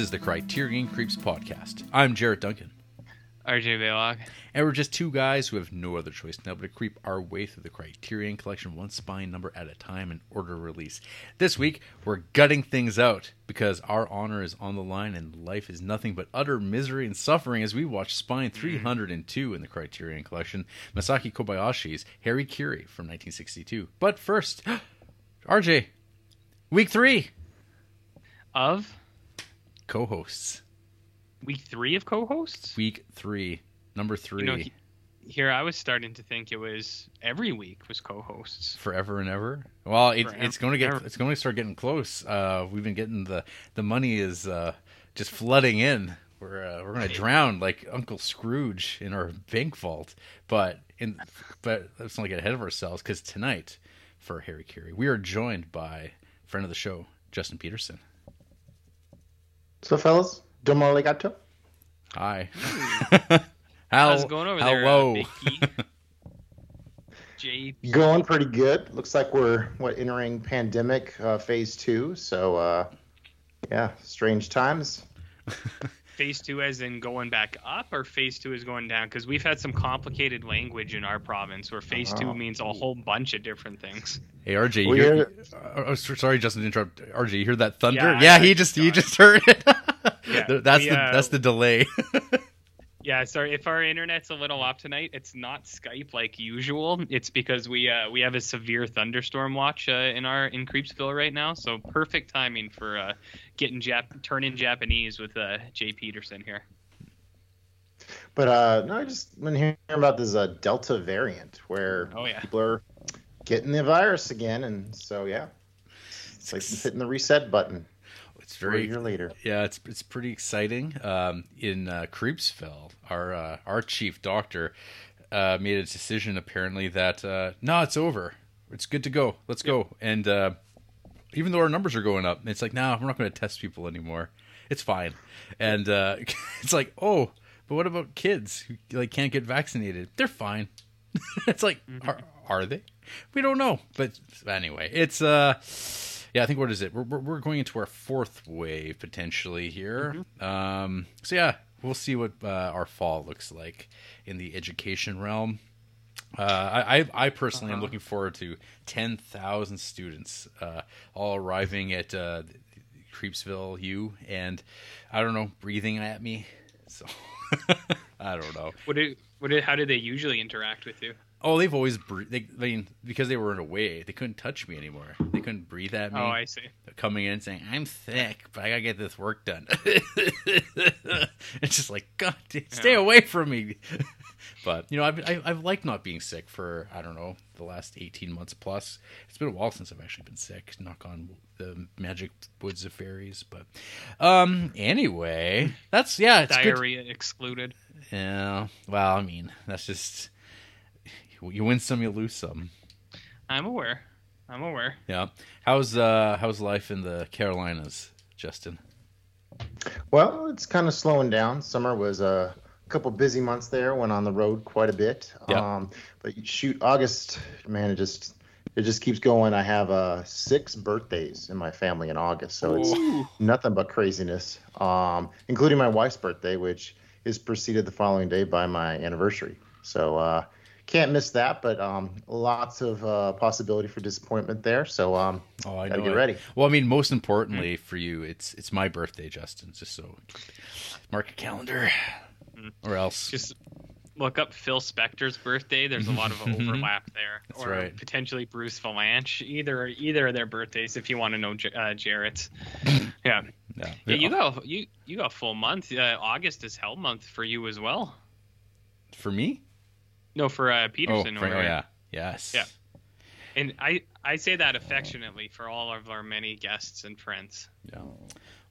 This is the Criterion Creeps podcast. I'm Jarrett Duncan. RJ Baylock. And we're just two guys who have no other choice now but to creep our way through the Criterion collection one spine number at a time in order of release. This week, we're gutting things out because our honor is on the line and life is nothing but utter misery and suffering as we watch Spine mm. 302 in the Criterion collection, Masaki Kobayashi's Harakiri from 1962. But first, RJ, week three Of co hosts. week three of co-hosts. Week three, number three. You know, he- here I was starting to think it was every week was co-hosts. forever and ever. Well, it, it's going to get ever. it's going to start getting close. Uh, we've been getting the the money is uh, just flooding in. We're uh, we're going to drown like Uncle Scrooge in our bank vault. But in but let's not get ahead of ourselves because tonight for Harakiri we are joined by friend of the show Justin Peterson. So, fellas, domo legato. Hi. How, How's it going over there, uh, hello. Big J. Going pretty good. Looks like we're what entering pandemic uh, phase two. So, uh, yeah, strange times. Phase two, as in going back up, or phase two is going down? Because we've had some complicated language in our province, where phase two means a whole bunch of different things. Hey RJ, you hear, hear- uh, oh, sorry, Justin, to interrupt. RJ, you hear that thunder? Yeah, Yeah, he just saw he just heard it. Yeah, that's we, the uh, that's the delay. Yeah, sorry if our internet's a little off tonight. It's not Skype like usual. It's because we uh, we have a severe thunderstorm watch uh, in our in Creepsville right now. So perfect timing for uh, getting Jap turning Japanese with uh, Jay Peterson here. But uh, no, I just been hearing about this uh, Delta variant where Oh, yeah. people are getting the virus again, and so yeah, it's like hitting the reset button. It's very year later. yeah, it's it's pretty exciting. Um, in uh, Creepsville, our uh, our chief doctor uh, made a decision apparently that uh, no, it's over. It's good to go. Let's go. And uh, even though our numbers are going up, it's like, no, we're not going to test people anymore. It's fine. And uh, it's like, oh, but what about kids who like can't get vaccinated? They're fine. it's like, are, are they? We don't know. But anyway, it's uh, yeah. I think what is it? We're we're, going into our fourth wave potentially here. Um, so yeah, we'll see what uh, our fall looks like in the education realm. Uh, I, I I personally am Uh-huh. looking forward to ten thousand students uh, all arriving at uh, Creepsville U, and I don't know, breathing at me. So I don't know. What do what do, how do they usually interact with you? Oh, they've always bre- they, I mean, because they were in a way, they couldn't touch me anymore. They couldn't breathe at me. Oh, I see. They're coming in saying, "I'm sick, but I gotta get this work done." it's just like, God, stay Yeah. away from me. but you know, I've, I've I've liked not being sick for I don't know the last eighteen months plus. It's been a while since I've actually been sick. Knock on the magic woods of fairies, but um, anyway, that's yeah, it's good. Diarrhea excluded. Yeah, well, I mean, that's just you win some, you lose some. I'm aware. I'm aware. Yeah. How's uh how's life in the Carolinas, Justin? Well, it's kind of slowing down. Summer was a couple busy months there. Went on the road quite a bit. Yeah. Um, but shoot, August, man, it just it just keeps going. I have uh, six birthdays in my family in August, so it's Ooh. nothing but craziness. Um, including my wife's birthday, which is preceded the following day by my anniversary. So uh, can't miss that. But um, lots of uh, possibility for disappointment there. So um, Oh, I gotta know. get it. ready. Well, I mean, most importantly for you, it's it's my birthday, Justin. Just so mark a calendar, or else. Just look up Phil Spector's birthday. There's a lot of overlap there. That's or right. potentially Bruce Vilanch. Either either of their birthdays, if you want to know J- uh, Jarrett's. yeah. yeah. Yeah, you got you you got full month. Uh, August is hell month for you as well. for me. No, for uh, Oh, Peterson. for, over oh, yeah. Yes. Yeah. And I I say that affectionately for all of our many guests and friends. Yeah.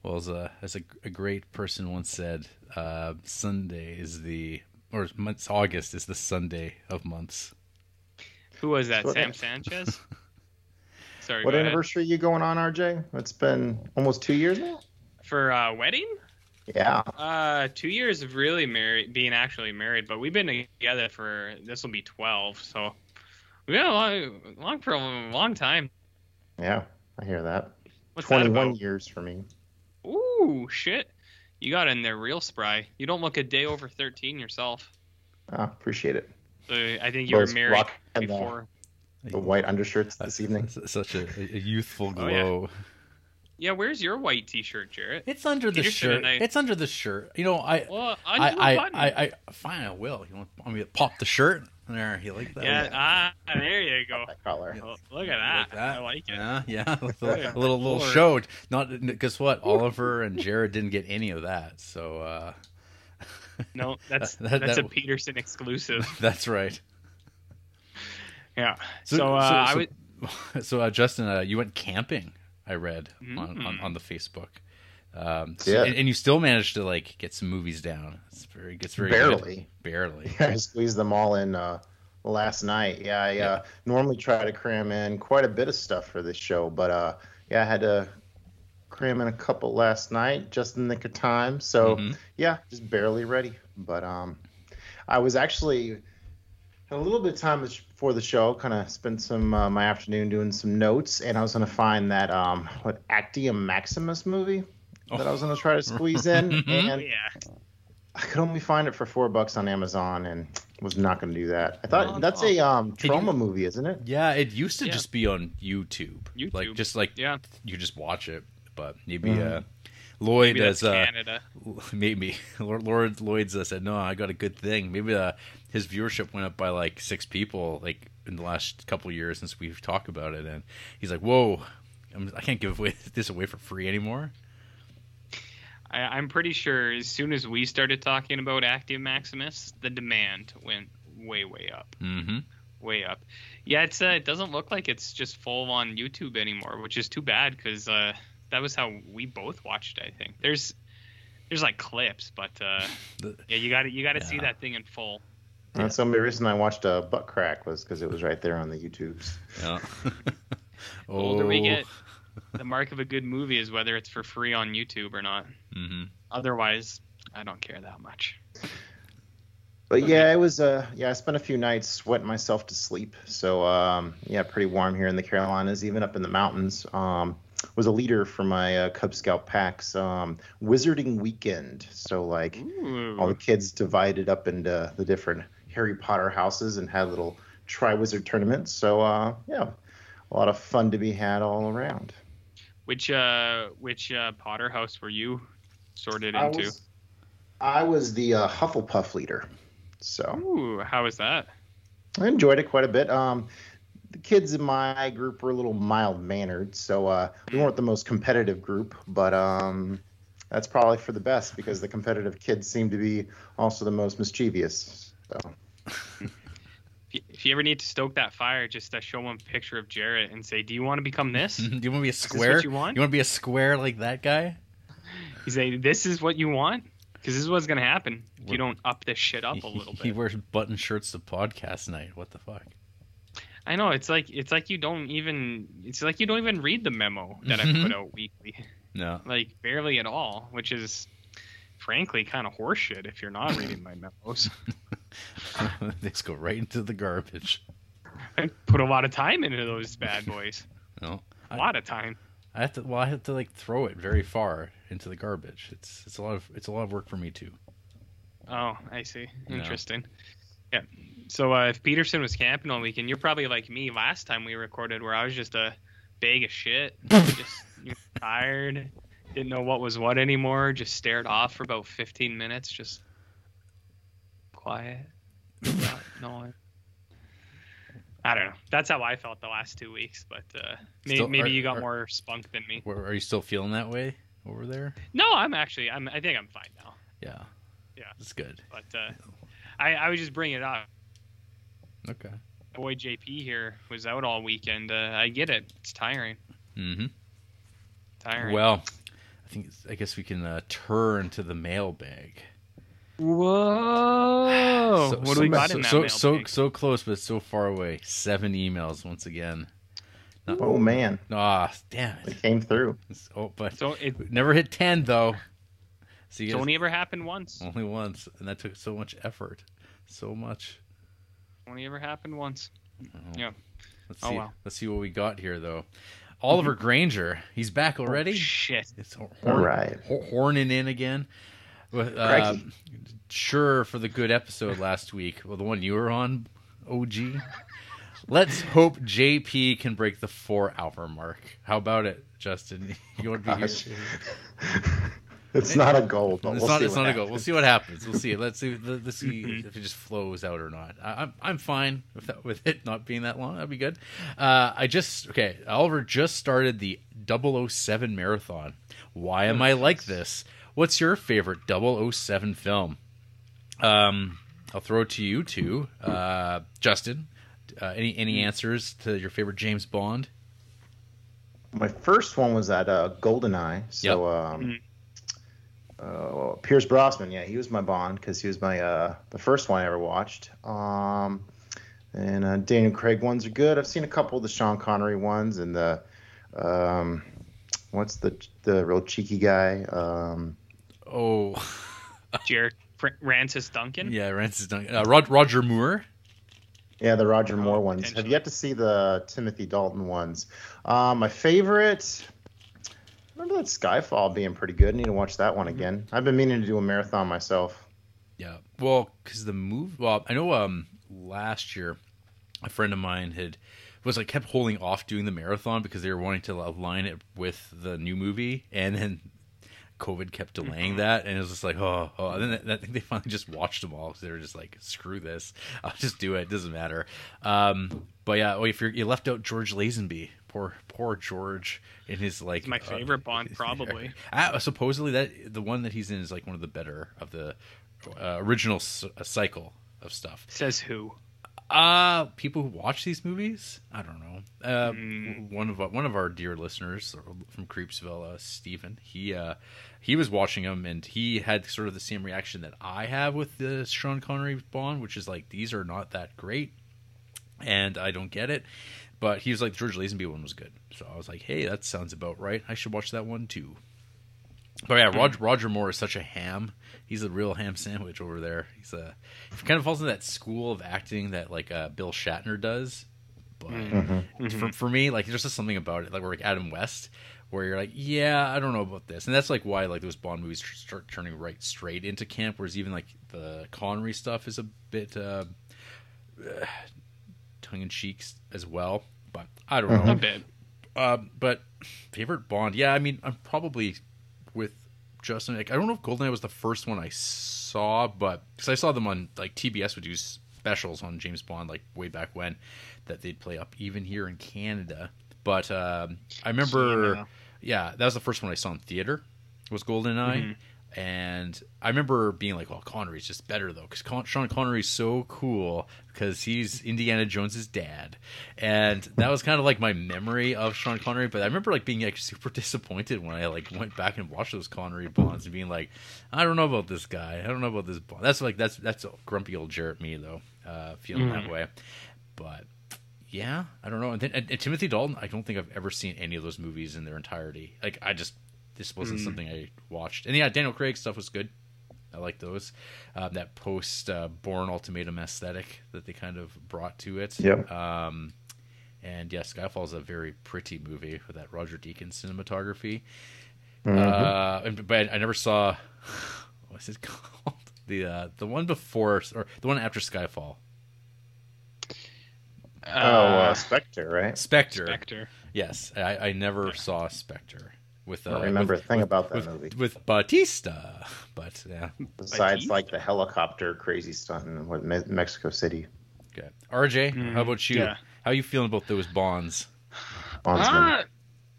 Well, as a as a, a great person once said, uh, Sunday is the or months August is the Sunday of months. Who was that? What- Sam Sanchez. Sorry. what go ahead. anniversary are you going on, RJ? It's been almost two years now. for uh, wedding? Yeah. Uh, two years of really married, being actually married, but we've been together for this will be twelve, so we've been a long, long for a long time. Yeah, I hear that. What's that 21 about? years for me. Ooh, shit. You got in there real spry. You don't look a day over 13 yourself. Oh, appreciate it. So I think you were Those married rock and the- before. The white undershirts this evening. Such a, a youthful Oh, yeah. Glow. Yeah, where's your white T-shirt, Jarrett? It's under the Peterson shirt. I- It's under the shirt. You know, I, Well, I, undo a I. I, I, fine, I will. You want, want me to pop the shirt? There, you like that? yeah, ah, there you go. That color. Well, look at that. like that? I like it. Yeah, yeah. A little, a little, little Lord. showed. Not guess what? Oliver and Jared didn't get any of that. So uh, No, that's That- that's that- a Peterson exclusive. that's right. Yeah. So, uh, I would. so uh, Justin, uh, you went camping. I read on, on, Mm. on the Facebook. Um, so- Yeah. and, and you still managed to like get some movies down. It's very, it's very Barely. good. barely. I squeezed them all in uh, last night. Yeah, I uh, normally try to cram in quite a bit of stuff for this show, but uh, yeah, I had to cram in a couple last night just in the nick of time. So Mhm. yeah, just barely ready. But um, I was actually had a little bit of time before the show. Kind of spent some uh, my afternoon doing some notes, and I was going to find that um, what Actium Maximus movie that I was going to try to squeeze in, Mhm. Oh, and yeah. I could only find it for four bucks on Amazon, and was not going to do that. I thought Oh, that's no. a um, Hey, Troma movie, isn't it? Yeah, it used to Yeah. just be on YouTube. Like just like Yeah. you just watch it, but maybe Mhm. uh, Lloyd Maybe as uh, Canada. maybe Lord, Lord Lloyd's uh, said no, I got a good thing. Maybe uh, his viewership went up by like six people like in the last couple of years since we've talked about it, and he's like, whoa. I'm, I can't give away, this away for free anymore. I, I'm pretty sure as soon as we started talking about Actium Maximus, the demand went way, way up, Mm-hmm. way up. Yeah, it's uh, it doesn't look like it's just full on YouTube anymore, which is too bad because uh, that was how we both watched. it, I think there's there's like clips, but uh, yeah, you got to you got to see that thing in full. That's the only reason I watched uh, Butt Crack was because it was right there on the YouTubes. Yeah. The older we Oh. get, the mark of a good movie is whether it's for free on YouTube or not. Mm-hmm. Otherwise, I don't care that much. But yeah, it was uh yeah, I spent a few nights sweating myself to sleep. So um yeah, pretty warm here in the Carolinas, even up in the mountains. Um was a leader for my uh, Cub Scout packs um wizarding weekend. So like Ooh. all the kids divided up into the different Harry Potter houses and had little tri-wizard tournaments. So uh yeah, a lot of fun to be had all around. Which uh which uh Potter house were you sorted I into? was, I was the uh, Hufflepuff leader. So Ooh, how was that? I enjoyed it quite a bit. Um, the kids in my group were a little mild mannered, so uh, we weren't the most competitive group, but um, that's probably for the best because the competitive kids seem to be also the most mischievous. So If you, ever need to stoke that fire, just uh, show them a picture of Jarrett and say, "Do you want to become this?" Do you want to be a this square? what you want? You want to be a square like that guy? You say, "This is what you want," because this is what's gonna happen if you don't up this shit up a little bit. He wears button shirts to podcast night. What the fuck? I know it's like it's like you don't even it's like you don't even read the memo that I put mm-hmm. out weekly, No. like barely at all, which is frankly kind of horseshit if you're not reading my memos. These go right into the garbage. I put a lot of time into those bad boys, No. a I- lot of time. I have to. Well, I have to like throw it very far into the garbage. It's it's a lot of it's a lot of work for me too. Oh, I see. No. Interesting. Yeah. So uh, if Peterson was camping all weekend, you're probably like me last time we recorded, where I was just a bag of shit, just you know, tired, didn't know what was what anymore, just stared off for about 15 minutes, just quiet. not knowing. I don't know. That's how I felt the last two weeks, but uh, may- Still- maybe are- you got are- more spunk than me. Are you still feeling that way over there? No, I'm actually. I'm. I think I'm fine now. Yeah. Yeah. It's good. But uh, I, I was just bringing it up. Okay. boy JP here was out all weekend. Uh, I get it. It's tiring. Mm-hmm. Tiring. Well, I think I guess we can uh, turn to the mailbag. whoa! So- what do so- we got so, in that so so mailbag? so close, but so far away. Seven emails once again. oh man, Ah, damn they it. came through. Oh, but So it never hit ten though. So you it's guys, only ever happened once. only once, and that took so much effort, so much. Only ever happened once. Oh. Yeah. Let's Oh, see. well. Let's see what we got here, though. Oliver Granger. He's back already. Oh, shit. It's hor- horn- right. hor- horning in again. With, Crikey. um, sure for the good episode last week. Well, the one you were on, OG. Let's hope JP can break the four hour mark. How about it, Justin? You want to be Gosh. it's not a goal, but it's we'll not. see It's what not a goal. We'll see what happens. We'll see. Let's see. Let's see if it just flows out or not. I, I'm I'm fine with that, with it not being that long. That'd be good. Uh, I just okay. Oliver just started the 007 marathon. Why am I like this? What's your favorite 007 film? Um, I'll throw it to you too, uh, Justin. Uh, any any answers to your favorite James Bond? My first one was at uh, GoldenEye. So um, uh, Pierce Brosnan, yeah, he was my Bond because he was my uh, the first one I ever watched. Um, and uh, Daniel Craig ones are good. I've seen a couple of the Sean Connery ones and the um, what's the the real cheeky guy? Um, Oh, Jared Fr- Rancis Duncan. yeah, Rancis Duncan. Uh, Rod, Roger Moore. Yeah, the Roger Moore ones. Have potentially. yet to see the Timothy Dalton ones. Um, my favorite. Remember that Skyfall being pretty good. I need to watch that one again. I've been meaning to do a marathon myself. Yeah. Well, because the move. Well, I know. Um, last year, a friend of mine had was like kept holding off doing the marathon because they were wanting to align it with the new movie, and then COVID kept delaying that, and it was just like, oh, oh. And then I think they finally just watched them all because they were just like, screw this, I'll just do it. It doesn't matter. Um, but yeah, oh, if you're you left out George Lazenby, poor poor George in his like my uh, favorite Bond, probably. uh, supposedly that the one that he's in is like one of the better of the uh, original s- uh, cycle of stuff. Says who? Uh people who watch these movies, I don't know. Uh, Mm. One of one of our dear listeners from Creepsville, uh, Stephen, he uh, he was watching them and he had sort of the same reaction that I have with the Sean Connery Bond, which is like these are not that great, and I don't get it. But he was like the George Lazenby one was good, so I was like, hey, that sounds about right. I should watch that one too. But yeah, Roger, Roger Moore is such a ham. He's a real ham sandwich over there. He's a he kind of falls into that school of acting that like uh, Bill Shatner does. But for for me, like there's just something about it, like we're like Adam West, where you're like, yeah, I don't know about this, and that's like why like those Bond movies tr- start turning right straight into camp, whereas even like the Connery stuff is a bit uh, tongue in cheek as well. But I don't know. A bit. Uh, but favorite Bond, yeah, I mean, I'm probably with Justin. Like, I don't know if Goldeneye was the first one I saw, but because I saw them on like TBS would do specials on James Bond like way back when that they'd play up even here in Canada. But um, I remember, Canada. yeah, that was the first one I saw in theater. Was Goldeneye. And I remember being like, "Well, Connery's just better though, because Con- Sean Connery's so cool because he's Indiana Jones's dad." And that was kind of like my memory of Sean Connery. But I remember like being like super disappointed when I like went back and watched those Connery bonds and being like, "I don't know about this guy. I don't know about this bond." That's like that's that's grumpy old Jarrett me though, uh, feeling that way. But yeah, I don't know. And, then, and, and Timothy Dalton, I don't think I've ever seen any of those movies in their entirety. Like I just this wasn't something I watched. And yeah, Daniel Craig stuff was good. I like those. Uh, that post uh, Bourne Ultimatum aesthetic that they kind of brought to it. Yep. Um, and yeah, Skyfall is a very pretty movie with that Roger Deakins cinematography. Uh, and, but I never saw what's it called the uh, the one before or the one after Skyfall. oh, uh, Uh, Spectre, right? Spectre. Spectre. Yes, I, I never saw Spectre with. Uh, I don't remember with, a thing with- about that with, movie. with Batista, but yeah. Besides, Keith? like the helicopter crazy stunt in what, Mexico City. Okay. RJ, how about you? yeah. How you feeling about those bonds? Bondsman. Uh,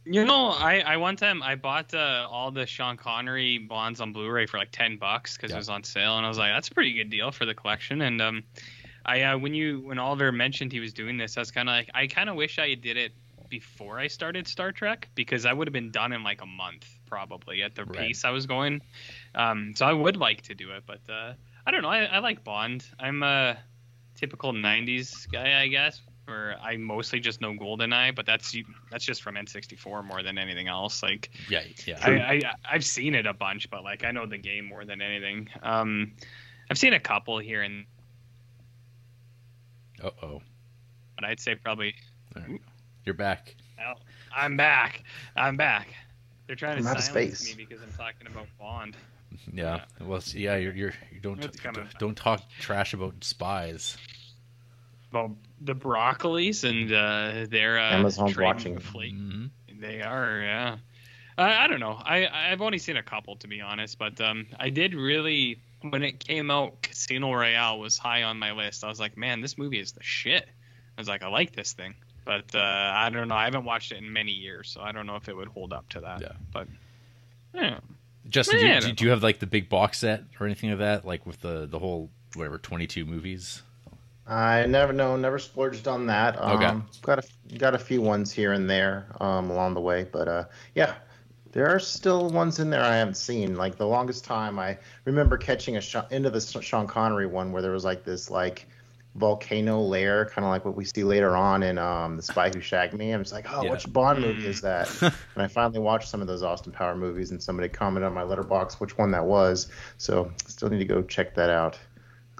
you know, I, I one time I bought uh, all the Sean Connery bonds on Blu-ray for like ten bucks because Yeah. it was on sale, and I was like, that's a pretty good deal for the collection. And um, I uh, when you when Oliver mentioned he was doing this, I was kind of like, I kind of wish I did it before I started Star Trek because I would have been done in like a month probably at the Right. pace I was going. Um, so I would like to do it, but uh, I don't know. I, I like Bond. I'm a typical '90s guy, I guess. Where I mostly just know GoldenEye, but that's that's just from N64 more than anything else. Like Yeah, yeah. I, I I've seen it a bunch, but like I know the game more than anything. Um, I've seen a couple here and Uh oh. but I'd say probably You're back. Well, I'm back. I'm back. They're trying to I'm out of silence space. me because I'm talking about Bond. Yeah. Well, it's- yeah, you're, you're you don't kinda- don't, don't talk trash about spies. Well, the broccolis and uh, their uh, Amazon's watching. fleet. hmm They are, yeah. I, I don't know. I I've only seen a couple to be honest, but um, I did really when it came out. Casino Royale was high on my list. I was like, man, this movie is the shit. I was like, I like this thing, but uh, I don't know. I haven't watched it in many years, so I don't know if it would hold up to that. Yeah. But yeah, Justin, do, Yeah, I you, don't you have like the big box set or anything like that, like with the the whole whatever twenty two movies? I never know, never splurged on that. Um, Okay. Got a got a few ones here and there um, along the way, but uh, yeah, there are still ones in there I haven't seen. Like the longest time, I remember catching a shot into the Sean Connery one where there was like this like volcano lair, kind of like what we see later on in um, The Spy Who Shagged Me. I'm just like, oh, Yeah. which Bond movie is that? and I finally watched some of those Austin Power movies, and somebody commented on my Letterboxd which one that was. So still need to go check that out.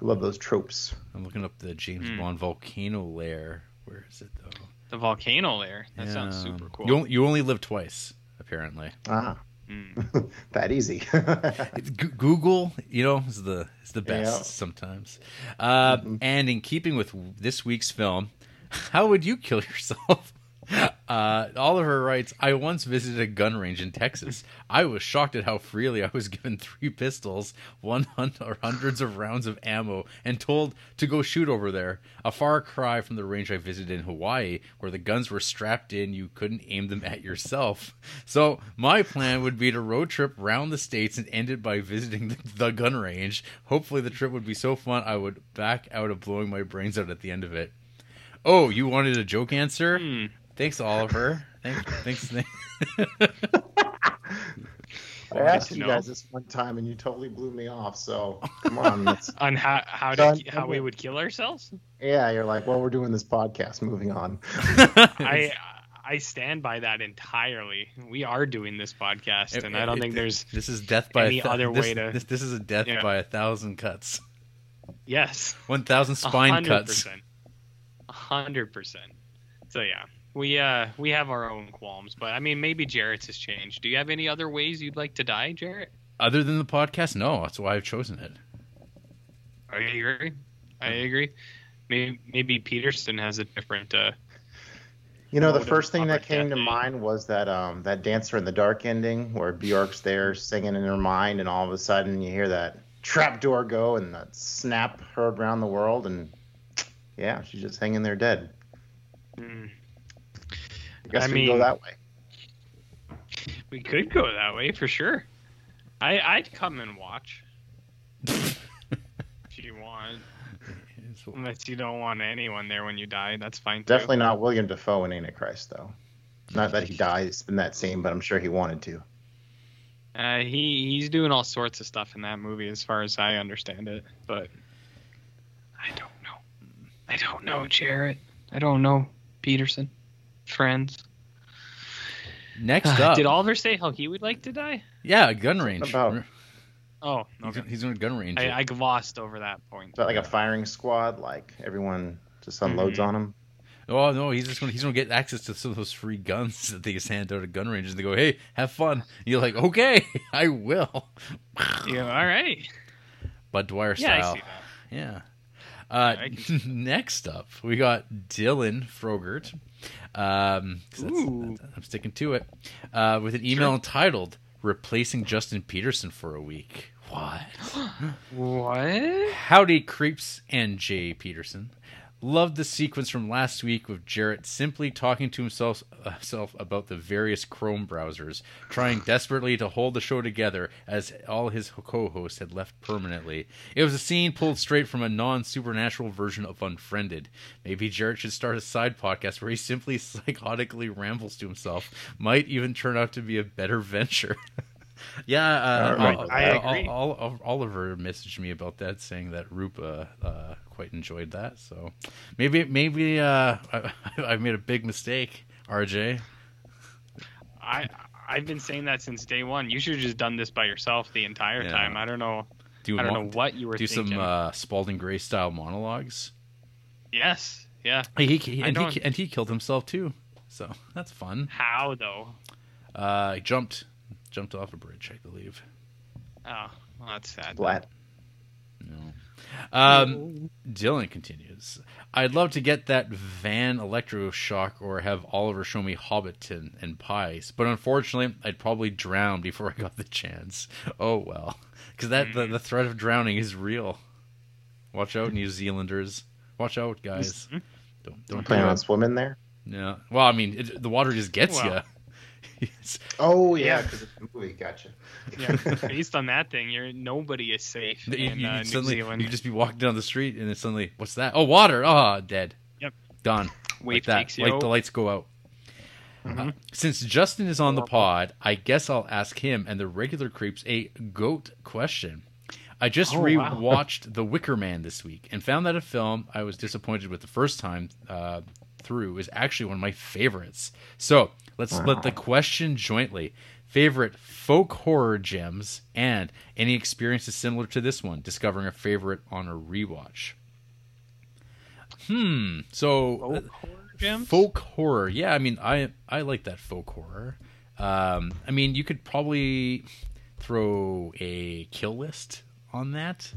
Love those tropes. I'm looking up the James Hmm. Bond volcano lair. Where is it though? the volcano there. That sounds super cool. You only, you only live twice, apparently. Ah, Mm. that easy. Google, you know, is the is the best Yeah. sometimes. Uh, And in keeping with this week's film, how would you kill yourself? Uh, Oliver writes, I once visited a gun range in Texas. I was shocked at how freely I was given three pistols, one or hundreds of rounds of ammo, and told to go shoot over there. A far cry from the range I visited in Hawaii, where the guns were strapped in, you couldn't aim them at yourself. So my plan would be to road trip round the states and end it by visiting the, the gun range. Hopefully, the trip would be so fun I would back out of blowing my brains out at the end of it. Oh, you wanted a joke answer? Hmm. Thanks, Oliver. Thanks. thanks. I asked you know. guys this one time, and you totally blew me off. So come on, let's, On how how Done. to, how we would kill ourselves? yeah, you're like, well, we're doing this podcast. Moving on. I I stand by that entirely. We are doing this podcast, and I don't think there's This is death by any a thou- other this, way to- This, this is a death Yeah. by a thousand cuts. yes, One thousand spine hundred cuts. percent, a hundred percent. So yeah, we uh we have our own qualms, but I mean maybe Jarrett's has changed. Do you have any other ways you'd like to die, Jarrett? Other than the podcast, no. That's why I've chosen it. I agree. I agree. Maybe maybe Peterson has a different. uh You know, the first thing that came to opportunity. mind was that um that dancer in the dark ending where Bjork's there singing in her mind, and all of a sudden you hear that trap door go and that snap heard around the world, and yeah, she's just hanging there dead. hmm, I guess I we mean- go that way. We could go that way for sure. I I'd come and watch if you want. Unless you don't want anyone there when you die, that's fine too. Definitely not William Dafoe in Antichrist, though. Not that he dies in that scene, but I'm sure he wanted to. Uh, he he's doing all sorts of stuff in that movie, as far as I understand it. But I don't know. I don't know, Jarrett. I don't know, Peterson. Friends. Next up, Did Oliver say how he would like to die? yeah, gun range. about- Oh, He's, okay. he's in a gun range. I, I glossed over that point. Is that like a firing squad? Like everyone just unloads Mhm. on him? oh no, he's just gonna he's gonna get access to some of those free guns that they just hand out at gun ranges. They go, hey, have fun. You're like, okay, I will. Yeah, all right. Budd Dwyer Yeah, I style. see that. Yeah. Uh, next up, we got Dylan Frogert. Um, 'cause that's- Ooh. that's- I'm sticking to it. Uh, with an email entitled "Replacing Justin Peterson for a Week." What? What? Howdy, creeps and Jay Peterson. Loved the sequence from last week with Jarrett simply talking to himself, uh, himself about the various Chrome browsers, trying desperately to hold the show together as all his co-hosts had left permanently. It was a scene pulled straight from a non-supernatural version of Unfriended. Maybe Jarrett should start a side podcast where he simply psychotically rambles to himself. Might even turn out to be a better venture. Yeah, uh, All right. Ol- I Ol- agree. Ol- Ol- Oliver messaged me about that, saying that Rupa uh, quite enjoyed that. So maybe, maybe uh, I, I've made a big mistake, RJ. I I've been saying that since day one. You should have just done this by yourself the entire Yeah. time. I don't know. Do I don't mo- know what you were do thinking. some uh, Spalding Gray style monologues. yes. Yeah. He, he, and, he and he killed himself too. So that's fun. How though? Uh, I jumped jumped off a bridge, I believe. Oh, well, that's sad. Flat. No. Um, Dylan continues. I'd love to get that van electroshock or have Oliver show me Hobbiton and pies, but unfortunately, I'd probably drown before I got the chance. Oh well, because that the, the threat of drowning is real. Watch out, New Zealanders. Watch out, guys. Mhm. Don't don't do Planning on swimming there? Yeah. Well, I mean, it, the water just gets Well. You. Oh yeah, Yeah. because it's a movie. Gotcha. Yeah, based on that thing, you're nobody is safe You, in you- uh, you New suddenly Zealand. you just be walking down the street and then suddenly, what's that? Oh, water! Ah, dead. Yep. Done. Wave like that. takes you Like out. the lights go out. Mhm. Uh, since Justin is on the pod, I guess I'll ask him and the regular creeps a goat question. I just Oh, wow. rewatched The Wicker Man this week and found that a film I was disappointed with the first time uh, through is actually one of my favorites. So let's split the question jointly. Favorite folk horror gems and any experiences similar to this one, discovering a favorite on a rewatch. Hmm. So Folk horror gems? folk horror. Yeah, I mean, I I like that folk horror. Um, I mean, you could probably throw a kill list on that.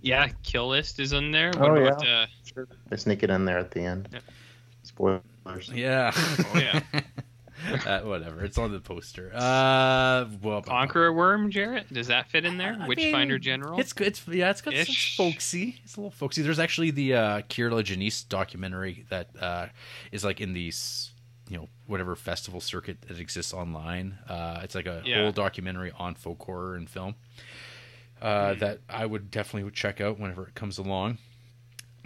Yeah, Kill List is in there. Oh, What about yeah. uh, Sure. They sneak it in there at the end. Yep. Spoilers. Yeah. Oh, yeah. uh, whatever. It's on the poster. Uh, well, Conqueror Worm, Jarrett? Does that fit in there? I Witchfinder mean, General? It's good. It's yeah. It's got it's Ish. folksy. It's a little folksy. There's actually the uh, Kier-La Janisse documentary that uh, is like in these you know whatever festival circuit that exists online. Uh, it's like a Yeah. whole documentary on folk horror and film. Uh, Hmm. That I would definitely check out whenever it comes along.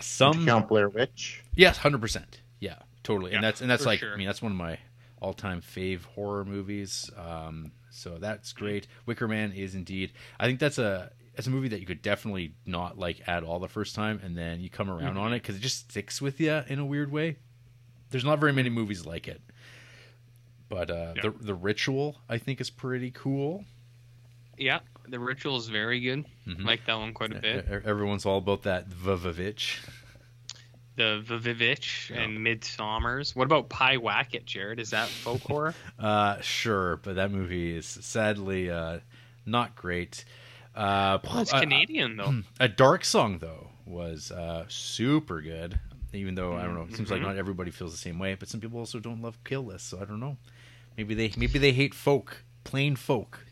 Some you count Blair Witch? Yes, hundred percent. Yeah, totally. and that's and that's like sure. I mean that's one of my all time fave horror movies. Um, so that's great. Wicker Man is indeed. I think that's a it's a movie that you could definitely not like at all the first time, and then you come around on it because it just sticks with you in a weird way. There's not very many movies like it, but uh, Yeah. the the ritual I think is pretty cool. yeah, the ritual is very good. Mhm. Like that one quite a bit. Everyone's all about that Vavavitch. The Vivitch Yeah. and Midsommars. What about Pyewacket, Jared? Is that folk horror? Uh, sure, but that movie is sadly uh, not great. Uh, Well, it's uh, Canadian though. A Dark Song though was uh, super good. Even though I don't know, it seems like Mhm. not everybody feels the same way, but some people also don't love Kill List, so I don't know. Maybe they maybe they hate folk, plain folk.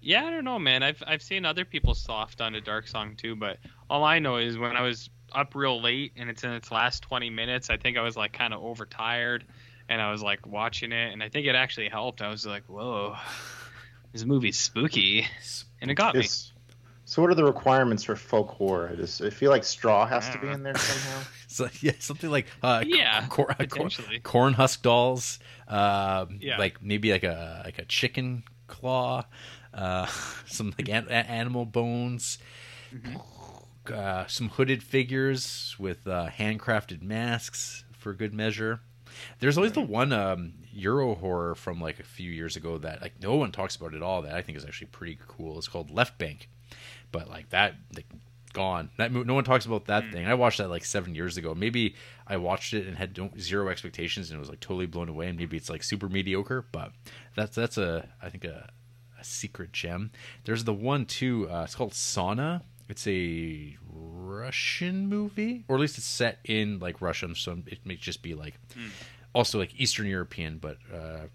Yeah, I don't know, man. I've I've seen other people soft on a dark song too, but all I know is when I was up real late and it's in its last 20 minutes, I think I was like kind of overtired and I was like watching it and I think it actually helped. I was like, "Whoa. This movie's spooky." And it got me. So what are the requirements for folk horror? I just I feel like straw has to be in there somehow. So yeah, something like uh, Yeah, cor- cor- corn husk dolls, um, Yeah. like maybe like a like a chicken claw, uh, some like an- animal bones, Mm-hmm. Uh, some hooded figures with uh, handcrafted masks for good measure. There's always the one um, Euro horror from like a few years ago that like no one talks about at all. That I think is actually pretty cool. It's called Left Bank, but like that like gone. That no one talks about that thing. I watched that like seven years ago. Maybe I watched it and had zero expectations and it was like totally blown away. And maybe it's like super mediocre, but that's that's a I think a, a secret gem. There's the one too. Uh, it's called Sauna. It's a Russian movie, or at least it's set in like Russia, so it may just be like also like Eastern European, but uh,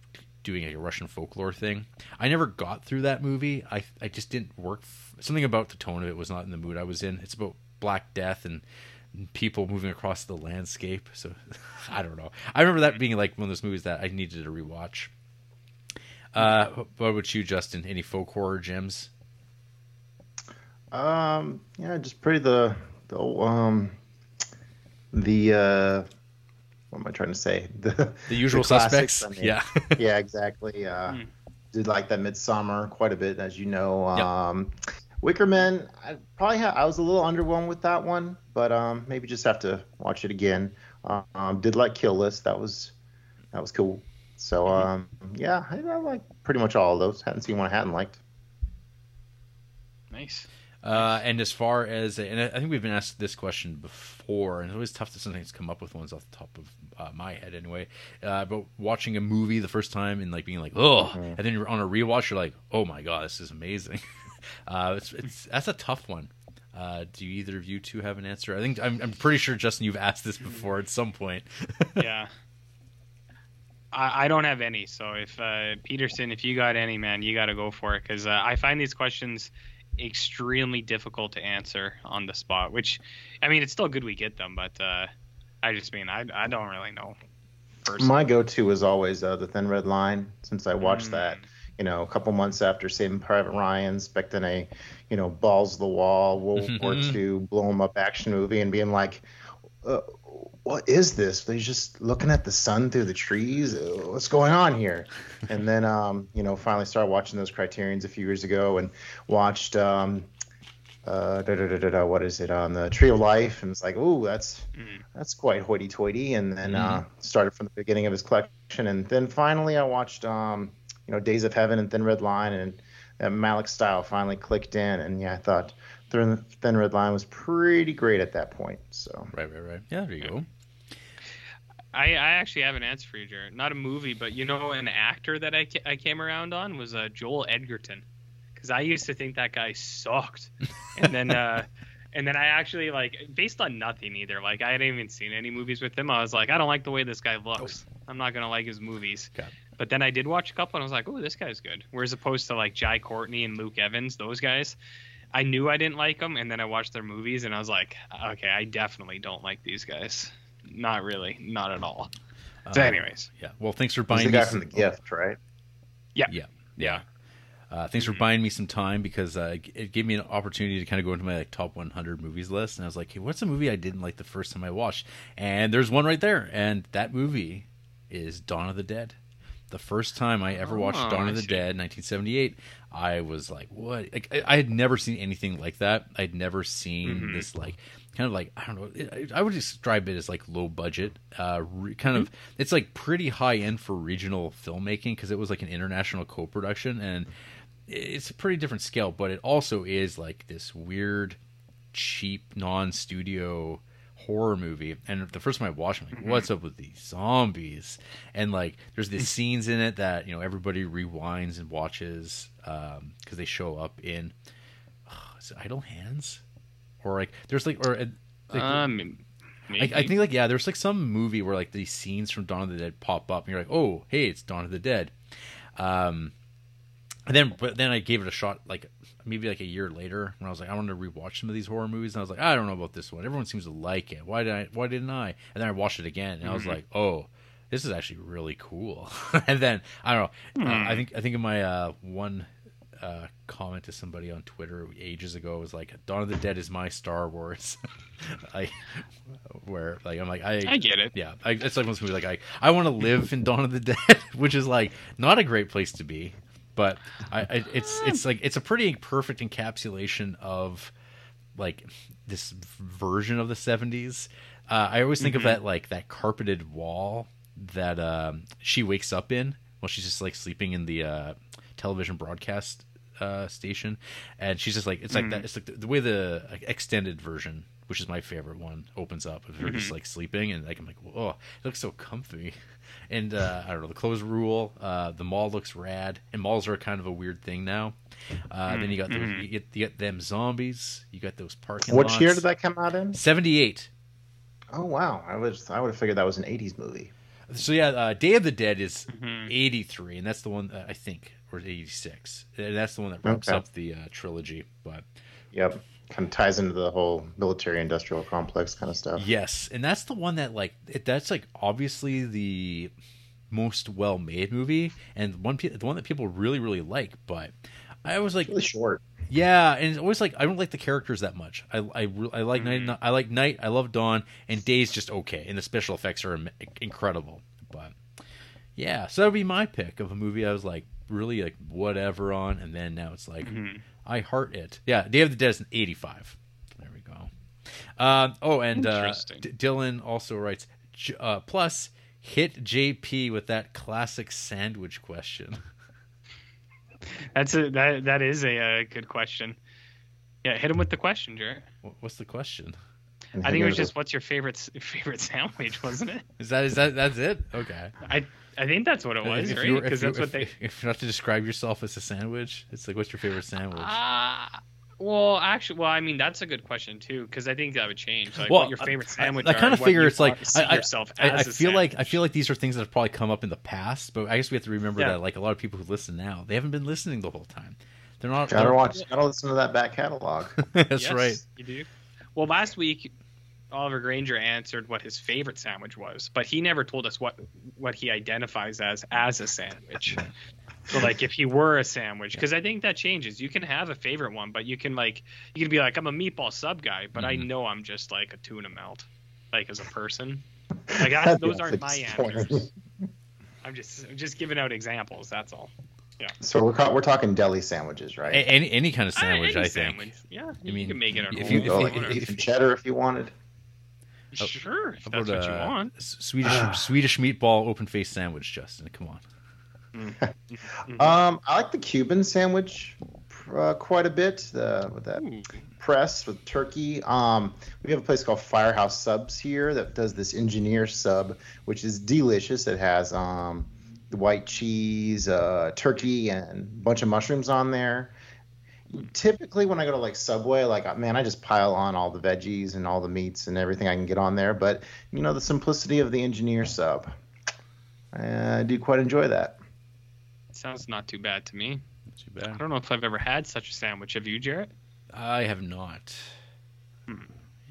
doing like a Russian folklore thing. I never got through that movie. I I just didn't work. F- something about the tone of it was not in the mood I was in. It's about Black Death and people moving across the landscape. So I don't know. I remember that being like one of those movies that I needed to rewatch. Uh, what about you, Justin? Any folk horror gems? Um, yeah, just pretty the the um the uh what am I trying to say? The The usual classics, suspects. I mean. yeah. yeah, exactly. Uh, Hmm. Did like that Midsommar quite a bit, as you know. Yep. Um, Wickerman, I probably ha- I was a little underwhelmed with that one, but um, maybe just have to watch it again. Um, did like Kill List, that was that was cool. So Mm-hmm. um, yeah, I, I like pretty much all of those. Hadn't seen one I hadn't liked. Nice. Uh, and as far as, and I think we've been asked this question before, and it's always tough to sometimes come up with ones off the top of uh, my head anyway. Uh, but watching a movie the first time and like being like, oh, Mm-hmm. and then you're on a rewatch, you're like, oh my god, this is amazing. uh, it's, it's that's a tough one. Uh, do either of you two have an answer? I think I'm, I'm pretty sure Justin, you've asked this before at some point. yeah. I, I don't have any. So if uh, Peterson, if you got any, man, you got to go for it because uh, I find these questions extremely difficult to answer on the spot. Which, I mean, it's still good we get them, but uh, I just mean I I don't really know. Personally. My go-to is always uh, the Thin Red Line, since I watched Mm. that, you know, a couple months after Saving Private Ryan, expecting a, you know, balls to the wall World War II blow 'em up action movie, and being like, uh, what is this? They're just looking at the sun through the trees. Uh, What's going on here? And then, um, you know, finally started watching those Criterion's a few years ago, and watched. Um, uh, da, da, da, what is it on the Tree of Life? And it's like, oh, that's Mm. that's quite hoity-toity. And then uh, started from the beginning of his collection, and then finally I watched, um, you know, Days of Heaven and Thin Red Line, and that Malick style finally clicked in. And yeah, I thought Thin, Thin Red Line was pretty great at that point. So right, right, right. Yeah, there you go. I, I actually have an answer for you, Jared. Not a movie, but you know, an actor that I, ca- I came around on was uh, Joel Edgerton, because I used to think that guy sucked, and then uh, and then I actually like based on nothing either. Like I hadn't even seen any movies with him. I was like, I don't like the way this guy looks. I'm not gonna like his movies. Okay. But then I did watch a couple, and I was like, oh, this guy's good. Whereas opposed to like Jai Courtney and Luke Evans, those guys. I knew I didn't like them, and then I watched their movies, and I was like, okay, I definitely don't like these guys. Not really, not at all. So, Uh, anyways, yeah. Well, thanks for he's buying the me guy some- from The Gift, right? Yeah, yeah. Uh, thanks for buying me some time because uh, it gave me an opportunity to kind of go into my like top 100 movies list, and I was like, "Hey, what's a movie I didn't like the first time I watched?" And there's one right there, and that movie is Dawn of the Dead. The first time I ever watched Oh, Dawn I of the see. Dead, 1978, I was like, "What?" Like, I, I had never seen anything like that. I'd never seen Mhm. this like kind of like I don't know. It, I would describe it as like low budget, uh, re, kind of. It's like pretty high end for regional filmmaking because it was like an international co-production and it's a pretty different scale. But it also is like this weird, cheap, non-studio horror movie. And the first time I watched, it, I'm like, what's up with these zombies? And like, there's these scenes in it that you know everybody rewinds and watches um because they show up in. is it Idle Hands? Or like, there's like, or uh, like, um, I. I think like yeah, there's like some movie where like these scenes from Dawn of the Dead pop up, and you're like, oh, hey, it's Dawn of the Dead. Um, and then but then I gave it a shot like maybe like a year later when I was like, I wanted to rewatch some of these horror movies, and I was like, I don't know about this one. Everyone seems to like it. Why did I? Why didn't I? And then I watched it again, and I was like, oh. This is actually really cool, and then I don't know. Uh, I think I think in my uh, one uh, comment to somebody on Twitter ages ago was like, "Dawn of the Dead is my Star Wars." I, where like I'm like I, I get it. yeah, I, it's like one of those movies like I I want to live in Dawn of the Dead, which is like not a great place to be, but I, I it's it's like it's a pretty perfect encapsulation of like this version of the 70s. Uh, I always think of that like that carpeted wall that um, she wakes up in while she's just like sleeping in the uh, television broadcast uh, station, and she's just like it's like that. It's like the, the way the extended version, which is my favorite one, opens up of her just like sleeping, and like I'm like, oh, it looks so comfy. And uh, I don't know the clothes rule. Uh, the mall looks rad, and malls are kind of a weird thing now. Uh, Then you got those, you, get, you get them zombies. You got those parking. Which lots. year did that come out in? Seventy eight. Oh wow, I was I would have figured that was an '80s movie. So yeah, uh, Day of the Dead is Mhm. eighty three, and that's the one uh, I think, or eighty six. And that's the one that wraps Okay. up the uh, trilogy. But Yep, kind of ties into the whole military-industrial complex kind of stuff. yes, and that's the one that like it, that's like obviously the most well made movie, and one pe- the one that people really really like. But I was like, Really short. Yeah, and it's always like I don't like the characters that much. I I, I like night. I like night. I love dawn, and day's just okay, and the special effects are im- incredible. But yeah, so that would be my pick of a movie I was like really like whatever on, and then now it's like Mhm. I heart it. Yeah, Day of the Dead is an eighty-five. There we go. Um, oh, and uh, D- Dylan also writes. Uh, plus, hit JP with that classic sandwich question. That's a that that is a, uh good question. Yeah, hit him with the question, Jarrett. What's the question? I think it was just what's your favorite favorite sandwich, wasn't it? Is that is that that's it? Okay. I I think that's what it was, If right? you were- Because if that's what they. If you have to describe yourself as a sandwich, it's like, what's your favorite sandwich? Ah, well, actually, well, I mean, that's a good question too, because I think that would change. Like, Well, what your favorite sandwich? I, I are, kind of figure it's like want to see I, I, yourself I, as I a feel like I feel like these are things that have probably come up in the past, but I guess we have to remember Yeah. that like a lot of people who listen now, they haven't been listening the whole time. They're not. Gotta they're- watch. Gotta listen to that back catalog. That's Yes, right. You do. Well, last week, Oliver Granger answered what his favorite sandwich was, but he never told us what what he identifies as as a sandwich. So, like, if he were a sandwich, because I think that changes. You can have a favorite one, but you can like you can be like, I'm a meatball sub guy, but I Mhm. know I'm just like a tuna melt, like as a person. Like I, those aren't my answers. I'm just I'm just giving out examples. That's all. Yeah. So we're we're talking deli sandwiches, A- right? any any kind of Ah, sandwich, any I think. sandwich. Yeah, you mean, you can make it at if you- if like you- Whatever. beef cheddar if you wanted. Sure, if How that's about what you a want. Swedish Swedish meatball open faced sandwich, Justin? Come on. Um, I like the Cuban sandwich uh, quite a bit. The, with that Ooh. press with turkey. Um, we have a place called Firehouse Subs here that does this engineer sub, which is delicious. It has um, the white cheese, uh, turkey, and a bunch of mushrooms on there. Typically, when I go to like Subway, like uh, man, I just pile on all the veggies and all the meats and everything I can get on there. But you know, the simplicity of the engineer sub, I do quite enjoy that. Sounds not too bad to me. Not too bad. I don't know if I've ever had such a sandwich. Have you, Jarrett? I have not. Hmm.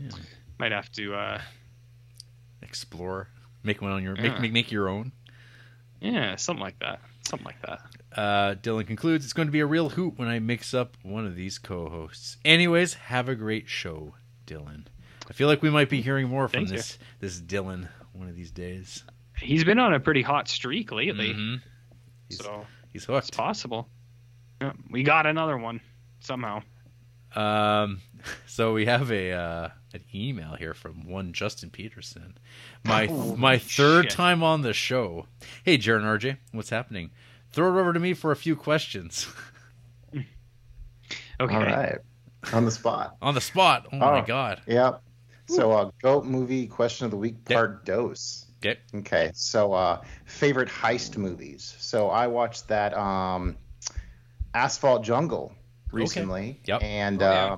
Yeah. Might have to. uh Explore. Make one on your Yeah. make, make make your own. Yeah, something like that. Something like that. Uh, Dylan concludes, it's going to be a real hoot when I mix up one of these co-hosts. Anyways, have a great show, Dylan. I feel like we might be hearing more from Thank you. this this Dylan one of these days. He's been on a pretty hot streak lately, Mhm. He's, so he's it's possible. Yeah, we got another one somehow. Um, so we have a uh, an email here from one Justin Peterson. My Oh, my third shit. time on the show. Hey, Jaron RJ, what's happening? Throw it over to me for a few questions Okay. All right, on the spot. on the spot. Oh my Oh. god. Yep. So, uh, goat movie question of the week, Yep. part dose. Okay. Okay. So, uh, favorite heist movies. So, I watched that um, Asphalt Jungle recently, Okay. Yep. and Oh, yeah. uh,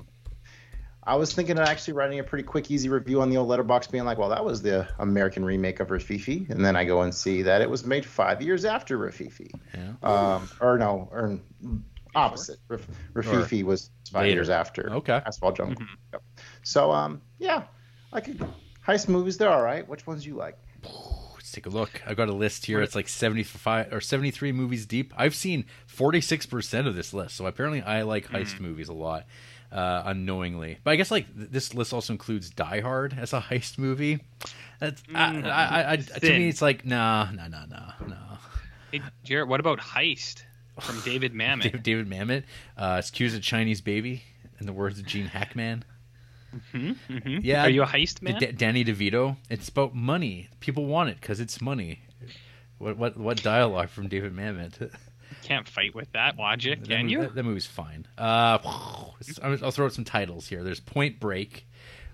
I was thinking of actually writing a pretty quick, easy review on the old Letterboxd, being like, "Well, that was the American remake of Rififi," and then I go and see that it was made five years after Rififi, Yeah. um, or no, or opposite. Raf- Rififi was five later. years after Okay. Asphalt Jungle. Mhm. Yep. So um yeah, I could heist movies. They're all right. Which ones you like? Let's take a look. I've got a list here. It's like 75 or 73 movies deep. I've seen 46% of this list. So apparently I like heist movies a lot, uh, unknowingly. But I guess like th- this list also includes Die Hard as a heist movie. That's, I, Mm, I, I, I, to me, it's like, nah, nah, nah, nah, nah. Hey, Jarrett, what about Heist from David Mamet? David, Mamet, uh, excuse a Chinese baby, in the words of Gene Hackman. hmm hmm Yeah. Are you a heist man? D- Danny DeVito. It's about money. People want it because it's money. What what what dialogue from David Mamet? Can't fight with that logic, That, can movie, you? that, that movie's fine. Uh, I'll throw out some titles here. There's Point Break,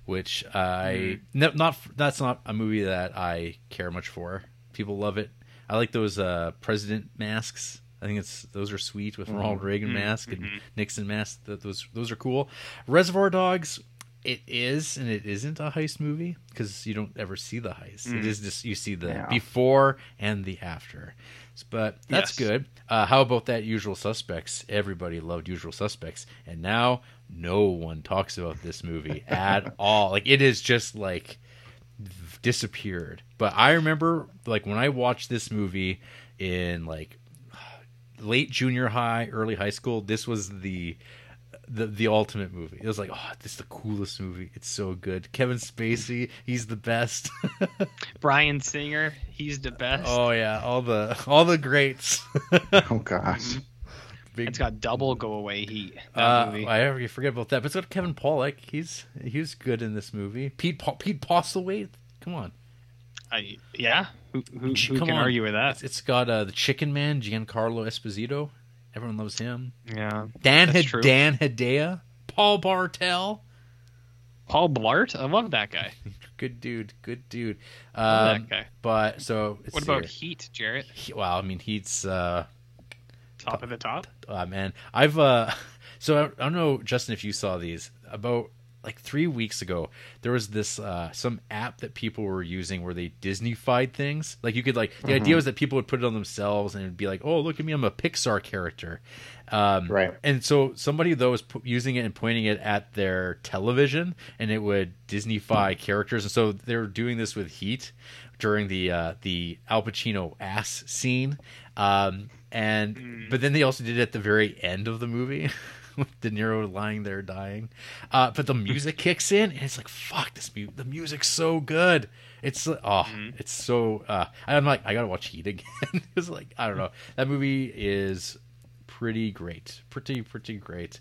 which I no, not that's not a movie that I care much for. People love it. I like those uh, president masks. I think it's those are sweet with Ronald Reagan Mhm. mask and Mhm. Nixon mask. Th- Those those are cool. Reservoir Dogs. It is and it isn't a heist movie because you don't ever see the heist. It Mm. is just you see the Yeah. before and the after. But that's Yes. good. Uh, how about that Usual Suspects? Everybody loved Usual Suspects, and now no one talks about this movie at all. Like it is just like disappeared. But I remember like when I watched this movie in like late junior high, early high school. This was the the the ultimate movie. It was like, oh, this is the coolest movie. It's so good. Kevin Spacey, he's the best. Bryan Singer, he's the best. oh yeah, all the all the greats. Oh gosh. Big It's got double go away heat. That Uh, movie. I already forget about that, but it's got Kevin Pollak. He's he's good in this movie. Pete pa- Pete Postlethwaite. Come on, I, yeah, who, who, who can on. argue with it's, that? it's got uh, the Chicken Man, Giancarlo Esposito. Everyone loves him. Yeah, Dan That's H- true. Dan Hedaya, Paul Bartel. Paul Blart. I love that guy. Good dude. Good dude. Love Um, that guy. but so What about here. Heat, Jarrett? He- Well, I mean, he's uh, Top of the top. uh man. I've uh, so I, I don't know, Justin, if you saw these about like three weeks ago. There was this uh some app that people were using where they Disneyfied things. Like you could like the idea was that people would put it on themselves and it'd be like, oh, look at me, I'm a Pixar character. Um, Right. And so somebody though was pu- using it and pointing it at their television, and it would Disneyfy characters. And so they were doing this with Heat during the uh, the Al Pacino ass scene. Um, and but then they also did it at the very end of the movie. with De Niro lying there dying, uh, but the music kicks in and it's like fuck this mu- the music's so good. It's uh, oh, it's so. Uh, I'm like I gotta watch Heat again. it's like I don't know. That movie is pretty great, pretty pretty great.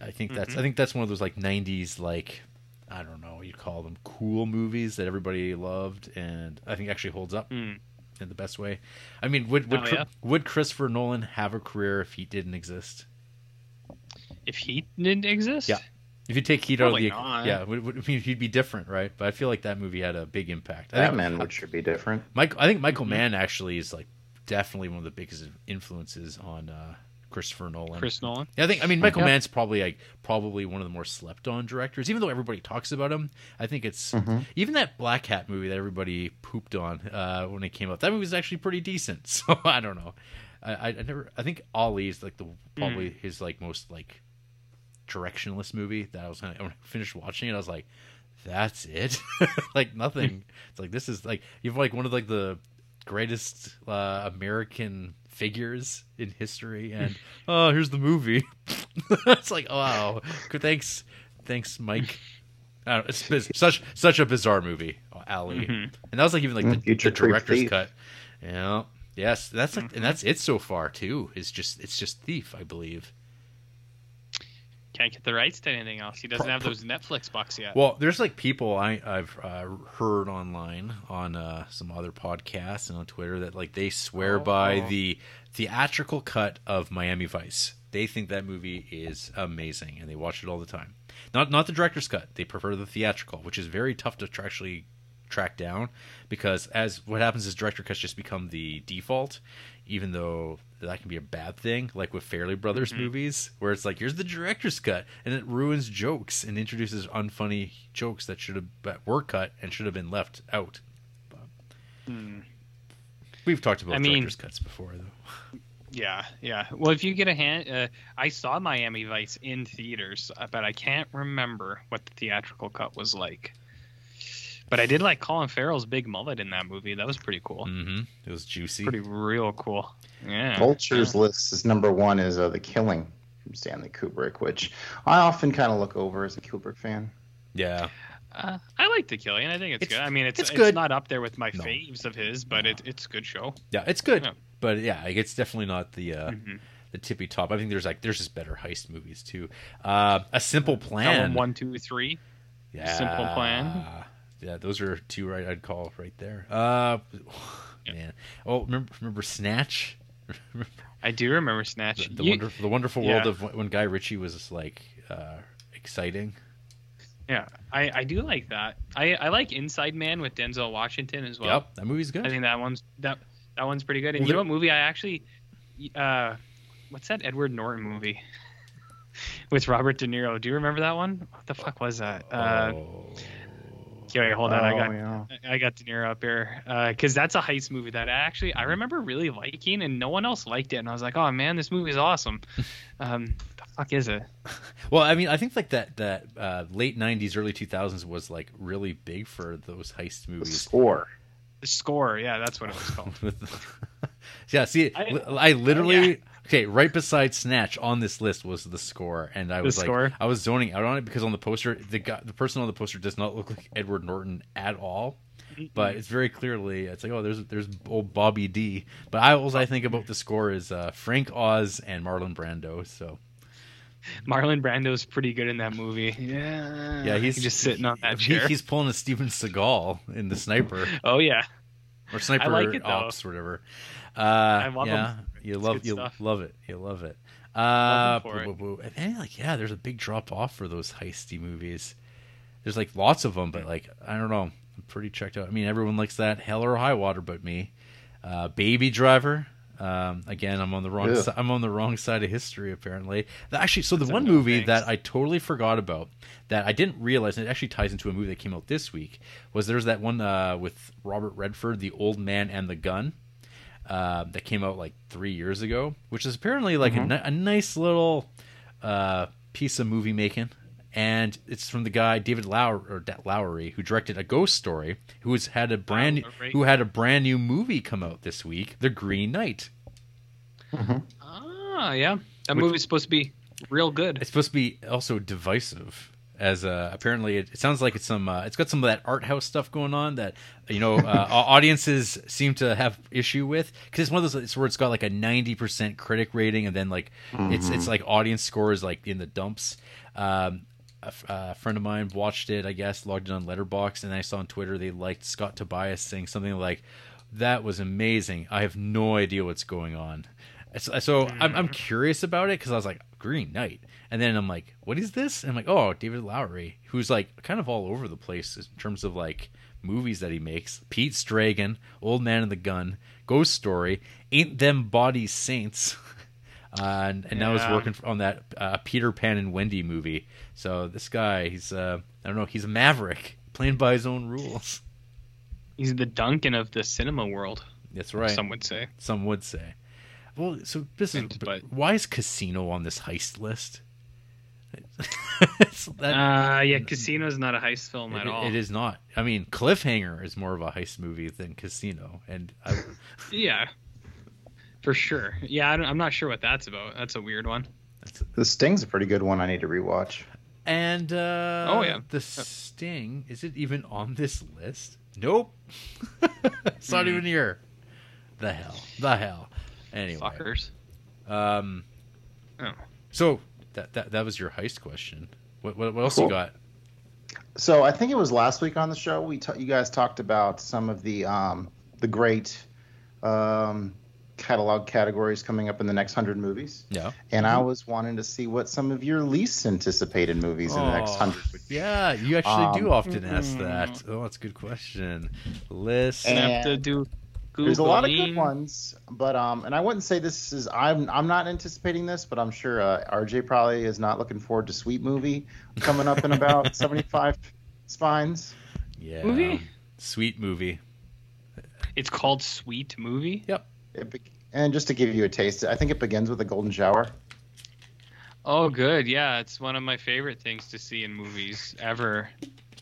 I think that's I think that's one of those like '90s like I don't know you'd call them cool movies that everybody loved and I think actually holds up Mm. in the best way. I mean, would would Oh, yeah? would Christopher Nolan have a career if he didn't exist? If Heat didn't exist, Yeah. If you take Heat out of the not. yeah, would, would, I mean, he'd be different, right? But I feel like that movie had a big impact. I think, Batman would sure be different. Mike, I think Michael Mm-hmm. Mann actually is like definitely one of the biggest influences on uh, Christopher Nolan. Chris Nolan. Yeah, I think I mean Michael Yeah. Mann's probably like probably one of the more slept on directors. Even though everybody talks about him, I think it's even that Blackhat movie that everybody pooped on uh, when it came out. That movie was actually pretty decent. So I don't know. I, I, I never. I think Ollie's like the probably his like most like directionless movie that I was kind of when I finished watching it. I was like, that's it. like nothing. it's like this is like you have like one of like the greatest uh, American figures in history, and oh, here's the movie. it's like, oh, wow, thanks, thanks, Mike. I don't, it's, biz- such such a bizarre movie, Ali, and that was like even like Mm, the, the Future director's Thief. cut. Yeah, yes, that's like, and that's it so far too. Is just it's just Thief, I believe. Can't get the rights to anything else. He doesn't have those Netflix bucks yet. Well, there's like people I, I've uh, heard online on uh, some other podcasts and on Twitter that like they swear by Oh. the theatrical cut of Miami Vice. They think that movie is amazing and they watch it all the time. Not not the director's cut. They prefer the theatrical, which is very tough to tr- actually track down because as what happens is director cuts just become the default even though that can be a bad thing like with Farrelly brothers movies where it's like here's the director's cut and it ruins jokes and introduces unfunny jokes that should have that were cut and should have been left out we've talked about I mean- director's cuts before though Yeah, yeah. Well, if you get a hand, uh, I saw Miami Vice in theaters, but I can't remember what the theatrical cut was like. But I did like Colin Farrell's big mullet in that movie. That was pretty cool. mm-hmm it was juicy Pretty real cool. Yeah. Vulture's list is number one is uh, The Killing from Stanley Kubrick, which I often kind of look over as a Kubrick fan. yeah Uh, I like The Killing. I think it's, It's- good. I mean, it's it's it's, good. not up there with my No. faves of his, but it, it's a good show. yeah it's good Yeah. but yeah like, it's definitely not the uh Mhm. the tippy top i think there's like there's just better heist movies too uh a simple plan Pelham one, two, three. Yeah. Simple Plan. Yeah, those are two right I'd call right there. Uh man. Oh, remember remember Snatch? I do remember Snatch. the, the, You- wonder, the wonderful world Yeah. of when when Guy Ritchie was like uh exciting. yeah, I, I do like that. I, I like Inside Man with Denzel Washington as well. yep, that movie's good. I think that one's that that one's pretty good. And Well, you know what movie I actually uh what's that Edward Norton movie with Robert De Niro? Do you remember that one? What the fuck was that? Uh oh. Yeah, wait, hold on. I Oh, got yeah. I got De Niro up here because that's a heist movie that I actually I remember really liking, and no one else liked it. And I was like, oh man, this movie is awesome. um, the fuck is it? Well, I mean, I think like that that uh, late '90s, early 2000s was like really big for those heist The movies. score. The score, yeah, that's what it was called. yeah, see, I, I- I literally yeah. Okay, right beside Snatch on this list was the score, and I was like. I was zoning out on it because on the poster, the guy, the person on the poster does not look like Edward Norton at all, but it's very clearly it's like, oh, there's there's old Bobby D. But I always I think about the score is uh, Frank Oz and Marlon Brando. So Marlon Brando's pretty good in that movie. Yeah, yeah, he's just sitting on that he- chair. he's pulling a Steven Seagal in the Sniper. oh yeah, or sniper like it, ops whatever. Uh, love yeah, him. You It's love you stuff. love it. You love it. Uh, for boo, boo, boo. And then, like, yeah, there's a big drop off for those heisty movies. There's like lots of them, but like, I don't know. I'm pretty checked out. I mean, everyone likes that Hell or High Water, but me. Uh, Baby Driver. Um, again, I'm on the wrong. Ew. Si- I'm on the wrong side of history, apparently. Actually, so the That's a one no movie thanks. that I totally forgot about that I didn't realize, and it actually ties into a movie that came out this week, was there's that one uh, with Robert Redford, The Old Man and the Gun uh, that came out like three years ago, which is apparently like a, ni- a nice little uh, piece of movie making. And it's from the guy David Lower or Da- Lowery who directed a Ghost Story, who has had a brand Lowery. who had a brand new movie come out this week, The Green Knight. Ah, yeah. That Which- movie's supposed to be real good. It's supposed to be also divisive, as uh, apparently it, it sounds like it's some. Uh, it's got some of that art house stuff going on that you know uh, audiences seem to have issue with because it's one of those it's where it's got like a ninety percent critic rating and then like it's it's like audience scores like in the dumps. Um, a, f- a friend of mine watched it, I guess, logged it on Letterboxd, and I saw on Twitter they liked Scott Tobias saying something like, "That was amazing. I have no idea what's going on." So, so I'm, I'm curious about it because I was like, Green Knight. And then I'm like, what is this? And I'm like, oh, David Lowery, who's like kind of all over the place in terms of like movies that he makes. Pete's Dragon, Old Man and the Gun, Ghost Story, Ain't Them Bodies Saints. Uh, and, and now he's working on that uh, Peter Pan and Wendy movie. So this guy, he's uh, I don't know, he's a maverick, playing by his own rules. He's the Duncan of the cinema world. That's right. Some would say. Some would say. Well, so this is. But- why is Casino on this heist list? It's- that- Uh, yeah, Casino's not a heist film it- at all. it is not. I mean, Cliffhanger is more of a heist movie than Casino, and I, Yeah, for sure. Yeah, I don't, I'm not sure what that's about. That's a weird one. that's, The Sting's a pretty good one. I need to rewatch. and uh, Oh, yeah. the Sting is it even on this list? Nope, it's not Hmm. even here. The hell, the hell. Anyway, Fuckers. um, Oh. so that that that was your heist question. What what, what else Cool. you got? So I think it was last week on the show we ta- you guys talked about some of the um, the great um, catalog categories coming up in the next hundred movies, Yeah. and I was wanting to see what some of your least anticipated movies in the next hundred. Yeah, you actually do Um, often ask that. Oh, that's a good question. List. And- Gonna have to do. There's a lot of good ones, but um, and I wouldn't say this is I'm I'm not anticipating this, but I'm sure uh, RJ probably is not looking forward to Sweet Movie coming up in about 75 spines. yeah. Movie? Sweet movie. It's called Sweet Movie. It be- and just to give you a taste, I think it begins with a golden shower. Oh, good. Yeah, it's one of my favorite things to see in movies ever.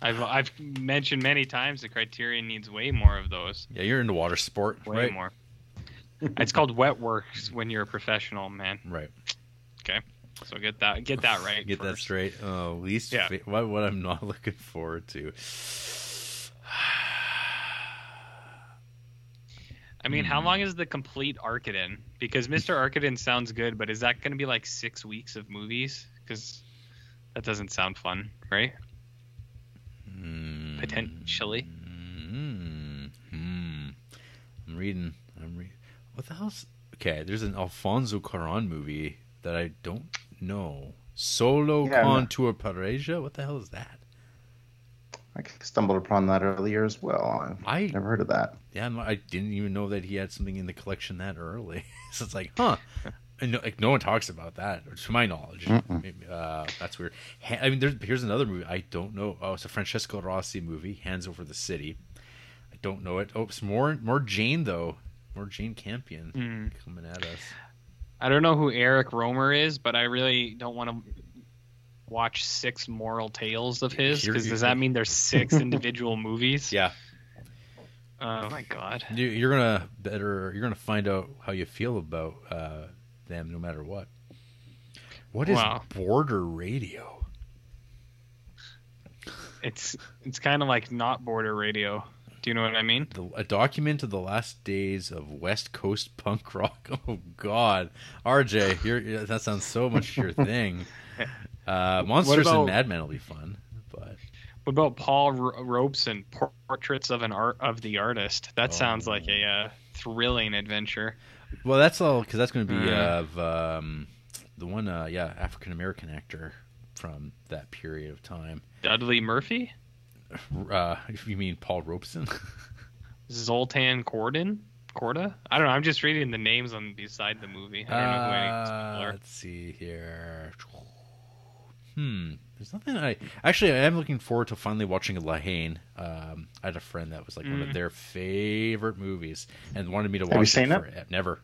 I've I've mentioned many times the Criterion needs way more of those. Yeah, you're into water sport, Way right? more. it's called wet works when you're a professional, man. Right. Okay. So get that get that right. Get that straight. Oh, least Yeah. fa- what what I'm not looking forward to. I mean, how Hmm. long is the complete Arkadin? Because Mr. Arkadin sounds good, but is that going to be like six weeks of movies? Because that doesn't sound fun, right? Potentially. Hmm. Hmm. I'm reading. I'm reading. What the hell's? Okay, there's an Alfonso Cuarón movie that I don't know. Solo Yeah, I'm not- pareja. What the hell is that? I stumbled upon that earlier as well. I've I never heard of that. yeah, I didn't even know that he had something in the collection that early. so it's like, huh? And no, like no one talks about that, to my knowledge. Maybe, uh, that's weird. Ha- I mean, there's, here's another movie I don't know. Oh, it's a Francesco Rosi movie, Hands Over the City. I don't know it. Oh, it's more more Jane though, more Jane Campion Hmm. coming at us. I don't know who Eric Rohmer is, but I really don't want to watch six moral tales of his. Here- Because does that mean there's six individual movies? Yeah, Oh my god. you, you're gonna better. You're gonna find out how you feel about uh, them, no matter what. What is Wow. border radio? It's it's kind of like not border radio. Do you know what I mean? the, a document of the last days of West Coast punk rock. Oh God, RJ, you're, that sounds so much your thing. Uh, Monsters about- and Madmen will be fun, but What about Paul R- Robeson, Portraits of an Art of the Artist? That Oh. sounds like a uh, thrilling adventure. Well, that's all because that's going to be of um, the one, uh, yeah, African American actor from that period of time. Dudley Murphy, Uh, if you mean Paul Robeson, Zoltan Corden, Korda. I don't know. I'm just reading the names on beside the movie. I don't know who any of these people Uh, are. let's see here. Hmm. There's nothing I actually I am looking forward to finally watching La Haine. Um, I had a friend that was like one of Mm. their favorite movies and wanted me to watch. Have you watch seen it. For, Never.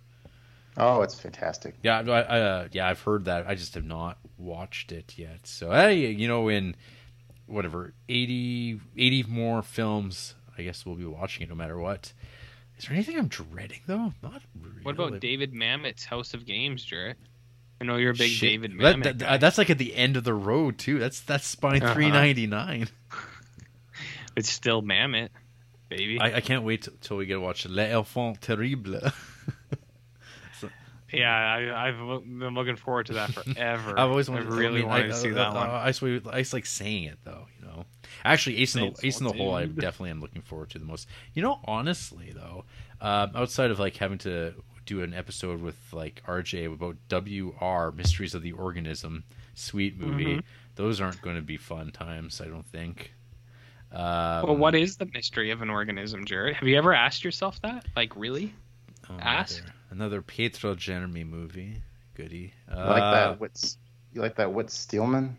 Oh, it's fantastic. Yeah, I, I, uh, yeah, I've heard that. I just have not watched it yet. So, hey, you know, in whatever 80, 80 more films, I guess we'll be watching it no matter what. Is there anything I'm dreading though? Not really. What about David Mamet's House of Games, Jarrett? I know you're a big Shit. David Mamet that- guy. that's like at the end of the road too. That's that's spine Uh-huh. three ninety nine. It's still Mamet, baby. I, I can't wait t- till we get to watch Les Enfants Terribles. yeah, I, I've been looking forward to that forever. I've always I wanted. really I mean, wanted I, to see uh, that uh, one. I just, I just like saying it though. You know, actually, Ace in the Ace in the Hole, I definitely am looking forward to the most. You know, honestly though, um, outside of like having to do an episode with like RJ about WR Mysteries of the Organism, sweet movie. Mhm. Those aren't going to be fun times. I don't think. Um, well, what is the mystery of an organism, Jared? Have you ever asked yourself that? Like, really? oh, ask? Another, another Pietro Jeremy movie. Goody. Uh, You like that? What's you like that? Whit Stillman?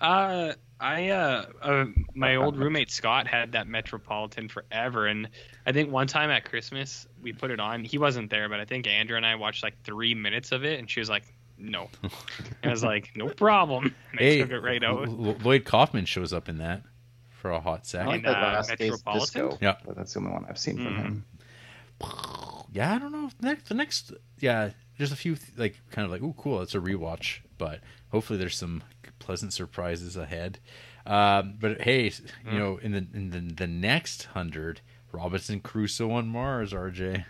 Uh, I uh, uh, my old roommate Scott had that Metropolitan forever, and I think one time at Christmas we put it on. He wasn't there, but I think Andrew and I watched like three minutes of it, and she was like, "No," and I was like, "No problem." And I Hey, took it right out. L- L- Lloyd Kaufman shows up in that for a hot second. like In, uh, last Days Metropolitan? Disco. Yeah. but that's the only one I've seen from him. Yeah, I don't know. Next, the next, yeah, there's a few like kind of like, oh, cool, it's a rewatch, but hopefully there's some pleasant surprises ahead. Um, but hey, you know, in the in the, the next hundred, Robinson Crusoe on Mars, RJ.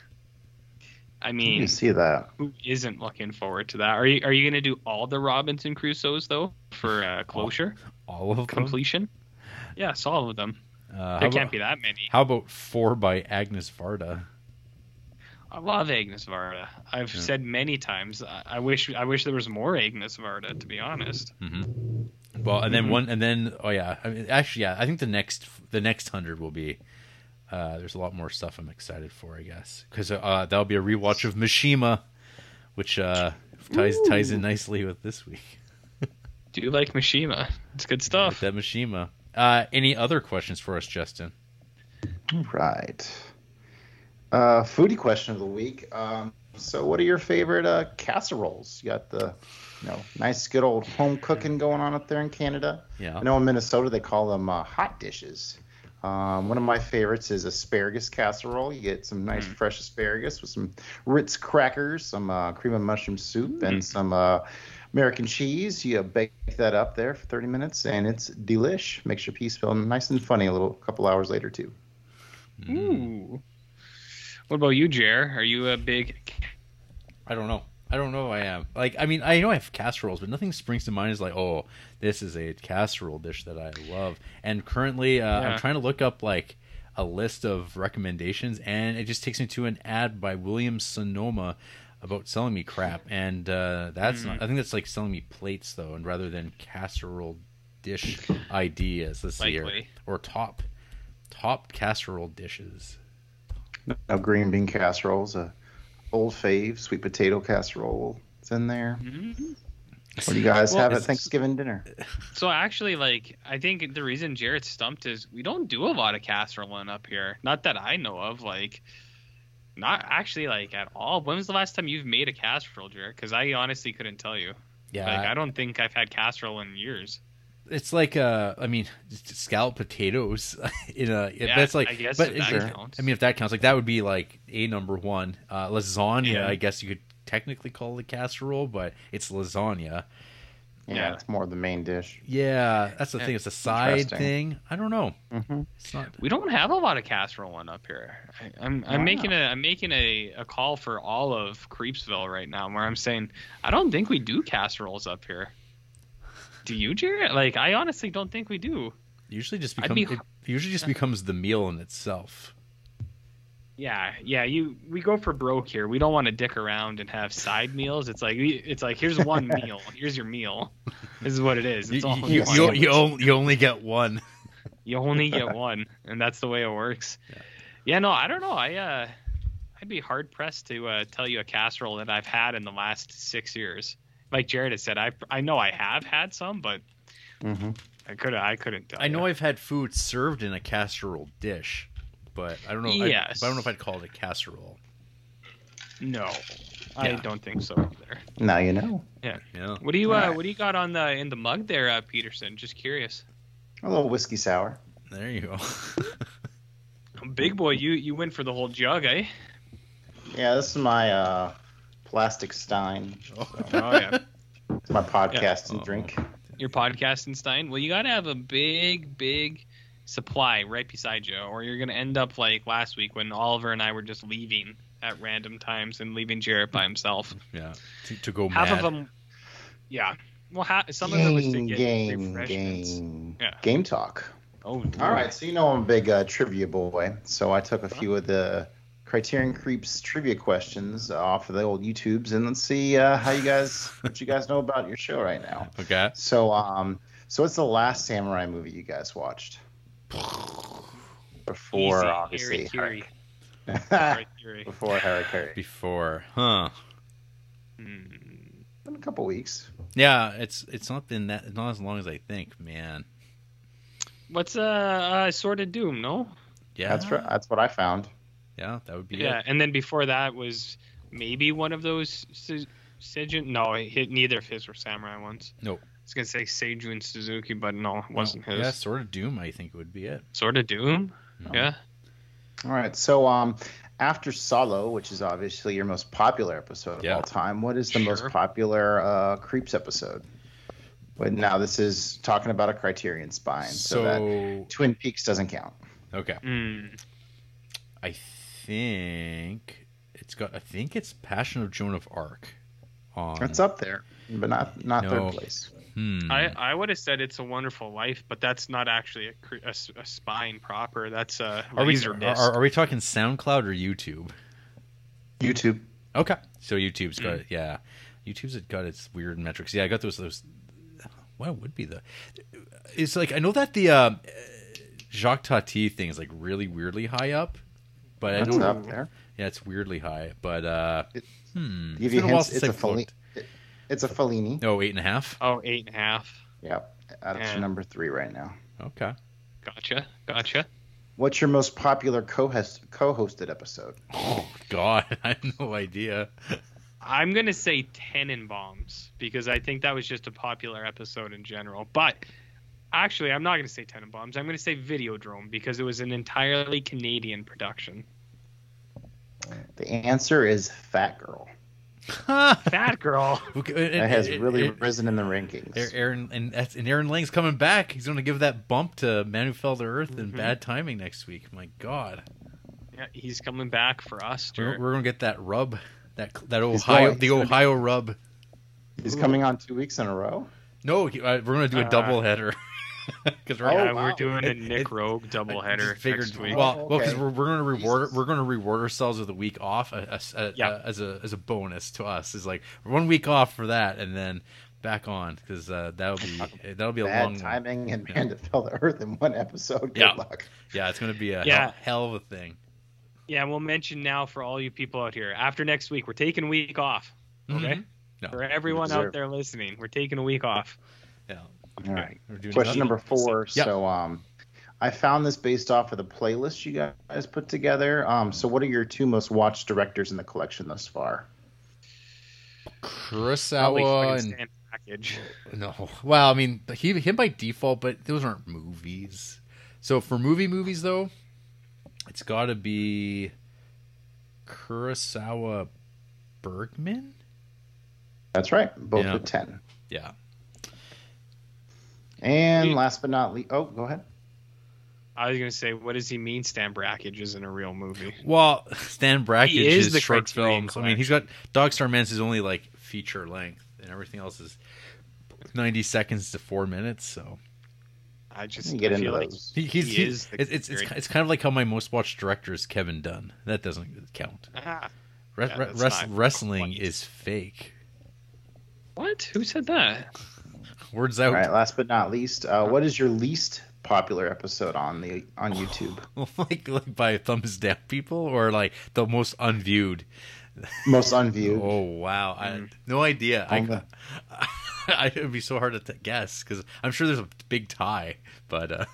I mean, You mean, see that? who isn't looking forward to that? Are you Are you gonna do all the Robinson Crusoes though for uh, closure All of them. completion? Yes, all of them. Uh, There can't about, be that many. how about four by Agnes Varda? I love Agnes Varda. I've Yeah. said many times. I, I wish I wish there was more Agnes Varda. To be honest. hmm Well, and then Mhm. one, and then oh yeah, I mean, actually, yeah, I think the next the next hundred will be. Uh, there's a lot more stuff I'm excited for, I guess, because uh, that'll be a rewatch of Mishima, which uh, ties ties in nicely with this week. Do you like Mishima? It's good Like stuff. that Mishima. Uh, any other questions for us, Justin? Right. Uh, foodie question of the week. Um, so, what are your favorite uh, casseroles? You got the, you know, nice good old home cooking going on up there in Canada. Yeah. I know in Minnesota they call them uh, hot dishes. Um, one of my favorites is asparagus casserole. You get some nice Mm. fresh asparagus with some Ritz crackers, some uh, cream and mushroom soup, and some uh, American cheese. You bake that up there for 30 minutes, and it's delish. Makes your piece feel nice and funny a little couple hours later too. Mm. Ooh. What about you, Jer? Are you a big? I don't know. I don't know. If I am like. I mean, I know I have casseroles, but nothing springs to mind. Is like, oh, this is a casserole dish that I love. And currently, uh, I'm trying to look up like a list of recommendations, and it just takes me to an ad by William Sonoma about selling me crap. And uh, that's not. I think that's like selling me plates though, and rather than casserole dish ideas. Let's see here, or top top casserole dishes. No green bean casseroles, a old fave sweet potato casserole. It's in there. Mhm. What do you guys Well, have at Thanksgiving dinner? So actually, like, I think the reason Jared's stumped is we don't do a lot of casseroling up here. Not that I know of. Like, not actually like at all. When was the last time you've made a casserole, Jared? Because I honestly couldn't tell you. Yeah, Like, I don't think I've had casserole in years. It's like uh i mean just scalloped potatoes in a Yeah, that's like I guess but if it- that it- counts. i mean if that counts like that would be like a number one uh lasagna Yeah. i guess you could technically call it a casserole but it's lasagna Yeah, Yeah. it's more the main dish. yeah that's the Yeah, thing it's a side thing i don't know Mm-hmm. it's not We don't have a lot of casserole one up here. I, I'm I'm Wow. making a I'm making a, a call for all of Creepsville right now, where I'm saying I don't think we do casseroles up here. Do you, Jared? Like, I honestly don't think we do. usually just becomes be- it usually just becomes the meal in itself Yeah, yeah. You we go for broke here. We don't want to dick around and have side meals. It's like it's like here's one meal. Here's your meal. This is what it is. You, It's all you, you, you, only, you only get one. you only get one, and that's the way it works. Yeah. no, I don't know. I uh, I'd be hard pressed to uh, tell you a casserole that I've had in the last six years. Like Jared has said, I I know I have had some, but hmm I could I couldn't tell. I know you. I've had food served in a casserole dish, but I don't know. I, Yes. but I don't know if I'd call it a casserole. no. I don't think so either. Now you know. Yeah. yeah. What do you uh, Alright. What do you got on the in the mug there, uh, Peterson? Just curious. A little whiskey sour. There you go. Big boy, you you went for the whole jug, eh? Yeah, this is my uh, plastic stein. Oh yeah. It's my podcasting Oh. drink. Your podcasting Stein. Well, you got to have a big, big supply right beside you, or you're gonna end up like last week when Oliver and I were just leaving at random times and leaving Jarrett by himself. yeah. To, to go Half mad. of them, yeah. Well, ha- some of it was to Game, get game, refreshments. game, Yeah. game talk. Oh, All right, so you know I'm a big uh, trivia boy, so I took a few of the Criterion Creeps trivia questions off of the old YouTubes, and let's see uh, how you guys, what you guys know about your show right now. Okay. So, um, so what's the last samurai movie you guys watched? Before, Easy, obviously, Harry Kiri. Har- Harry Kiri. before Harakiri. Before, huh? Hmm. Been a couple weeks. Yeah, it's it's not been that not as long as I think, man. What's uh, uh Sword of Doom? No. Yeah, That's right. That's what I found. Yeah, that would be it. Yeah, it. and then before that was maybe one of those Su- Seijun. No, hit neither of his were samurai ones. Nope. I was gonna say Seijun Suzuki, but no, it wasn't his. Yeah, Sword of Doom. I think would be it. Sword of Doom. No. Yeah. All right. So, um, after Solo, which is obviously your most popular episode of Yeah. all time, what is the most popular uh, Creeps episode? But now this is talking about a Criterion spine, so, So, that Twin Peaks doesn't count. okay, Mm. I think it's got. I think it's Passion of Joan of Arc. On It's up there, but not not No. third place. Hmm. I I would have said it's a Wonderful Life, but that's not actually a, cre- a s- a spine proper. That's a are we are, disc. are, are we talking SoundCloud or YouTube? YouTube. Okay, so YouTube's got yeah, YouTube's got its weird metrics. Yeah, I got those those. What would be the? It's like I know that the uh, Jacques Tati thing is like really weirdly high up, but I don't. up there. Yeah, it's weirdly high, but uh, It- hmm. Give it's you been a while hints, since it's a I've Fellini. looked. it- It's a Fellini. Oh, eight and a half. oh, eight and a half. Yep, that's Yeah. your number three right now. Okay. Gotcha. Gotcha. What's your most popular co-host co-hosted episode? Oh God, I have no idea. I'm gonna say Tenenbaums because I think that was just a popular episode in general. But actually, I'm not gonna say Tenenbaums. I'm gonna say Videodrome because it was an entirely Canadian production. The answer is Fat Girl. Fat girl. That has really risen in the rankings. Aaron and that's and Aaron Lang's coming back. He's going to give that bump to Man Who Fell to Earth in Mhm. bad timing next week. My God, Yeah, he's coming back for us. we're, we're going to get that rub, that that Ohio, going- the he's be- Ohio rub. He's coming on two weeks in a row. No, uh, we're going to do a Uh, double header because we're Oh, yeah, wow. we're doing a Nick it- Rogue I doubleheader just figured, next week. Well, Oh, well, because okay. we're, we're going to reward Jesus. we're going to reward ourselves with a week off uh, as, uh, Yeah. uh, as a as a bonus to us. Is like one week off for that, and then back on because uh, that'll be that'll be a long timing and Yeah. man to fell to earth in one episode. Good Yeah. luck. Yeah, it's going to be a Yeah. hell, hell of a thing. Yeah, we'll mention now for all you people out here. After next week, we're taking a week off. Okay. Mhm. No. For everyone out there listening, we're taking a week off. Yeah. All right. Question number four. Yeah. So, um, I found this based off of the playlist you guys put together. Um, so what are your two most watched directors in the collection thus far? Probably Kurosawa and Brakhage. no. Well, I mean, he him by default, but those aren't movies. So for movie movies though, it's got to be Kurosawa Bergman. That's right. Both Yeah. with ten. Yeah. And You- last but not least, oh, go ahead. I was gonna say, what does he mean? Stan Brakhage isn't a real movie. Well, Stan Brakhage He is is the short Criterion films. I mean, he's got Dog Star Man's is only like feature length, and everything else is ninety seconds to four minutes. So I just You get I into feel like those. He, he's, He he- is it's, it's, it's, it's kind of like how my most watched director is Kevin Dunn. That doesn't count. ah, Re- Yeah, re- res- wrestling quite. is fake. what? Who said that? Words out. right. Last but not least, uh, what is your least popular episode on the on YouTube? like like by thumbs down people or like the most unviewed. Most unviewed. Oh wow, I Mm. no idea. I, the- I it would be so hard to t- guess because I'm sure there's a big tie, but uh,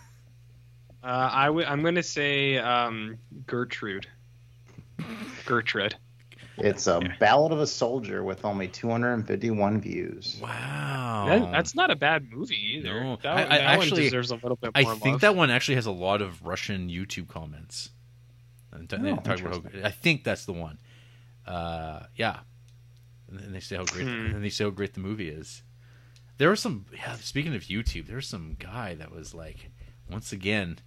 Uh, I w- I'm gonna say um, Gertrude. Gertrude. It's a Yeah. Ballad of a Soldier with only 251 views. wow, That, that's not a bad movie either. No. That, I- I that actually- one deserves a little bit more. I think love. that one actually has a lot of Russian YouTube comments. And t- they Oh, about I think that's the one. Uh, yeah, and then they say how great, Hmm. and they say how great the movie is. There was some. Yeah, speaking of YouTube, there was some guy that was like, once again,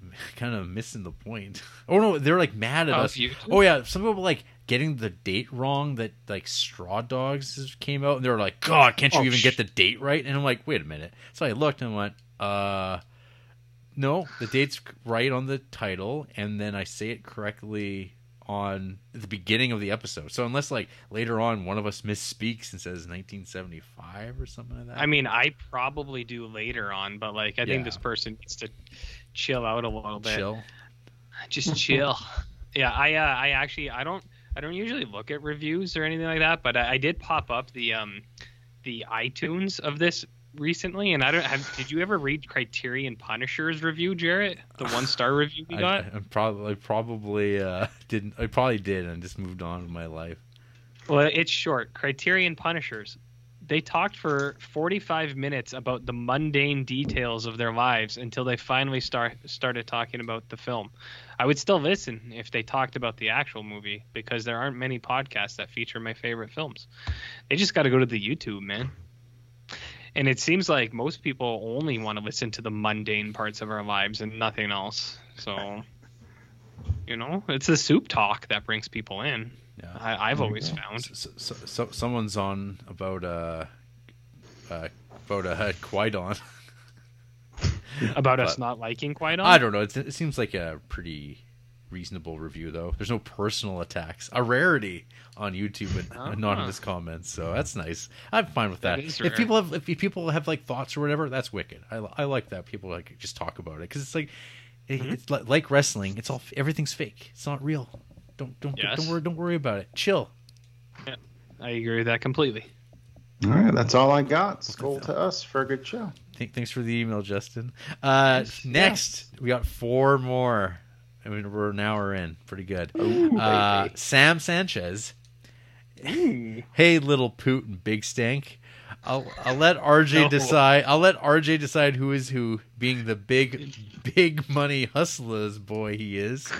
kind of missing the point. Oh no, they're like mad at Of us. YouTube? Oh yeah, some people were like getting the date wrong. That like Straw Dogs came out, and they were like, God, can't you Oh, even sh- get the date right? And I'm like, wait a minute. So I looked and went, uh. No, the date's right on the title, and then I say it correctly on the beginning of the episode. So unless like later on one of us misspeaks and says 1975 or something like that. I mean, I probably do later on, but like I think this person needs to chill out a little bit. chill. Just chill. yeah, I uh, I actually I don't I don't usually look at reviews or anything like that, but I, I did pop up the um the iTunes of this recently, and I don't have. Did you ever read Criterion Punisher's review, Jarrett? The one star review we I, got. I probably I probably uh, didn't. I probably did and just moved on with my life. Well, it's short. Criterion Punishers. They talked for 45 minutes about the mundane details of their lives until they finally start started talking about the film. I would still listen if they talked about the actual movie because there aren't many podcasts that feature my favorite films. They just got to go to the YouTube, man. And it seems like most people only want to listen to the mundane parts of our lives and nothing else. So, you know, it's the soup talk that brings people in. Yeah. I, I've There always found. So, so, so someone's on about uh, uh about uh, Qui-Gon. about us not liking quite on. I don't know. It's, it seems like a pretty reasonable review, though. There's no personal attacks. A rarity on YouTube and Ah. anonymous comments, so that's nice. I'm fine with that. That if people have if people have like thoughts or whatever, that's wicked. I, I like that people like just talk about it because it's like Mm-hmm. it's li- like wrestling. It's all everything's fake. It's not real. Don't don't Yes. don't worry don't worry about it. Chill. I agree with that completely. All right, that's all I got. Skull to us for a good show. Th- thanks for the email, Justin. Uh, Yes. next, we got four more. I mean, we're an hour in. Pretty good. Ooh, Uh. Sam Sanchez. Hey, little poot and big stank. I'll I'll let RJ No. decide. I'll let RJ decide who is who, being the big big money hustlers boy he is.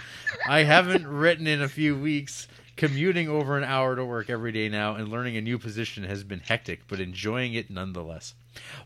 I haven't written in a few weeks. Commuting over an hour to work every day now and learning a new position has been hectic, but enjoying it nonetheless.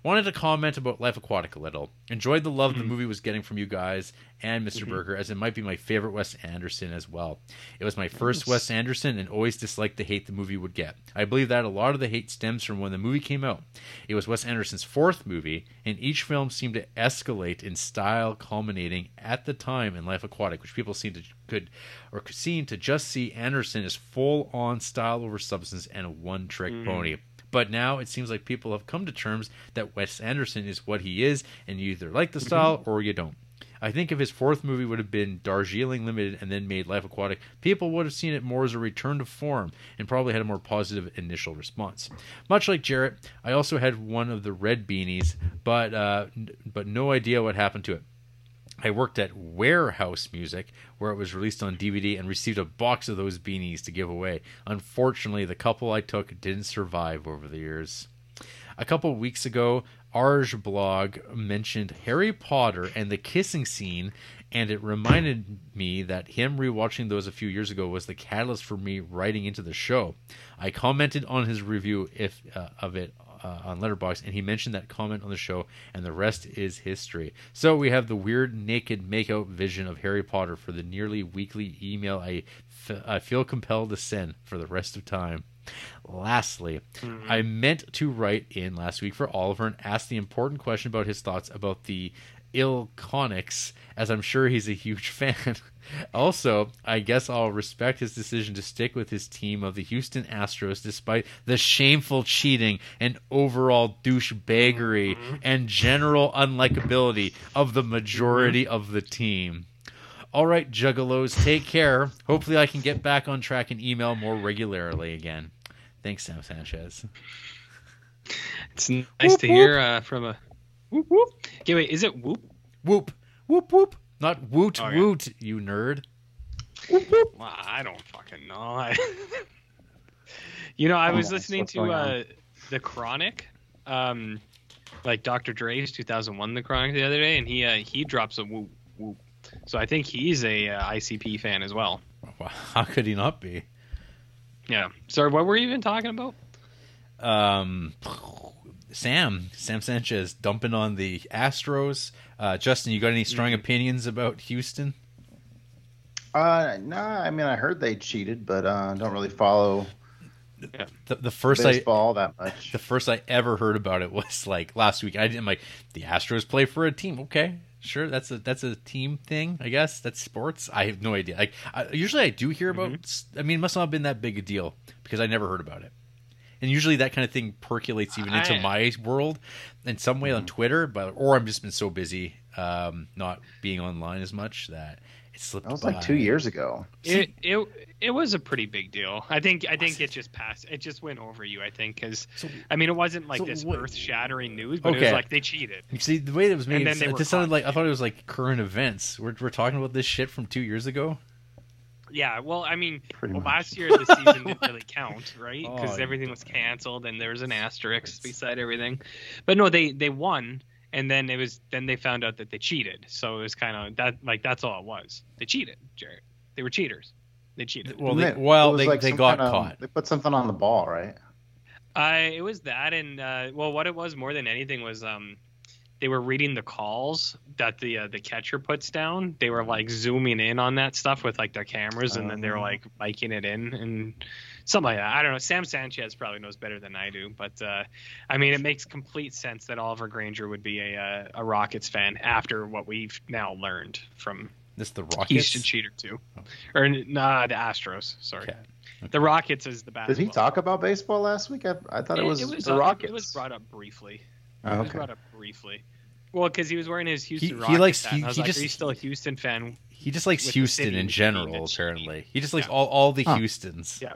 Wanted to comment about Life Aquatic a little. Enjoyed the love the hmm. movie was getting from you guys and mister mm-hmm. Berger, as it might be my favorite Wes Anderson as well. It was my first Wes Anderson and always disliked the hate the movie would get. I believe that a lot of the hate stems from when the movie came out. It was Wes Anderson's fourth movie, and each film seemed to escalate in style, culminating at the time in Life Aquatic, which people seemed to could or could seem to just see Anderson as full on style over substance and a one trick hmm. pony. But now it seems like people have come to terms that Wes Anderson is what he is, and you either like the style or you don't. I think if his fourth movie would have been Darjeeling Limited and then made Life Aquatic, people would have seen it more as a return to form and probably had a more positive initial response. Much like Jarrett, I also had one of the red beanies, but uh, but no idea what happened to it. I worked at Warehouse Music, where it was released on DVD, and received a box of those beanies to give away. Unfortunately, the couple I took didn't survive over the years. A couple weeks ago, Arj blog mentioned Harry Potter and the kissing scene, and it reminded me that him rewatching those a few years ago was the catalyst for me writing into the show. I commented on his review if uh, of it uh, on Letterboxd, and he mentioned that comment on the show, and the rest is history. So we have the weird naked makeout vision of Harry Potter for the nearly weekly email I, f- I feel compelled to send for the rest of time. Lastly, I meant to write in last week for Oliver and ask the important question about his thoughts about the Ilconix, as I'm sure he's a huge fan. also, I guess I'll respect his decision to stick with his team of the Houston Astros despite the shameful cheating and overall douchebaggery and general unlikability of the majority of the team. All right, juggalos, take care. Hopefully, I can get back on track and email more regularly again. Thanks, Sam Sanchez. It's nice to hear uh, from a whoop whoop. Okay, wait, is it whoop? Whoop, whoop, whoop. Not woot, Oh, yeah. woot, you nerd. Well, I don't fucking know. I... you know, I Oh, was yes, listening to uh, the Chronic, um, like Dr. Dre's 2001 The Chronic the other day, and he uh, he drops a whoop whoop. So I think he's a uh, ICP fan as well. Wow, How could he not be? Yeah. Sorry, what were you even talking about? Um, Sam, Sam Sanchez dumping on the Astros. Uh, Justin, you got any strong Mhm. opinions about Houston? Uh, no, I mean I heard they cheated, but uh, don't really follow The, the first I that much. the first I ever heard about it was like last week. I didn't like the Astros play for a team. Okay, sure, that's a that's a team thing. I guess that's sports. I have no idea. Like I, usually I do hear about. I mean, it must not have been that big a deal because I never heard about it. And usually that kind of thing percolates even into I- my world in some way on Twitter, but or I've just been so busy um, not being online as much that it slipped. That was by. like two years ago. It it it was a pretty big deal. I think I think it just passed. It just went over you. I think because So- I mean it wasn't like so this what- earth shattering news, but it was like they cheated. You see the way it was made. And then It, they it just sounded like I thought it was like current events. We're we're talking about this shit from two years ago. Yeah, well, I mean, well, last year the season didn't really count, right? Because Oh, everything was canceled and there was an asterisk It's- beside everything. But no, they they won, and then it was then they found out that they cheated. So it was kind of that like that's all it was. They cheated, Jared. They were cheaters. They cheated. Well, they, well, they, like they got kind of- caught. They put something on the ball, right? Uh, it was that, and uh, well, what it was more than anything was um, they were reading the calls that the uh, the catcher puts down. They were like zooming in on that stuff with like their cameras, and then they were Oh. like biking it in and something like that. I don't know. Sam Sanchez probably knows better than I do, but uh, I mean, it makes complete sense that Oliver Granger would be a uh, a Rockets fan after what we've now learned from This the Houston Rockets. cheater too, or nah, the Astros. Sorry, Okay. the Rockets is the bad Did he talk about baseball last week? I, I thought it, was, the uh, Rockets. It was brought up briefly. Oh, It was okay. brought up briefly. Well, because he was wearing his Houston he Rockets likes- hat. he- and I was he like, just- "Are you still a Houston fan?" He just likes Houston in general. the Apparently, he just likes Yeah. all, all the Huh. Houstons. Yeah.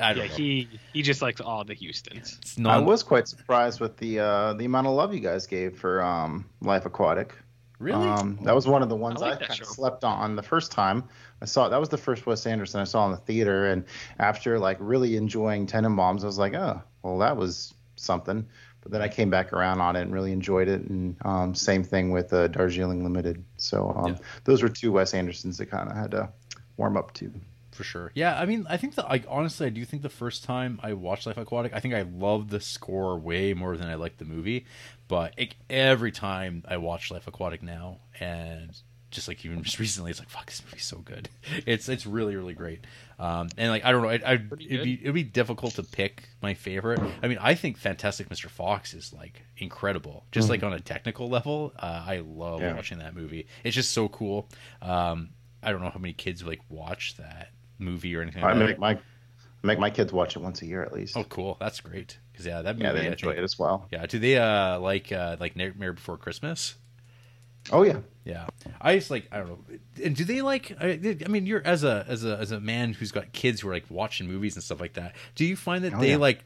I don't Yeah, know. he he just likes all the Houstons. It's I was quite surprised with the uh, the amount of love you guys gave for um, Life Aquatic. really. Um, that was one of the ones I I, like that kind show. of slept on the first time I saw. it. That was the first Wes Anderson I saw in the theater, and after like really enjoying Tenenbaums, I was like, oh, well, that was something. But then I came back around on it and really enjoyed it, and um, same thing with uh, Darjeeling Limited. So um, Yeah. those were two Wes Andersons that kind of had to warm up to. for sure. Yeah, I mean, I think that like honestly, I do think the first time I watched Life Aquatic, I think I loved the score way more than I liked the movie. But it, every time I watch Life Aquatic now, and just like even just recently, it's like fuck, this movie's so good. It's it's really really great. Um, and like I don't know, I, I it'd be it'd be difficult to pick my favorite. I mean, I think Fantastic Mr. Fox is like incredible, just like on a technical level. Uh, I love Yeah. watching that movie. It's just so cool. Um, I don't know how many kids like watch that movie or anything. I Like that. make my make my kids watch it once a year at least. Oh, cool! That's great. Because yeah, that movie. yeah, they enjoy think- it as well. Yeah, do they uh like uh like Nightmare Before Christmas? Oh yeah, Yeah, I just like I don't know. And do they like? I, I mean, you're as a as a as a man who's got kids who are like watching movies and stuff like that. Do you find that Oh, they yeah. like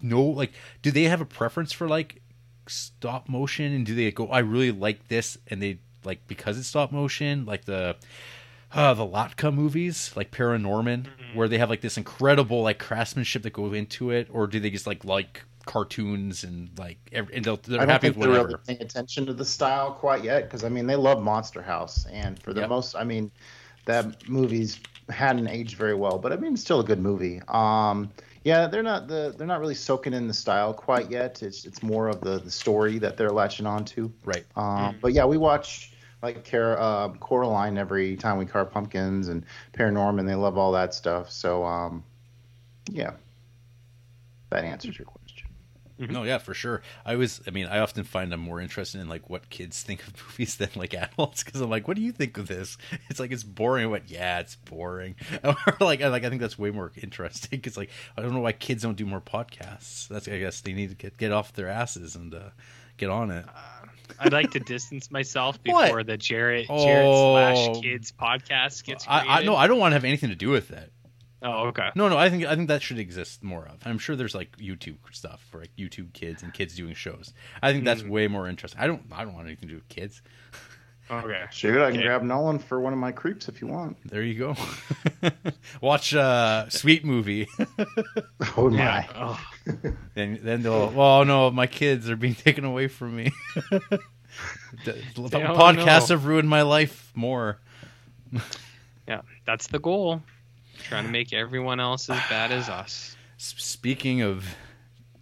know like? Do they have a preference for like stop motion? And do they go? I really like this, and they like because it's stop motion, like the. Uh, the Laika movies, like Paranorman, Mm-hmm. where they have like this incredible like craftsmanship that goes into it, or do they just like like cartoons and like every, and they'll, they're I don't happy think with they're whatever? really paying attention to the style quite yet because I mean they love Monster House and for the Yep. most I mean that movie's hadn't aged very well but I mean it's still a good movie. Um, yeah, they're not the they're not really soaking in the style quite yet. It's it's more of the the story that they're latching onto. Right. Um, Mm. But yeah, we watch like Cara, uh, Coraline every time we carve pumpkins and Paranorman. They love all that stuff. So um, yeah, that answers your question. Mhm. No, yeah, for sure. I was. I mean, I often find I'm more interested in like what kids think of movies than like adults because I'm like, what do you think of this? It's like it's boring. I went, yeah, it's boring. Or like, I like I think that's way more interesting because like I don't know why kids don't do more podcasts. That's I guess they need to get get off their asses and uh, get on it. I'd like to distance myself What? before the Jarrett Jarrett slash Oh. kids podcast gets created. I, I no, I don't want to have anything to do with it. Oh, okay. No, no, I think I think that should exist more of. I'm sure there's like YouTube stuff for like YouTube kids and kids doing shows. I think that's Mm. way more interesting. I don't I don't want anything to do with kids. Okay. Shoot, I can Okay. grab Nolan for one of my creeps if you want. There you go. Watch uh Sweet Movie. Oh my. Yeah. Oh, then then they'll oh no, my kids are being taken away from me. the the podcasts have ruined my life more. yeah. That's the goal. Trying to make everyone else as bad as us. Speaking of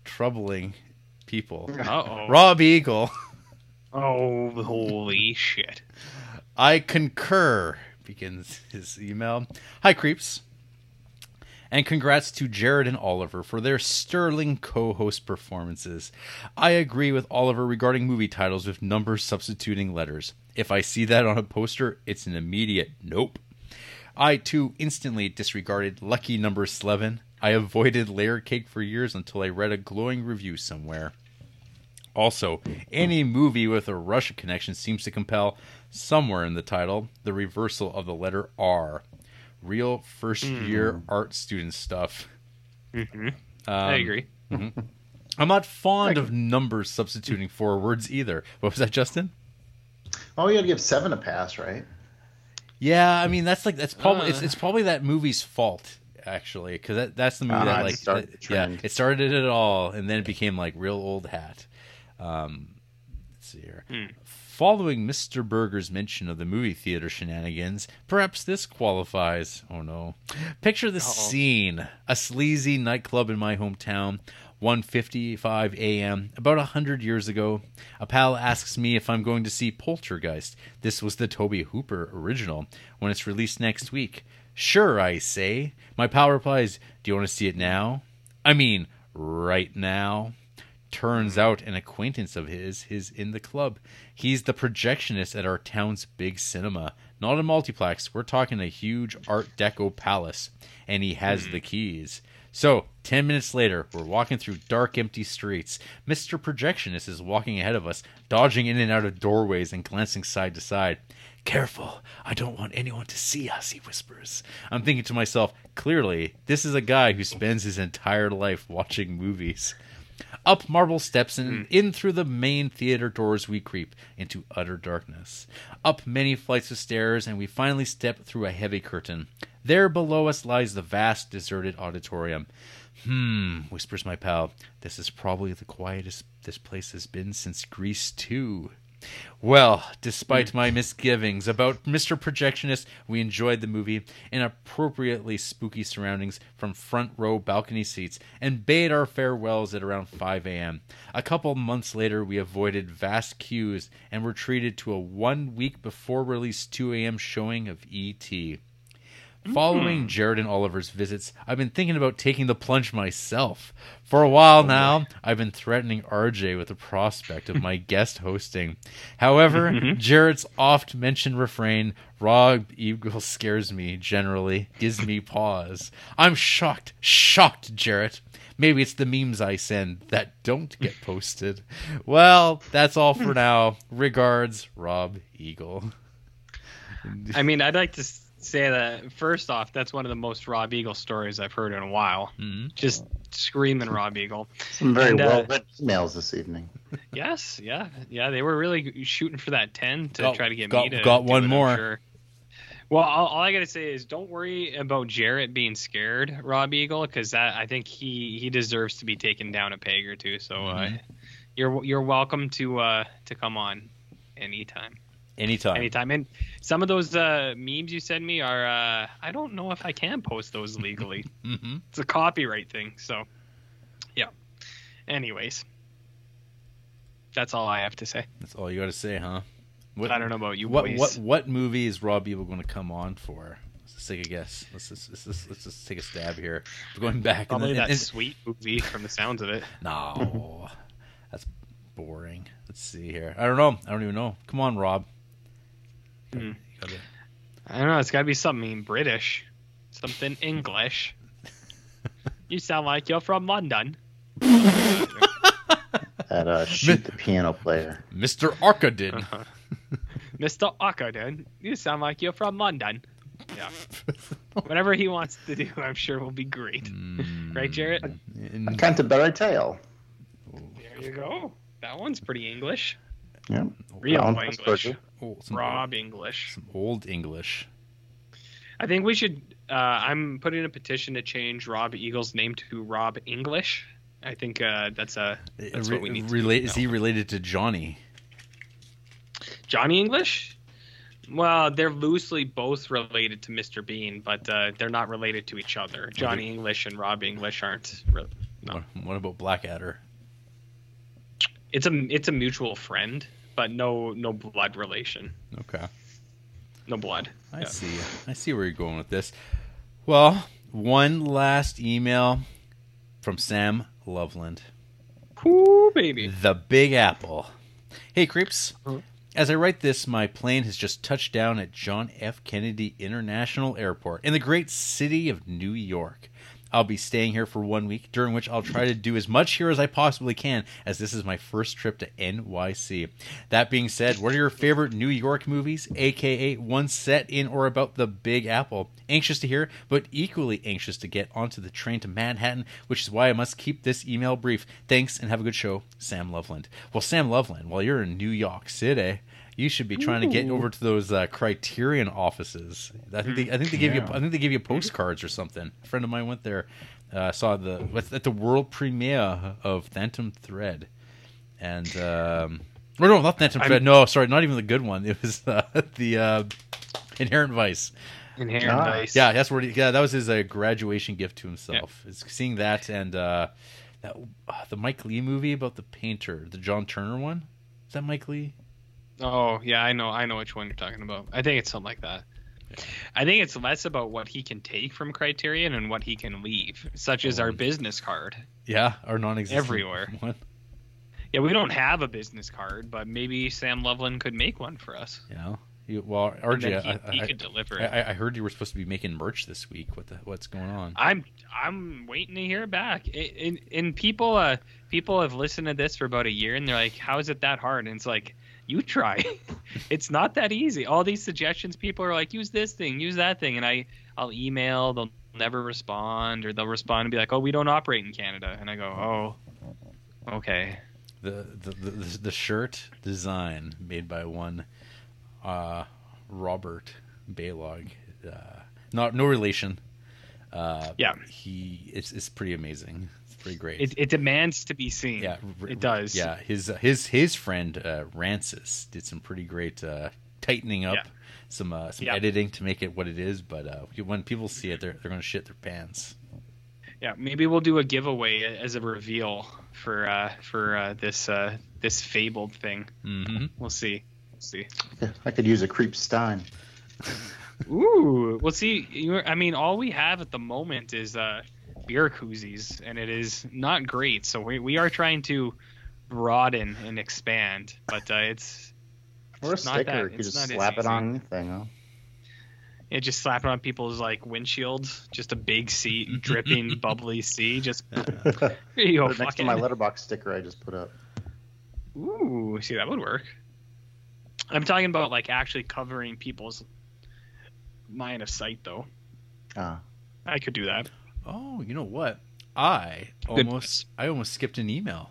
troubling people, Uh oh. Rob Eagle. Oh, holy shit. I concur, begins his email. Hi, creeps. And congrats to Jared and Oliver for their sterling co host performances. I agree with Oliver regarding movie titles with numbers substituting letters. If I see that on a poster, it's an immediate nope. I too instantly disregarded Lucky Number Slevin. I avoided Layer Cake for years until I read a glowing review somewhere. Also, any movie with a Russia connection seems to compel, somewhere in the title, the reversal of the letter R. Real first year art student stuff. hmm Um, I agree. I'm not fond of numbers substituting for words either. What was that, Justin? Oh, you gotta give seven a pass, right? Yeah, I mean that's like that's probably it's Uh. it's probably that movie's fault actually because that that's the movie Ah, that like started that- yeah it started it all and then it became like real old hat. Um, let's see here. Hmm. Following Mr. Berger's mention of the movie theater shenanigans, perhaps this qualifies. Oh no! Picture the scene: a sleazy nightclub in my hometown. 1:55 a.m. About a hundred years ago, a pal asks me if I'm going to see Poltergeist. This was the Tobe Hooper original when it's released next week. Sure, I say. My pal replies, "Do you want to see it now?" I mean, right now. Turns out an acquaintance of his is in the club. He's the projectionist at our town's big cinema. Not a multiplex, we're talking a huge Art Deco palace, and he has hmm. the keys. So, 10 minutes later, we're walking through dark, empty streets. Mr. Projectionist is walking ahead of us, dodging in and out of doorways and glancing side to side. Careful, I don't want anyone to see us, he whispers. I'm thinking to myself, clearly, this is a guy who spends his entire life watching movies. Up marble steps and in through the main theater doors we creep into utter darkness. Up many flights of stairs, and we finally step through a heavy curtain. There below us lies the vast deserted auditorium. Hmm, whispers my pal. This is probably the quietest this place has been since Grease 2. Well, despite hmm. my misgivings about Mr. Projectionist, we enjoyed the movie in appropriately spooky surroundings from front row balcony seats and bade our farewells at around 5 a.m. A couple months later, we avoided vast queues and were treated to a one week before release 2 a.m. showing of E.T. Following hmm. Jared and Oliver's visits, I've been thinking about taking the plunge myself. For a while oh, now, I've been threatening RJ with the prospect of my guest hosting. However, mm-hmm. Jared's oft mentioned refrain, Rob Eagle scares me, generally, gives me pause. I'm shocked, shocked, Jarrett. Maybe it's the memes I send that don't get posted. Well, that's all for hmm. now. Regards, Rob Eagle. I mean, I'd like to s- say that first off, that's one of the most Rob Eagle stories I've heard in a while. Mhm. Just screaming Rob Eagle. Some very And, uh, well read emails this evening. Yes, yeah, yeah. They were really shooting for that ten to Got- try to get got- me to got one it, more. sure. Well, all, all I gotta say is don't worry about Jarrett being scared, Rob Eagle, because I think he he deserves to be taken down a peg or two. So uh, Mhm. you're you're welcome to uh to come on anytime, Anytime. anytime. And some of those uh memes you send me are uh I don't know if I can post those legally. hmm it's a copyright thing. So yeah. Anyways, that's all I have to say. That's all you got to say, huh? What, I don't know about you what boys. what what movie is Rob Eagle going to come on for? Let's take a guess. Let's just, let's just, let's just take a stab here. We're going back. Probably and that and- sweet movie from the sounds of it. No, that's boring. Let's see here. I don't know. I don't even know. Come on, Rob. You gotta- I don't know. It's got to be something British, something English. you sound like you're from London. That uh, shoot the piano player. Mr. Arkadin. Uh-huh. Mr. Ockerton, you sound like you're from London. Yeah. Whatever he wants to do, I'm sure will be great. Mm, Right, Jarrett? in- A Canterbury Tale. There you go. That one's pretty English. Yeah. Real Round English. Oh, some, Rob English. some old English. I think we should. Uh, I'm putting a petition to change Rob Eagle's name to Rob English. I think uh, that's a that's what we need. to Relate? do Is he related to Johnny? Johnny English? Well, they're loosely both related to Mr. Bean, but uh, they're not related to each other. Johnny English and Rob English aren't. Re- No. What, what about Blackadder? it's a it's a mutual friend, but no no blood relation, Okay. no blood. I Yeah. see. I see where you're going with this. Well, one last email from Sam Loveland. Ooh, baby. The Big Apple. Hey, creeps. Mhm. As I write this, my plane has just touched down at John F. Kennedy International Airport in the great city of New York. I'll be staying here for one week, during which I'll try to do as much here as I possibly can, as this is my first trip to NYC. That being said, what are your favorite New York movies, aka ones set in or about the Big Apple? Anxious to hear, but equally anxious to get onto the train to Manhattan, which is why I must keep this email brief. Thanks and have a good show, Sam Loveland. Well, Sam Loveland, while you're in New York City, you should be trying to get over to those uh, Criterion offices. I think they, I think they give you I think they give you postcards or something. A friend of mine went there, uh, saw the at the world premiere of Phantom Thread, and um, or no, not Phantom I'm- Thread. No, sorry, not even the good one. It was uh, the uh, Inherent Vice. Inherent Ah. Vice. Yeah, that's where. He, yeah, that was his uh, graduation gift to himself. Is seeing that and uh, that uh, the Mike Leigh movie about the painter, the John Turner one. Is that Mike Leigh? Oh yeah, I know I know which one you're talking about. I think it's something like that. I think it's less about what he can take from Criterion and what he can leave, such as our business card. Yeah, or non-existent Everywhere. one. Yeah, we don't have a business card, but maybe Sam Loveland could make one for us. You know, you, well, And RJ, he, I, he I, could deliver it. I, I heard you were supposed to be making merch this week. What the what's going on? I'm I'm waiting to hear back. And, and people uh people have listened to this for about a year and they're like, "How is it that hard?" And it's like, "You try. it's not that easy." All these suggestions, people are like, "Use this thing, use that thing," and I I'll email, they'll never respond, or they'll respond and be like, "Oh, we don't operate in Canada," and I go, "Oh, okay." the the, the the shirt design made by one uh, Robert Baylog, uh, not no relation. Uh, Yeah. he it's it's pretty amazing. It's pretty great. It, it demands to be seen. yeah, r- it does. Yeah, his his his friend uh, Rancis did some pretty great uh, tightening up, Yeah. some uh, some Yeah. editing to make it what it is. But uh, when people see it, they're they're gonna shit their pants. Yeah, maybe we'll do a giveaway as a reveal for uh, for uh, this uh, this fabled thing. Mm-hmm. We'll see. We'll see. I could use a creep stein. Ooh, well, see, you I mean, all we have at the moment is uh, beer koozies, and it is not great. So we we are trying to broaden and expand, but uh, it's Or a It's not sticker. that- you could it's just not slap it on anything. Huh? it just slap it on people's like windshields, just a big sea, dripping, bubbly sea. Just here you go, next to my Letterboxd sticker I just put up. Ooh, see that would work. I'm talking about like actually covering people's line of sight, though. Ah. I could do that. Oh, you know what? I Good. almost I almost skipped an email.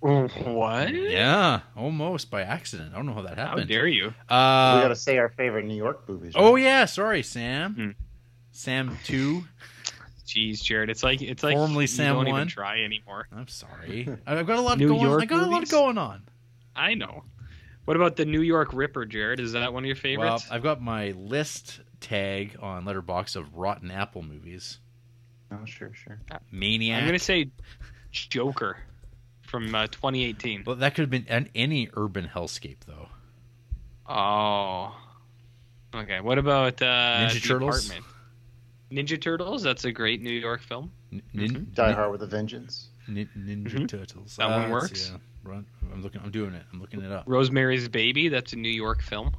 What? Yeah, almost by accident. I don't know how that How happened. dare you? Uh, we got to say our favorite New York movies. oh yeah, sorry, Sam. Hmm. Sam two. Jeez, Jared, it's like it's like Formerly you Sam don't one. even try anymore. I'm sorry. I've got a lot New going. York I got a lot going on. I know. What about the New York Ripper, Jared? Is that one of your favorites? Well, favorites? I've got my list tag on Letterboxd of Rotten Apple movies. Oh, sure, sure. Maniac. I'm gonna say Joker from uh, 2018. Well, that could have been an, any urban hellscape, though. Oh, Okay. What about uh, Ninja The Turtles? Apartment? Ninja Turtles. That's a great New York film. Nin- nin- Die Hard with a Vengeance. nin- Ninja Mhm. Turtles. That one let's see, works. yeah. Run. I'm looking. I'm doing it. I'm looking it up. Rosemary's Baby. That's a New York film.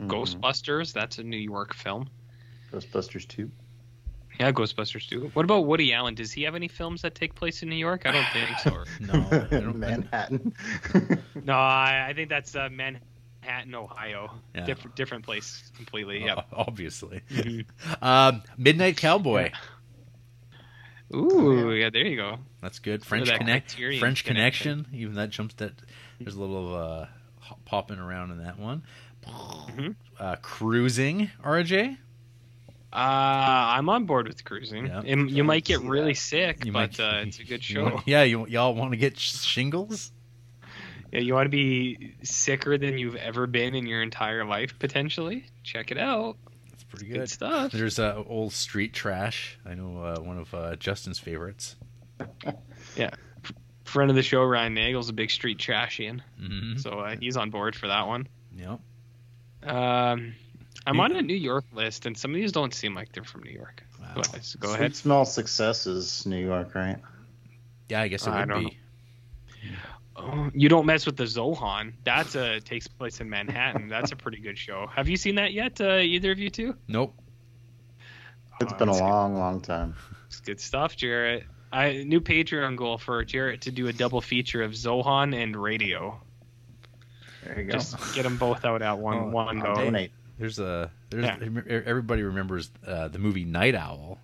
Mhm. Ghostbusters. That's a New York film. Ghostbusters 2. Yeah, Ghostbusters too. What about Woody Allen? Does he have any films that take place in New York? I don't think so. No, don't, Manhattan. no, I, I think that's uh, Manhattan, Ohio. Yeah. Different, different place completely. Yep. obviously. Mhm. Um, Midnight Cowboy. Ooh, yeah, there you go. That's good. Some of French that connect. French connection. connection. Even that jumps. That there's a little uh, popping around in that one. Mhm. Uh, cruising. RJ. Uh, I'm on board with cruising. Yeah. It- you might get really that. sick, You but might- uh, it's a good you show. want- yeah, you y'all want to get shingles? Yeah, you want to be sicker than you've ever been in your entire life, potentially. Check it out. It's pretty Good, good. stuff. There's uh, old street trash. I know uh, one of uh, Justin's favorites. Yeah. Friend of the show, Ryan Nagel's a big street trashian, hmm so uh, he's on board for that one. Yep. Um, I'm on a New York list, and some of these don't seem like they're from New York. Wow. Go ahead. Go Sweet ahead. Smell Success is New York, right? Yeah, I guess it I would be. Oh, you don't mess with the Zohan. That's a takes place in Manhattan. That's a pretty good show. Have you seen that yet? Uh, either of you two? Nope. It's Oh, been a that's good. long, long time. It's good stuff, Jarrett. I new Patreon goal for Jarrett to do a double feature of Zohan and Radio. There you go. Just get them both out at one Oh, one I'll go. donate. There's a there's Yeah. everybody remembers uh, the movie Night Owl.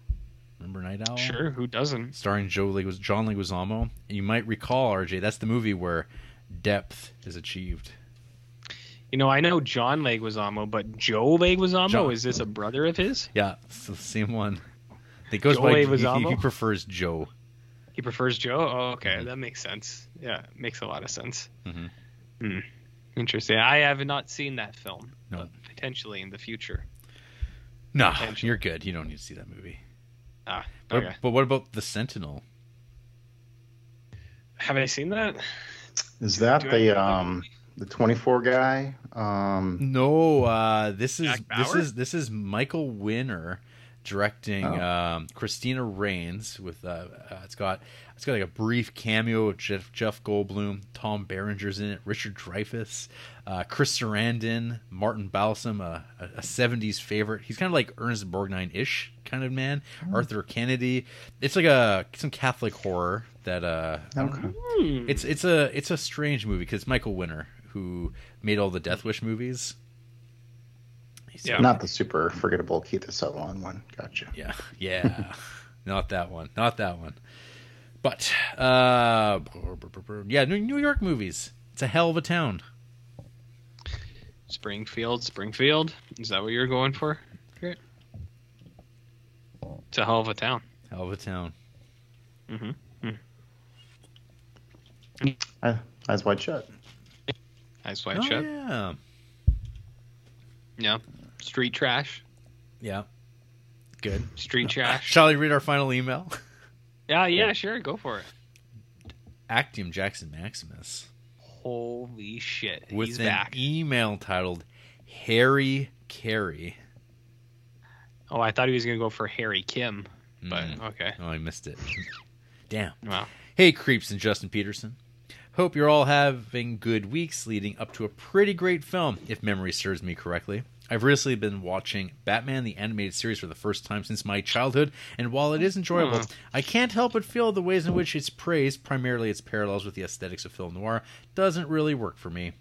Remember Night Owl? Sure, who doesn't? Starring Joe Leguiz- John Leguizamo. You might recall RJ. That's the movie where depth is achieved. You know, I know John Leguizamo, but Joe Leguizamo John- is this a brother of his? Yeah, it's the same one. It goes Joe by. He, Leguizamo? he prefers Joe. He prefers Joe. Oh, okay, Mhm. that makes sense. Yeah, makes a lot of sense. Mhm. Hmm. Interesting. I have not seen that film. No. but potentially in the future. No, you're good. You don't need to see that movie. Ah, But, okay. but what about the Sentinel? Have I seen that? Is that Do the um the 24 guy? Um, No, uh, this is this is this is Michael Winner directing Oh. um, Cristina Raines with uh, uh, it's got it's got like a brief cameo of Jeff, Jeff Goldblum, Tom Berenger's in it, Richard Dreyfuss, uh, Chris Sarandon, Martin Balsam, a, a, a 70s favorite. He's kind of like Ernest Borgnine ish kind of man. Arthur Kennedy. It's like a some Catholic horror that uh, okay. Hmm. it's it's a it's a strange movie because Michael Winner who made all the Death Wish movies. He's- Yeah. Not the super forgettable Keith Sutherland one. Gotcha. yeah, yeah, not that one, not that one. But uh, yeah, New New York movies. It's a hell of a town. Springfield, Springfield. Is that what you're going for? Great. It's a hell of a town. Hell of a town. Mm-hmm. mm-hmm. Uh, eyes wide shut. Eyes wide oh shut. yeah, Yeah. Street trash. yeah. Good. Street uh, trash. Shall I read our final email? Yeah, yeah, sure. Go for it. Actium Jackson Maximus Holy shit. with He's an back. email titled Harry Carey. oh, I thought he was going to go for Harry Kim, but Mm. okay. Oh, I missed it. Damn. Wow. Hey, Creeps and Justin Peterson. Hope you're all having good weeks leading up to a pretty great film, if memory serves me correctly. I've recently been watching Batman the Animated Series for the first time since my childhood, and while it is enjoyable. I can't help but feel the ways in which it's praised, primarily its parallels with the aesthetics of film noir, doesn't really work for me.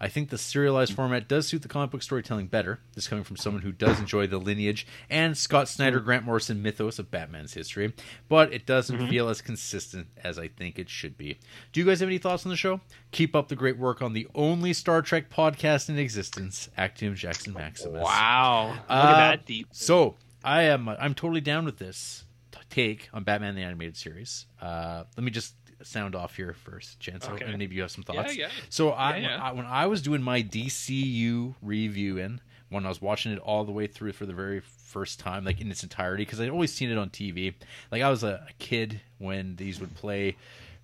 I think the serialized format does suit the comic book storytelling better. This coming from someone who does enjoy the lineage and Scott Snyder, Grant Morrison mythos of Batman's history, but it doesn't feel as consistent as I think it should be. Do you guys have any thoughts on the show? Keep up the great work on the only Star Trek podcast in existence, Actium Jackson Maximus. Wow. Look Uh, at that deep. So I am I'm totally down with this take on Batman the Animated Series. Uh, let me just sound off here first, Chance, Okay. and maybe you have some thoughts. yeah. So I, Yeah, yeah. I when I was doing my DCU review in when I was watching it all the way through for the very first time, like in its entirety, because I'd always seen it on TV. Like I was a, a kid when these would play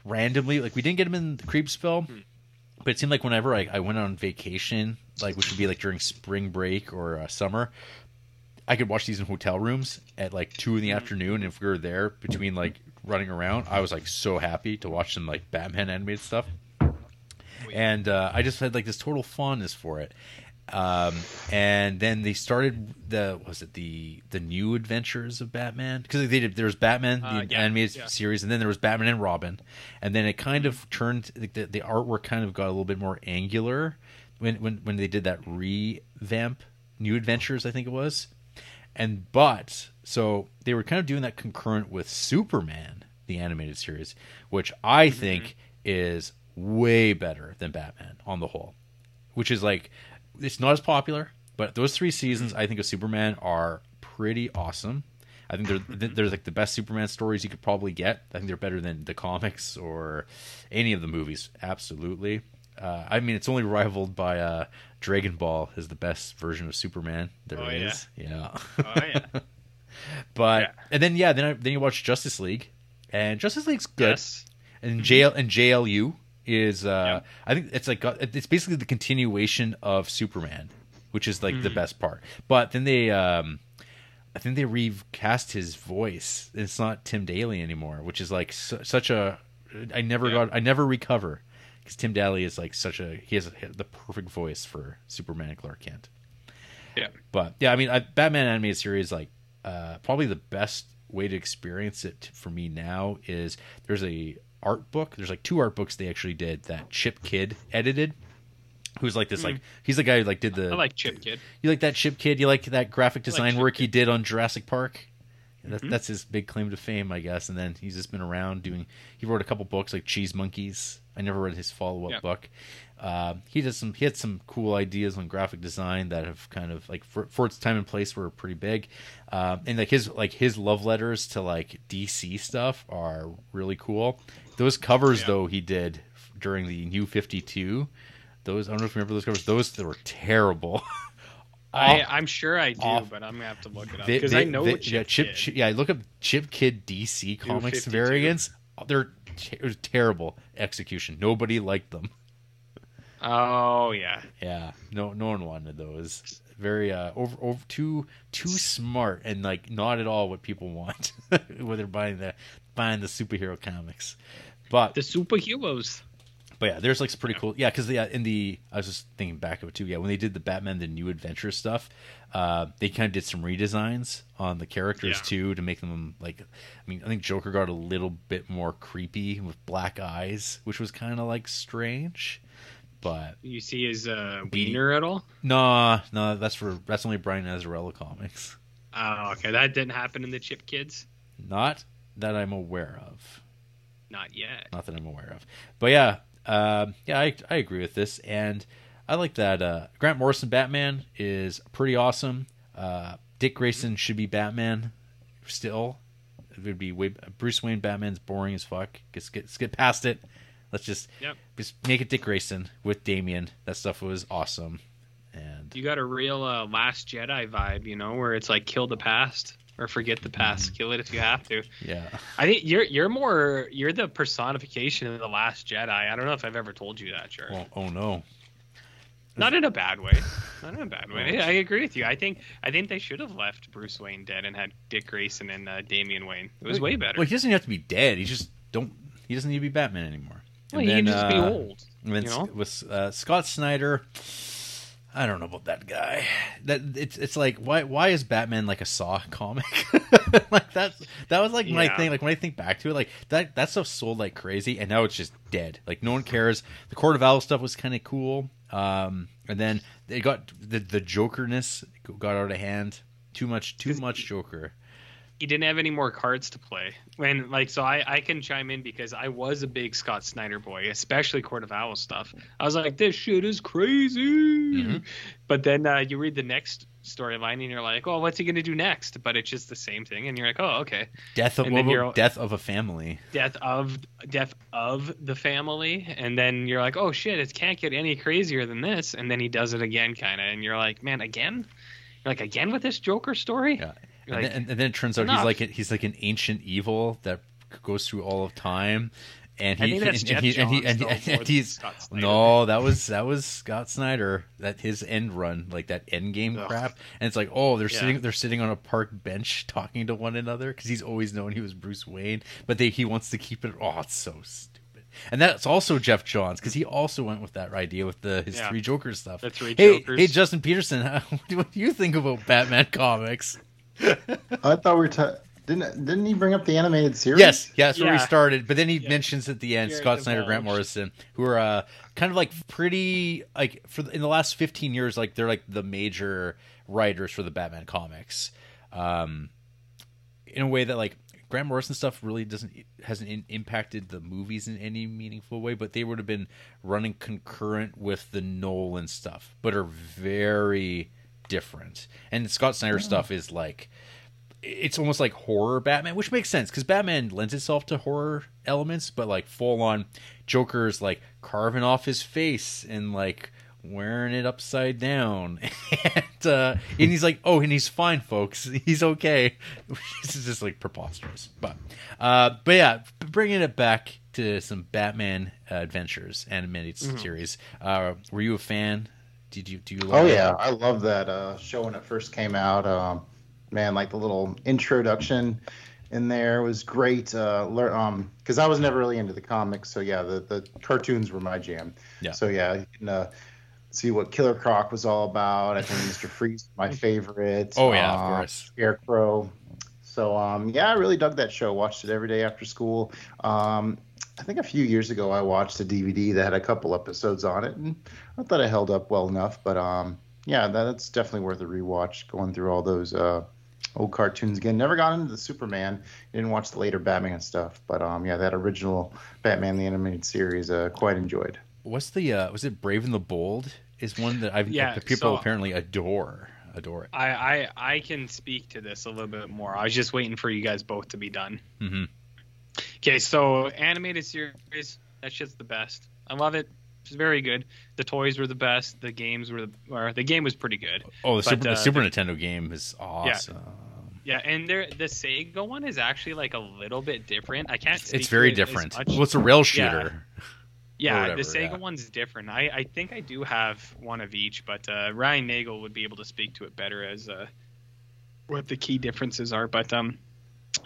randomly. Like we didn't get them in the Creepsville. Hmm. But it seemed like whenever I, I went on vacation like which would be like during spring break or uh, summer, I could watch these in hotel rooms at like two in the afternoon. And if we were there between like running around, I was like so happy to watch some like Batman animated stuff. And uh, I just had like this total fondness for it. Um, and then they started the was it the the new adventures of Batman because they did there was Batman the Uh, yeah, animated yeah. series and then there was Batman and Robin and then it kind of turned like, the, the artwork kind of got a little bit more angular when when when they did that revamp new adventures I think it was and but so they were kind of doing that concurrent with Superman the animated series which I think is way better than Batman on the whole which is like it's not as popular, but those three seasons I think of Superman are pretty awesome. I think they're they're like the best Superman stories you could probably get. I think they're better than the comics or any of the movies. Absolutely. Uh, I mean, it's only rivaled by uh, Dragon Ball is the best version of Superman there Oh, is. yeah. Oh yeah. but Yeah. and then yeah, then I, then you watch Justice League, and Justice League's good yes. and JL and JLU is uh Yeah. I think it's like it's basically the continuation of Superman, which is like the Mm. best part. But then they um I think they recast his voice. It's not Tim Daly anymore, which is like su- such a I never Yeah. got I never recover because Tim Daly is like such a he has the perfect voice for Superman and Clark Kent. Yeah. But yeah, I mean, I, Batman animated series like uh, probably the best way to experience it for me now is there's a art book. There's like two art books they actually did that Chip Kidd edited. Who's like this? Like he's the guy who like did the. I like Chip Kidd. You like that Chip Kidd? You like that graphic design Chip work he did on Jurassic Park? That, Mm-hmm. That's his big claim to fame, I guess. And then he's just been around doing. He wrote a couple books like Cheese Monkeys. I never read his follow up Yeah. book. Uh, he did some. He had some cool ideas on graphic design that have kind of like for, for its time and place were pretty big. Um, and like his like his love letters to like DC stuff are really cool. Those covers Yeah. though he did during the New Fifty Two. Those I don't know if you remember those covers. Those were terrible. I, I'm sure I do, off. but I'm gonna have to look it up because I know they- Chip, yeah, Chip, yeah, look up Chip Kidd DC comics 52. variants. They're te- it was terrible execution. Nobody liked them. Oh yeah. Yeah, no, no one wanted those. Very uh, over, over too too smart and like not at all what people want when they're buying the buying the superhero comics. But The superheroes. but yeah, there's like some pretty cool. Yeah, because yeah, in the I was just thinking back of it too. Yeah, when they did the Batman the New Adventure stuff, uh, they kind of did some redesigns on the characters Yeah. too to make them like. I mean, I think Joker got a little bit more creepy with black eyes, which was kind of like strange. But You see his uh, wiener at all? no, no, that's for that's only Brian Azzarello comics. Oh, okay. That didn't happen in the Chip Kidds. Not that I'm aware of. Not yet. not that I'm aware of. But yeah, um, yeah, I, I agree with this, and I like that. Uh, Grant Morrison Batman is pretty awesome. Uh, Dick Grayson should be Batman still. It would be way, Bruce Wayne Batman's boring as fuck. Let's get, let's get past it. Let's just Yep. just make it Dick Grayson with Damian. That stuff was awesome. And You got a real uh, Last Jedi vibe, you know, where it's like kill the past or forget the past, kill it if you have to. yeah, I think you're you're more you're the personification of the Last Jedi. I don't know if I've ever told you that, sure. well, oh no, Not in a bad way. Not in a bad way. I agree with you. I think I think they should have left Bruce Wayne dead and had Dick Grayson and uh, Damian Wayne. It was way better. Well, he doesn't have to be dead. He just don't. He doesn't need to be Batman anymore. Well, And he can then, just be uh, old. And then You know? with uh, Scott Snyder, I don't know about that guy. That it's it's like why why is Batman like a Saw comic? like that's that was like my Yeah. thing. Like when I think back to it, like that that stuff sold like crazy, and now it's just dead. Like no one cares. The Court of Owls stuff was kind of cool, um, and then it got the the Jokerness got out of hand. Too much too much Joker. He didn't have any more cards to play. When like so I, I can chime in because I was a big Scott Snyder boy, especially Court of Owls stuff. I was like, this shit is crazy. Mhm. But then uh, you read the next storyline and you're like, oh, what's he gonna do next? But it's just the same thing, and you're like, oh, okay. Death of And what then about you're- death of a family. Death of death of the family, and then you're like, oh shit, it can't get any crazier than this. And then he does it again, kind of, and you're like, man, again? You're like again with this Joker story? Yeah. You're and, then, and then it turns out he's like a, he's like an ancient evil that goes through all of time, and he and, Jeff and he, and, he, and, though, and, he's no, that was that was Scott Snyder. That his end run, like that end game Ugh. crap, and it's like, oh, they're Yeah. sitting they're sitting on a park bench talking to one another because he's always known he was Bruce Wayne, but they he wants to keep it. Oh, it's so stupid. And that's also Geoff Johns because he also went with that idea with the his Yeah. three Jokers stuff. The three hey, Jokers. hey, Justin Peterson, do what do you think about Batman comics? I thought we were. ta- didn't didn't he bring up the animated series? Yes, yeah, that's where we started. But then he Yeah. mentions at the end You're Scott Snyder, Grant. Morrison, who are uh, kind of like pretty like for in the last fifteen years, like they're like the major writers for the Batman comics. Um, in a way that like Grant Morrison stuff really doesn't hasn't in, impacted the movies in any meaningful way, but they would have been running concurrent with the Nolan stuff, but are very different. And Scott Snyder stuff is like it's almost like horror Batman, which makes sense because Batman lends itself to horror elements, but like full on Joker's like carving off his face and like wearing it upside down, and uh, and he's like, oh, and he's fine, folks, he's okay. this is just like preposterous, but uh, but yeah, bringing it back to some Batman uh, adventures animated series. Uh, were you a fan? Did you do you? Oh like it? yeah, I love that uh, show when it first came out. Um, man, like the little introduction in there was great. Uh, lear- um, because I was never really into the comics, so yeah, the the cartoons were my jam. Yeah. So yeah, you can uh, see what Killer Croc was all about. I think Mr. Freeze, my favorite. Oh yeah, of Uh, course. Scarecrow. So um, yeah, I really dug that show. Watched it every day after school. Um, I think a few years ago I watched a DVD that had a couple episodes on it, and I thought it held up well enough. But um, yeah, that's definitely worth a rewatch. Going through all those uh, old cartoons again. Never got into the Superman. Didn't watch the later Batman stuff, but um, yeah, that original Batman the animated series, uh, quite enjoyed. What's the uh was it Brave and the Bold is one that I've Yeah, that people so- apparently adore adore it. I, I I can speak to this a little bit more. I was just waiting for you guys both to be done. Mhm. Okay, so animated series, that shit's the best. I love it. It's very good. The toys were the best. The games were the or the game was pretty good. Oh, the But, Super, uh, the Super Nintendo game is awesome. Yeah, and there the Sega one is actually like a little bit different. I can't. It's very to it as different. Well, it's a rail shooter. Yeah, whatever, the Sega yeah. one's different. I, I think I do have one of each, but uh, Ryan Nagel would be able to speak to it better as uh, what the key differences are. But um,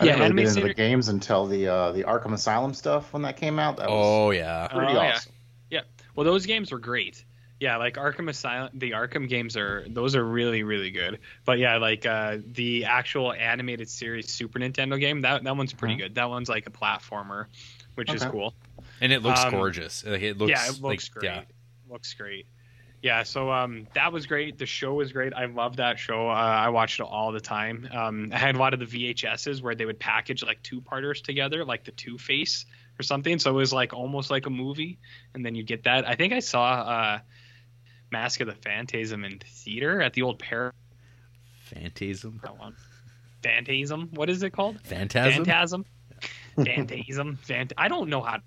I yeah, didn't really get into the games until the uh, the Arkham Asylum stuff when that came out. That was Oh yeah. pretty Oh, yeah. awesome. Well, those games were great. Yeah, like Arkham Asylum, the Arkham games are those are really really good. But yeah, like uh, the actual animated series Super Nintendo game, that that one's pretty Mhm. good. That one's like a platformer, which is cool. And it looks Um, gorgeous. Like, it looks yeah, it looks like great. yeah. Looks great. Yeah, so um, that was great. The show was great. I love that show. Uh, I watched it all the time. Um, I had a lot of the VHSs where they would package like two parters together, like the Two Face or something. So it was like almost like a movie, and then you get that. I think I saw uh, Mask of the Phantasm in theater at the old Pair. Phantasm. That one. Phantasm. What is it called? Phantasm. Phantasm. Phantasm. Phant- I don't know how.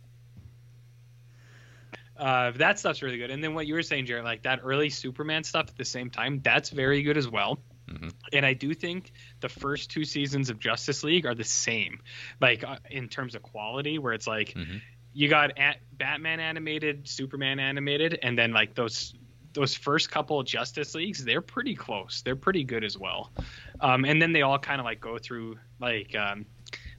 Uh, that stuff's really good. And then what you were saying, Jared, like that early Superman stuff at the same time, that's very good as well. Mhm. And I do think the first two seasons of Justice League are the same, like uh, in terms of quality, where it's like Mhm. you got at Batman animated, Superman animated, and then like those those first couple of Justice Leagues, they're pretty close. They're pretty good as well. Um, and then they all kind of like go through like um,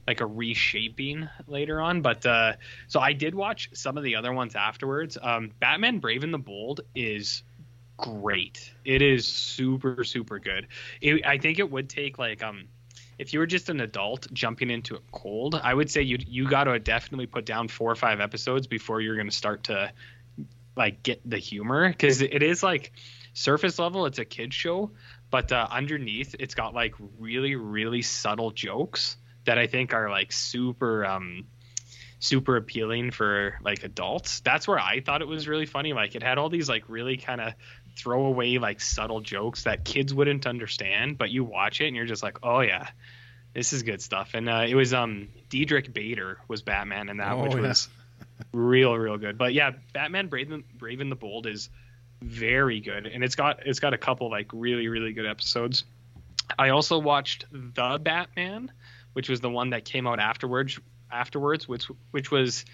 like a reshaping later on. But uh, so I did watch some of the other ones afterwards. Um, Batman Brave and the Bold is great. It is super super good. It, I think it would take like um if you were just an adult jumping into it cold, I would say you you got to definitely put down four or five episodes before you're going to start to like get the humor because it is like surface level it's a kids show but uh, underneath it's got like really really subtle jokes that i think are like super um super appealing for like adults. That's where i thought it was really funny. Like it had all these like really kind of throwaway like subtle jokes that kids wouldn't understand but you watch it and you're just like oh yeah this is good stuff. And uh, it was um Diedrich Bader was batman in that Oh, which yeah. was real real good. But yeah batman brave and, brave and the bold is very good and it's got it's got a couple like really really good episodes. I also watched the batman which was the one that came out afterwards afterwards which which was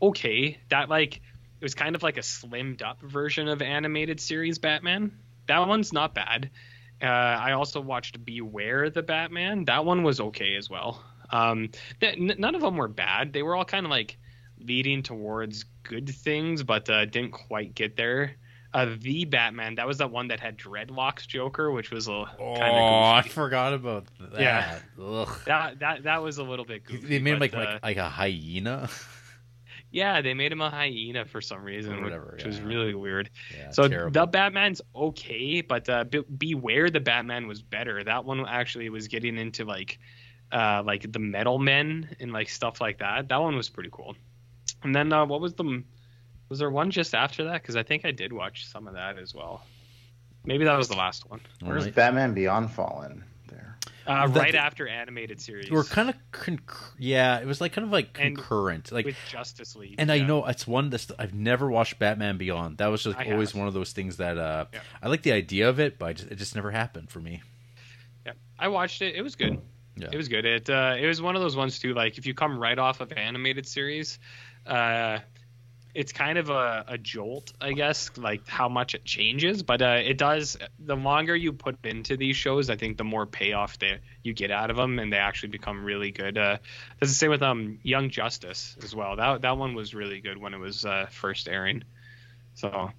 okay. That like it was kind of like a slimmed up version of animated series Batman. That one's not bad. Uh, I also watched Beware the Batman. That one was okay as well. Um, none of them were bad. They were all kind of like leading towards good things, but uh, didn't quite get there. Uh, the Batman, that was the one that had dreadlocks Joker, which was a Oh, kind of I forgot about that. Yeah. Ugh. That that that was a little bit goofy. They made him like, uh, like like a hyena. yeah, they made him a hyena for some reason, which- whatever, which was really weird. Yeah, so terrible. the Batman's okay, but uh, Be- Beware the Batman was better. That one actually was getting into like, uh, like the Metal Men and like stuff like that. That one was pretty cool. And then uh, what was the? Was there one just after that? Because I think I did watch some of that as well. Maybe that was the last one. Where's Right. Batman Beyond Fallen? There. Uh, That- right after animated series. We're kind of concur- yeah. It was like kind of like And concurrent. Like with Justice League. And I know it's one that's I've never watched Batman Beyond. That was just I always have. one of those things that uh, Yeah. I like the idea of it, but I just, it just never happened for me. Yeah, I watched it. It was good. Yeah. It was good. It uh, it was one of those ones too. Like if you come right off of animated series, uh, it's kind of a, a jolt, I guess, like how much it changes. But uh, it does. The longer you put into these shows, I think the more payoff that you get out of them, and they actually become really good. Uh, that's the same with um Young Justice as well. That that one was really good when it was uh, first airing. So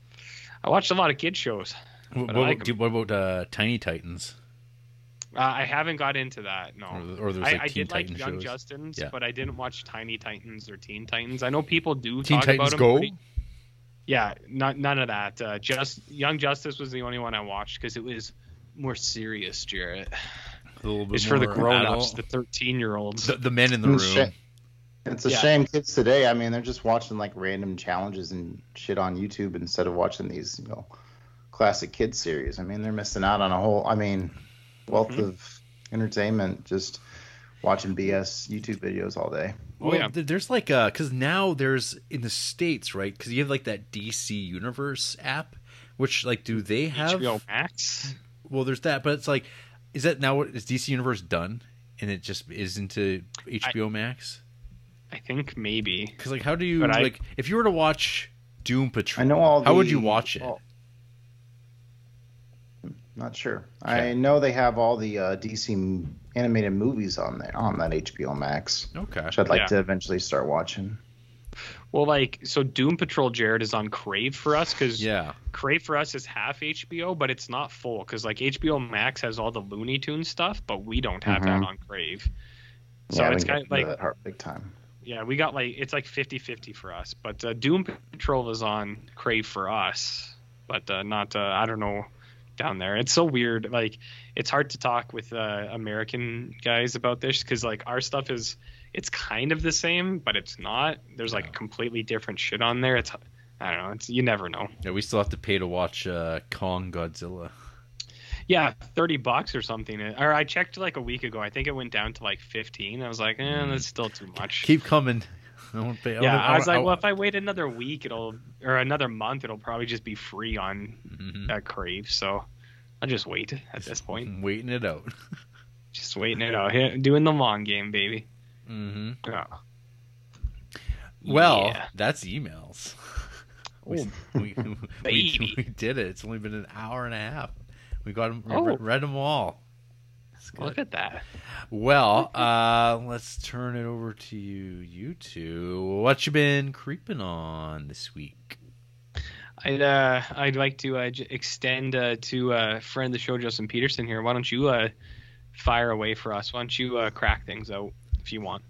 I watched a lot of kid shows. What, what, like what about uh, Tiny Titans? Uh, I haven't got into that. No. Or, or there's I, like I Teen did like Young shows. Justins, Yeah. but I didn't watch Tiny Titans or Teen Titans. I know people do Teen talk Titans about them. Go. pretty- Yeah, not none of that. Uh, just Young Justice was the only one I watched because it was more serious. Jarrett, A little bit it's for the more grown-ups, adult. the thirteen-year-olds. the, the men in the room. It's, a- it's a Yeah. shame kids today. I mean, they're just watching like random challenges and shit on YouTube instead of watching these, you know, classic kids series. I mean, they're missing out on a whole. I mean, wealth Mhm. of entertainment just watching BS YouTube videos all day. Oh, Well, yeah. there's like uh, because now there's in the states, right? Because you have like that DC Universe app, which like do they have? HBO Max. Well, there's that, but it's like, is that now what is DC Universe done, and it just is into HBO Max? I think maybe. Because like, how do you But I- like if you were to watch Doom Patrol? I know all. How would you watch it? all- Not sure. Okay. I know they have all the uh, DC animated movies on there on that HBO Max, Okay. which I'd like Yeah. to eventually start watching. Well, like so, Doom Patrol Jared is on Crave for us because Yeah. Crave for us is half HBO, but it's not full because like HBO Max has all the Looney Tunes stuff, but we don't have that Mhm. on Crave. So yeah, it's we kind of like that big time. yeah, we got like it's like 50-50 for us, but uh, Doom Patrol is on Crave for us, but uh, not uh, I don't know down there. It's so weird. Like it's hard to talk with uh, American guys about this because like our stuff is it's kind of the same, but it's not. There's like Yeah. completely different shit on there. It's I don't know. It's you never know. Yeah, we still have to pay to watch uh, Kong Godzilla. Yeah, thirty bucks or something. Or I checked like a week ago. I think it went down to like fifteen. I was like, eh, Mm. that's still too much. Keep coming. I won't pay. yeah, I was like, I- well, if I wait another week, it'll or another month, it'll probably just be free on Mhm. that Crave. So I'll just wait at this point. Waiting it out. Just waiting it out. Here, doing the long game, baby. Mm-hmm. Yeah. Well, Yeah. that's emails. We, Oh, we, we, baby. we did it. It's only been an hour and a half. We got them. Oh. Read them all. That's good. look at that. Well, uh, let's turn it over to you, you two. What you been creeping on this week? I'd uh, I'd like to uh, j- extend uh, to uh, friend of the show, Justin Peterson here. Why don't you uh, fire away for us? Why don't you uh, crack things out if you want?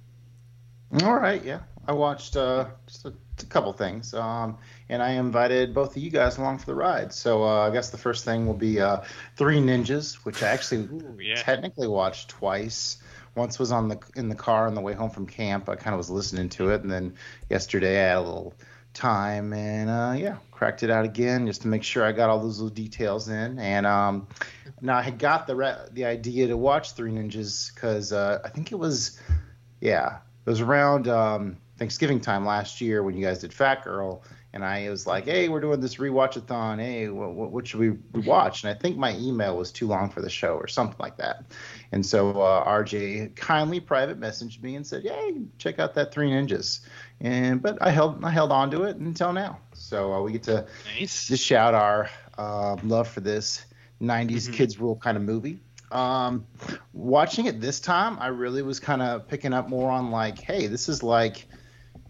All right, yeah. I watched uh, just a, a couple things, um, and I invited both of you guys along for the ride. So uh, I guess the first thing will be uh, Three Ninjas, which I actually Ooh, yeah. technically watched twice. Once was on the in the car on the way home from camp. I kind of was listening to it, and then yesterday I had a little time, and uh, yeah, cracked it out again just to make sure I got all those little details in. And um, now I had got the re- the idea to watch Three Ninjas because uh, I think it was, yeah, it was around um, Thanksgiving time last year when you guys did Fat Girl, and I was like, "Hey, we're doing this rewatchathon. Hey, what, what, what should we watch?" And I think my email was too long for the show or something like that. And so uh, RJ kindly private messaged me and said, "Hey, check out that Three Ninjas." And but I held I held on to it until now. So uh, we get to Nice. just shout our uh, love for this 90s Mhm. kids rule kind of movie. Um, watching it this time, I really was kind of picking up more on like, hey, this is like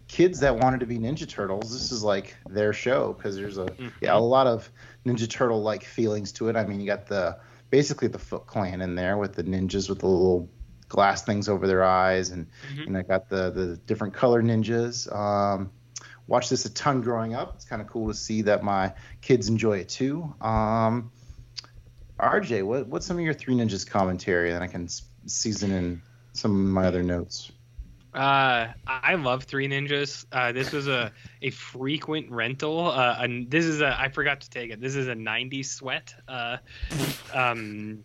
kids that wanted to be Ninja Turtles. This is like their show because there's a Mhm. yeah a lot of Ninja Turtle like feelings to it. I mean, you got the basically the Foot Clan in there with the ninjas with the little glass things over their eyes, and Mhm. and I got the the different color ninjas. Um, watched this a ton growing up. It's kind of cool to see that my kids enjoy it too. Um, RJ, what what's some of your Three Ninjas commentary that I can season in some of my other notes? Uh, I love Three Ninjas. Uh, this was a, a frequent rental. Uh, and this is a I forgot to take it. This is a '90s sweat. Uh, um,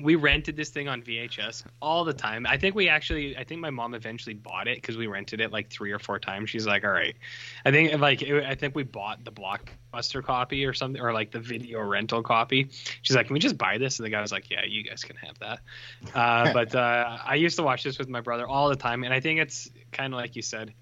we rented this thing on VHS all the time. I think we actually, I think my mom eventually bought it because we rented it like three or four times. She's like, all right. I think like it, I think we bought the blockbuster copy or something, or like the video rental copy. She's like, can we just buy this? And the guy was like, yeah, you guys can have that. Uh, but uh, I used to watch this with my brother all the time, and I think it's kind of like you said.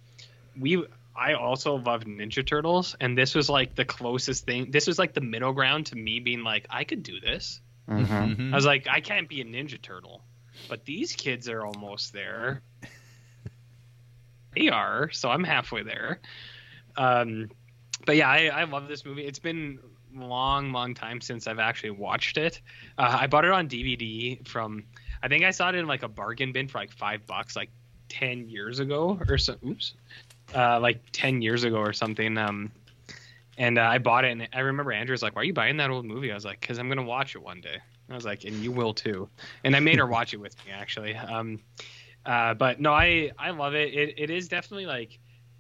We I also loved Ninja Turtles, and this was like the closest thing. This was like the middle ground to me being like, I could do this. Mhm. Mhm. I was like, I can't be a Ninja Turtle, but these kids are almost there. they are, so I'm halfway there. Um, but yeah, I, I love this movie. It's been long, long time since I've actually watched it. Uh, I bought it on DVD from, I think I saw it in like a bargain bin for like five bucks, like ten years ago or so. Oops, uh, like ten years ago or something. Um, and uh, I bought it, and I remember Andrew was like, "Why are you buying that old movie?" I was like, "Cause I'm gonna watch it one day." I was like, "And you will too." And I made her watch it with me actually. Um, uh, but no, I I love it. It it is definitely like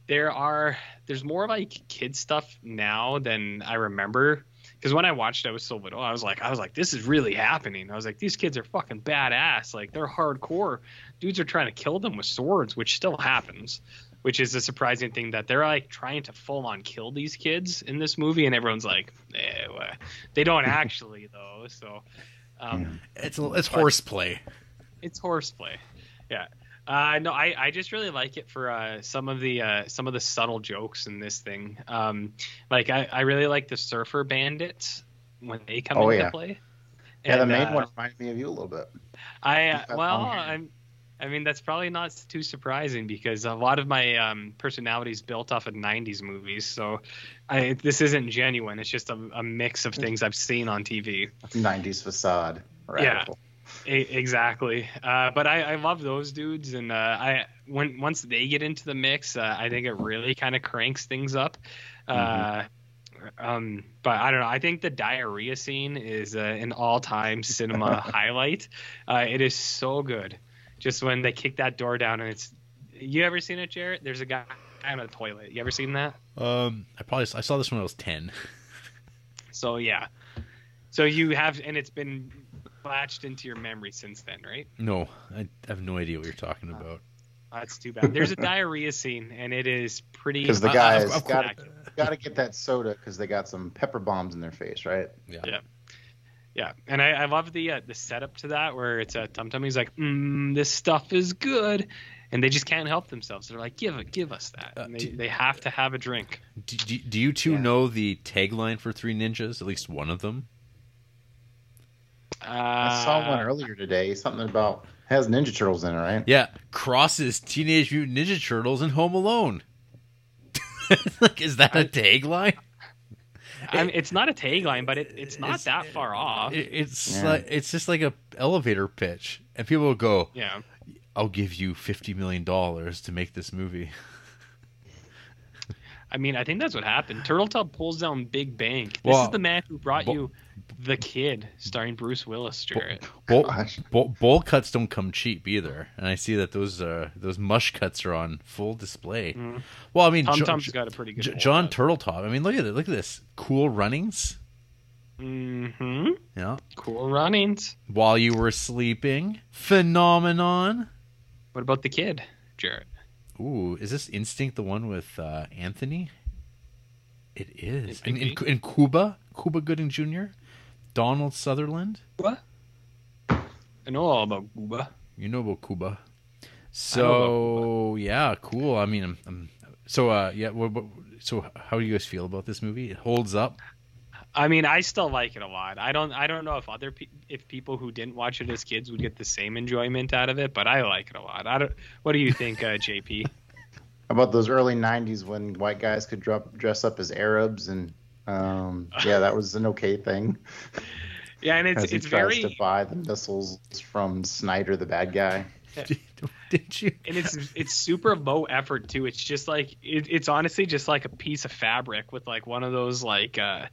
there are there's more like kid stuff now than I remember. Because when I watched I was so little. I was like, I was like, this is really happening. I was like, these kids are fucking badass. Like they're hardcore. Dudes are trying to kill them with swords, which still happens which is a surprising thing that they're like trying to full on kill these kids in this movie, and everyone's like, eh, well, they don't actually though. So um, It's it's horseplay. it's horseplay. Yeah. Uh, no, I, I just really like it for uh, some of the uh, some of the subtle jokes in this thing. Um, like I, I really like the Surfer Bandits when they come Oh, into yeah. play. Yeah, the main uh, one reminded me of you a little bit. I uh, well. I'm. I mean, that's probably not too surprising because a lot of my um, personality is built off of '90s movies. So, I, this isn't genuine. It's just a, a mix of things I've seen on TV. 90s facade. Right? Yeah. Radical. E- exactly. Uh, but I, I love those dudes, and uh, I when once they get into the mix, uh, I think it really kind of cranks things up. Uh, um, but I don't know. I think the diarrhea scene is uh, an all-time cinema highlight. Uh, it is so good. Just when they kick that door down, and it's you ever seen it, Jarrett? There's a guy on a toilet. You ever seen that? Um, I probably I saw this when I was ten. So yeah. So you have, and it's been latched into your memory since then, right? No, I have no idea what you're talking about. That's too bad. There's a diarrhea scene, and it is pretty. Because the Uh, guys of- of got got to get that soda because they got some pepper bombs in their face, right? Yeah. Yeah. Yeah, and I, I love the uh, the setup to that where it's a Tum Tum. He's like, mm, "This stuff is good," and they just can't help themselves. They're like, "Give it, give us that." Uh, And they, do- they have to have a drink. Do, do, do you two Yeah. know the tagline for Three Ninjas? At least one of them. Uh, I saw one earlier today. Something about has Ninja Turtles in it, right? Yeah, crosses Teenage Mutant Ninja Turtles and Home Alone. like, is that a tagline? I mean, it's not a tagline, but it, it's not It's- that far off. It, it's Yeah. like it's just like a elevator pitch, and people will go, yeah. "I'll give you fifty million dollars to make this movie." I mean, I think that's what happened. Turteltaub pulls down Big Bank. This Well, is the man who brought bo- you The Kid, starring Bruce Willis, Jarrett. Bowl, bowl, bowl cuts don't come cheap either, and I see that those uh, those mush cuts are on full display. Mhm. Well, I mean, Tum Jo- Tum's Jo- got a pretty good. Jo- bowl John cut. Turteltaub. I mean, look at it. Look at this cool runnings. Mm-hmm. Yeah, Cool runnings. while you were sleeping, phenomenon. What about the kid, Jarrett? Ooh, is this Instinct the one with uh, Anthony? It is. In, in, in Cuba, Cuba Gooding Jr., Donald Sutherland. I know all about Cuba. You know about Cuba. know about So yeah, cool. I mean, I'm, I'm, so uh, yeah. What, what, so how do you guys feel about this movie? It holds up. I mean, I still like it a lot. I don't. I don't know if other pe- if people who didn't watch it as kids would get the same enjoyment out of it, but I like it a lot. I don't. What do you think, uh, JP? About those early '90s when white guys could drop, dress up as Arabs and um, yeah, that was an okay thing. Yeah, and it's As he it's tries very to buy the missiles from Snyder, the bad guy. Did you? and it's it's super low effort too. It's just like it, it's honestly just like a piece of fabric with like one of those like uh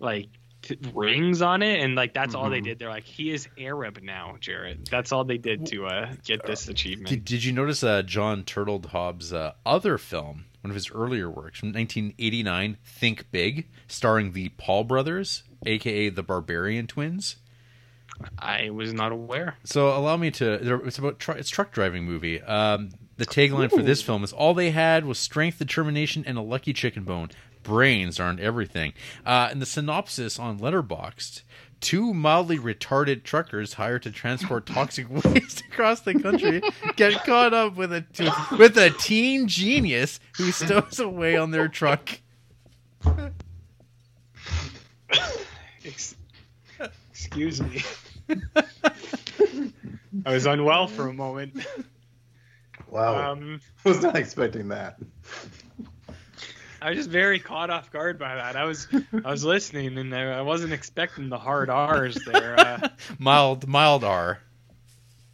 like t- rings on it, and like that's all they Mhm. did. They're like, he is Arab now, Jared. That's all they did to uh get this achievement. Did, did you notice uh, Jon Turteltaub's uh, other film, one of his earlier works from 1989, Think Big, starring the Paul brothers, aka the Barbarian Twins? I was not aware. So allow me to. It's about tr- it's truck driving movie. Um, the tagline for this film is all they had was strength, determination, and a lucky chicken bone. Brains aren't everything. Uh, and the synopsis on Letterboxd: Two mildly retarded truckers hired to transport toxic waste across the country get caught up with a with a teen genius who stows away on their truck. Excuse me. I was unwell for a moment. Wow, Um, was not expecting that. I was just very caught off guard by that. I was I was listening and I I wasn't expecting the hard R's there. Uh, mild mild R.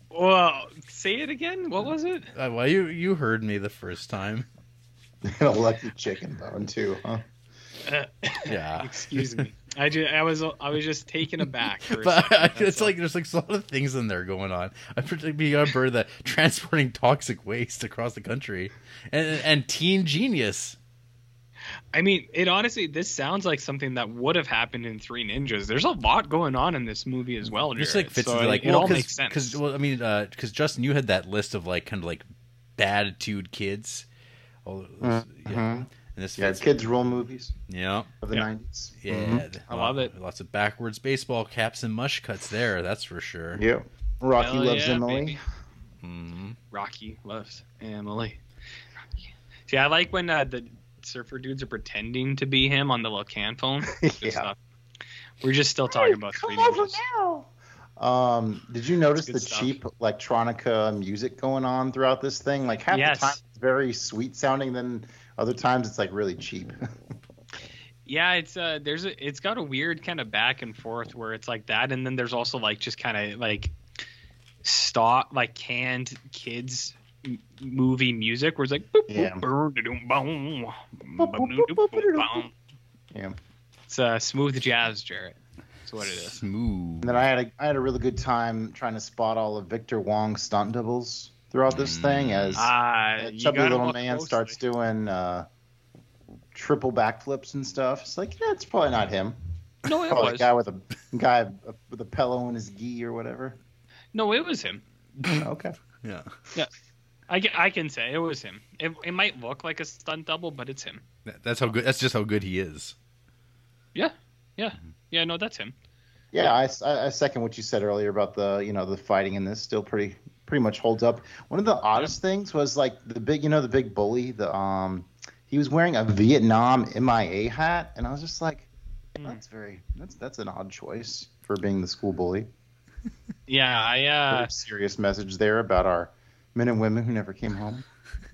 well, say it again. What was it? Uh, well, you you heard me the first time. And a lucky chicken bone too, huh? Uh, Yeah. Excuse me. I just I was I was just taken aback. But second, that's it's all. like there's like a lot of things in there going on. I particularly remember the transporting toxic waste across the country, and and teen genius. I mean, it honestly this sounds like something that would have happened in Three Ninjas. There's a lot going on in this movie as well. Just like fits so into like it, well, all makes sense. Because well, I mean, because Justin, you had that list of like kind of like bad attitude kids. All those, yeah. Mhm. And this Yeah, fits. kids role movies Yeah, of the Yeah. '90s. yeah. Mhm. I love it. Lots of backwards baseball caps and mush cuts there. That's for sure. Yeah. Rocky Hell loves yeah, Emily. baby. Mhm. Rocky loves Emily. Rocky. See, I like when uh, the surfer dudes are pretending to be him on the little can phone. Yeah. We're just still talking about Three Ninjas. Um, did you notice the stuff. cheap electronica music going on throughout this thing? Like half Yes. the time it's very sweet sounding, then other times it's like really cheap. Yeah, it's uh, there's a, it's got a weird kind of back and forth where it's like that, and then there's also like just kind of like stop like canned kids m- movie music where it's like boop, boop, Yeah. boom, da-dum, boom, ba-dum-dum, boom. yeah. It's uh, smooth jazz, Jarrett. That's what it is. Smooth. And then I had a I had a really good time trying to spot all of Victor Wong's stunt doubles throughout this thing as you chubby little man closely. starts doing uh, triple backflips and stuff. It's like yeah, it's probably not him. No, it Probably a guy with a guy with a pillow in his gi or whatever. No, it was him. okay. Yeah. Yeah. I, I can say it was him. It, it might look like a stunt double, but it's him. That's how good. That's just how good he is. Yeah, yeah, yeah. No, that's him. Yeah, I, I, I second what you said earlier about the you know the fighting in this still pretty pretty much holds up. One of the oddest things was like the big you know the big bully the um he was wearing a Vietnam MIA hat and I was just like Hmm. that's very that's that's an odd choice for being the school bully. Yeah, I uh, serious message there about our men and women who never came home.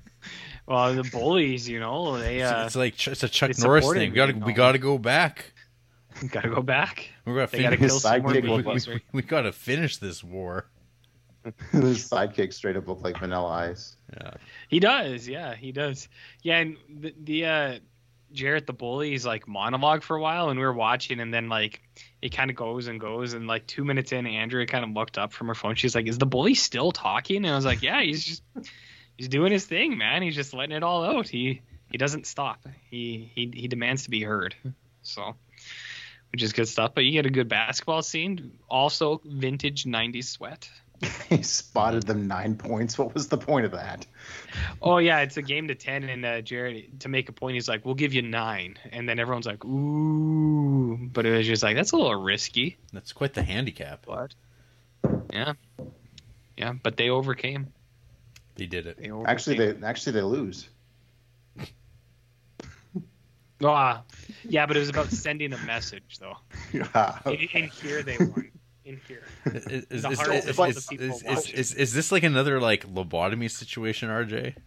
well, the bullies, you know, they It's- uh, it's like it's a Chuck Norris thing. We gotta we no. gotta go back. gotta go back. We're gonna They gotta finish. kill some more sidekick we, we, we, we gotta finish this war. His sidekick straight up looked like Vanilla Ice. Yeah. He does, yeah, he does. Yeah, and the, the uh, Jarrett the bully's like monologue for a while, and we were watching, and then like it kind of goes and goes, and like two minutes in, Andrea kind of looked up from her phone. She's like, "Is the bully still talking?" And I was like, "Yeah, he's just he's doing his thing, man. He's just letting it all out. He he doesn't stop. He he he demands to be heard." So. Which is good stuff, but you get a good basketball scene. Also, vintage '90s sweat. he spotted them nine points. What was the point of that? Oh yeah, it's a game to ten, and uh, Jared to make a point, he's like, "We'll give you nine. and then everyone's like, "Ooh," but it was just like that's a little risky. That's quite the handicap. But yeah, yeah, but they overcame. They did it. They overcame. Actually, they actually they lose. Ah, yeah, but it was about sending a message though. Yeah. In, in here they won. In here. Is, is, The is, is, is, is, is, watching. is, is this like another like lobotomy situation, RJ?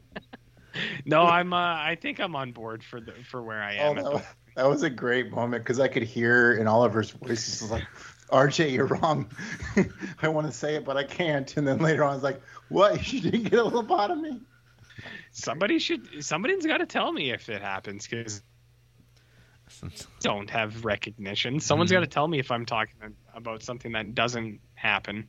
No, I'm. Uh, I think I'm on board for the for where I am. Oh, that, that was a great moment because I could hear in Oliver's voice, he's like, RJ, you're wrong. I want to say it, but I can't. And then later on, I was like, what? You didn't get a lobotomy? somebody should. Somebody's got to tell me if it happens because don't have recognition. Someone's Mhm. got to tell me if I'm talking about something that doesn't happen.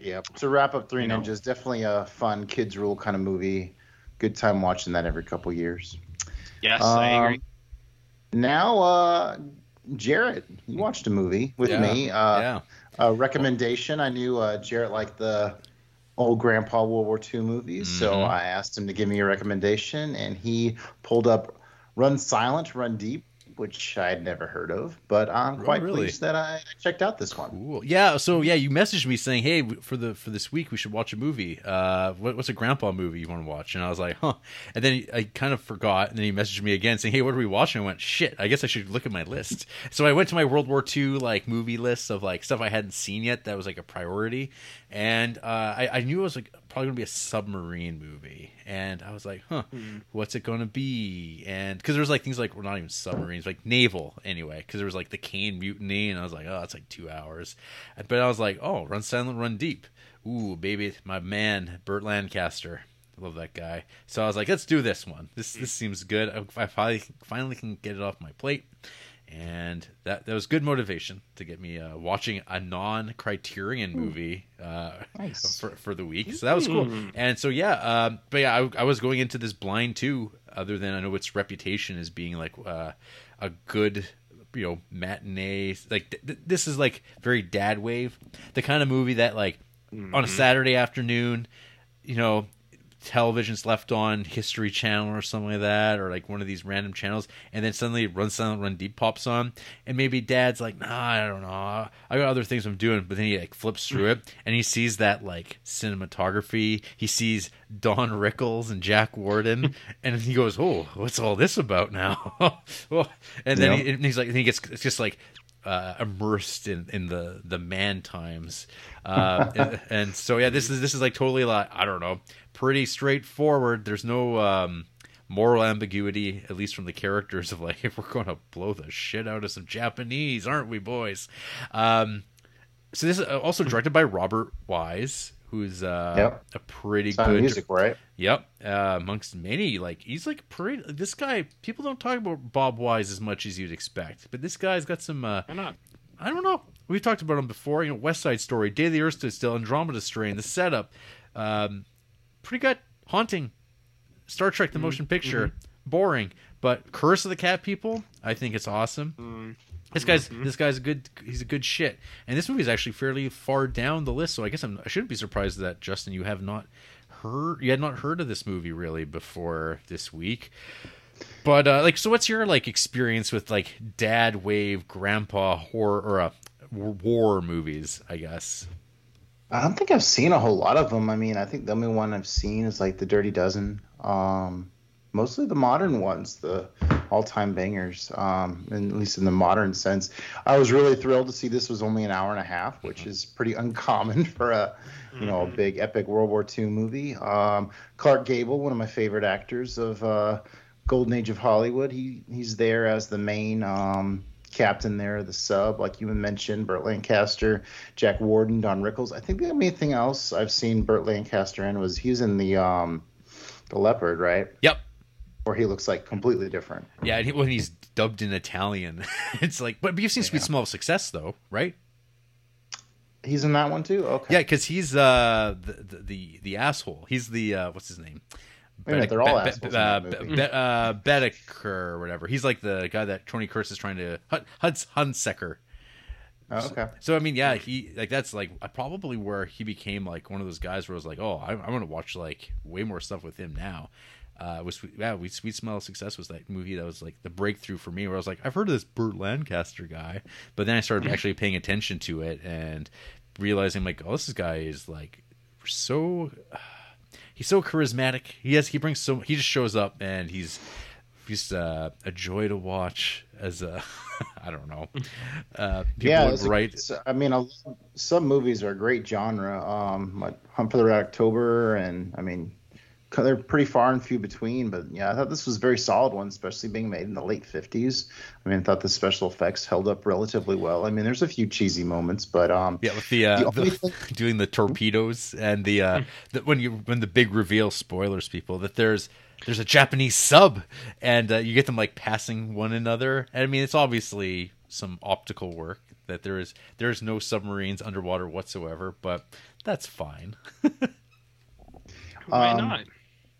Yep. So wrap up Three You know. Ninjas. Definitely a fun kids rule kind of movie. Good time watching that every couple years. Yes, I Um, agree. Now, uh, Jarrett, you watched a movie with Yeah, me. Uh, yeah. A recommendation. I knew uh, Jarrett liked the old Grandpa World War II movies, so Mhm. I asked him to give me a recommendation, and he pulled up Run Silent, Run Deep, which I had never heard of, but I'm Oh, quite really? pleased that I checked out this one. Cool. Yeah. So yeah, you messaged me saying, "Hey, for the for this week, we should watch a movie. Uh, what, what's a grandpa movie you want to watch?" And I was like, "Huh." And then I kind of forgot. And then he messaged me again saying, "Hey, what are we watching?" I went, "Shit, I guess I should look at my list." So I went to my World War II like movie list of like stuff I hadn't seen yet that was like a priority, and uh, I, I knew it was like probably gonna be a submarine movie, and I was like, "Huh, what's it gonna be?" And because there was like things like well, not even submarines, like naval anyway, because there was like the Caine mutiny, and I was like, "Oh, that's like two hours," but I was like, "Oh, Run Silent, Run Deep." Ooh, baby, my man, Burt Lancaster. I love that guy. So I was like, let's do this one. This this seems good. I, I finally finally can get it off my plate, and that that was good motivation to get me uh, watching a non Criterion movie uh, Nice. for for the week. So that was cool. Mm. And so yeah, um, but yeah, I, I was going into this blind too. Other than I know its reputation as being like uh, a good you know matinee like th- th- this is like very dad wave the kind of movie that like on a saturday afternoon you know television's left on history channel or something like that or like one of these random channels and then suddenly run silent run deep pops on and maybe dad's like nah i don't know. I got other things i'm doing but then he like flips through it and he sees that like cinematography. He sees don rickles and jack warden and he goes oh what's all this about now? And then he, and he's like and he gets it's just like uh, immersed in, in the the man times, uh, and, and so yeah, this is this is like totally like I don't know, pretty straightforward. There's no um, moral ambiguity, at least from the characters of like if we're going to blow the shit out of some Japanese, aren't we, boys? Um, so this is also directed by Robert Wise, who's uh, Yep. a pretty Sound good music, right? Yep, uh, amongst many, like he's like pretty. This guy, people don't talk about Bob Wise as much as you'd expect, but this guy's got some. Uh, Why not? I don't know. We've talked about him before. You know, West Side Story, Day of the Earth Stood Still, Andromeda Strain, the setup, um, pretty good, haunting. Star Trek: The Motion Picture, boring, but Curse of the Cat People, I think it's awesome. Mm. This guy's this guy's a good he's a good shit. And this movie is actually fairly far down the list, so I guess I'm, I shouldn't be surprised that Justin you have not heard you had not heard of this movie really before this week. But uh, like, so what's your like experience with like dad wave grandpa horror or uh, war movies? I guess. I don't think I've seen a whole lot of them. I mean, I think the only one I've seen is like the Dirty Dozen. Um, mostly the modern ones, the all-time bangers. Um, and at least in the modern sense, I was really thrilled to see this was only an hour and a half, which is pretty uncommon for a, you know, a big epic World War II movie. Um, Clark Gable, one of my favorite actors of uh, Golden Age of Hollywood, he he's there as the main. Um, captain there, the sub, like you mentioned, Burt Lancaster, Jack Warden, Don Rickles. I think the only thing else I've seen Burt Lancaster in was he was in the um, the Leopard, right? Yep. Where he looks like completely different. Yeah, and he, when he's dubbed in Italian, it's like. But, you've seen Sweet Yeah. Smell Success though, right? He's in that one too. Okay. Yeah, because he's uh the, the the the asshole. He's the uh what's his name? Wait they're all assholes uh, Be- uh, Bedecker or whatever. He's like the guy that Tony Curtis is trying to Hud, Huds Hunsecker. Oh, okay. So I mean, yeah, he like that's like probably where he became like one of those guys where I was like, oh, I, I'm gonna watch like way more stuff with him now. Uh, was yeah, we Sweet Smell of Success was that movie that was like the breakthrough for me, where I was like, I've heard of this Burt Lancaster guy, but then I started actually paying attention to it and realizing like, oh, this guy is like so he's so charismatic. He has he brings so he just shows up and he's he's uh, a joy to watch as a I don't know. Uh, people yeah, would it's write it's- I mean, a, some movies are a great genre. Um, like Hunt for the Red October, and I mean, c- they're pretty far and few between. But yeah, I thought this was a very solid one, especially being made in the late '50s. I mean, I thought the special effects held up relatively well. I mean, there's a few cheesy moments, but um, Yeah, with the, uh, The the doing the torpedoes and the uh, the, when you when the big reveal spoilers people that there's there's a Japanese sub and uh, you get them like passing one another. And I mean, it's obviously some optical work that there is there is no submarines underwater whatsoever, but that's fine. Why Um, not?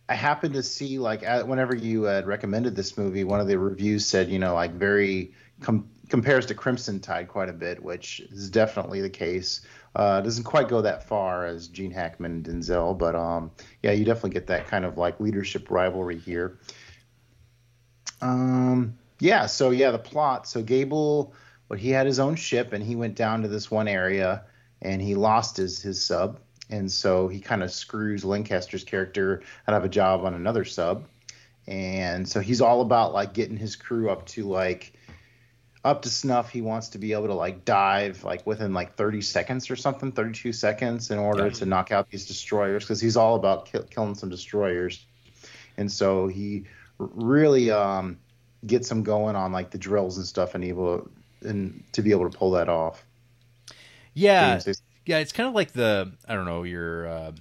I happened to see like whenever you had recommended this movie, one of the reviews said, you know, like very com- compares to Crimson Tide quite a bit, which is definitely the case. Uh, doesn't quite go that far as Gene Hackman and Denzel, but um, yeah, you definitely get that kind of like leadership rivalry here. Um, yeah, so yeah, the plot. So Gable, well, he had his own ship, and he went down to this one area, and he lost his his sub, and so he kind of screws Lancaster's character out of a job on another sub, and so he's all about like getting his crew up to like up to snuff. He wants to be able to like dive like within like 30 seconds or something, 32 seconds in order Yeah. to knock out these destroyers because he's all about kill, killing some destroyers. And so he really um, gets them going on like the drills and stuff and able and to be able to pull that off. Yeah, Can you say- yeah, it's kind of like the I don't know your uh,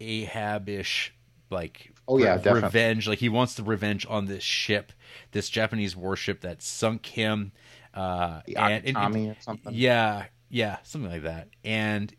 Ahab-ish like Oh, yeah, re- revenge. Like he wants the revenge on this ship, this Japanese warship that sunk him. Uh, The and, and- Akutami or something. Yeah, yeah, something like that. And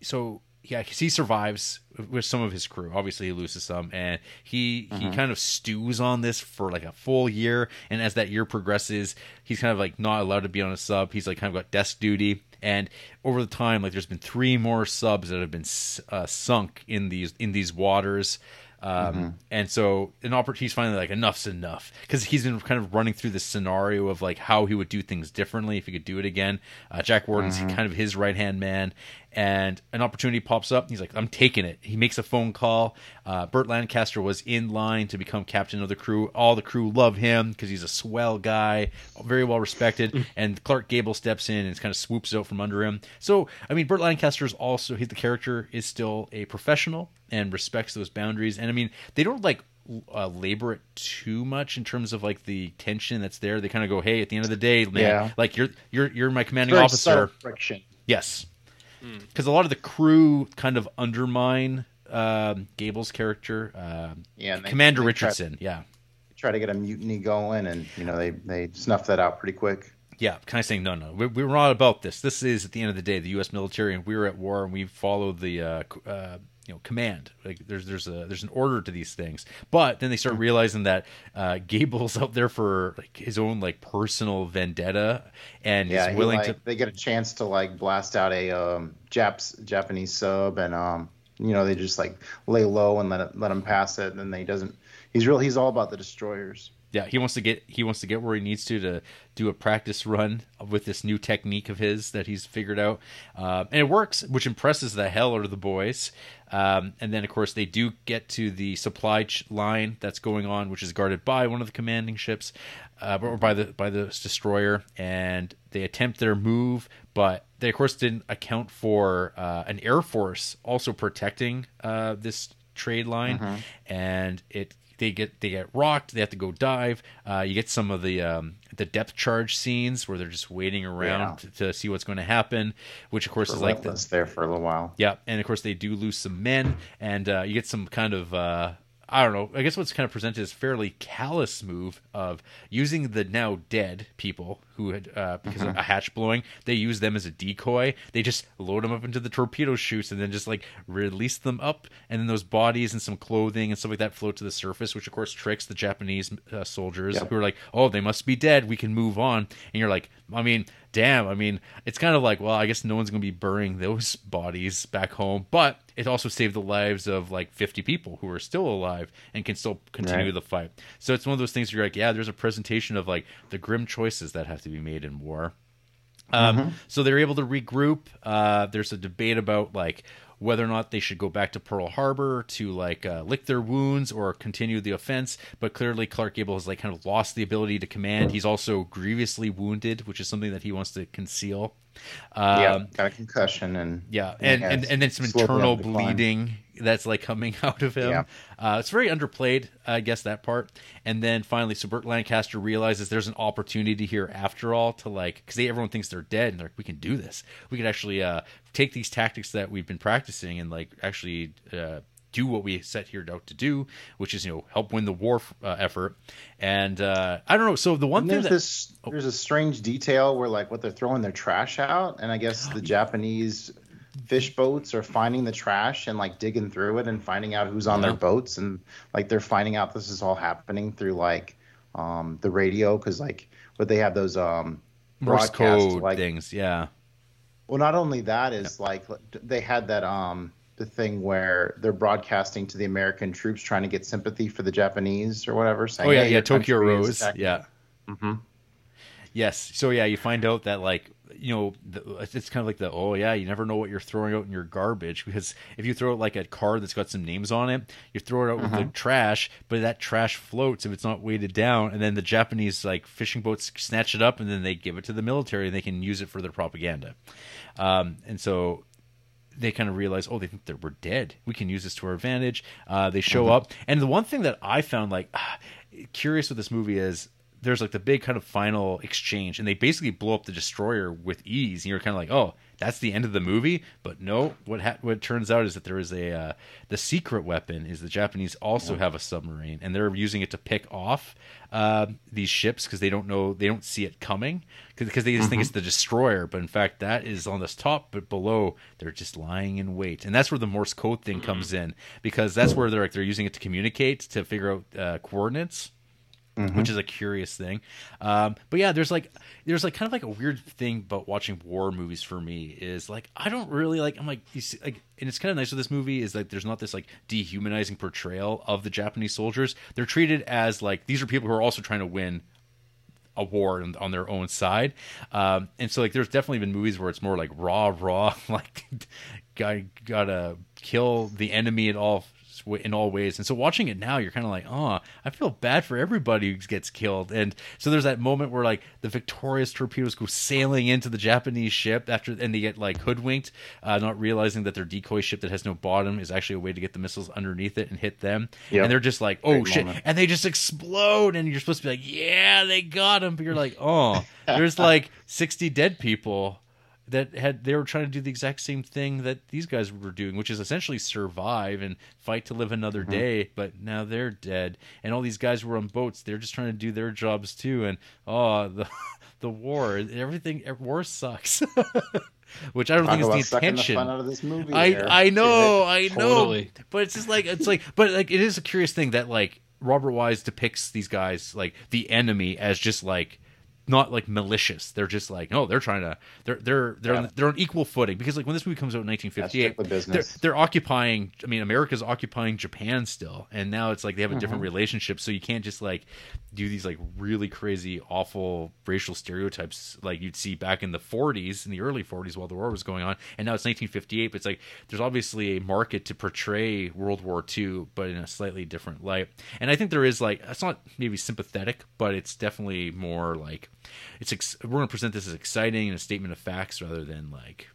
so yeah, 'cause he survives with some of his crew. Obviously, he loses some, and he he Mm-hmm. kind of stews on this for like a full year. And as that year progresses, he's kind of like not allowed to be on a sub. He's like kind of got desk duty. And over the time, like there's been three more subs that have been uh, sunk in these in these waters. Um, And so an opportunity, he's finally like enough's enough because he's been kind of running through this scenario of like how he would do things differently if he could do it again. Uh, Jack Warden's kind of his right hand man, and an opportunity pops up. And he's like, I'm taking it. He makes a phone call. Uh, Burt Lancaster was in line to become captain of the crew. All the crew love him because he's a swell guy, very well respected. and Clark Gable steps in and kind of swoops out from under him. So I mean, Burt Lancaster is also he's the character is still a professional and respects those boundaries. And I mean, they don't like uh, labor it too much in terms of like the tension that's there. They kind of go, "Hey, at the end of the day, man, Yeah. like you're you're you're my commanding Very officer." friction. Yes, because a lot of the crew kind of undermine um, Gable's character, um Yeah, they- Commander they try- Richardson. yeah, Try to get a mutiny going, and you know they they snuff that out pretty quick. yeah, kind of saying, "No, no, we, we're not about this. This is at the end of the day the U.S. military, and we're at war, and we follow the." Uh, uh, you know, command. Like there's there's a there's an order to these things, but then they start realizing that uh, Gable's out there for like his own like personal vendetta, and Yeah, he's he, willing like, to they get a chance to like blast out a um, Japs Japanese sub, and um, you know they just like lay low and let it, let him pass it, and then he doesn't. He's real. He's all about the destroyers. Yeah, he wants to get he wants to get where he needs to to do a practice run with this new technique of his that he's figured out, uh, and it works, which impresses the hell out of the boys. Um, and then, of course, they do get to the supply ch- line that's going on, which is guarded by one of the commanding ships, uh, or by the by the destroyer, and they attempt their move, but they of course didn't account for uh, an air force also protecting uh, this trade line, and it they get they get rocked. They have to go dive. Uh, you get some of the um, the depth charge scenes where they're just waiting around Yeah. to, to see what's going to happen, which of course is like the there for a little while. yeah, and of course they do lose some men, and uh, you get some kind of uh, I don't know. I guess what's kind of presented as fairly callous move of using the now dead people who had uh, because Mm-hmm. of a hatch blowing. They use them as a decoy. They just load them up into the torpedo chutes and then just like release them up, and then those bodies and some clothing and stuff like that float to the surface, which of course tricks the Japanese uh, soldiers who are like, "Oh, they must be dead. We can move on." And you're like, I mean, damn. I mean, it's kind of like, well, I guess no one's gonna be burying those bodies back home, but it also saved the lives of like 50 people who are still alive and can still continue Right. the fight. So it's one of those things where you're like, yeah, there's a presentation of like the grim choices that have to be made in war. Um, So they're able to regroup. Uh, there's a debate about like whether or not they should go back to Pearl Harbor to like uh, lick their wounds or continue the offense. But clearly, Clark Gable has like kind of lost the ability to command. He's also grievously wounded, which is something that he wants to conceal. Um, yeah, got a concussion and yeah, and, and, and then some internal bleeding that's like coming out of him. Yeah. Uh, it's very underplayed, I guess that part. And then finally, so Burt Lancaster realizes there's an opportunity here after all to like because everyone thinks they're dead and they're like, we can do this. We can actually uh, take these tactics that we've been practicing and like actually. Uh, do what we set here out to do, which is you know help win the war uh, effort, and uh, I don't know. So the one And thing there's that this there's a strange detail where like what they're throwing their trash out, and I guess the Japanese fish boats are finding the trash and like digging through it and finding out who's on Yeah. their boats, and like they're finding out this is all happening through like um, the radio because like what they have those um, Morse broadcast, code like things, yeah. well, not only that is like they had that um the thing where they're broadcasting to the American troops trying to get sympathy for the Japanese or whatever. Saying, Oh yeah, "Hey, yeah. Tokyo Rose, attacking-" yeah. Mhm. Yes. So yeah, you find out that like you know the, it's kind of like the oh yeah, you never know what you're throwing out in your garbage because if you throw out like a card that's got some names on it, you throw it out with the trash, but that trash floats if it's not weighted down, and then the Japanese like fishing boats snatch it up and then they give it to the military and they can use it for their propaganda. Um, and so they kind of realize, oh, they think that we're dead. We can use this to our advantage. Uh, they show up, and the one thing that I found like ah, curious with this movie is there's like the big kind of final exchange, and they basically blow up the destroyer with ease, and you're kind of like, oh, that's the end of the movie. But no, what ha- what turns out is that there is a uh, the secret weapon is the Japanese also have a submarine, and they're using it to pick off uh, these ships because they don't know they don't see it coming because they just think it's the destroyer, but in fact that is on this top, but below they're just lying in wait, and that's where the Morse code thing comes in because that's where they're like they're using it to communicate to figure out uh, coordinates which is a curious thing. Um, but yeah, there's like there's like kind of like a weird thing about watching war movies for me is like I don't really like I'm like you see like and it's kind of nice with this movie is like there's not this like dehumanizing portrayal of the Japanese soldiers. They're treated as like these are people who are also trying to win a war on, on their own side. Um, and so like there's definitely been movies where it's more like raw, raw, like guy gotta kill the enemy at all in all ways. And so watching it now, you're kind of like, oh, I feel bad for everybody who gets killed. And so there's that moment where like the victorious torpedoes go sailing into the Japanese ship after, and they get like hoodwinked, uh, not realizing that their decoy ship that has no bottom is actually a way to get the missiles underneath it and hit them. Yep. And they're just like, oh Great shit, moment. and they just explode, and you're supposed to be like, yeah, they got him, but you're like, oh, there's like 60 dead people that had they were trying to do the exact same thing that these guys were doing, which is essentially survive and fight to live another mm-hmm. day. But now they're dead, and all these guys were on boats. They're just trying to do their jobs too. And oh, the the war, everything, war sucks. which I don't Talk think about is the sucking intention. the fun out of this movie. I there. I know, I know. Totally. But it's just like it's like but like it is a curious thing that like Robert Wise depicts these guys like the enemy as just like not like malicious. They're just like no, they're trying to they're they're they're Yeah. on, they're on equal footing because like when this movie comes out in 1958, strictly they're they're occupying. I mean, America's occupying Japan still, and now it's like they have a different Mm-hmm. relationship. So you can't just like do these like really crazy, awful racial stereotypes like you'd see back in the 40s, in the early 40s, while the war was going on. And now it's 1958, but it's like there's obviously a market to portray World War II, but in a slightly different light. And I think there is like it's not maybe sympathetic, but it's definitely more like it's. Ex- we're going to present this as exciting and a statement of facts rather than like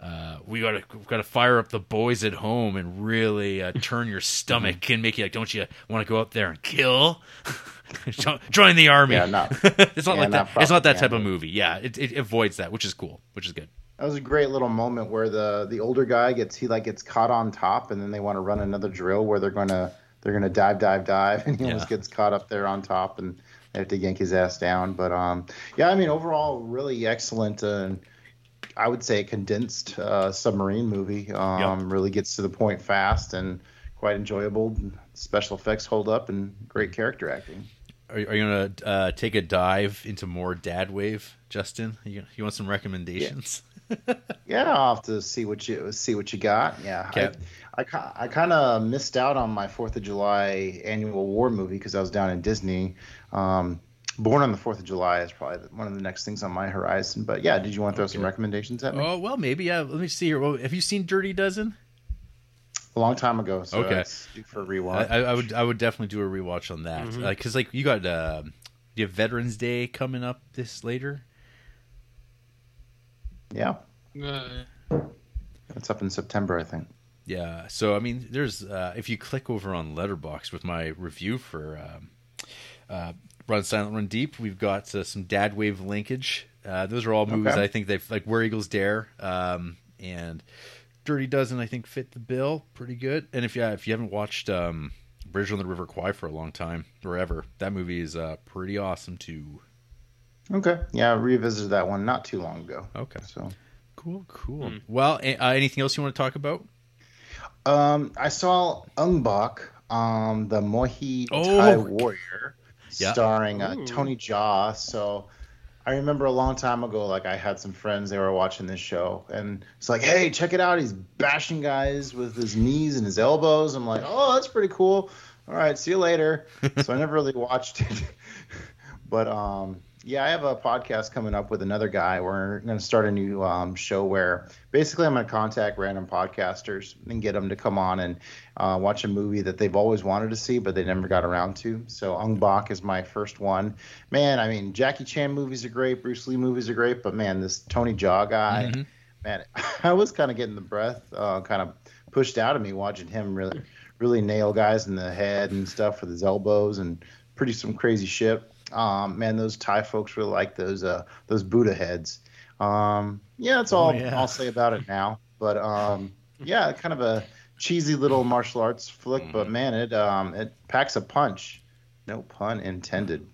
uh, we gotta we gotta fire up the boys at home and really uh, turn your stomach and make you like, don't you want to go out there and kill? Join the army. Yeah, not- it's not yeah, like not that. It's not that type of movie. Yeah, it, it avoids that, which is cool, which is good. That was a great little moment where the the older guy gets he like gets caught on top, and then they want to run another drill where they're gonna they're gonna dive, dive, dive, and he almost gets caught up there on top, and have to yank his ass down. But um, yeah, I mean, overall, really excellent. Uh, I would say a condensed uh, submarine movie. Um, yep. Really gets to the point fast and quite enjoyable. Special effects hold up and great character acting. Are, are you gonna uh, take a dive into more Dad Wave, Justin? You, you want some recommendations? Yeah. yeah, I'll have to see what you see what you got. Yeah, okay. I, I, I kind of missed out on my Fourth of July annual war movie because I was down in Disney. Um, Born on the Fourth of July is probably one of the next things on my horizon. But yeah, did you want to throw okay. some recommendations at me? Oh well, maybe. Yeah. Let me see here. Well, have you seen Dirty Dozen? A long time ago. So okay. for a rewatch. I, I, would I would definitely do a rewatch on that because mm-hmm. like you got uh, you have Veterans Day coming up this later. Yeah. Uh, it's up in September, I think. Yeah. So I mean, there's uh, if you click over on Letterboxd with my review for um, uh, Run Silent, Run Deep. We've got uh, some Dad Wave linkage. Uh, those are all movies okay. I think they've like Where Eagles Dare um, and Dirty Dozen. I think fit the bill pretty good. And if yeah, if you haven't watched um, Bridge on the River Kwai for a long time or ever, that movie is uh, pretty awesome too. Okay, yeah, I revisited that one not too long ago. Okay, so cool, cool. Mm. Well, uh, anything else you want to talk about? Um, I saw Ong Bak, um, the Muay Thai oh. warrior yeah. starring uh, Tony Jaa. So I remember a long time ago, like I had some friends they were watching this show, and it's like, hey, check it out. He's bashing guys with his knees and his elbows. I'm like, oh, that's pretty cool. All right, see you later. so I never really watched it, but um, yeah, I have a podcast coming up with another guy. We're going to start a new um, show where basically I'm going to contact random podcasters and get them to come on and uh, watch a movie that they've always wanted to see, but they never got around to. So Ong Bak is my first one. Man, I mean, Jackie Chan movies are great, Bruce Lee movies are great, but man, this Tony Jaa guy, mm-hmm. man, I was kind of getting the breath uh, kind of pushed out of me watching him really, really nail guys in the head and stuff with his elbows and pretty some crazy shit. Um, man, those Thai folks really like those uh, those Buddha heads. Um, yeah, that's all oh, yeah. I'll say about it now. But um, yeah, kind of a cheesy little martial arts flick, mm-hmm. but man, it um, it packs a punch. No pun intended.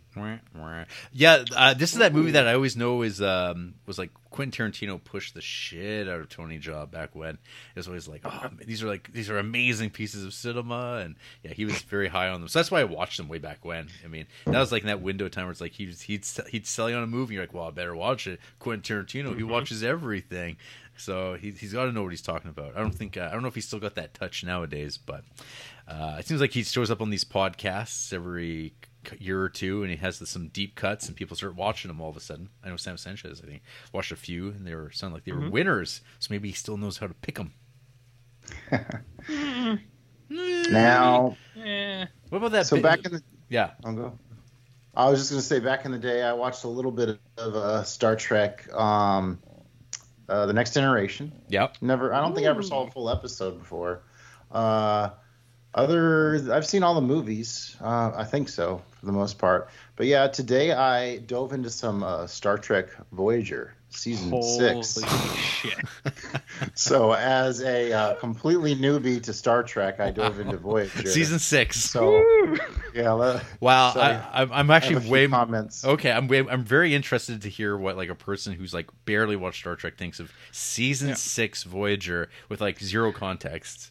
Yeah, uh, this is that movie that I always know is um, was like Quentin Tarantino pushed the shit out of Tony Jaa back when. It was always like, oh, these are like these are amazing pieces of cinema, and yeah, he was very high on them. So that's why I watched them way back when. I mean, that was like in that window time where it's like he was, he'd he'd sell you on a movie. You're like, well, I better watch it. Quentin Tarantino, mm-hmm. he watches everything, so he, he's got to know what he's talking about. I don't think uh, I don't know if he's still got that touch nowadays, but uh, it seems like he shows up on these podcasts every year or two, and he has some deep cuts, and people start watching him all of a sudden. I know Sam Sanchez. I think watched a few, and they were sound like they were mm-hmm. winners. So maybe he still knows how to pick them. now, what about that? So bit? back in the yeah, I'll go. I was just gonna say, back in the day, I watched a little bit of uh, Star Trek, um, uh, the Next Generation. Yep. Never. I don't Ooh. think I ever saw a full episode before. Uh, other, I've seen all the movies. Uh, I think so for the most part. But yeah, today I dove into some uh, Star Trek Voyager season Holy six. Shit. so as a uh, completely newbie to Star Trek, I dove into Voyager season six. So yeah. wow, so I, am actually way comments. Okay, I'm way, I'm very interested to hear what like a person who's like barely watched Star Trek thinks of season yeah. six Voyager with like zero context.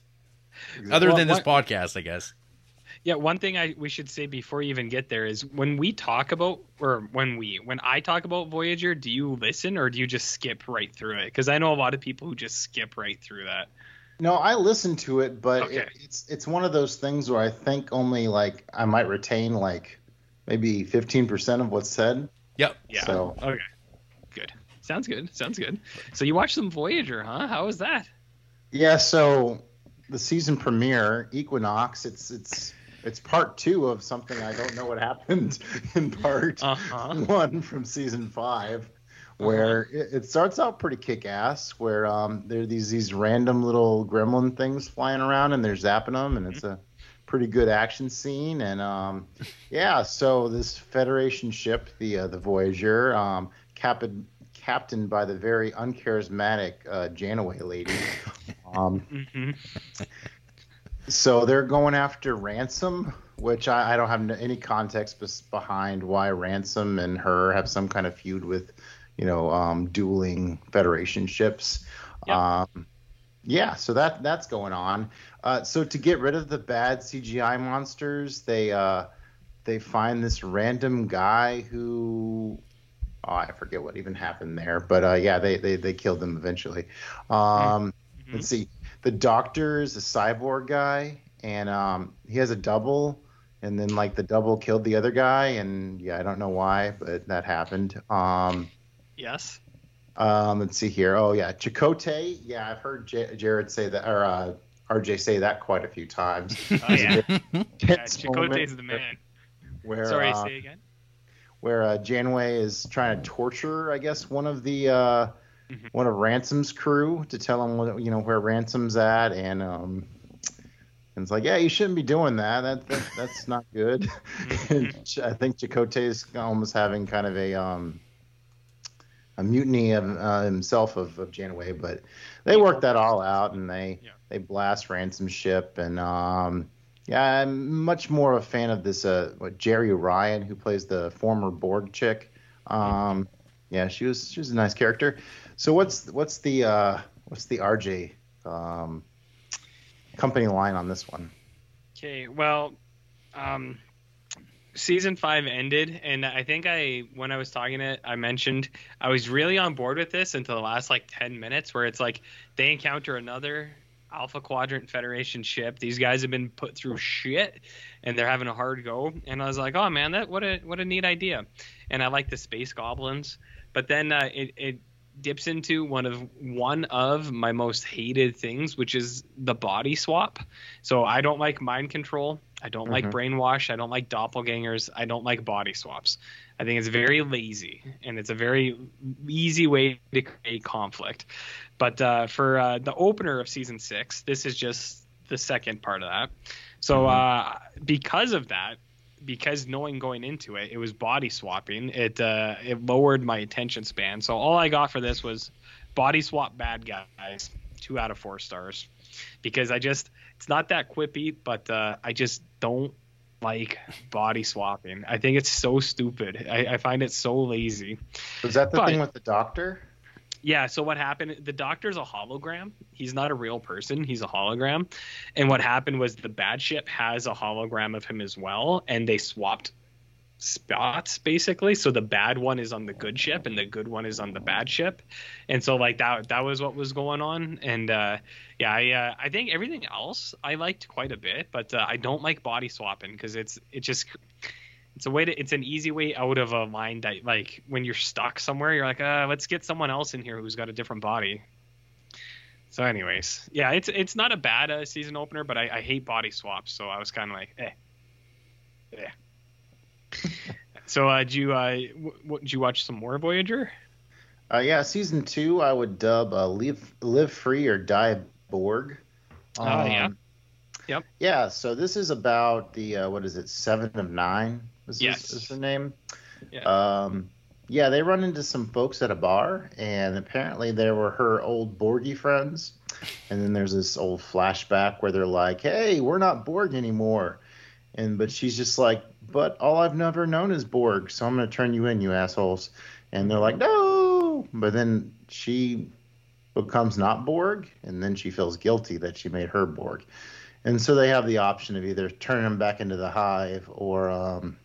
Other well, than this one, podcast, I guess. Yeah, one thing I we should say before you even get there is when we talk about or when we when I talk about Voyager, do you listen or do you just skip right through it? Because I know a lot of people who just skip right through that. No, I listen to it, but okay. it, it's it's one of those things where I think only like I might retain like maybe fifteen percent of what's said. Yep. Yeah. So okay. Good. Sounds good. Sounds good. So you watched some Voyager, huh? How was that? Yeah. So the season premiere, Equinox. It's it's it's part two of something I don't know what happened in part uh-huh. one from season five, where uh-huh. it, it, starts out pretty kick ass. Where um, there are these these random little gremlin things flying around and they're zapping them, and it's a pretty good action scene. And um, yeah, so this Federation ship, the uh, the Voyager, um, captain captained by the very uncharismatic uh, Janeway lady. Um, mm-hmm. So they're going after ransom which I, I don't have any context bes- behind why Ransom and her have some kind of feud with, you know, um, dueling Federation ships. Yep. Um, yeah, so that that's going on. Uh, so to get rid of the bad CGI monsters, they uh, they find this random guy who oh, I forget what even happened there, but uh, yeah, they, they they killed him eventually. Um, Mhm. Let's see, the doctor is a cyborg guy, and um, he has a double, and then like the double killed the other guy, and yeah, I don't know why, but that happened. Um, Yes. um, let's see here. Oh yeah, Chakotay. Yeah, I've heard J- Jared say that, or uh, RJ say that quite a few times. Oh yeah, yeah Tense Chakotay's the man. Where, Sorry, uh, say again. where uh, Janeway is trying to torture, I guess, one of the Mhm. one of Ransom's crew to tell him what you know where Ransom's at, and um, and it's like, yeah, you shouldn't be doing that. That, that that's not good. Ch- I think Chakotay is almost having kind of a um, a mutiny of uh, himself of, of Janeway, but they work that all out, and they Yeah. they blast Ransom's ship, and um, yeah, I'm much more a fan of this uh, what Jeri Ryan, who plays the former Borg chick. Um, yeah, she was she was a nice character. So what's what's the uh, what's the RJ um, company line on this one? Okay. Well, um, season five ended, and I think I when I was talking it, I mentioned I was really on board with this until the last like ten minutes, where it's like they encounter another Alpha Quadrant Federation ship. These guys have been put through shit, and they're having a hard go. And I was like, oh man, that what a what a neat idea. And I like the space goblins, but then uh, it it dips into one of one of my most hated things, which is the body swap. So I don't like mind control. I don't like Mhm. brainwash. I don't like doppelgangers. I don't like body swaps. I think it's very lazy and it's a very easy way to create conflict. But uh, for uh, the opener of season six, this is just the second part of that. So uh, because of that, because knowing going into it, it was body swapping. It uh, it lowered my attention span. So all I got for this was body swap bad guys, two out of four stars, because I just it's not that quippy, but uh, I just don't like body swapping. I think it's so stupid. I, I find it so lazy. Was that the But- thing with the doctor? Yeah, so what happened? The doctor's a hologram. He's not a real person. He's a hologram. And what happened was the bad ship has a hologram of him as well, and they swapped spots basically. So the bad one is on the good ship, and the good one is on the bad ship. And so like that that was what was going on. And uh, yeah, I uh, I think everything else I liked quite a bit, but uh, I don't like body swapping because it's it just it's a way to it's an easy way out of a line that like when you're stuck somewhere you're like uh let's get someone else in here who's got a different body so anyways yeah it's it's not a bad uh, season opener but I, I hate body swaps so i was kind of like eh yeah so uh did you uh w- w- did you watch some more voyager Uh, yeah, season two, I would dub uh, "Live Live Free or Die Borg." Oh, yeah. Yep. Yeah, so this is about the uh, what is it, Seven of Nine? Is, Yes. this, is her name? Yeah. Um, yeah, they run into some folks at a bar, and apparently they were her old Borgy friends. And then there's this old flashback where they're like, "Hey, we're not Borg anymore," and but she's just like, "But all I've never known is Borg, so I'm gonna turn you in, you assholes." And they're like, "No," but then she becomes not Borg, and then she feels guilty that she made her Borg. And so they have the option of either turning them back into the hive or um,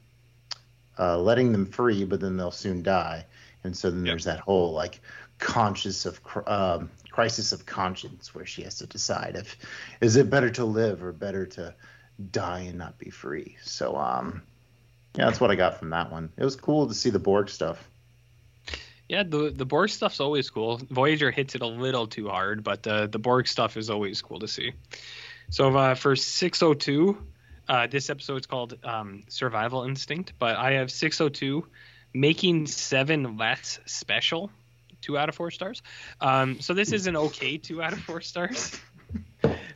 uh, letting them free, but then they'll soon die. And so then Yep. there's that whole like conscious of um, crisis of conscience where she has to decide if is it better to live or better to die and not be free. So um, yeah, that's what I got from that one. It was cool to see the Borg stuff. yeah the the borg stuff's always cool voyager hits it a little too hard but uh, the borg stuff is always cool to see so uh, for 602 uh, this episode's called um, survival instinct but i have 602 making seven less special. Two out of four stars. Um, so this is an okay two out of four stars.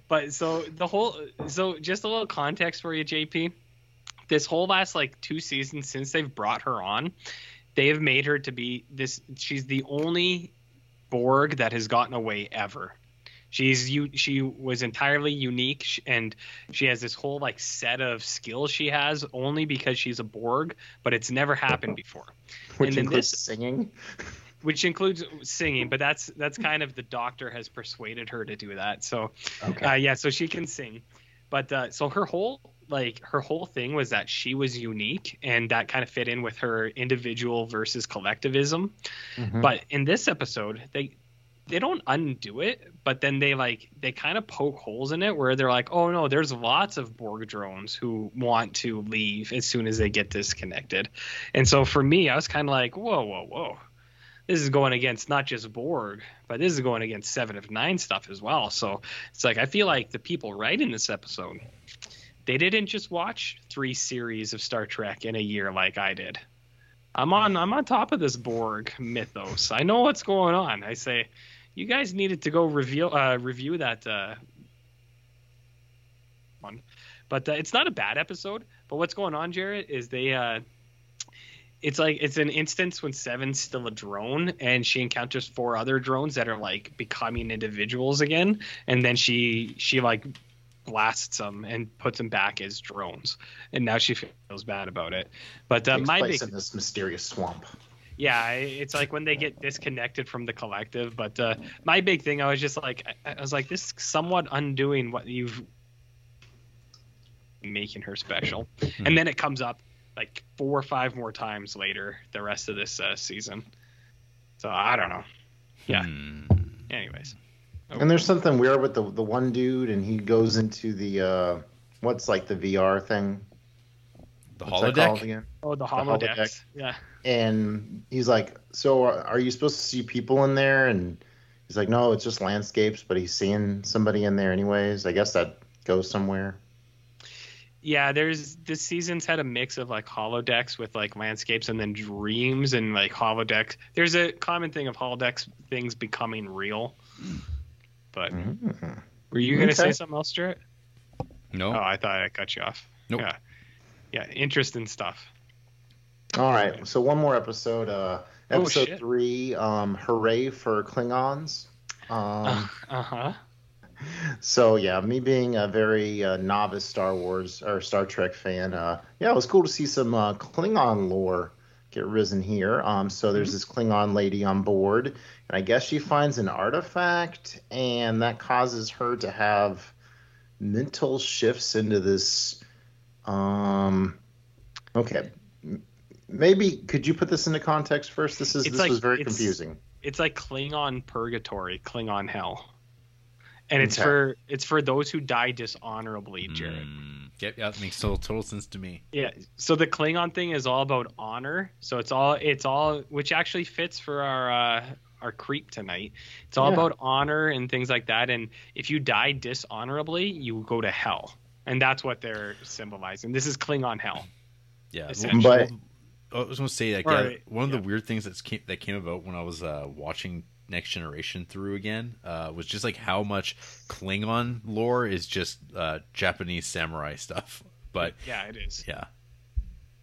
But so the whole so just a little context for you jp this whole last like two seasons since they've brought her on they have made her to be this she's the only borg that has gotten away ever She's you. She was entirely unique, and she has this whole like set of skills she has only because she's a Borg, but it's never happened before. Which and then includes this- singing. Which includes singing, but that's that's kind of the Doctor has persuaded her to do that. So Okay. uh, yeah, so she can sing, but uh, so her whole like her whole thing was that she was unique, and that kind of fit in with her individual versus collectivism. Mhm. But in this episode, they they don't undo it, but then they like they kind of poke holes in it where they're like, oh no, there's lots of Borg drones who want to leave as soon as they get disconnected, and so for me, I was kind of like, whoa, whoa, whoa. This is going against not just Borg, but this is going against Seven of Nine stuff as well. So it's like I feel like the people writing this episode, they didn't just watch three series of Star Trek in a year like I did. I'm on I'm on top of this Borg mythos. I know what's going on. I say, you guys needed to go review uh, review that uh, one, but uh, it's not a bad episode. But what's going on, Jared, is they uh, it's like it's an instance when Seven's still a drone, and she encounters four other drones that are like becoming individuals again, and then she she like blasts them and puts them back as drones, and now she feels bad about it. But uh, Takes my place big in this mysterious swamp. Yeah it's like when they get disconnected from the collective but uh, my big thing i was just like I, I was like this is somewhat undoing what you've making her special and then it comes up like four or five more times later the rest of this uh, season so i don't know Yeah. Hmm. anyways And there's something weird with the the one dude, and he goes into the uh, what's like the VR thing. The What's holodeck. again? oh the holodeck. holodecks yeah And he's like, "So are, are you supposed to see people in there?" And he's like, "No, it's just landscapes." But he's seeing somebody in there anyways. I guess that goes somewhere. yeah there's this season's had a mix of like holodecks with like landscapes and then dreams and like holodecks there's a common thing of holodecks things becoming real but Mhm. were you gonna say something else Jared? No. oh i thought i cut you off Nope. yeah yeah interesting stuff All right, so one more episode. Uh, Oh, episode shit. three. Um, hooray for Klingons. Um, uh-huh So yeah, me being a very uh, novice Star Wars or Star Trek fan, uh, yeah, it was cool to see some uh, Klingon lore get risen here. Um, so there's this Klingon lady on board, and I guess she finds an artifact, and that causes her to have mental shifts into this. Um, okay, maybe could you put this into context first? This is It's this like- was very it's- confusing. it's like klingon purgatory klingon hell and it's Okay. for it's for those who die dishonorably jared Hmm. Yep, yeah, that makes total, total sense to me. Yeah. So the Klingon thing is all about honor. So it's all it's all which actually fits for our uh our creep tonight. It's all Yeah. about honor and things like that. And if you die dishonorably, you go to hell. And that's what they're symbolizing. This is Klingon hell. Yeah, But- I was going to say like Or- yeah, one of yeah. the weird things that's came, that came about when I was uh, watching Next Generation through again uh, was just like how much Klingon lore is just uh, Japanese samurai stuff. But Yeah, it is. yeah,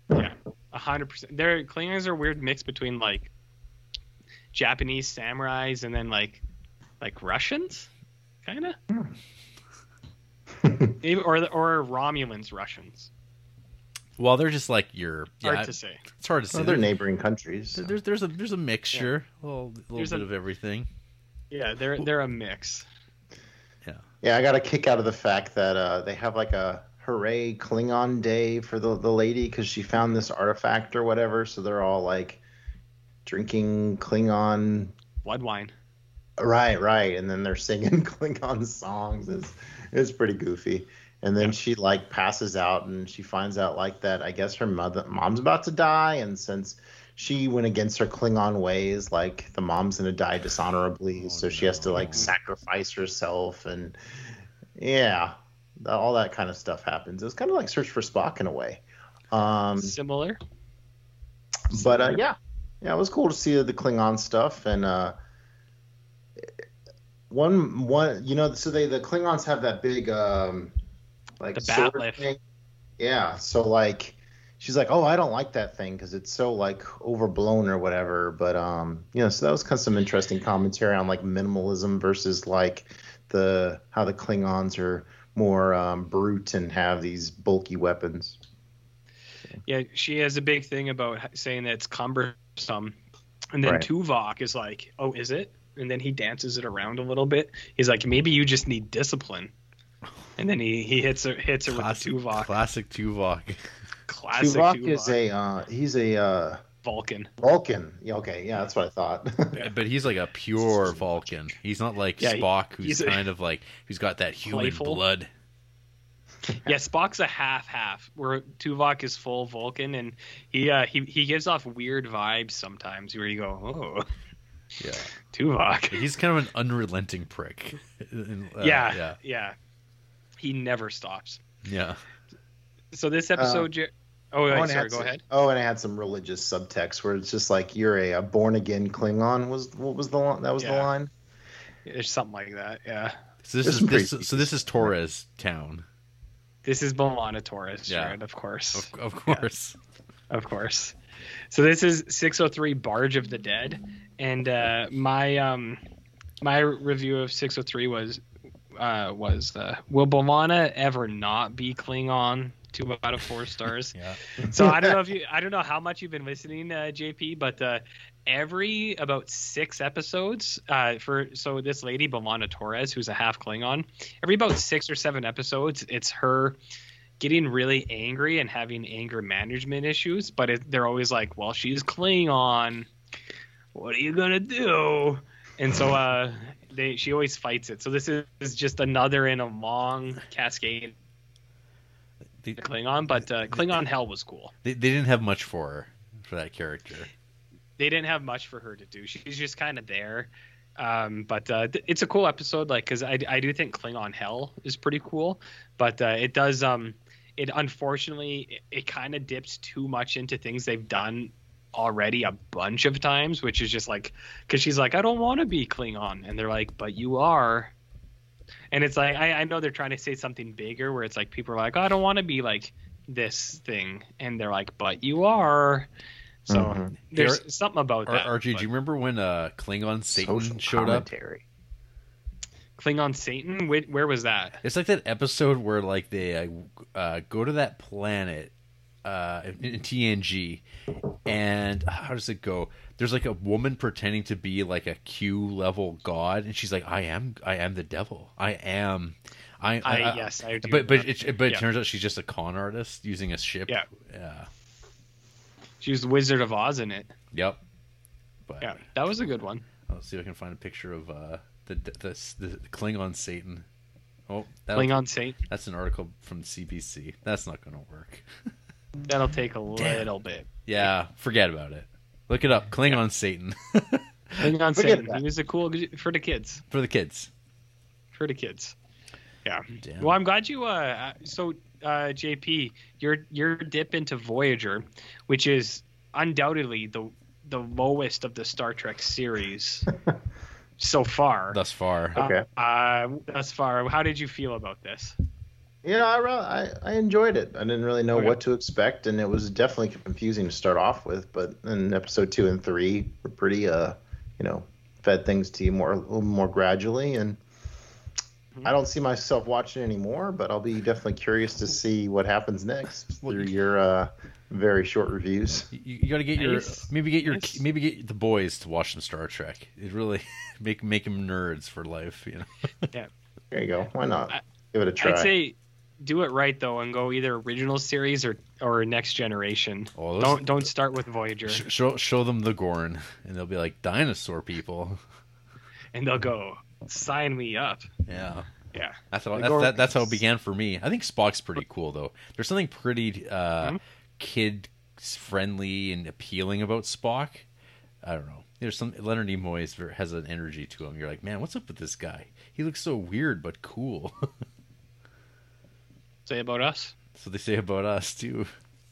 Yeah. A hundred percent. They're Klingons are a weird mix between like Japanese samurais and then like like Russians, kind of, or or Romulans Russians. well, they're just like your yeah, Hard to say. it's hard to say. Well, they're neighboring countries. so. There's there's a there's a mixture, a little, little There's bit a- of everything. Yeah, they're they're a mix. Yeah. Yeah, I got a kick out of the fact that uh, they have like a hooray Klingon day for the, the lady because she found this artifact or whatever. So they're all like drinking Klingon. Blood wine. Right, right. And then they're singing Klingon songs. It's, it's pretty goofy. And then she like passes out and she finds out like that I guess her mother mom's about to die and since she went against her Klingon ways like the mom's gonna die dishonorably Oh, so she has to like sacrifice herself and yeah all that kind of stuff happens. It's kind of like Search for Spock in a way. Um, Similar. but uh, yeah, yeah, it was cool to see the Klingon stuff and uh, one one you know so they the Klingons have that big um like The bat'leth. thing. Yeah, so like she's like, "Oh, I don't like that thing because it's so like overblown or whatever." But um, you know, so that was kind of some interesting commentary on like minimalism versus like the how the Klingons are more um, brute and have these bulky weapons. Yeah, she has a big thing about saying that it's cumbersome, and then Right. Tuvok is like, "Oh, is it?" And then he dances it around a little bit. He's like, "Maybe you just need discipline." And then he, he hits her hits her Classic, with the Tuvok. classic Tuvok. Classic Tuvok, Tuvok. is a uh, he's a uh, Vulcan. Vulcan. Yeah, okay, yeah, that's what I thought. But he's like a pure Vulcan. He's not like Yeah, Spock, who's he's a- kind of like who's got that human Playful. blood. Yeah, Spock's a half half, where Tuvok is full Vulcan, and he uh, he he gives off weird vibes sometimes, where you go, "Oh, Yeah, Tuvok." he's kind of an unrelenting prick. Uh, yeah, yeah, yeah, He never stops. yeah. So this episode, Jer- oh, wait, and it sorry, had go some- ahead. Oh, and it had some religious subtext where it's just like you're a, a born again Klingon. Was what was the line? That was the line. There's something like that. Yeah. So this There's is this, pretty- so this is Torres town, This is B'Elanna Torres, Yeah. Jared, of course. of, of course. Of course. So this is 603 Barge of the Dead, and uh, my um my review of 603 was uh was uh, will B'Elanna ever not be Klingon? Two out of four stars. Yeah, So I don't know if you I don't know how much you've been listening, uh, JP, but uh, every about six episodes uh, for so this lady B'Elanna Torres, who's a half Klingon, every about six or seven episodes, it's her getting really angry and having anger management issues. But it, they're always like, "Well, she's Klingon. What are you gonna do?" And so uh, they she always fights it. So this is, just another in a long cascade they, of Klingon. But uh, Klingon Hell was cool. they, they didn't have much for her for that character. they didn't have much for her to do. She's just kind of there. Um, but uh, th- it's a cool episode, like because I, I do think Klingon Hell is pretty cool, but uh, it does um it unfortunately it, it kind of dips too much into things they've done already a bunch of times, which is just like because she's like I don't want to be Klingon, and they're like but you are, and it's like I, I know they're trying to say something bigger where it's like people are like oh, I don't want to be like this thing, and they're like but you are. So Mhm. there's Ar- something about Ar- that. RG, but- do you remember when uh, Klingon Satan Social showed up? commentary. Klingon Satan? Where, where was that? It's like that episode where like they uh, uh, go to that planet uh, in, in TNG, and how does it go? There's like a woman pretending to be like a Q level god, and she's like, "I am, I am the devil. I am." I, I, yes, I do. but but it, but it Yeah. turns out she's just a con artist using a ship. Yeah. Yeah. she was the Wizard of Oz in it. Yep. But Yeah, that was a good one. I'll see if I can find a picture of uh, the, the the Klingon Satan. Oh, that Klingon Saint. That's an article from CBC. That's not going to work. That'll take a Damn. little bit. Yeah, forget about it. Look it up. Klingon on Satan Klingon Forget Satan. that. He was a cool for the kids. for the kids. For the kids. Yeah. Damn. Well, I'm glad you. Uh, so uh, JP, your your dip into Voyager, which is undoubtedly the the lowest of the Star Trek series so far. Thus far. Uh, Okay. Uh, thus far, how did you feel about this? You know, I, re- I I enjoyed it. I didn't really know Okay. what to expect, and it was definitely confusing to start off with. But then episode two and three were pretty, uh, you know, fed things to you more a little more gradually, and Mm-hmm. I don't see myself watching anymore. But I'll be definitely curious to see what happens next Well, through your uh, very short reviews. You, you got to get your Nice. maybe get your Nice. maybe get the boys to watch some Star Trek. It really make make them nerds for life. You know. Yeah. There you go. Why not? I- Give it a try. I'd say do it right though and go either original series or or next generation. Oh, those- Don't don't start with Voyager Sh- show show them the Gorn, and they'll be like dinosaur people. and they'll go sign me up. Yeah. Yeah. That's how that's, that, that's how it began for me. I think Spock's pretty cool though. There's something pretty uh, Mhm. kid friendly and appealing about Spock. I don't know. There's some Leonard Nimoy has an energy to him. You're like, man, what's up with this guy? He looks so weird but cool. Say about us. That's what they say about us too.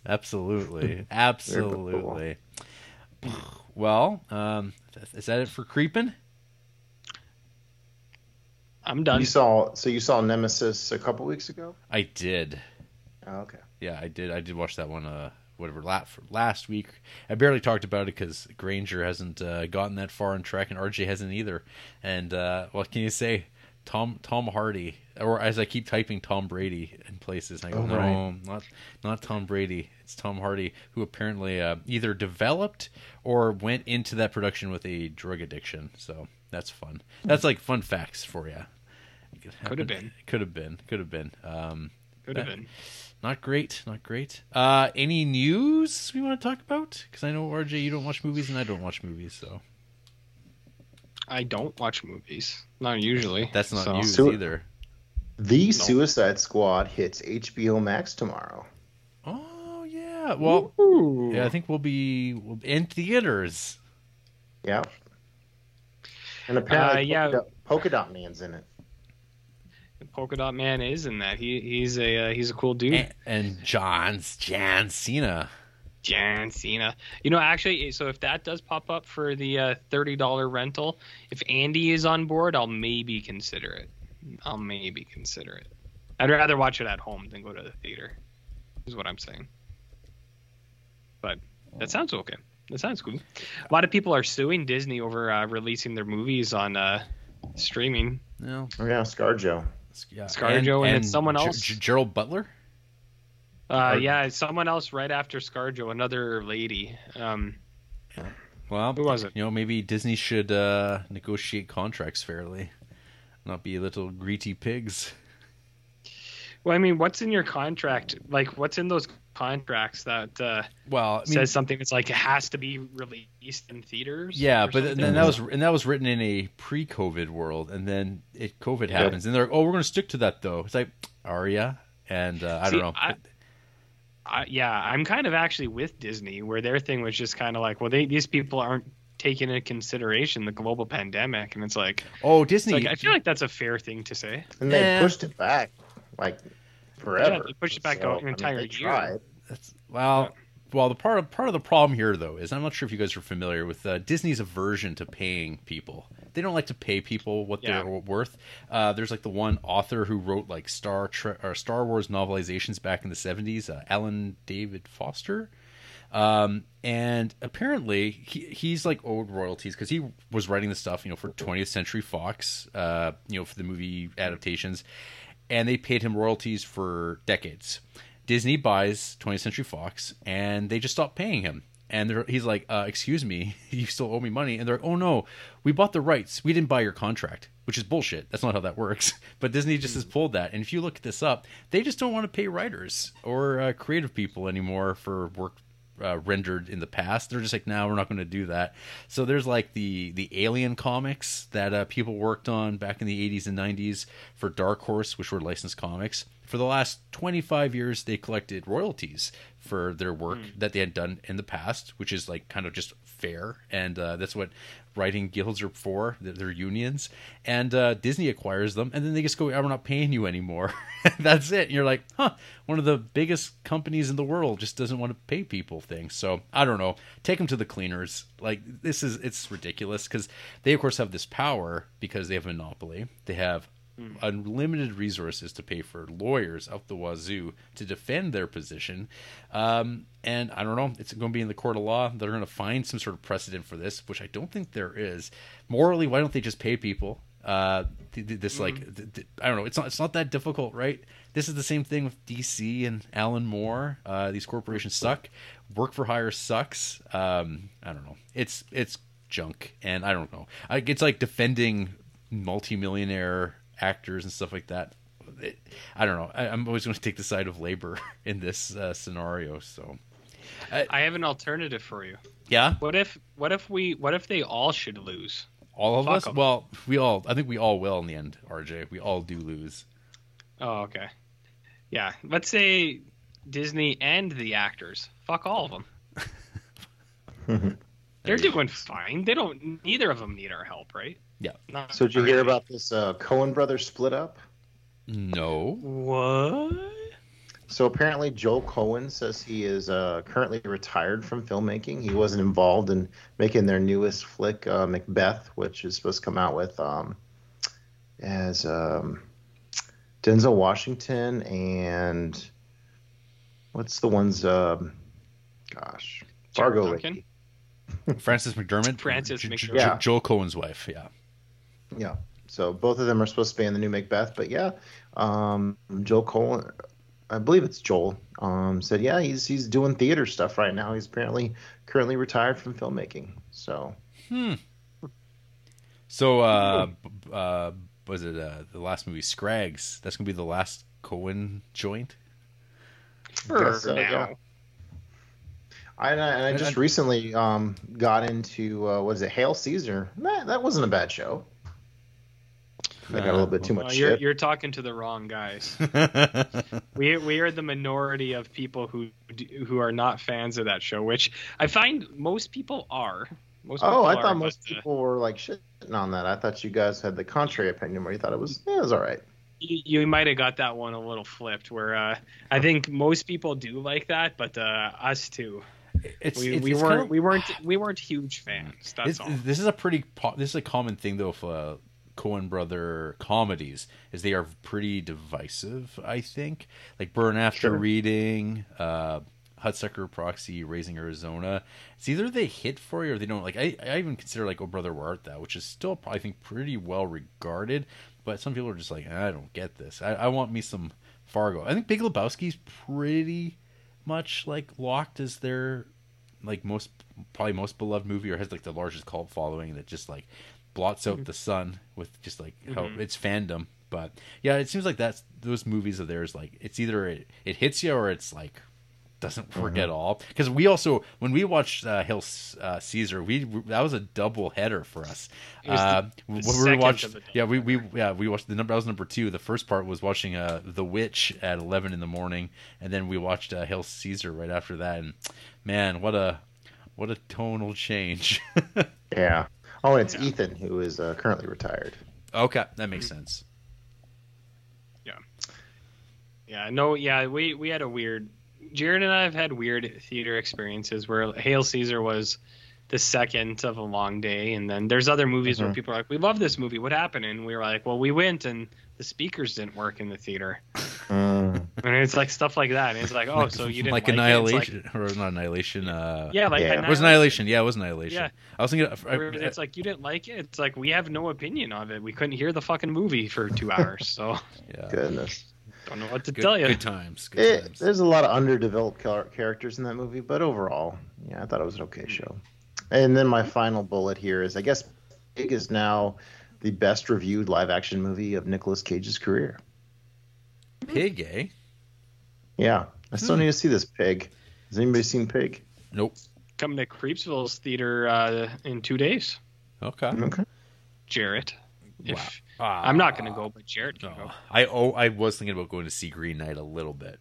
Absolutely, absolutely. Well, um, is that it for creeping? I'm done. you saw so you saw Nemesis a couple weeks ago. I did. Oh, okay. Yeah, I did. I did watch that one. Uh, whatever last last week. I barely talked about it because Granger hasn't uh, gotten that far in track, and RJ hasn't either. And uh, what can you say? Tom Tom Hardy, or as I keep typing Tom Brady in places, I go, Oh, no, right. not not Tom Brady. It's Tom Hardy, who apparently uh, either developed or went into that production with a drug addiction. So that's fun. That's like fun facts for you. Could have been. Could have been. Could have been. Um, Could have been. not great. Not great. Uh, any news we want to talk about? Because I know RJ, you don't watch movies, and I don't watch movies, so I don't watch movies. Not usually. that's not so. news So- either. The Suicide Squad hits HBO Max tomorrow. Oh yeah. Well, Ooh. yeah. I think we'll be we'll be in theaters. Yeah. And apparently, Uh, yeah. Polka, Dot, Polka Dot Man's in it. Polka Dot Man is in that. He he's a uh, he's a cool dude. And, and John's John Cena. John Cena. You know, actually, so if that does pop up for the uh, thirty dollar rental, if Andy is on board, I'll maybe consider it. I'll maybe consider it. I'd rather watch it at home than go to the theater. Is what I'm saying. But that sounds okay. That sounds cool. A lot of people are suing Disney over uh, releasing their movies on uh, streaming. No. Oh, yeah, ScarJo. Yeah. ScarJo and it's someone else. G- Gerard Butler. Uh, yeah, someone else right after ScarJo, another lady. Um, Well, Who was it? You know, maybe Disney should uh, negotiate contracts fairly, not be little greedy pigs. well, I mean, what's in your contract? Like, what's in those contracts that uh, Well, I mean, says something that's like it has to be released in theaters? Yeah, but something? then that was and that was written in a pre-COVID world, and then it COVID happens, and they're like, "Oh, we're going to stick to that though." It's like, "Are ya?" And uh, I See, don't know. I- I, yeah, I'm kind of actually with Disney, where their thing was just kind of like, well, they these people aren't taking into consideration the global pandemic, and it's like, oh, Disney. like I feel like that's a fair thing to say. And they Yeah. pushed it back like forever. Yeah, they pushed it back So, an I mean, entire year. tried. That's, well, well, the part of part of the problem here though is I'm not sure if you guys are familiar with uh, Disney's aversion to paying people. They don't like to pay people what Yeah. they're worth. Uh, there's like the one author who wrote like Star Tre- or Star Wars novelizations back in the 70s, uh, Alan David Foster. Um, and apparently he, he's like owed royalties because he was writing the stuff, you know, for 20th Century Fox, uh, you know, for the movie adaptations, and they paid him royalties for decades. Disney buys 20th Century Fox, and they just stop paying him. And he's like, uh, "Excuse me, you still owe me money." And they're like, "Oh no, we bought the rights. We didn't buy your contract." Which is bullshit. That's not how that works. But Disney just has pulled that. And if you look this up, they just don't want to pay writers or uh, creative people anymore for work uh, rendered in the past. They're just like, no, we're not going to do that. So there's like the the Alien comics that uh, people worked on back in the 80s and 90s for Dark Horse, which were licensed comics. For the last 25 years, they collected royalties for their work that they had done in the past, which is like kind of just fair, and uh, that's what writing guilds are for. They're, they're unions, and uh, Disney acquires them, and then they just go, oh, "We're not paying you anymore." that's it. And you're like, "Huh?" One of the biggest companies in the world just doesn't want to pay people things. So I don't know. Take them to the cleaners. Like this is it's ridiculous because they of course have this power because they have a monopoly. They have unlimited resources to pay for lawyers up the wazoo to defend their position. Um, and I don't know, it's going to be in the court of law. They're going to find some sort of precedent for this, which I don't think there is. Morally, why don't they just pay people? Uh, th- th- this like th- th- I don't know. It's not it's not that difficult, right? This is the same thing with DC and Alan Moore. Uh, these corporations suck. Work for hire sucks. Um, I don't know. It's it's junk, and I don't know. I, it's like defending multimillionaire actors and stuff like that. It, I don't know. I, I'm always going to take the side of labor in this uh, scenario. So, I have an alternative for you. yeah, What if what if we what if they all should lose? all of Fuck us. 'em. Well, we all. I think we all will in the end. RJ, we all do lose. Oh, okay. Yeah, let's say Disney and the actors. Fuck all of them. They're There you go. doing fine. They don't. Neither of them need our help, right? Yeah. Not So did you hear about this uh, Coen brothers split up? No. what? So apparently, Joe Coen says he is uh, currently retired from filmmaking. He wasn't involved in making their newest flick, uh, Macbeth, which is supposed to come out with um, as um, Denzel Washington and what's the ones? Um, gosh, Jared Fargo Duncan? lady. Frances McDormand. Frances J- J- McDormand. J- Yeah. Joel Coen's wife. Yeah. Yeah. So both of them are supposed to be in the new Macbeth. But yeah, um, Joel Coen, I believe it's Joel, um, said yeah he's he's doing theater stuff right now. He's apparently currently retired from filmmaking. So Hmm. So, uh, uh, was it uh, the last movie, Scruggs? That's gonna be the last Coen joint. For so, now. yeah. I, I, I just and- recently um, got into uh, what is it, Hail Caesar? That, that wasn't a bad show. I got a little bit too Well, much you're shit. you're talking to the wrong guys. we we are the minority of people who who are not fans of that show, which I find most people are. Most Oh, I are, thought most but, uh, people were like shitting on that. I thought you guys had the contrary opinion where you thought it was yeah, it was all right. you, you might have got that one a little flipped. Where uh, I think most people do like that, but uh, us too. it's, We, it's, we it's weren't kind of- we weren't we weren't huge fans. That's all. This is a pretty. Po- this is a common thing though. For uh, Coen brother comedies, is they are pretty divisive. I think, like Burn After Sure. Reading, uh, Hudsucker Proxy, Raising Arizona. It's either they hit for you or they don't. Like I, I even consider like Oh Brother Where Art Thou, which is still I think pretty well regarded. But some people are just like, I don't get this. I, I want me some Fargo. I think Big Lebowski's pretty much like locked as their like most probably most beloved movie or has like the largest cult following that just like blots out the sun with just like how Mhm. it's fandom but yeah it seems like that's those movies of theirs like it's either it, it hits you or it's like doesn't work at all. Because we also when we watched uh, Hill uh, Caesar we that was a double header for us. It was the- uh, the we watched of the double yeah we, we yeah we watched the number that was number two. The first part was watching uh The Witch at 11 in the morning and then we watched uh, Hail Caesar right after that and man what a what a tonal change. Yeah. Oh, and it's Yeah. Ethan who is uh, currently retired. okay that makes sense Yeah. Yeah, no, yeah, we we had a weird. Jared and I have had weird theater experiences where Hail Caesar was the second of a long day, and then there's other movies where Mhm. people are like, "We love this movie. What happened?" And we were like, "Well, we went and the speakers didn't work in the theater." Mm. And it's like stuff like that. And it's like, "Oh, so you didn't like like, annihilation It? It's or not annihilation uh yeah, like Yeah. it was annihilation yeah it was annihilation Yeah. I was thinking Where I, It's like you didn't like it. It's like we have no opinion of it. We couldn't hear the fucking movie for two hours, so yeah Goodness. don't know what to good, tell you. good times good It, times there's a lot of underdeveloped char- characters in that movie, but overall, yeah, I thought it was an okay show. And then my final bullet here is I guess Pig is now the best reviewed live action movie of Nicolas Cage's career. pig eh Yeah, I still Hmm. need to see this Pig. Has anybody seen Pig? nope Coming to Creepsville's theater uh, in two days. okay Okay. Jared. If, Wow. Ah. I'm not gonna go, but Jared can No. go. I oh I was thinking about going to see Green Knight a little bit.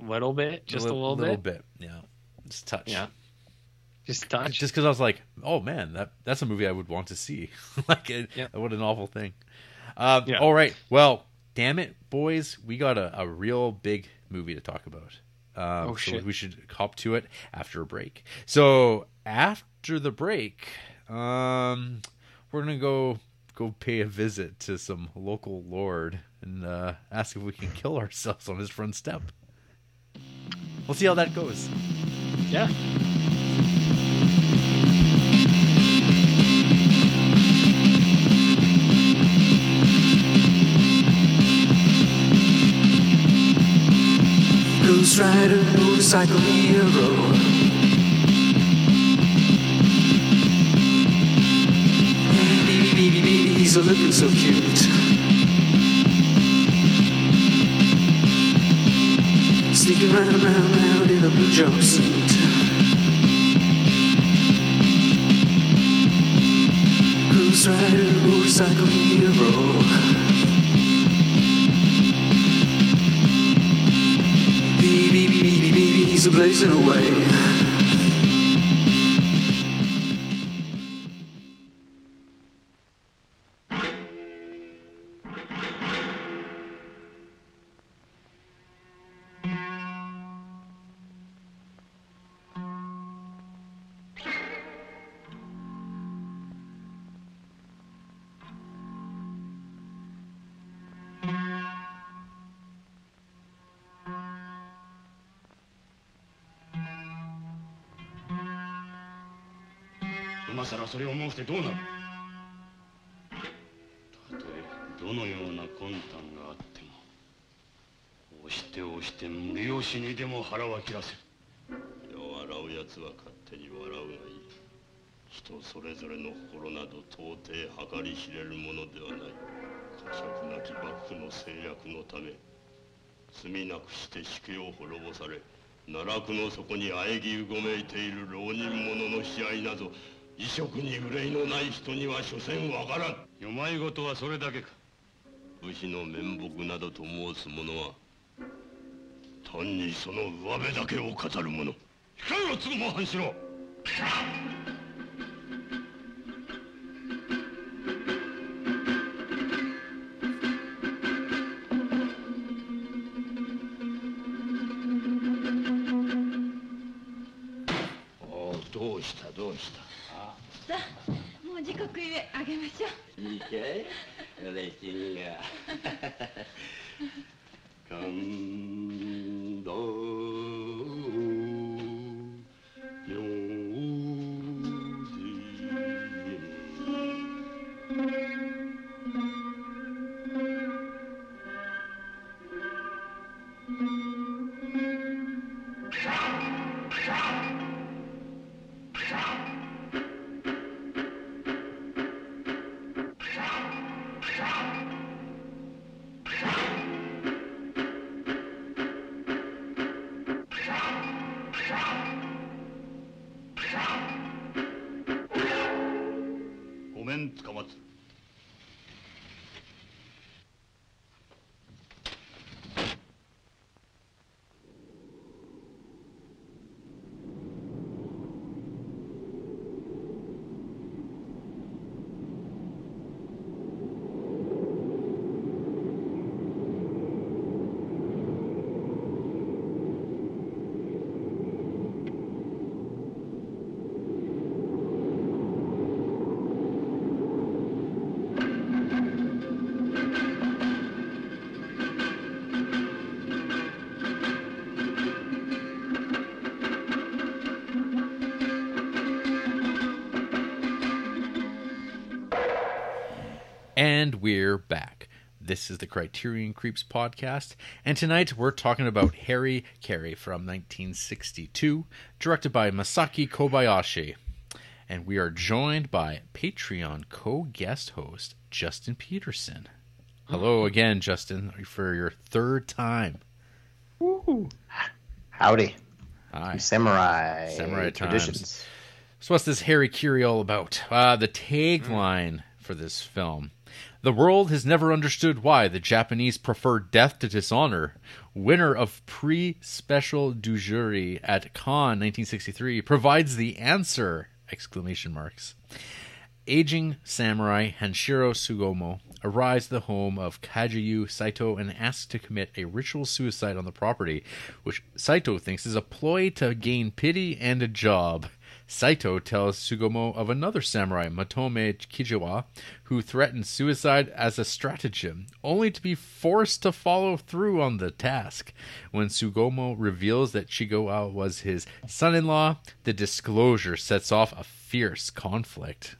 A little bit, just a little, little bit. bit. Yeah, just touch. Yeah. Just touch. Just because I was like, oh man, that that's a movie I would want to see. like, it, Yeah. what an awful thing. Uh, Yeah. All right, well, damn it, boys, we got a, a real big movie to talk about. Um, Oh, so shit. we should hop to it after a break. So after the break, um, we're gonna go go pay a visit to some local lord and uh, ask if we can kill ourselves on his front step. We'll see how that goes. yeah. Ghost Rider, motorcycle hero. Baby, baby, baby, he's looking so cute. Sneaking round, round, round in a blue jumpsuit. Ghost Rider, motorcycle hero. Blazing away. "してどうなる？たとえどのような魂胆があっても押して押して無理押しにでも腹は切らせる。笑うやつは勝手に笑うがい。い人それぞれの心など到底計り知れるものではない。呵責なき幕府の制約のため罪なくして死刑を滅ぼされ奈落の底に喘ぎうごめいている浪人者の悲哀など異色に憂いのない人には所詮わからん。よまい事はそれだけか。武士の面目などと申す者は単にその上辺だけを語る者。控えろ継も半四郎哎，有点心眼。And we're back. This is the Criterion Creeps podcast, and tonight we're talking about Harry Carey from 1962, directed by Masaki Kobayashi. And we are joined by Patreon co guest host Justin Peterson. Hello again, Justin, for your third time. Woo! Howdy. Hi. Samurai. Samurai traditions. times. So, what's this Harakiri all about? Uh, the tagline for this film The world has never understood why the Japanese prefer death to dishonor. Winner of Prix Special du Jury at Cannes 1963 provides the answer! Exclamation marks. Aging samurai Hanshiro Tsugumo arrives at the home of Kageyu Saito and asks to commit a ritual suicide on the property, which Saito thinks is a ploy to gain pity and a job. Saito tells Tsugumo of another samurai, Motome Chijiiwa, who threatened suicide as a stratagem, only to be forced to follow through on the task. When Tsugumo reveals that Chijiiwa was his son in law, the disclosure sets off a fierce conflict.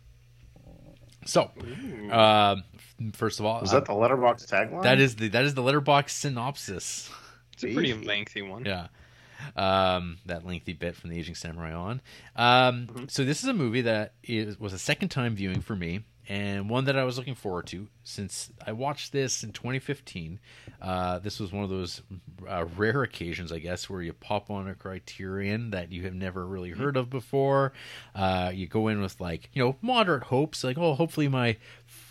So, uh, first of all, is that the Letterboxd tagline? that is the that is the Letterboxd synopsis. It's a pretty lengthy one. Yeah. Um, that lengthy bit from the Aging Samurai on. Um, So this is a movie that is, was a second time viewing for me, and one that I was looking forward to since I watched this in 2015. Uh, this was one of those uh, rare occasions, I guess, where you pop on a Criterion that you have never really heard of before. Uh, you go in with like you know moderate hopes, like oh, hopefully my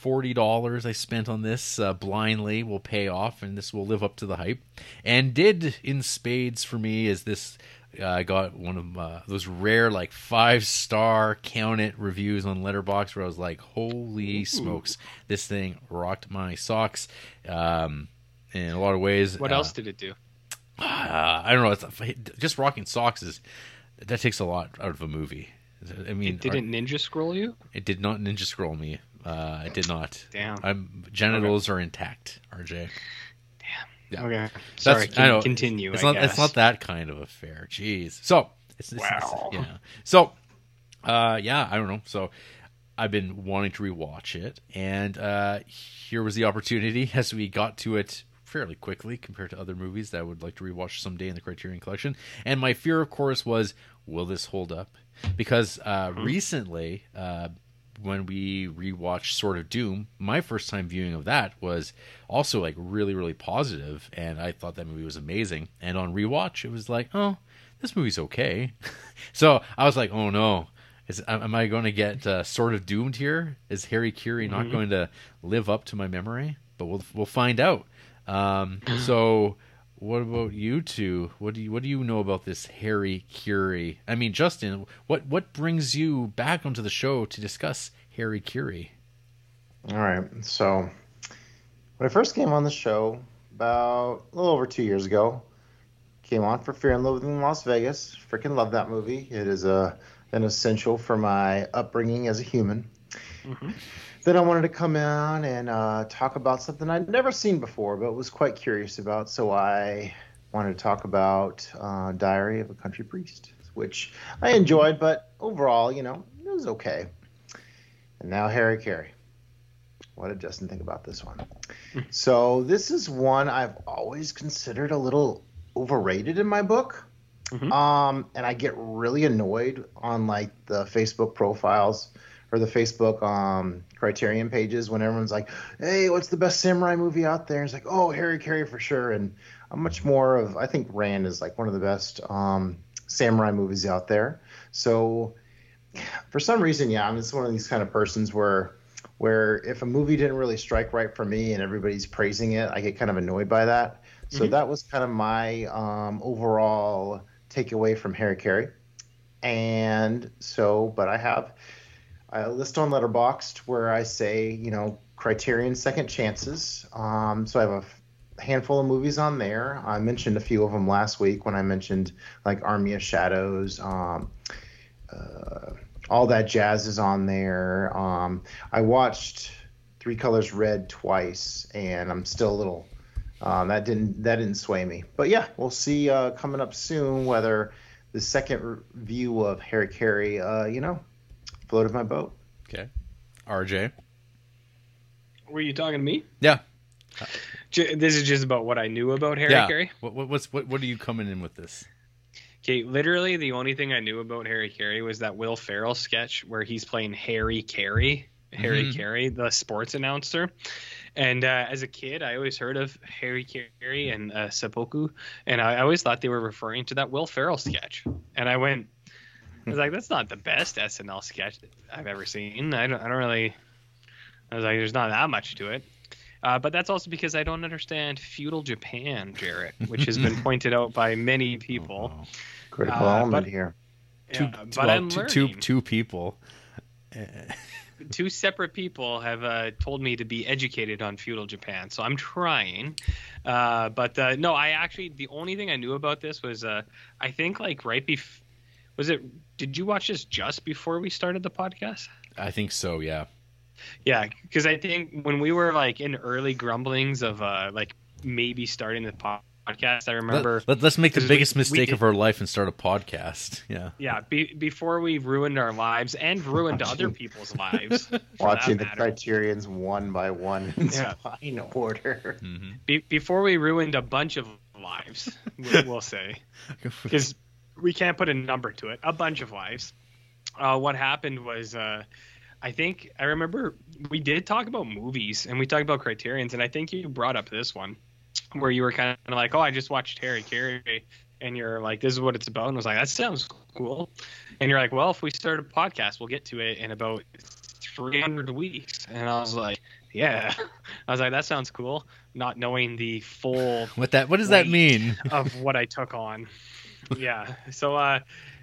forty dollars I spent on this uh, blindly will pay off, and this will live up to the hype, and did in spades for me. As this, uh, I got one of uh, those rare like five star count it reviews on Letterboxd where I was like, "Holy smokes, this thing rocked my socks!" Um, in a lot of ways. What uh, else did it do? uh, I don't know. It's just rocking socks is that takes a lot out of a movie. I mean, It didn't ninja scroll you? it did not ninja scroll me. Uh, it did not. Damn. I'm genitals are intact. RJ. Yeah. Okay. Sorry. That's- I know. Continue. It's I not. guess. It's not that kind of affair. Jeez. So it's, it's, it's- Wow. yeah. So, uh, yeah. I don't know. So, I've been wanting to rewatch it, and uh, here was the opportunity as we got to it fairly quickly compared to other movies that I would like to rewatch someday in the Criterion Collection. And my fear, of course, was will this hold up? Because uh, recently, uh, when we rewatched Sword of Doom, my first time viewing of that was also like really, really positive, and I thought that movie was amazing. And on rewatch, it was like, oh, this movie's okay. so I was like, oh no. Is, am I going to get uh, sort of doomed here? Is Harakiri not going to live up to my memory? But we'll we'll find out. Um, so, what about you two? What do you what do you know about this Harakiri? I mean, Justin, what what brings you back onto the show to discuss Harakiri? All right. So when I first came on the show about a little over two years ago, came on for Fear and Loathing in Las Vegas. Freaking love that movie. It is a an essential for my upbringing as a human. Mm-hmm. Then I wanted to come on and uh, talk about something I'd never seen before, but was quite curious about. So I wanted to talk about uh, Diary of a Country Priest, which I enjoyed, but overall, you know, it was okay. And now Harakiri. What did Justin think about this one? so this is one I've always considered a little overrated in my book. Um, and I get really annoyed on like the Facebook profiles or the Facebook um, Criterion pages when everyone's like, "Hey, what's the best samurai movie out there?" It's like, "Oh, Harakiri for sure." And I'm much more of I think Ran is like one of the best um, samurai movies out there. So for some reason, yeah, I'm just one of these kind of persons where where if a movie didn't really strike right for me and everybody's praising it, I get kind of annoyed by that. So that was kind of my um, overall takeaway from Harakiri. And so, but I have a list on Letterboxd where I say, you know, Criterion second chances. Um, so I have a handful of movies on there. I mentioned a few of them last week when I mentioned like Army of Shadows. Um, uh, all that jazz is on there. Um, I watched Three Colors Red twice, and I'm still a little. Um, that didn't that didn't sway me, but yeah, we'll see uh, coming up soon whether the second view of Harakiri, uh, you know, floated my boat. Okay, RJ. Were you talking to me? Yeah, J- This is just about what I knew about Harry yeah. Carey. What, what what's what what are you coming in with this? Okay, literally the only thing I knew about Harakiri was that Will Ferrell sketch where he's playing Harry Caray, Harry Mhm. Carey, the sports announcer. And uh, as a kid, I always heard of Harakiri and uh, Seppuku, and I, I always thought they were referring to that Will Ferrell sketch. And I went, I was like, that's not the best SNL sketch I've ever seen. I don't, I don't really. I was like, there's not that much to it. Uh, but that's also because I don't understand feudal Japan, Jarrett, which has been pointed out by many people. Oh, Critical Uh, element but- here. two, Yeah, but well, I'm two, two, learning. two people. Two separate people have uh, told me to be educated on feudal Japan, so I'm trying. Uh, but uh, no, I actually the only thing I knew about this was uh, I think like right bef was it? Did you watch this just before we started the podcast? I think so. Yeah. Yeah, because I think when we were like in early grumblings of uh, like maybe starting the po- podcast, I remember. Let, us make the biggest we mistake did- of our life and start a podcast. Yeah. Yeah, be, before we ruined our lives and ruined other people's lives. Watching the. Criterions one by one in Yeah. fine order. Mm-hmm. Be, before we ruined a bunch of lives, we'll, we'll say, because we can't put a number to it. A bunch of lives. Uh, what happened was, uh, I think I remember we did talk about movies and we talked about criterions, and I think you brought up this one where you were kind of like, "Oh, I just watched Harakiri," and you're like, "This is what it's about," and I was like, "That sounds cool," and you're like, "Well, if we start a podcast, we'll get to it in about 300 weeks," and I was like, "Yeah," I was like, "That sounds cool," not knowing the full What that? What does that mean? of what I took on. Yeah. So uh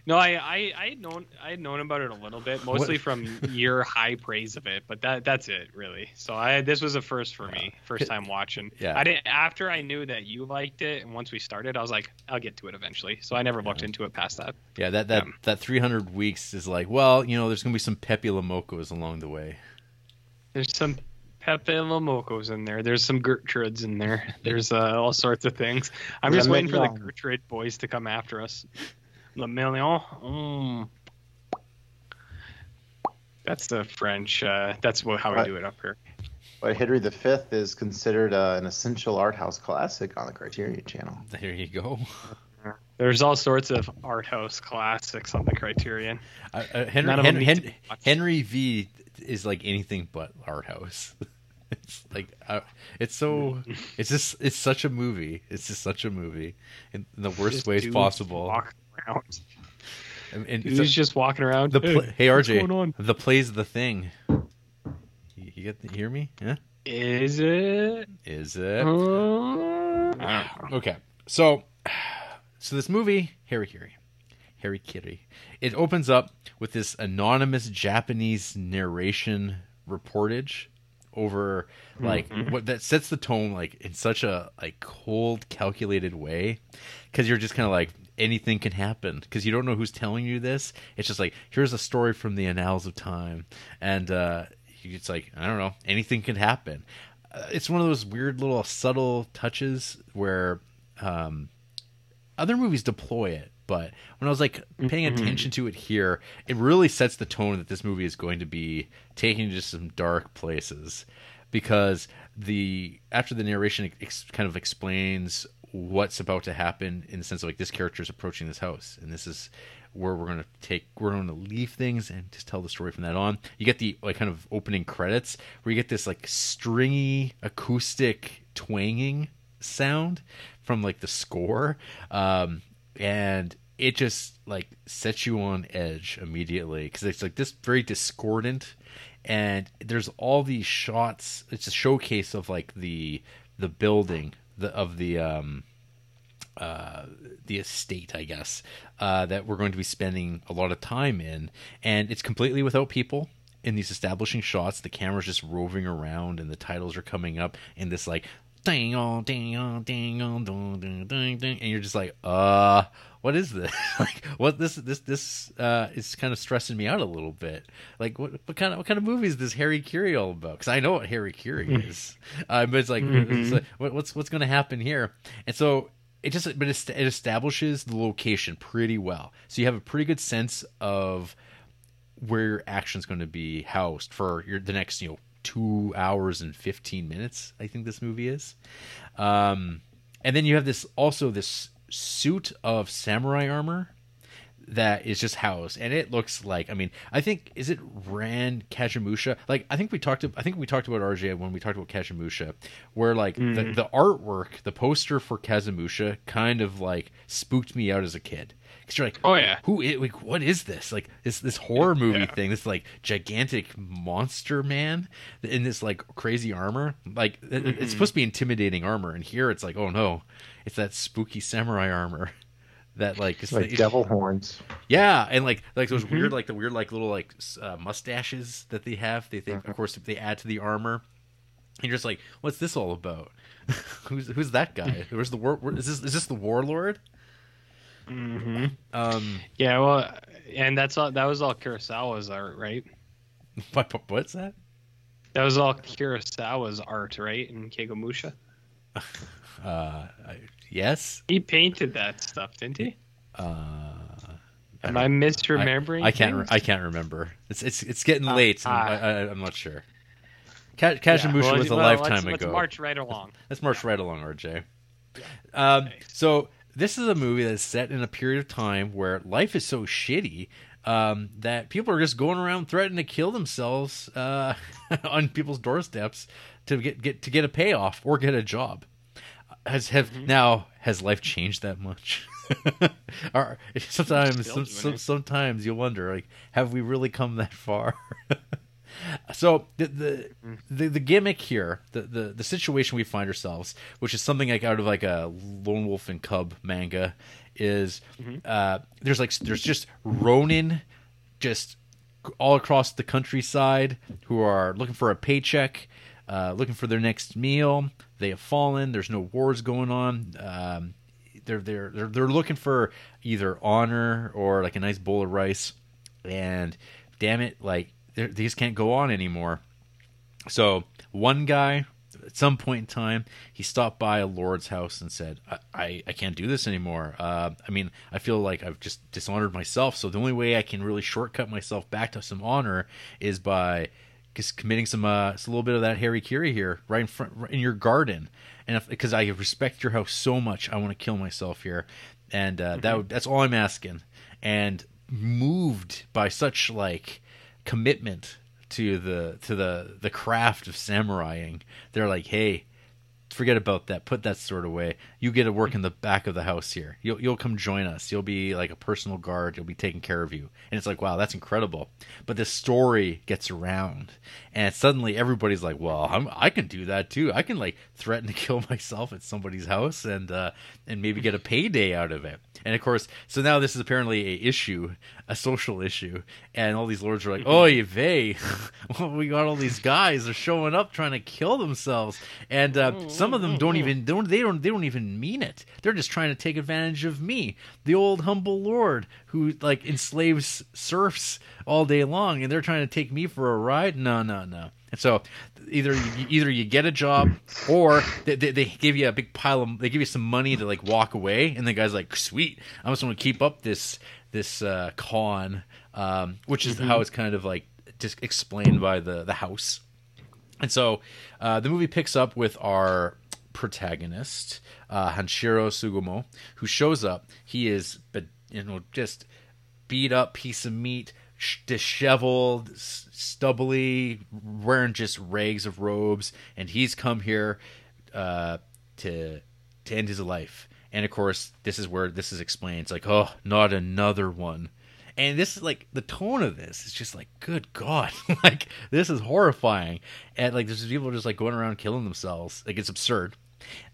no, I, I I had known I had known about it a little bit, mostly What- from your high praise of it, but that that's it really. So I this was a first for me, first time watching. Yeah. I didn't after I knew that you liked it, and once we started, I was like, I'll get to it eventually. So I never looked into it past that. Yeah, that that Yeah. that 300 weeks is like, well, you know, there's gonna be some Pepe le Mokos along the way. There's some Pepe le Mokos in there. There's some Gertrudes in there. There's uh, all sorts of things. I'm just waiting for the Gertrude boys to come after us. Le Million. Mm. That's the French. Uh, that's what, how we do it up here. But Henry V is considered uh, an essential art house classic on the Criterion Channel. There you go. There's all sorts of art house classics on the Criterion. Uh, uh, Henry, None of them Hen- Hen- Henry V is like anything but art house. it's like uh, it's so it's just it's such a movie. It's just such a movie in, in the worst Just ways possible. And, and so- just walking around. the hey, pla- hey what's RJ, going on? the plays the thing. You, you get the, hear me? Yeah. Is it? Is it? Uh, Okay, so so this movie, Harakiri, Harry Kiri, it opens up with this anonymous Japanese narration reportage over like what that sets the tone like in such a like cold, calculated way. Because you're just kind of like anything can happen. Because you don't know who's telling you this. It's just like here's a story from the annals of time, and uh, it's like I don't know, anything can happen. Uh, it's one of those weird little subtle touches where um, other movies deploy it, but when I was like paying attention to it here, it really sets the tone that this movie is going to be taking you to some dark places because the after the narration ex- kind of explains what's about to happen in the sense of like this character is approaching this house and this is where we're going to take we're going to leave things and just tell the story from that on. You get the like kind of opening credits where you get this like stringy acoustic twanging sound from like the score. Um and it just like sets you on edge immediately because it's like this very discordant and there's all these shots it's a showcase of like the the building the of the um uh, the estate, I guess, uh, that we're going to be spending a lot of time in, and it's completely without people in these establishing shots. The camera's just roving around, and the titles are coming up in this like ding on ding on ding on ding ding ding ding, and you're just like, uh, what is this? like, what this this this uh, is kind of stressing me out a little bit. Like, what what kind of what kind of movie is this Harakiri all about? Because I know what Harakiri is, uh, but it's like, it's like what, what's what's going to happen here? And so it just but it, it establishes the location pretty well so you have a pretty good sense of where your action's going to be housed for your the next you know two hours and 15 minutes i think this movie is. Um and then you have this also this suit of samurai armor that is just housed and it looks like i mean i think is it Ran Kagemusha like i think we talked i think we talked about rj when we talked about Kagemusha where like the, the artwork the poster for Kagemusha kind of like spooked me out as a kid because you're like Oh, yeah. who is, like what is this like this this horror movie thing this like gigantic monster man in this like crazy armor like it- it's supposed to be intimidating armor and here it's like oh no it's that spooky samurai armor that like it's It's like the- devil horns. yeah, and like like those weird like the weird like little like uh, mustaches that they have. They, they of course if they add to the armor. And you're just like, what's this all about? who's who's that guy? Where's the war? where- Is this is this the warlord? Hmm Um, Yeah, well, and that's all. That was all Kurosawa's art, right? what, what- what's that? That was all Kurosawa's art, right? In Kagemusha, Uh, yes. he painted that stuff, didn't he? Uh, Am I misremembering? I, I can't. Re- I can't remember. It's it's it's getting Ah, late. and ah. I, I, I'm not sure. Ka- Yeah, well, was a well, lifetime let's, ago. Let's march right along. Let's march right along, RJ. Um, Thanks. so this is a movie that's set in a period of time where life is so shitty um, that people are just going around threatening to kill themselves uh, on people's doorsteps to get, get to get a payoff or get a job. Has have Mm-hmm. now has life changed that much? or sometimes some, some, sometimes you wonder like have we really come that far? So the the, the the gimmick here, the, the the situation we find ourselves, which is something like out of like a Lone Wolf and Cub manga, is uh, there's like there's just Ronin, just all across the countryside who are looking for a paycheck, uh, looking for their next meal. They have fallen. There's no wars going on. Um, they're they're they're they're looking for either honor or like a nice bowl of rice, and damn it, like just can't go on anymore. So one guy at some point in time, he stopped by a lord's house and said, "I, I, I can't do this anymore. Uh, I mean, I feel like I've just dishonored myself. So the only way I can really shortcut myself back to some honor is by just committing some uh, it's a little bit of that Harakiri here, right in front, right in your garden. And because I respect your house so much, I want to kill myself here, and uh, that that's all I'm asking. And moved by such like commitment to the to the the craft of samuraiing, they're like, hey, forget about that. Put that sword away. You get to work in the back of the house here. You'll you'll come join us. You'll be like a personal guard. You'll be taking care of you. And it's like, wow, that's incredible. But this story gets around, and suddenly everybody's like, well, I'm, I can do that too. I can like threaten to kill myself at somebody's house and uh, and maybe get a payday out of it. And of course, so now this is apparently a issue, a social issue, and all these lords are like, "Oh, vey, well, we got all these guys are showing up trying to kill themselves, and uh, mm, some of them mm, don't mm. even don't they don't they don't even mean it. They're just trying to take advantage of me, the old humble lord who like enslaves serfs all day long, and they're trying to take me for a ride. No, no, no. And so either you, either you get a job or they, they, they give you a big pile of they give you some money to like walk away and the guy's like sweet i'm just going to keep up this this uh con um which is how it's kind of like just explained by the the house and so uh, the movie picks up with our protagonist, uh, Hanshiro Tsugumo, who shows up. He is, but you know, just beat up piece of meat, disheveled, stubbly, wearing just rags of robes, and he's come here uh, to to end his life. And of course, this is where this is explained. It's like, oh, not another one. And this is like the tone of this is just like, good God, like this is horrifying. And like there's people just like going around killing themselves. Like it's absurd.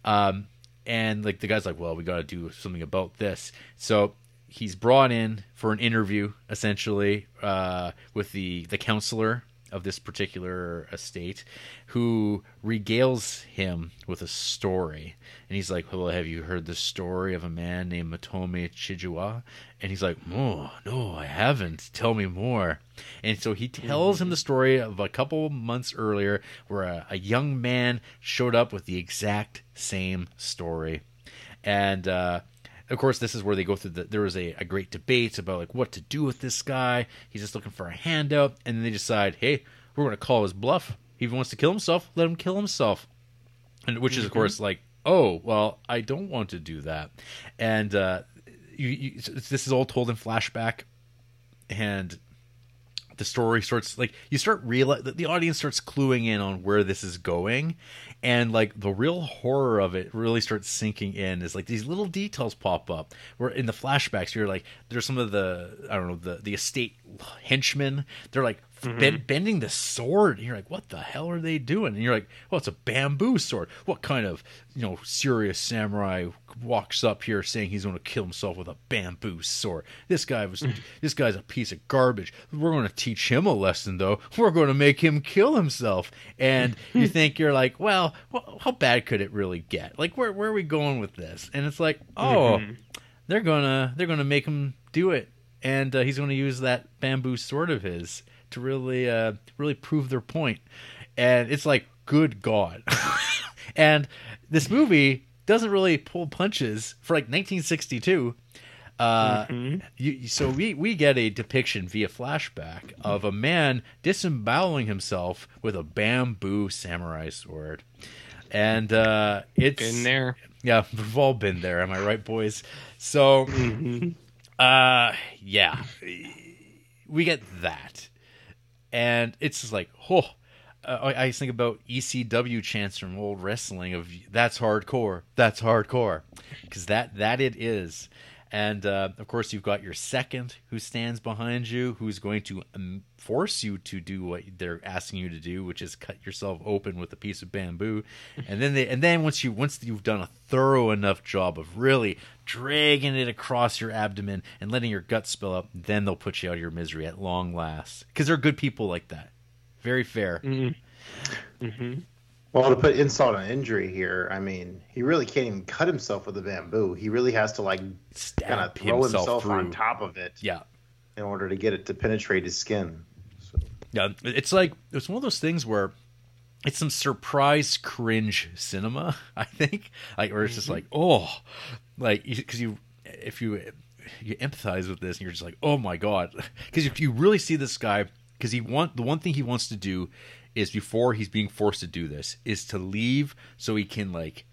Um, and like the guy's like, well, we got to do something about this. So he's brought in for an interview, essentially, uh, with the the counselor of this particular estate, who regales him with a story. And he's like, "Well, have you heard the story of a man named Motome Chijiiwa?" And he's like, "Oh, no, I haven't. Tell me more." And so he tells him the story of a couple months earlier, where a, a young man showed up with the exact same story, and. uh of course, this is where they go through the. There was a, a great debate about like what to do with this guy. He's just looking for a handout, and then they decide, hey, we're going to call his bluff. If he wants to kill himself, let him kill himself. And which is, of course, like, oh, well, I don't want to do that. And uh, you, you, this is all told in flashback, and the story starts like you start real the audience starts cluing in on where this is going and like the real horror of it really starts sinking in is like these little details pop up where in the flashbacks you're like there's some of the i don't know the the estate henchmen. They're like ben- mm-hmm. bending the sword. And you're like what the hell are they doing? And you're like well it's a bamboo sword. What kind of you know serious samurai walks up here saying he's going to kill himself with a bamboo sword? This guy was mm. this guy's a piece of garbage. We're going to teach him a lesson though. We're going to make him kill himself. And you think you're like well how bad could it really get? Like where, where are we going with this? And it's like oh mm-hmm. they're gonna they're gonna make him do it. And uh, he's gonna use that bamboo sword of his to really uh really prove their point. And it's like good god. And this movie doesn't really pull punches for like 1962 uh, you, so we, we get a depiction via flashback of a man disemboweling himself with a bamboo samurai sword. And uh, it's Been there. yeah, we've all been there. Am I right, boys? So, uh, yeah, we get that, and it's just like, oh, I, I think about ECW chants from old wrestling of "That's hardcore, that's hardcore," because that that it is. And uh, of course, you've got your second who stands behind you, who's going to um, force you to do what they're asking you to do, which is cut yourself open with a piece of bamboo. And then they, and then once you once you've done a thorough enough job of really dragging it across your abdomen and letting your guts spill up, then they'll put you out of your misery at long last. Because they're good people like that. Very fair. Well, to put insult on injury here, I mean, he really can't even cut himself with a bamboo. He really has to like kind of throw himself himself, on top of it Yeah. in order to get it to penetrate his skin. Yeah, it's like it's one of those things where it's some surprise cringe cinema. I think like where it's just mm-hmm. like oh, like because you if you you empathize with this and you're just like oh my god because if you really see this guy because he want the one thing he wants to do is before he's being forced to do this is to leave so he can like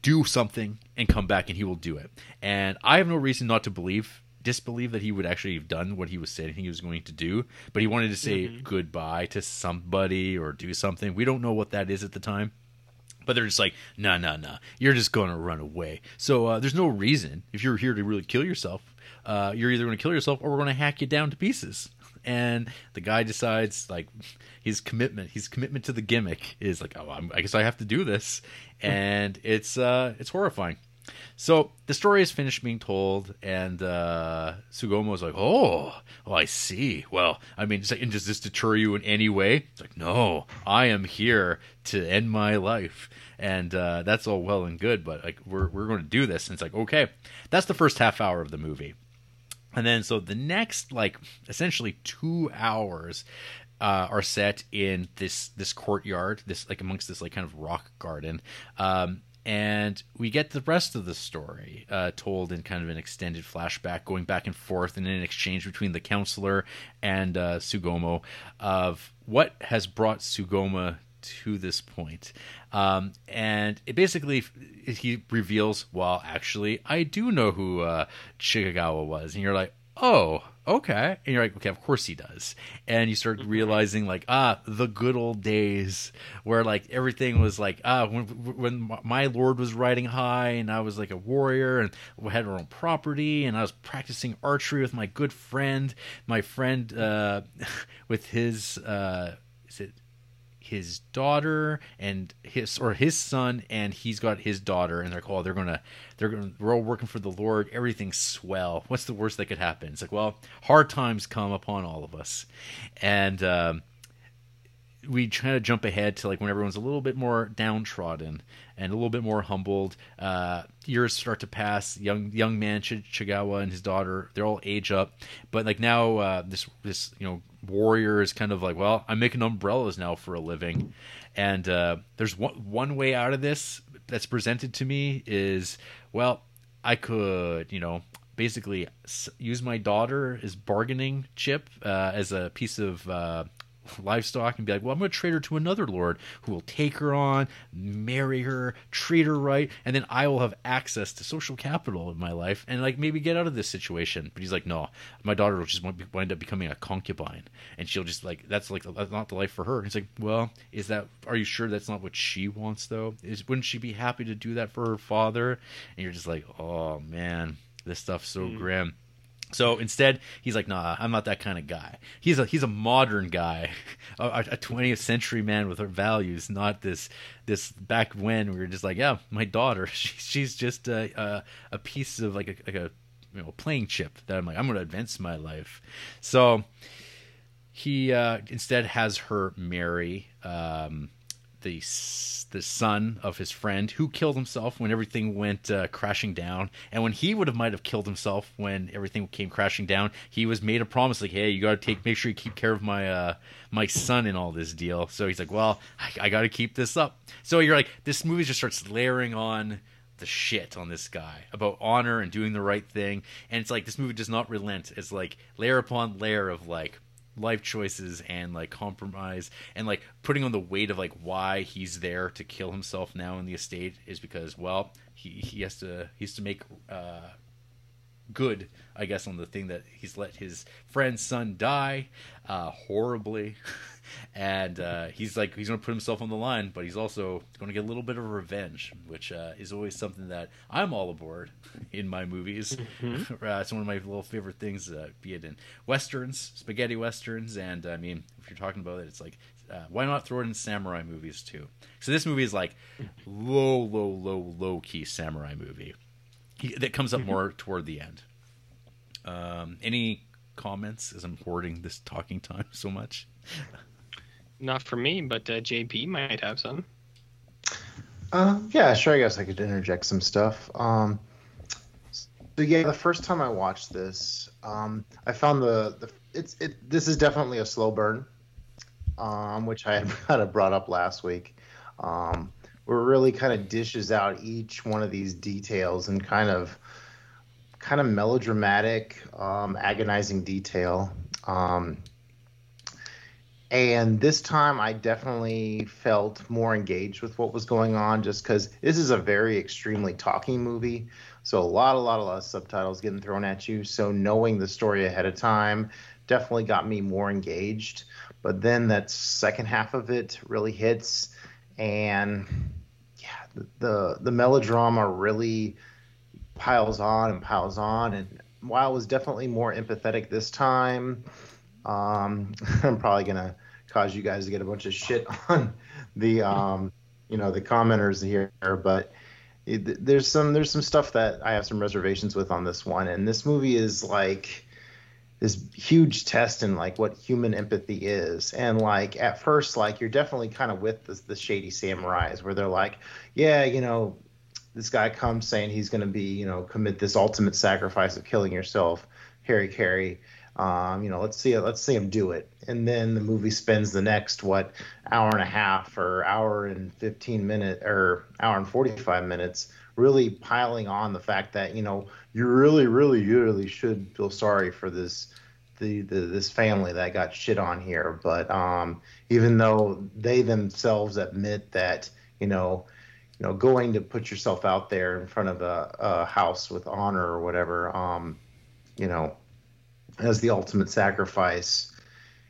do something and come back and he will do it and i have no reason not to believe disbelieve that he would actually have done what he was saying he was going to do but he wanted to say goodbye to somebody or do something we don't know what that is at the time but they're just like, no, no, no. You're just going to run away. So uh, there's no reason if you're here to really kill yourself. Uh, you're either going to kill yourself or we're going to hack you down to pieces. And the guy decides, like, his commitment, his commitment to the gimmick is like, oh, I'm, I guess I have to do this, and it's uh, it's horrifying. So the story is finished being told, and uh, Tsugumo's like, "Oh, oh, I see. Well, I mean, like, does this deter you in any way?" It's like, "No, I am here to end my life." And uh, that's all well and good, but like we're we're going to do this. And it's like, okay, that's the first half hour of the movie, and then so the next like essentially two hours uh, are set in this this courtyard, this like amongst this like kind of rock garden. Um, and we get the rest of the story uh, told in kind of an extended flashback, going back and forth and in an exchange between the counselor and uh, Tsugumo of what has brought Tsugumo to this point. Um, and it basically he reveals, well, actually, I do know who uh, Chijiiwa was, and you're like, oh, okay. And you're like, okay, of course he does. And you start realizing, like, ah, the good old days where, like, everything was like, ah, when, when my lord was riding high and I was like a warrior and we had our own property and I was practicing archery with my good friend, my friend, uh, with his, uh, is it his daughter and his or his son and he's got his daughter and they're called they're gonna they're gonna we're all working for the lord. Everything's swell. What's the worst that could happen? It's like well hard times come upon all of us. And um we try to jump ahead to like when everyone's a little bit more downtrodden and a little bit more humbled. Uh, years start to pass. Young young man Ch- Chijiiwa and his daughter, they're all age up, but like now uh, this this you know warrior is kind of like, well, I'm making umbrellas now for a living, and uh, there's one one way out of this that's presented to me is well, I could you know basically use my daughter as bargaining chip uh, as a piece of uh, livestock and be like, well, I'm going to trade her to another lord who will take her on, marry her, treat her right, and then I will have access to social capital in my life and like maybe get out of this situation. But he's like, no, my daughter will just wind up becoming a concubine, and she'll just like that's like that's not the life for her. And he's like, well, is that? Are you sure that's not what she wants though? Is wouldn't she be happy to do that for her father? And you're just like, oh man, this stuff's so mm. grim. So instead, he's like, "Nah, I'm not that kind of guy." He's a he's a modern guy, a, a 20th century man with her values, not this this back when we were just like, "Yeah, my daughter, she, she's just a, a a piece of like a like a you know playing chip that I'm like I'm going to advance my life." So he uh, instead has her marry um, the the son of his friend who killed himself when everything went uh, crashing down. And when he would have might have killed himself when everything came crashing down, he was made a promise like, "Hey, you got to take make sure you keep care of my uh, my son in all this deal." So he's like, "Well, I, I got to keep this up." So you're like, this movie just starts layering on the shit on this guy about honor and doing the right thing, and it's like this movie does not relent. It's like layer upon layer of like life choices and like compromise and like putting on the weight of like why he's there to kill himself now in the estate is because well he he has to he has to make uh good i guess on the thing that he's let his friend's son die uh horribly and uh he's like he's gonna put himself on the line but he's also gonna get a little bit of revenge which uh is always something that i'm all aboard in my movies uh, it's one of my little favorite things uh, be it in westerns spaghetti westerns and i mean if you're talking about it it's like uh, why not throw it in samurai movies too so this movie is like low low low low key samurai movie he, that comes up more toward the end. Um, any comments as I'm hoarding this talking time so much? Not for me, but uh, JP might have some. Uh, yeah, sure. I guess I could interject some stuff. Um, so yeah, the first time I watched this, um, I found the, the it's it. This is definitely a slow burn. um, which I had kind of brought up last week, um, where it really kind of dishes out each one of these details and kind of kind of melodramatic, um, agonizing detail. Um, and this time I definitely felt more engaged with what was going on just because this is a very extremely talking movie. So a lot, a lot, a lot of subtitles getting thrown at you. So knowing the story ahead of time definitely got me more engaged. But then that second half of it really hits, and yeah, the the, the melodrama really piles on and piles on. And while I was definitely more empathetic this time, um, I'm probably gonna cause you guys to get a bunch of shit on the um, you know the commenters here, but it, there's some there's some stuff that I have some reservations with on this one, and this movie is like this huge test in like what human empathy is and like at first like you're definitely kind of with the, the shady samurais where they're like yeah you know this guy comes saying he's going to be you know commit this ultimate sacrifice of killing yourself Harakiri um, you know let's see let's see him do it. And then the movie spends the next what hour and a half or hour and 15 minute or hour and 45 minutes really piling on the fact that you know you really really really should feel sorry for this the, the this family that got shit on here. But um even though they themselves admit that you know you know going to put yourself out there in front of a, a house with honor or whatever um you know as the ultimate sacrifice.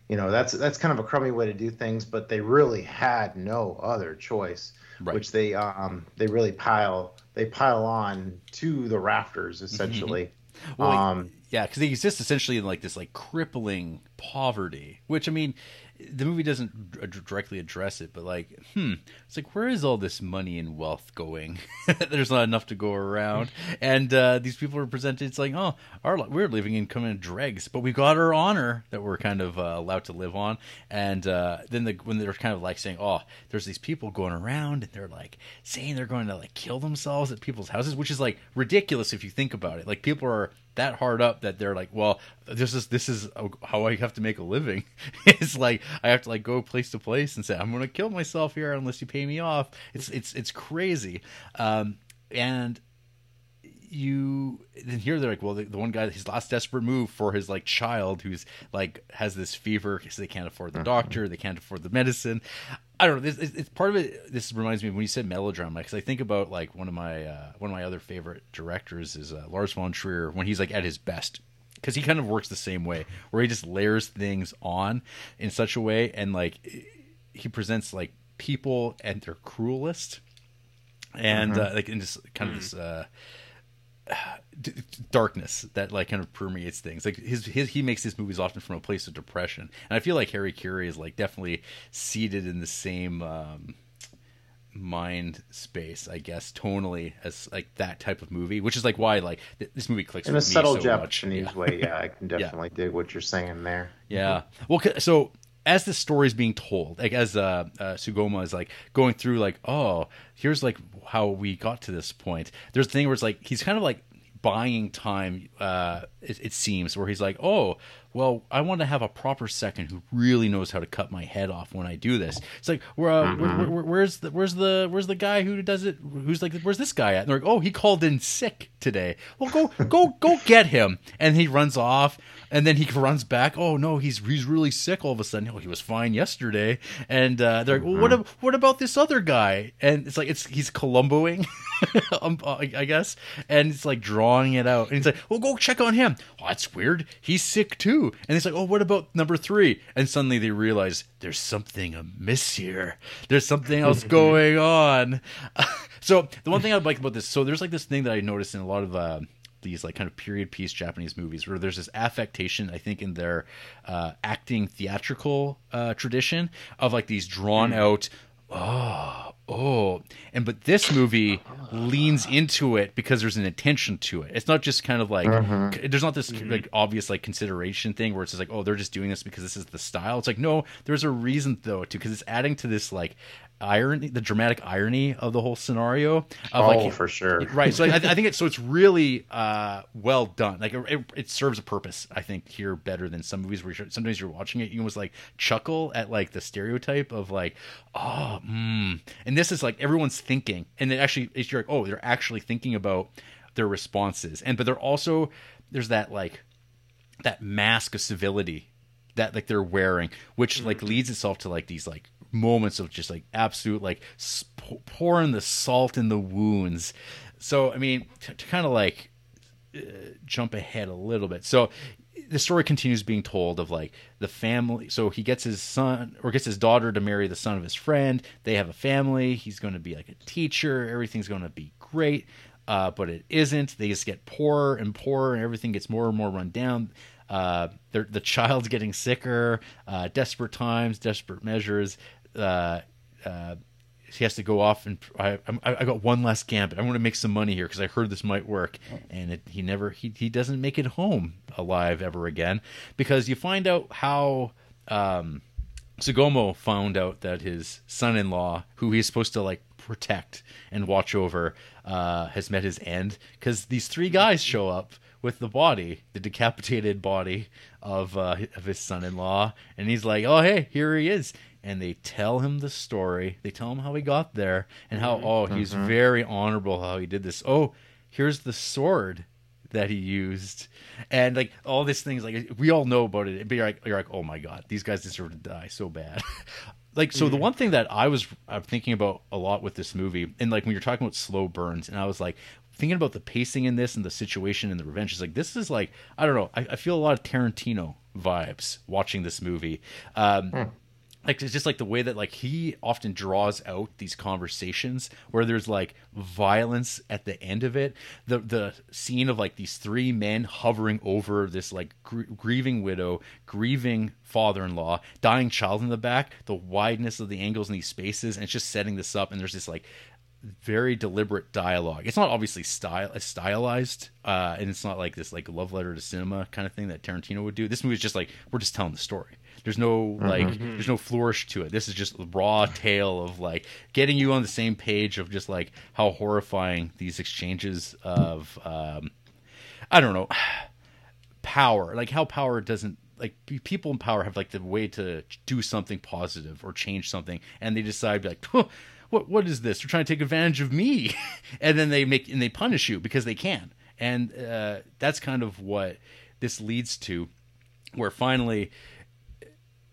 You know that's that's kind of a crummy way to do things but they really had no other choice Right. which they um they really pile they pile on to the rafters essentially. Well, um yeah, because they exist essentially in like this like crippling poverty, which I mean, the movie doesn't d- directly address it, but like, hmm, it's like where is all this money and wealth going? There's not enough to go around, and uh, these people are presented. It's like, oh, our we're living in of dregs, but we've got our honor that we're kind of uh, allowed to live on, and uh, then the, when they're kind of like saying, oh, there's these people going around, and they're like saying they're going to like kill themselves at people's houses, which is like ridiculous if you think about it. Like people are that hard up that they're like, well, this is this is how I have to make a living. it's like I have to like go place to place and say I'm going to kill myself here unless you pay me off. It's it's it's crazy, um, and you then here they're like, well, the, the one guy, his last desperate move for his like child who's like has this fever because they can't afford the doctor, they can't afford the medicine. I don't know. This it's, part of it. This reminds me when you said melodrama because I think about like one of my uh, one of my other favorite directors is uh, Lars von Trier when he's like at his best because he kind of works the same way where he just layers things on in such a way and like he presents like people at their cruelest and uh, like in this kind of this uh d- darkness that like kind of permeates things like his, his he makes his movies often from a place of depression and i feel like Harakiri is like definitely seated in the same um mind space i guess tonally as like that type of movie which is like why like th- this movie clicks in a me subtle so Japanese much. Way, yeah, I can definitely dig what you're saying there. Yeah. Well, so as the story is being told, like as uh, uh, Tsugumo is like going through, like, oh, here's like how we got to this point. There's a thing where it's like he's kind of like buying time. Uh, it, it seems where he's like, oh, well, I want to have a proper second who really knows how to cut my head off when I do this. It's like, uh, where, where, where- where's the where's the where's the guy who does it? Who's like, where's this guy at? And they're like, oh, he called in sick today. Well, go go go get him. And he runs off, and then he runs back. Oh no, he's he's really sick all of a sudden. Oh, he was fine yesterday. And uh, they're like, well, what ab- what about this other guy? And it's like it's he's Columboing. um, I I guess, and it's like drawing it out, and he's like, "Well, go check on him." Oh, that's weird. He's sick too. And it's like, "Oh, what about number three? And suddenly they realize there's something amiss here. There's something else going on. so the one thing I like about this, so there's like this thing that I noticed in a lot of. Uh, these like kind of period piece Japanese movies where there's this affectation, I think, in their uh, acting theatrical uh, tradition of like these drawn out, oh, oh, and but this movie leans into it because there's an intention to it. It's not just kind of like mm-hmm. c- there's not this mm-hmm. like obvious like consideration thing where it's just like oh they're just doing this because this is the style. It's like no, there's a reason though too because it's adding to this like irony, the dramatic irony of the whole scenario. Of oh, like, for sure. right. So I, I think it's so it's really uh, well done. Like it, it serves a purpose. I think here better than some movies where you're, sometimes you're watching it, you almost like chuckle at like the stereotype of like, oh, mm. and this is like everyone's thinking, and it actually it's you're like, oh, they're actually thinking about their responses, and but they're also there's that like that mask of civility that like they're wearing, which like leads itself to like these like moments of just like absolute like sp- pouring the salt in the wounds. So I mean, to, to kind of like uh, jump ahead a little bit. So the story continues being told of like the family. So he gets his son or gets his daughter to marry the son of his friend. They have a family. He's going to be like a teacher. Everything's going to be great. Uh, but it isn't. They just get poorer and poorer, and everything gets more and more run down. Uh, the child's getting sicker. Uh, desperate times, desperate measures. Uh, uh, he has to go off and I, I, I got one last gambit. I want to make some money here because I heard this might work, and it, he never he he doesn't make it home alive ever again because you find out how. Um, Tsugumo found out that his son-in-law, who he's supposed to like protect and watch over, uh, has met his end because these three guys show up with the body, the decapitated body of uh, of his son-in-law, and he's like, "Oh, hey, here he is." And they tell him the story. They tell him how he got there and how oh he's Mhm. very honorable how he did this. Oh, here's the sword that he used, and like all these things. Like we all know about it, but you're like you're like, oh my god, these guys deserve to die so bad. like so the one thing that i was uh, thinking about a lot with this movie and like when you're talking about slow burns and i was like thinking about the pacing in this and the situation and the revenge is like this is like i don't know i, I feel a lot of tarantino vibes watching this movie um like it's just like the way that like he often draws out these conversations where there's like violence at the end of it the the scene of like these three men hovering over this like gr- grieving widow grieving father-in-law dying child in the back the wideness of the angles in these spaces and it's just setting this up and there's this like very deliberate dialogue. It's not obviously style stylized, uh, and it's not like this like love letter to cinema kind of thing that Tarantino would do. This movie is just like we're just telling the story. There's no like there's no flourish to it. This is just a raw tale of like getting you on the same page of just like how horrifying these exchanges of um, I don't know power, like how power doesn't like people in power have like the way to do something positive or change something, and they decide like, "Huh, what what is this? They're trying to take advantage of me, and then they make and they punish you because they can, and uh, that's kind of what this leads to, where finally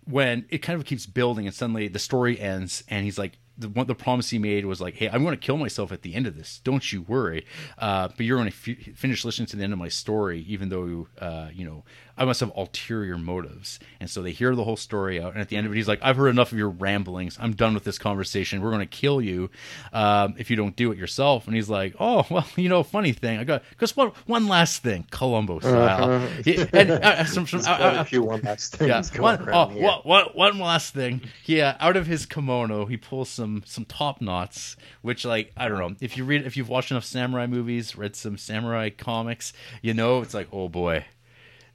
when it kind of keeps building and suddenly the story ends and he's like the the promise he made was like hey i'm going to kill myself at the end of this. Don't you worry. Uh, but you're going to f- finish listening to the end of my story even though uh, you know i must have ulterior motives. And so they hear the whole story out and at the end of it he's like i've heard enough of your ramblings. I'm done with this conversation. We're going to kill you um, if you don't do it yourself. And he's like oh well you know funny thing. I got because one, one last thing columbo style. Uh-huh. Yeah, and uh, some, some, uh, uh, a one last things yeah. One, oh, one- one- one last thing. Yeah, out of his kimono, he pulls some some top knots, which like I don't know. If you read if you've watched enough samurai movies, read some samurai comics, you know it's like oh boy,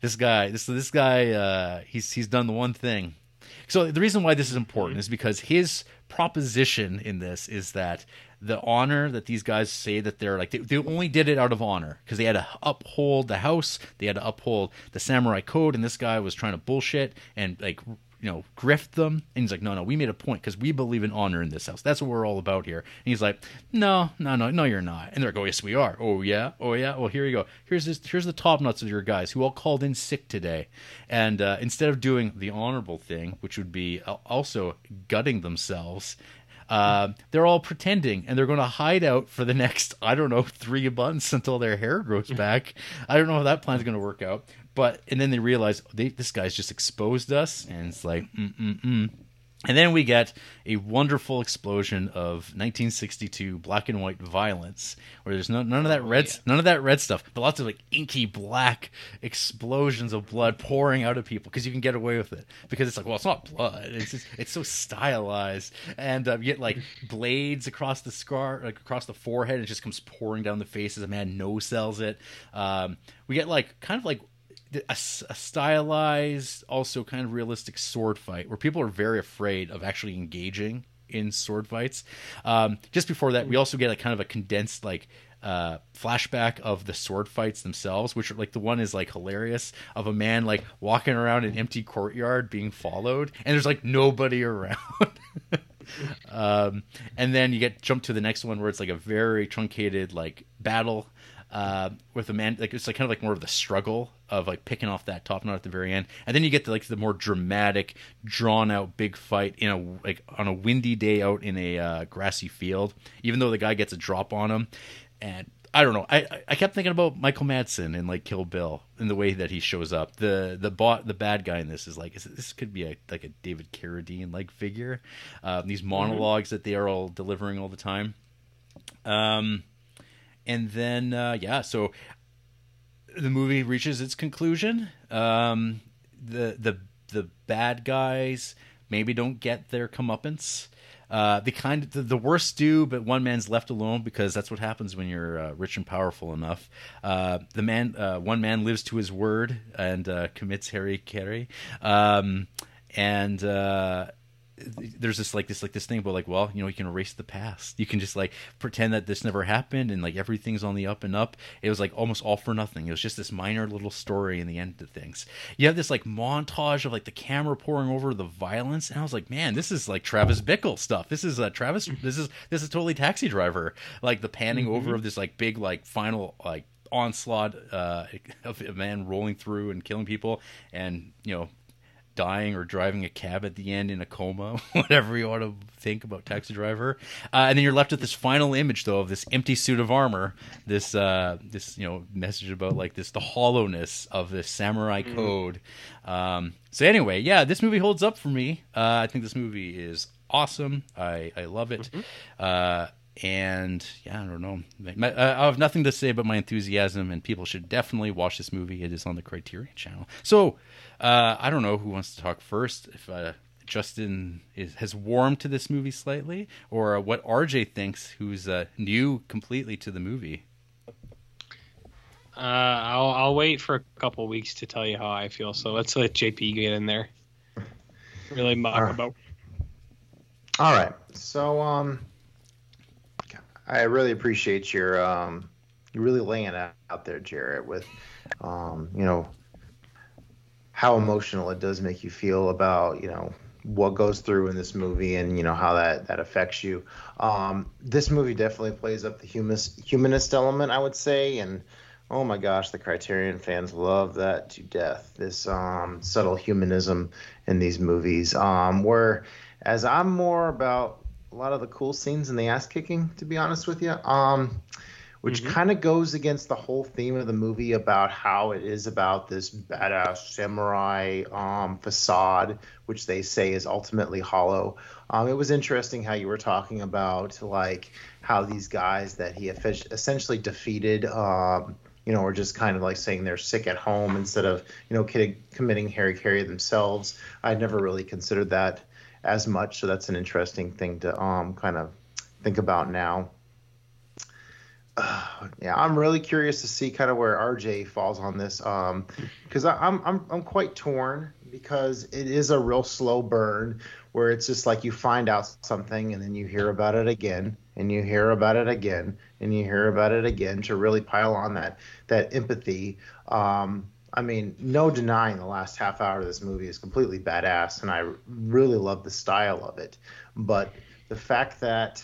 this guy this this guy uh, he's he's done the one thing. So the reason why this is important is because his proposition in this is that the honor that these guys say that they're like they, they only did it out of honor because they had to uphold the house, they had to uphold the samurai code, and this guy was trying to bullshit and like you know grift them. And he's like, no, no, we made a point because we believe in honor in this house. That's what we're all about here. And he's like, no, no, no, no, you're not. And they're like, oh yes, we are. Oh yeah, oh yeah. Well here you go. Here's this. Here's the top nuts of your guys who all called in sick today, and uh, instead of doing the honorable thing, which would be also gutting themselves. Uh, they're all pretending and they're going to hide out for the next, I don't know, three months until their hair grows back. I don't know how that plan's going to work out. But, and then they realize they, this guy's just exposed us. And it's like, mm, mm, mm. And then we get a wonderful explosion of 1962 black and white violence, where there's no, none of that red, none of that red stuff, but lots of like inky black explosions of blood pouring out of people because you can get away with it because it's like, well, it's not blood, it's just, it's so stylized, and uh, you get like blades across the scar, like across the forehead, and it just comes pouring down the face as a man no sells it. Um, we get like kind of like a, a stylized, also kind of realistic sword fight where people are very afraid of actually engaging in sword fights. Um, just before that, we also get a kind of a condensed like uh, flashback of the sword fights themselves, which are like the one is like hilarious of a man like walking around an empty courtyard being followed, and there's like nobody around. um, and then you get jumped to the next one where it's like a very truncated like battle uh, with a man like it's like kind of like more of the struggle of like picking off that top knot at the very end, and then you get to like the more dramatic, drawn out big fight in a like on a windy day out in a uh, grassy field. Even though the guy gets a drop on him, and I don't know. I I kept thinking about Michael Madsen and like Kill Bill in the way that he shows up. The the bot the bad guy in this is like is, this could be a like a David Carradine like figure. Uh, these monologues that they are all delivering all the time. Um, and then uh, yeah, so the movie reaches its conclusion. Um, the the the bad guys maybe don't get their comeuppance. Uh, the kind the, the worst do, but one man's left alone because that's what happens when you're uh, rich and powerful enough. Uh, the man, uh, one man lives to his word and uh, commits harakiri, um, and uh, there's this like this like this thing about like well you know you can erase the past. You can just like pretend that this never happened and like everything's on the up and up. It was like almost all for nothing. It was just this minor little story in the end of things. You have this like montage of like the camera pouring over the violence and i was like man this is like travis bickle stuff. This is uh travis this is this is totally taxi driver. Like the panning over of this like big like final like onslaught uh, of a man rolling through and killing people and you know dying or driving a cab at the end in a coma, whatever you want to think about Taxi Driver. Uh, and then you're left with this final image though of this empty suit of armor, this uh, this you know message about like this the hollowness of this samurai code. Um, so anyway, yeah, this movie holds up for me. Uh, I think this movie is awesome. I I love it. Uh, and yeah, I don't know. I have nothing to say about my enthusiasm, and people should definitely watch this movie. It is on the Criterion Channel. So uh, I don't know who wants to talk first. If uh, Justin is, has warmed to this movie slightly, or what RJ thinks, who's uh, new completely to the movie. Uh, I'll I'll wait for a couple weeks to tell you how I feel. So let's let JP get in there. Really muck Alright. about. All right. So um I really appreciate your um you really laying it out there, Jared, with um, you know, how emotional it does make you feel about, you know, what goes through in this movie and you know how that that affects you. Um, this movie definitely plays up the humanist humanist element, I would say, and oh my gosh, the Criterion fans love that to death. This um, subtle humanism in these movies, um, where as I'm more about a lot of the cool scenes and the ass kicking, to be honest with you. Um, which kind of goes against the whole theme of the movie about how it is about this badass samurai um, facade, which they say is ultimately hollow. Um, it was interesting how you were talking about like how these guys that he essentially defeated, um, you know, are just kind of like saying they're sick at home instead of you know committing harakiri themselves. I'd never really considered that as much, so that's an interesting thing to um, kind of think about now yeah, I'm really curious to see kind of where RJ falls on this, um, because I'm I'm I'm quite torn because it is a real slow burn where it's just like you find out something and then you hear about it again and you hear about it again and you hear about it again to really pile on that that empathy. Um, I mean, no denying the last half hour of this movie is completely badass, and I really love the style of it, but the fact that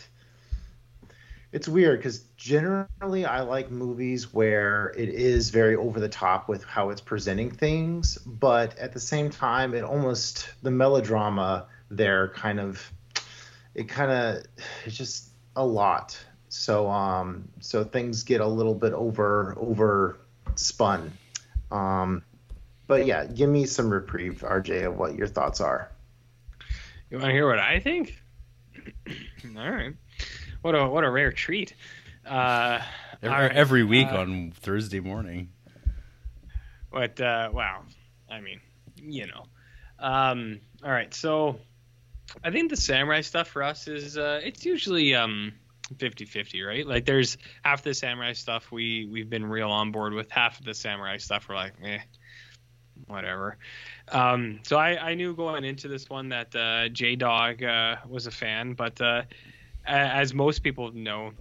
it's weird because generally I like movies where it is very over the top with how it's presenting things, but at the same time, it almost the melodrama there kind of it kind of it's just a lot. So um so things get a little bit over over spun. Um but yeah, give me some reprieve, RJ, of what your thoughts are. You want to hear what I think? All right. What a what a rare treat. Uh, Every, right, every week uh, on Thursday morning. But uh, wow, I mean, you know. Um, all right, so I think the samurai stuff for us is uh, it's usually um 50-50, right? Like there's half the samurai stuff we we've been real on board with, half of the samurai stuff we're like, eh, whatever. Um, so I, I knew going into this one that uh, J Dog uh, was a fan, but uh, as most people know,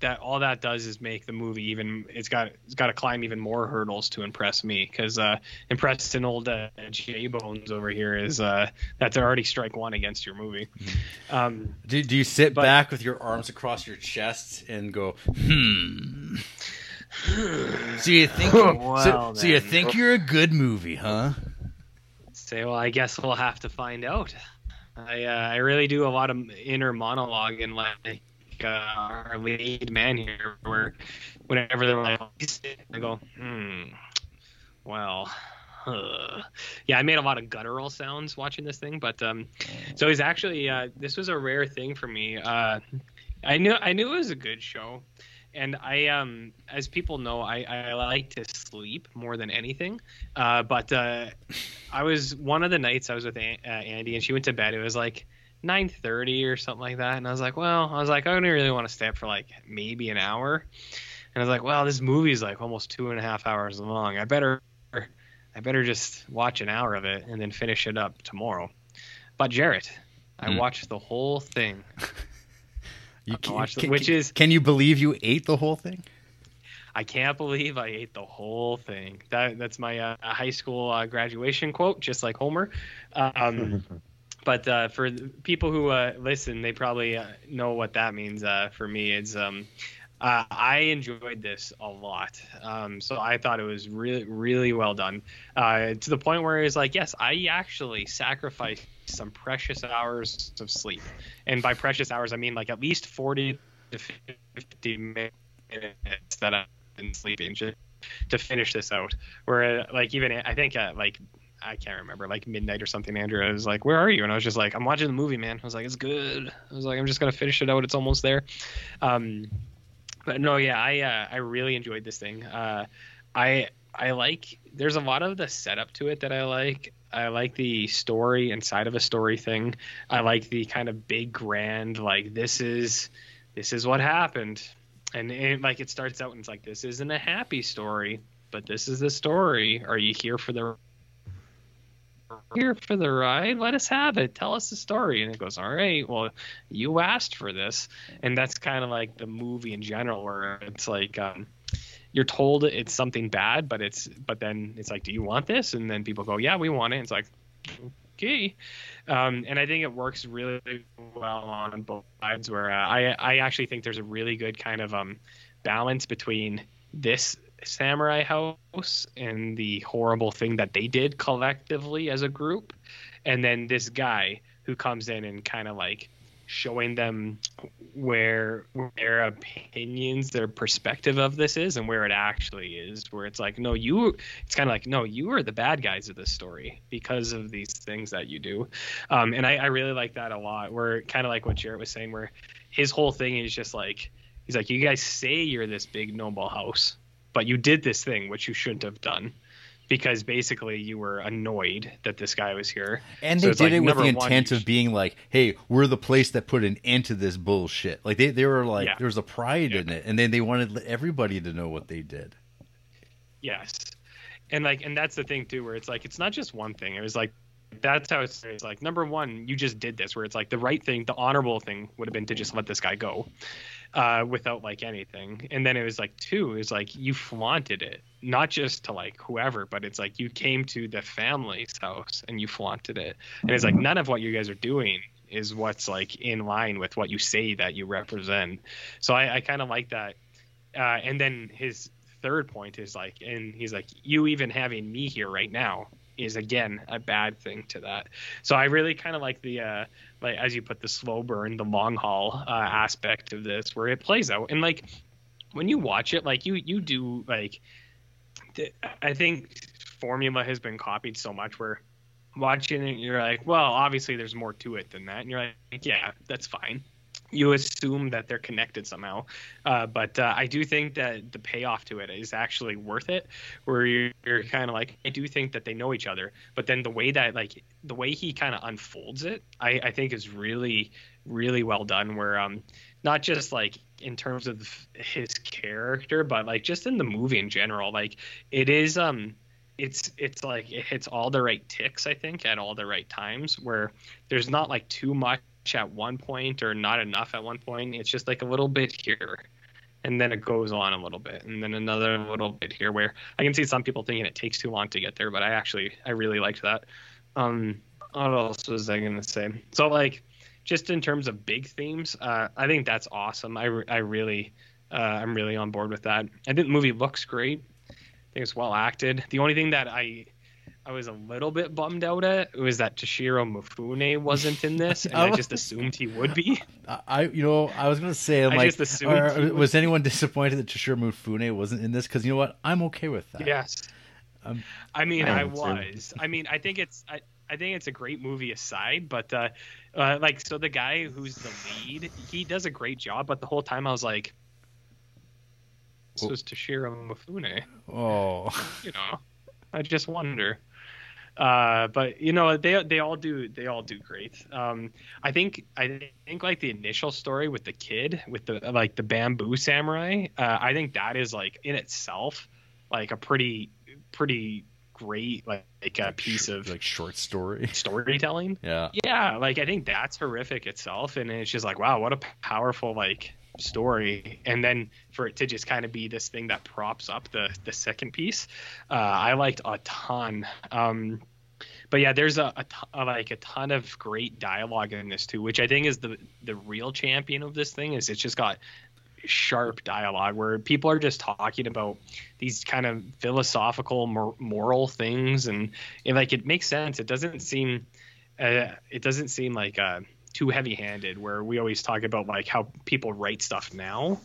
that all that does is make the movie even it's got it's got to climb even more hurdles to impress me because uh, impressing old uh, J Bones over here is uh, that's already strike one against your movie. Um, Do, do you sit But- back with your arms across your chest and go, hmm? So you think so, Well, so you think you're a good movie, huh? say, well, I guess we'll have to find out. I uh, I really do a lot of inner monologue and like uh, our lead man here, where whenever they're like, I go, hmm, well. huh." Yeah, I made a lot of guttural sounds watching this thing, but um, so it's actually uh, this was a rare thing for me. Uh, I knew I knew it was a good show, and I um, as people know, I, I like to sleep more than anything. Uh, but uh, I was one of the nights I was with An- uh, Andy, and she went to bed. It was like 9:30 or something like that, and I was like, well, I was like, I don't really want to stay up for like maybe an hour, and I was like, well, this movie's like almost two and a half hours long. I better, I better just watch an hour of it and then finish it up tomorrow. But Jared, I Hmm. watched the whole thing. You the- can, which can- is- Can you believe you ate the whole thing? I can't believe I ate the whole thing. That that's my uh, high school uh, graduation quote, just like Homer. Um, but uh, for people who uh, listen, they probably uh, know what that means. Uh, for me, it's um, uh, I enjoyed this a lot. Um, so I thought it was really, really well done. Uh, to the point where it's like, yes, I actually sacrificed some precious hours of sleep, and by precious hours, I mean like at least forty to fifty minutes that I've been sleeping just to finish this out. Where like even I think uh, like I can't remember like midnight or something. Andrew was like, "Where are you?" And I was just like, "I'm watching the movie, man." I was like, "It's good." I was like, "I'm just gonna finish it out. It's almost there." Um, but no, yeah, I uh, I really enjoyed this thing. Uh, I I like. There's a lot of the setup to it that I like. I like the story inside of a story thing. I like the kind of big grand like this is this is what happened, and it, like it starts out and it's like this isn't a happy story, but this is the story. Are you here for the here for the ride? Let us have it. Tell us the story. And it goes, all right. Well, you asked for this, and that's kind of like the movie in general, where it's like um, you're told it's something bad, but it's but then it's like, do you want this? And then people go, yeah, we want it. it's like, okay. Um, and I think it works really well on both sides. Where uh, I I actually think there's a really good kind of um balance between this samurai house and the horrible thing that they did collectively as a group and then this guy who comes in and kind of like showing them where their opinions their perspective of this is and where it actually is where it's like no you it's kind of like no you are the bad guys of this story because of these things that you do. Um, and I, I really like that a lot where kind of like what jared was saying where his whole thing is just like he's like you guys say you're this big noble house but you did this thing which you shouldn't have done because basically you were annoyed that this guy was here And So they did like, it with the one, intent of being like, "Hey, we're the place that put an end to this bullshit." Like they, they were like, Yeah. there was a pride in it, and then they wanted everybody to know what they did. Yes. And like and that's the thing too where it's like it's not just one thing. It was like that's how it's, it's like number one, you just did this where it's like the right thing, the honorable thing would have been to just let this guy go. Uh, without like anything. And then it was like two, is like you flaunted it. Not just to like whoever, but it's like you came to the family's house and you flaunted it. And it's like none of what you guys are doing is what's like in line with what you say that you represent. So I, I kind of like that. Uh, and then his third point is like, and he's like, you even having me here right now is again a bad thing to that. So I really kind of like the, uh, like as you put the slow burn, the long haul uh, aspect of this, where it plays out, and like when you watch it, like you you do like, th- I think formula has been copied so much where watching it, you're like, well, obviously there's more to it than that, and you're like, yeah, that's fine. You assume that they're connected somehow, uh, but uh, I do think that the payoff to it is actually worth it. Where you're, you're kind of like, I do think that they know each other, but then the way that like the way he kind of unfolds it, I, I think is really really well done. Where um, not just like in terms of his character, but like just in the movie in general, like it is um it's it's like it hits all the right ticks i think at all the right times where there's not like too much at one point or not enough at one point it's just like a little bit here and then it goes on a little bit and then another little bit here where i can see some people thinking it takes too long to get there but i actually i really liked that. Um what else was i to say? So like just in terms of big themes uh i think that's awesome. I, I really uh, i'm really on board with that. I think the movie looks great. I think it's well acted. The only thing that I I was a little bit bummed out at was that Toshiro Mifune wasn't in this, and I, just assumed he would be. I, you know, I was gonna say, I'm I like, just assumed or- he was anyone disappointed that Toshiro Mifune wasn't in this? Because you know what, I'm okay with that. Yes. Um, I mean, I I, was. I mean, I think it's. I, I think it's a great movie aside, but uh, uh, like, so the guy who's the lead, he does a great job. But the whole time I was like, "This was Toshiro Mifune." Oh, you know, I just wonder. Uh, but you know, they they all do they all do great. Um, I think I think like the initial story with the kid with the like the bamboo samurai. Uh, I think that is like in itself like a pretty pretty great like, like a piece of like short story. storytelling. Yeah. Yeah, like I think that's horrific itself, and it's just like wow, what a powerful like story, and then for it to just kind of be this thing that props up the the second piece, uh, I liked a ton. Um, but yeah, there's a, a like a ton of great dialogue in this too, which I think is the the real champion of this thing. Is it's just got sharp dialogue where people are just talking about these kind of philosophical mor- moral things and, and like it makes sense it doesn't seem uh, it doesn't seem like uh, too heavy-handed where we always talk about like how people write stuff now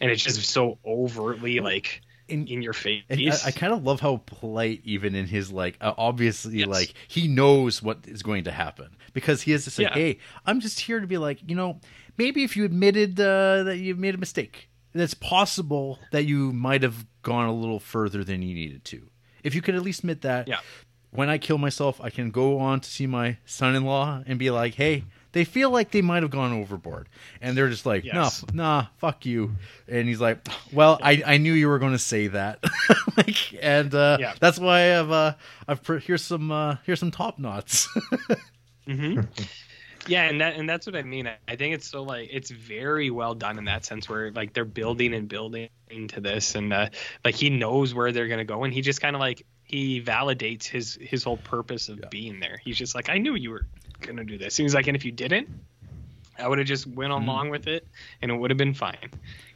and it's just so overtly like In- in your face And I, I kind of love how polite, even in his like, uh, obviously, Yes. like he knows what is going to happen because he has to say, Yeah. "Hey, I'm just here to be like, you know, maybe if you admitted uh, that you made a mistake, it's possible that you might have gone a little further than you needed to. If you could at least admit that, Yeah. when I kill myself, I can go on to see my son-in-law and be like, hey." They feel like they might have gone overboard, and they're just like, Yes. "No, nah, fuck you." And he's like, "Well, I, I knew you were going to say that," like, and uh, Yeah. that's why I've uh, I've pr- here's some uh, here's some top knots. hmm yeah and that and that's what i mean I- think it's so like it's very well done in that sense where like they're building and building into this and uh like he knows where they're gonna go and he just kind of like he validates his his whole purpose of being there he's just like i knew you were gonna do this and he's like and if you didn't i would have just went along with it and it would have been fine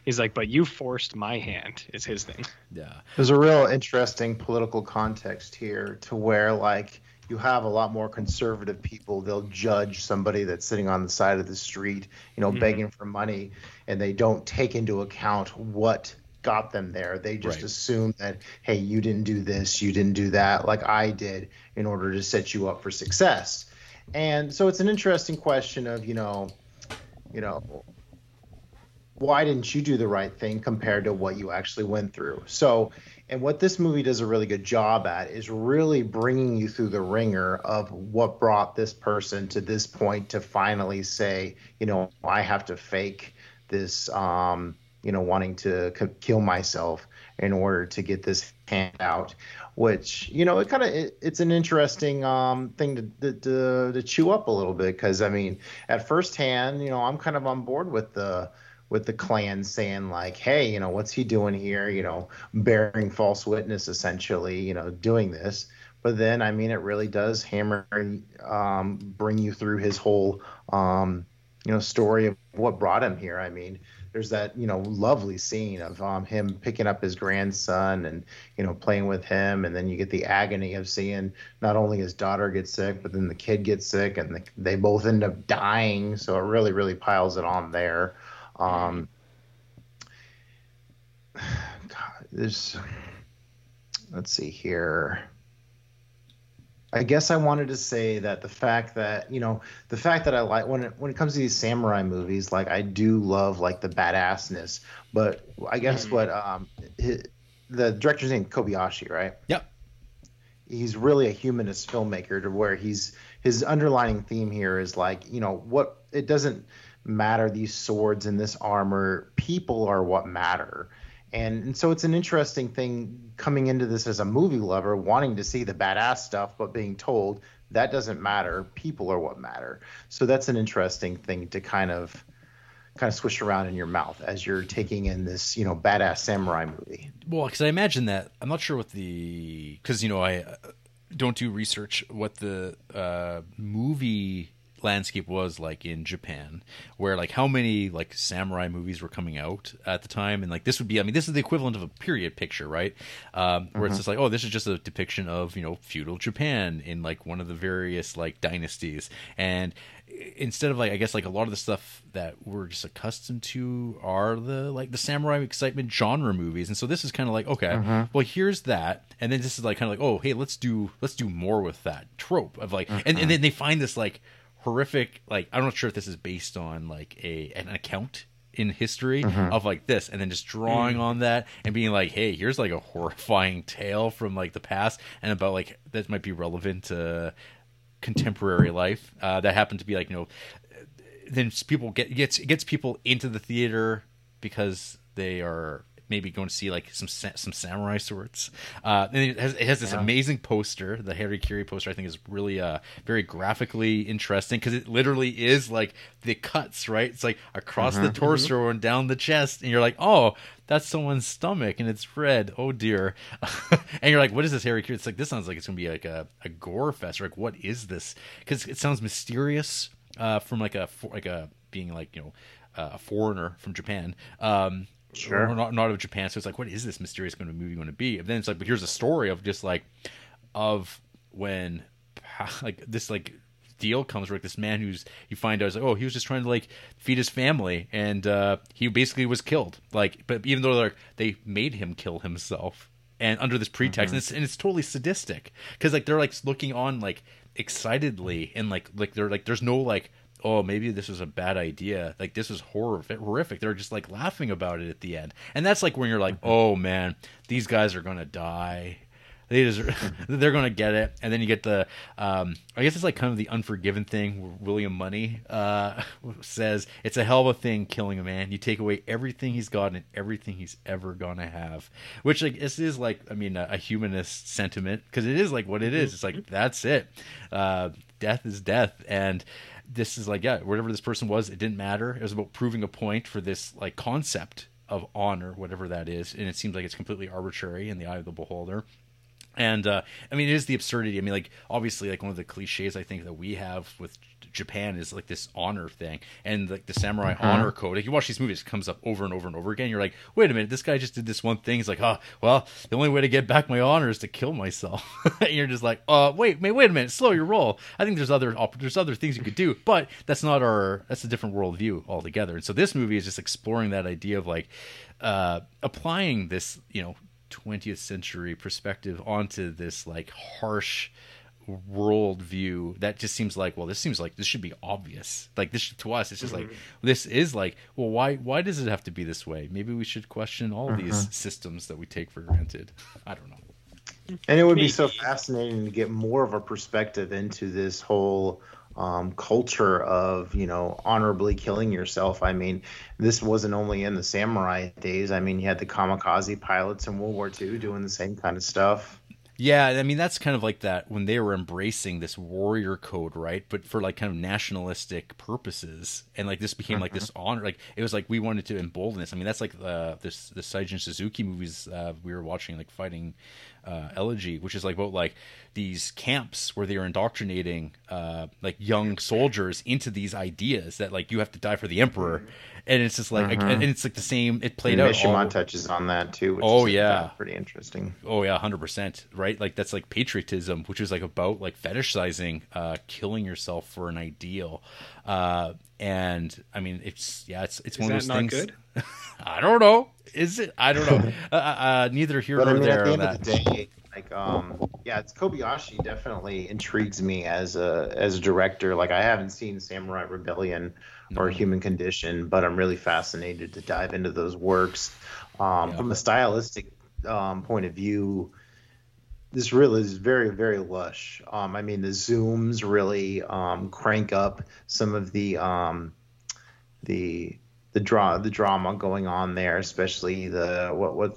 he's like but you forced my hand is his thing yeah, There's a real interesting political context here to where like you have a lot more conservative people. They'll judge somebody that's sitting on the side of the street, you know, Mhm. begging for money, and they don't take into account what got them there. They just Right. assume that, hey, you didn't do this, you didn't do that, like I did, in order to set you up for success. And so it's an interesting question of, you know, you know, why didn't you do the right thing compared to what you actually went through? So, and what this movie does a really good job at is really bringing you through the ringer of what brought this person to this point to finally say, you know, I have to fake this, um, you know, wanting to c- kill myself in order to get this hand out. Which, you know, it kind of it, it's an interesting um, thing to, to to chew up a little bit because I mean, at first hand, you know, I'm kind of on board with the with the clan saying like, hey, you know, what's he doing here? You know, bearing false witness essentially, you know, doing this. But then, I mean, it really does hammer, um, bring you through his whole, um, you know, story of what brought him here. I mean, there's that, you know, lovely scene of um, him picking up his grandson and, you know, playing with him. And then you get the agony of seeing not only his daughter get sick, but then the kid gets sick and the, they both end up dying. So it really, really piles it on there. Um, God, there's, let's see here. I guess I wanted to say that the fact that you know the fact that I like when it when it comes to these samurai movies, like I do love like the badassness, but I guess Mhm. what um hi the director's name is Kobayashi, right? Yep. He's really a humanist filmmaker to where he's his underlining theme here is like you know what it doesn't matter these swords and this armor people are what matter And, and so it's an interesting thing coming into this as a movie lover, wanting to see the badass stuff, but being told that doesn't matter. People are what matter. So that's an interesting thing to kind of kind of swish around in your mouth as you're taking in this, you know, badass samurai movie. Well, because I imagine that I'm not sure what the because you know I uh, don't do research what the uh, movie landscape was like in Japan, where like how many like samurai movies were coming out at the time, and like this would be, I mean, this is the equivalent of a period picture, right? Um, where it's mm-hmm. just like, oh, this is just a depiction of you know feudal Japan in like one of the various like dynasties, and instead of like I guess like a lot of the stuff that we're just accustomed to are the like the samurai excitement genre movies, and so this is kind of like okay, mm-hmm. well here's that, and then this is like kind of like oh hey let's do let's do more with that trope of like, and, and mm-hmm. then they find this like horrific like I'm not sure if this is based on like a an account in history of like this and then just drawing on that and being like hey here's like a horrifying tale from like the past and about like that might be relevant to contemporary life uh, that happened to be like you know then people get gets it gets people into the theater because they are maybe going to see like some some samurai swords. Uh, and it has, it has this amazing poster. The Harakiri poster I think is really uh very graphically interesting because it literally is like the cuts right. It's like across the torso and down the chest, and you're like, oh. That's someone's stomach and it's red. Oh dear! and you're like, "What is this, Harakiri?" It's like this sounds like it's gonna be like a, a gore fest. Or like, what is this? Because it sounds mysterious uh, from like a like a being like you know uh, a foreigner from Japan. Um, Sure. or not, not of Japan. So it's like, what is this mysterious kind of movie going to be? And then it's like, but here's a story of just like, of when, like this like deal comes where like this man who's you find out is like, oh, he was just trying to like feed his family, and uh, he basically was killed. Like, but even though they're, they made him kill himself, and under this pretext, and, it's, and it's totally sadistic because like they're like looking on like excitedly and like like they're like there's no like oh maybe this was a bad idea. Like this is horrific horrific. They're just like laughing about it at the end. And that's like when you're like oh man these guys are gonna die. They deserve, they're gonna get it. And then you get the um i guess it's like kind of the unforgiven thing where William Munny uh says it's a hell of a thing killing a man. You take away everything he's got and everything he's ever gonna have. Which like this is like i mean a, a humanist sentiment because it is like what it is. It's like that's it. Uh death is death. And this is like yeah whatever this person was it didn't matter it was about proving a point for this like concept of honor whatever that is and it seems like it's completely arbitrary in the eye of the beholder and uh, I mean, it is the absurdity. I mean, like obviously, like one of the cliches I think that we have with Japan is like this honor thing, and like the samurai honor code. Like you watch these movies, it comes up over and over and over again. You're like, wait a minute, this guy just did this one thing. He's like, oh, well, the only way to get back my honor is to kill myself. and you're just like, uh, wait, wait, wait a minute, slow your roll. I think there's other op- there's other things you could do, but that's not our that's a different worldview altogether. And so this movie is just exploring that idea of like uh, applying this, you know 20th century perspective onto this like harsh world view that just seems like well this seems like this should be obvious. Like this to us it's just like this is like well why why does it have to be this way? Maybe we should question all these systems that we take for granted. I don't know. And it would be so fascinating to get more of a perspective into this whole um, culture of, you know, honorably killing yourself. I mean, this wasn't only in the samurai days. I mean, you had the kamikaze pilots in World War II doing the same kind of stuff. Yeah, I mean that's kind of like that when they were embracing this warrior code, right? But for like kind of nationalistic purposes, and like this became like this honor. Like it was like we wanted to embolden this. I mean that's like the this the Seijun Suzuki movies uh, we were watching, like fighting uh, Elegy, which is like about like these camps where they are indoctrinating uh, like young soldiers into these ideas that like you have to die for the emperor, and it's just like and it's like the same. It played And out. Mishima all- touches on that too. Which Oh, is, yeah. pretty interesting. Oh yeah, hundred percent. Right, like that's like patriotism, which is like about like fetishizing, uh, killing yourself for an ideal. Uh, and I mean, it's yeah, it's it's Is one of those not things. good? I don't know. Is it? I don't know. uh, uh, neither here But I nor mean, there at the end of that. the day, like, um, yeah, it's Kobayashi definitely intrigues me as a as a director. Like, I haven't seen Samurai Rebellion or Human Condition, but I'm really fascinated to dive into those works. Um, Yeah. From a stylistic um, point of view, this really is very very lush. Um, I mean, the zooms really um, crank up some of the um, the the draw the drama going on there, especially the what what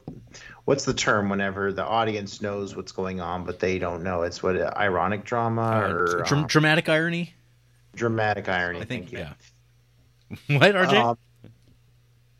what's the term whenever the audience knows what's going on but they don't know. It's what ironic drama Uh, or dr- um, dramatic irony. dramatic irony. I think. thank you. Yeah. what RJ? Um,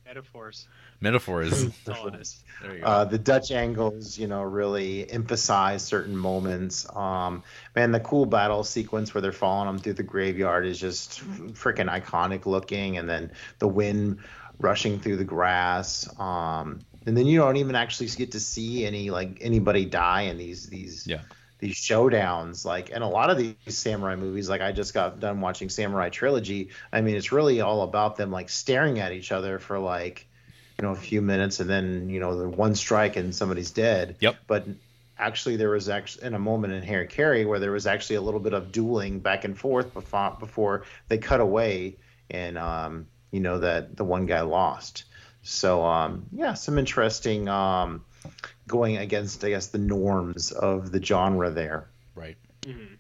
Metaphors. Metaphors. That's all it is. There you go. uh, the Dutch angles, you know, really emphasize certain moments. Um, man, the cool battle sequence where they're following them through the graveyard is just freaking iconic looking, and then the wind rushing through the grass. Um, and then you don't even actually get to see any like anybody die in these these Yeah. these showdowns. Like in a lot of these samurai movies, like I just got done watching Samurai Trilogy. I mean, it's really all about them like staring at each other for like you know a few minutes and then you know the one strike and somebody's dead Yep. but actually there was actually in a moment in Harakiri where there was actually a little bit of dueling back and forth before before they cut away and um you know that the one guy lost so um yeah some interesting um going against i guess the norms of the genre there right. Mhm.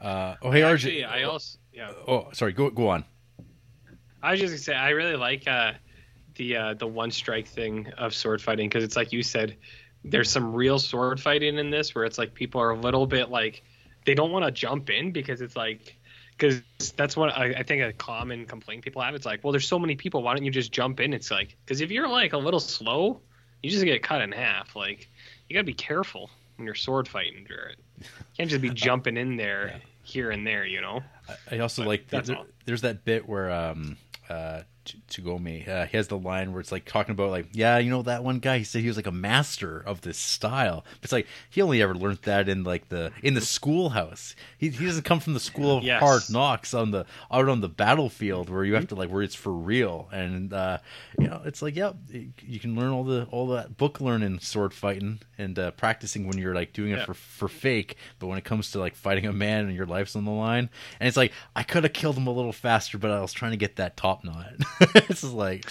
Uh, oh, hey, RJ. I also yeah. oh, sorry. Go go on. I was just gonna say I really like uh, the uh, the one strike thing of sword fighting because it's like you said, there's some real sword fighting in this where it's like people are a little bit like they don't want to jump in because it's like because that's what I, I think a common complaint people have. It's like, well, there's so many people. Why don't you just jump in? It's like because if you're like a little slow, you just get cut in half. Like you gotta be careful when you're sword fighting. You can't just be jumping in there here and there. You know. I also But like there- there's that bit where um uh Tsugumo uh, he has the line where it's like talking about like yeah you know that one guy he said he was like a master of this style. But it's like he only ever learned that in like the in the schoolhouse. He, he doesn't come from the school of Yes. hard knocks on the out on the battlefield where you have to like where it's for real. And uh you know it's like yeah you can learn all the all that book learning sword fighting and uh, practicing when you're like doing it Yeah. for for fake. But when it comes to like fighting a man and your life's on the line and it's like i could have killed him a little faster but i was trying to get that top knot it's just like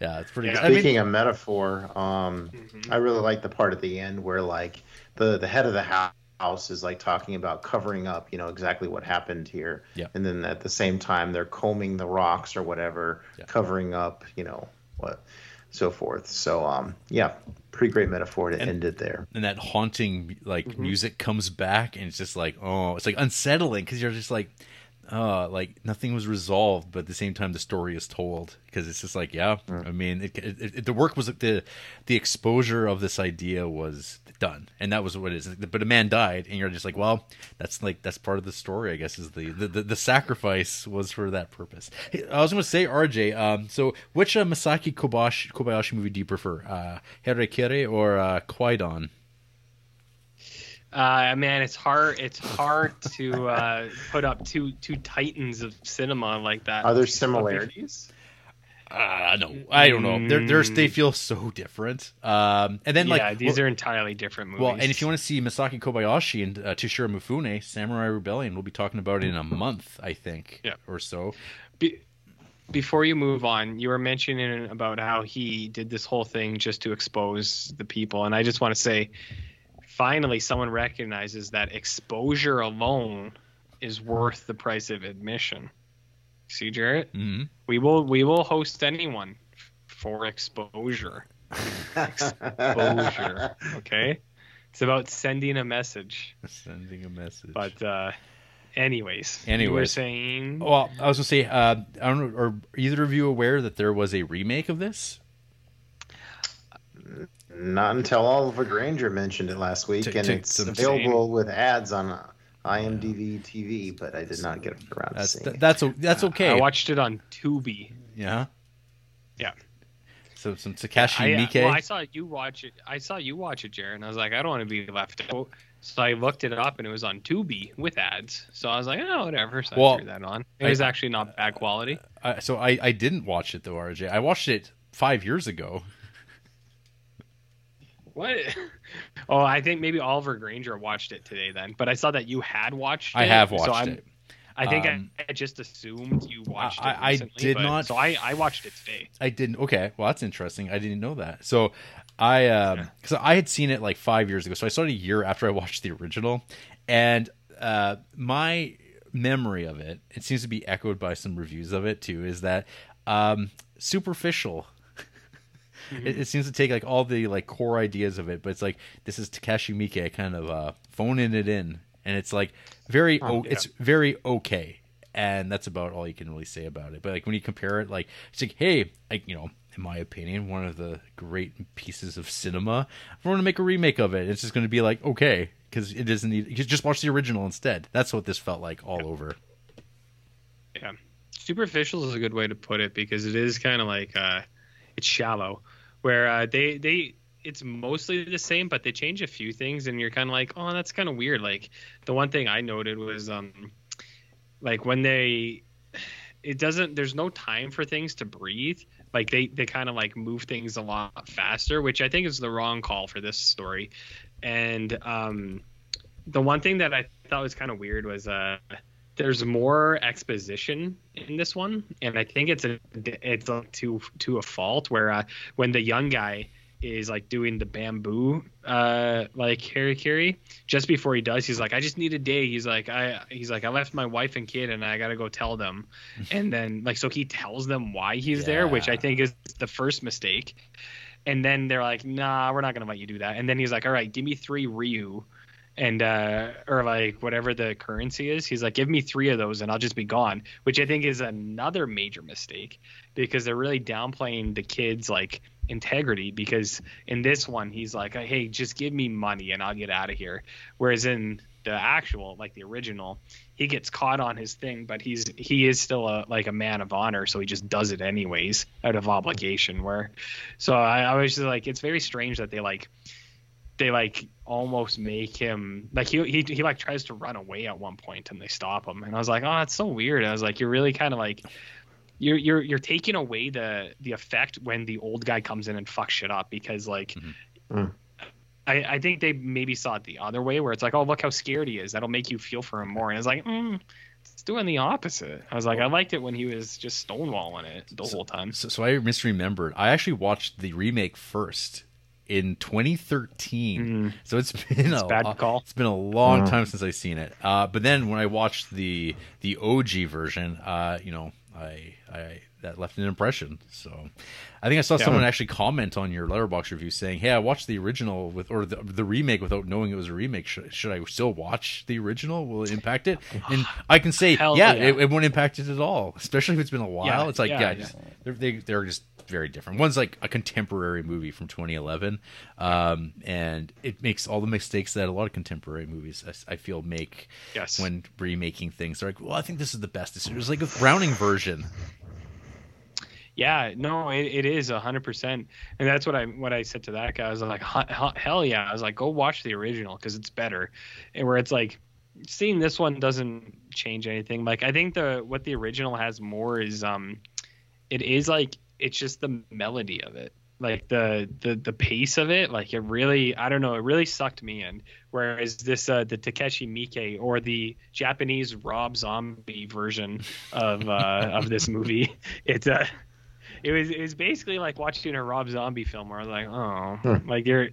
yeah it's pretty Yeah. good I mean, Speaking of metaphor, um, Mhm. I really like the part at the end where like the the head of the hou- house is like talking about covering up, you know, exactly what happened here. Yeah. And then at the same time, they're combing the rocks or whatever, Yeah. covering up, you know, what, so forth. So, um, yeah, pretty great metaphor to And- end it there. and that haunting like Mm-hmm. music comes back and it's just like oh it's like unsettling because you're just like uh like nothing was resolved but at the same time the story is told because it's just like yeah i mean it, it, it, the work was the the exposure of this idea was done and that was what it is. But a man died and you're just like well that's like that's part of the story i guess is the the, the, the sacrifice was for that purpose. Hey, i was going to say rj um so which uh, masaki kobayashi, kobayashi movie do you prefer uh Harakiri or uh Kwaidan? Uh, man, it's hard. It's hard to uh, put up two two titans of cinema like that. Are there similarities? Uh, no, I don't know. They're, they're they feel so different. Um, and then like yeah, these well, are entirely different movies. well, and if you want to see Masaki Kobayashi and uh, Toshiro Mifune, Samurai Rebellion, we'll be talking about it in a month, I think, Yeah. or so. Be- before you move on, you were mentioning about how he did this whole thing just to expose the people, and I just want to say, finally, someone recognizes that exposure alone is worth the price of admission. See, Jared, hmm we will we will host anyone for exposure. Exposure, okay? It's about sending a message. Sending a message. But uh anyways, you were Anyways. saying well, I was gonna say, uh, I don't know, are either of you aware that there was a remake of this? Not until Oliver Granger mentioned it last week, To- and to- it's to- available with ads on IMDb TV, but I did not get around to seeing it. that's that's okay. I watched it on Tubi. yeah. Yeah. So some Takashi I, uh, Miike. well, I saw you watch it. I saw you watch it, Jared, and I was like, I don't want to be left out. So I looked it up, and it was on Tubi with ads. So I was like, oh, whatever. So Well, I threw that on. It I- was actually not bad quality. Uh, so I, I didn't watch it though, RJ. I watched it five years ago. What? oh, I think maybe Oliver Granger watched it today then. But I saw that you had watched it. I have so watched I'm, it. I think Um, I, I just assumed you watched I- it. I recently, did but- not- So I, I watched it today. I didn't. Okay, well that's interesting. I didn't know that. So I um because I had seen it like five years ago. So I saw it a year after I watched the original, and uh, my memory of it, it seems to be echoed by some reviews of it too, is that Um, superficial. It, it seems to take like all the like core ideas of it, but it's like this is Takashi Miike kind of uh, phoning it in, and it's like very o- yeah. it's very okay, and that's about all you can really say about it. But like when you compare it, like it's like hey, like you know, in my opinion, one of the great pieces of cinema. If we're going to make a remake of it, it's just going to be like okay because it doesn't need. Just watch the original instead. That's what this felt like all over. Yeah. Superficial is a good way to put it because it is kind of like uh, it's shallow, where uh, they they it's mostly the same, but they change a few things, and you're kind of like, oh, that's kind of weird. Like the one thing I noted was um, like when they it doesn't there's no time for things to breathe like they they kind of like move things a lot faster which i think is the wrong call for this story and um the one thing that i thought was kind of weird was uh there's more exposition in this one and i think it's a it's like to to a fault where uh when the young guy is like doing the bamboo uh like harakiri just before he does he's like i just need a day. He's like i he's like i left my wife and kid and i gotta go tell them. And then like so he tells them why he's there which i think is the first mistake. And then they're like nah we're not gonna let you do that. And then he's like all right give me three ryu and uh or like whatever the currency is he's like give me three of those and i'll just be gone which i think is another major mistake because they're really downplaying the kids like integrity because in this one he's like hey just give me money and i'll get out of here. Whereas in the actual like the original he gets caught on his thing but he's he is still a like a man of honor so he just does it anyways out of obligation where so i, I was just like it's very strange that they like they like almost make him like he, he he like tries to run away at one point and they stop him. And I was like oh it's so weird. I was like you're really kind of like you're you're you're taking away the the effect when the old guy comes in and fucks shit up because like Mm. I, I think they maybe saw it the other way where it's like oh look how scared he is. That'll make you feel for him more. And it's like mm, it's doing the opposite. I was like I liked it when he was just stonewalling it the whole time. So, so I misremembered. I actually watched the remake first in 2013. So it's been a Mm. bad call. It's been a long time since I've seen it. Uh, but then when I watched the the OG version, uh, you know, I I that left an impression. So I think I saw someone actually comment on your Letterboxd review saying, "Hey, I watched the original with or the, the remake without knowing it was a remake. Should, should I still watch the original? Will it impact it?" And I can say, Hell yeah, yeah. It, it won't impact it at all. Especially if it's been a while. Yeah, it's like, yeah, yeah, yeah. just they're they, they're just very different. One's like a contemporary movie from 2011, um, and it makes all the mistakes that a lot of contemporary movies I, I feel make Yes. when remaking things. They're like, well, I think this is the best. It was like a Browning version. Yeah, no, it, it is a hundred percent, and that's what I what I said to that guy. I was like, "Hu- hu- hell yeah! I was like, go watch the original because it's better, and where it's like, seeing this one doesn't change anything. Like I think the what the original has more is um, it is like it's just the melody of it, like the the the pace of it. Like it really, I don't know, it really sucked me in. Whereas this uh, the Takashi Miike or the Japanese Rob Zombie version of uh, of this movie, it's uh it was it was basically like watching a Rob Zombie film where I was like, oh, like there,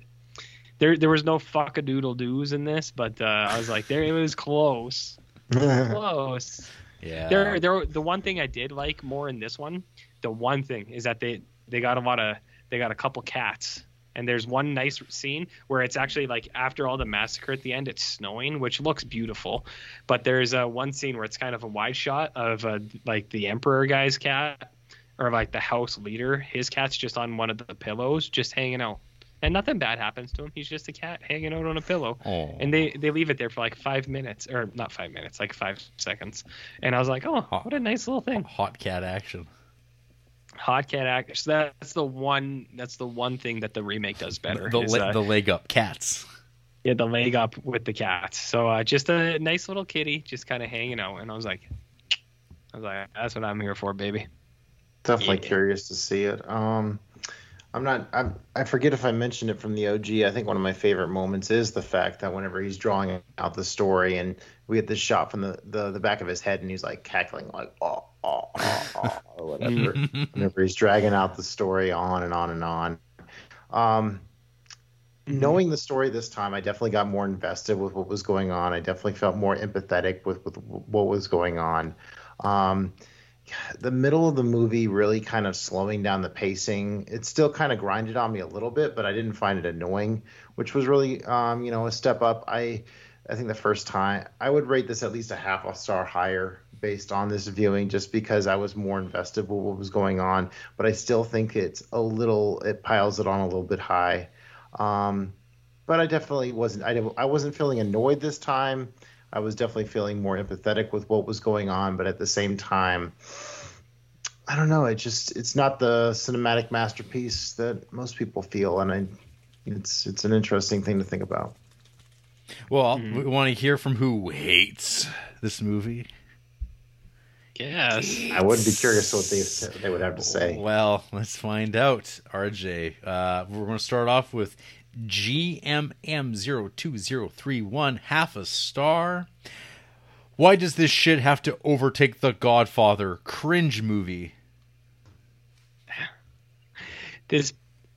there there was no fuck a doodle doos in this, but uh, I was like, there it was close, close. Yeah. There there the one thing I did like more in this one, the one thing is that they they got a lot of they got a couple cats. And there's one nice scene where it's actually like after all the massacre at the end, it's snowing, which looks beautiful. But there's uh, one scene where it's kind of a wide shot of uh, like the emperor guy's cat, or like the house leader, his cat's just on one of the pillows, just hanging out, and nothing bad happens to him. He's just a cat hanging out on a pillow, and they they leave it there for like five minutes, or not five minutes, like five seconds. And I was like, oh, what a nice little thing. Hot cat action. Hot cat act. So that's the one. That's the one thing that the remake does better. The, is, le- uh, the leg up cats. yeah, the leg up with the cats. So uh, just a nice little kitty, just kind of hanging out. And I was like, I was like, that's what I'm here for, baby. Definitely Yeah. curious to see it. Um, I'm not. I'm, I forget if I mentioned it from the OG. I think one of my favorite moments is the fact that whenever he's drawing out the story, and we get this shot from the the, the back of his head, and he's like cackling like oh oh oh, or whatever. whenever he's dragging out the story on and on and on. Um, knowing the story this time, I definitely got more invested with what was going on. I definitely felt more empathetic with with what was going on. Um, the middle of the movie really kind of slowing down the pacing. It still kind of grinded on me a little bit, but I didn't find it annoying, which was really, um, you know, a step up. I, I think the first time I would rate this at least a half a star higher based on this viewing, just because I was more invested with what was going on. But I still think it's a little, it piles it on a little bit high. Um, but I definitely wasn't, I, I wasn't feeling annoyed this time. I was definitely feeling more empathetic with what was going on, but at the same time, I don't know. It just it's not the cinematic masterpiece that most people feel, and I, it's it's an interesting thing to think about. Well, we want to hear from who hates this movie. Yes. I would be curious what they they would have to say. Well, let's find out, RJ. Uh, we're going to start off with GMM02031, half a star. Why does this shit have to overtake The Godfather? Cringe movie. This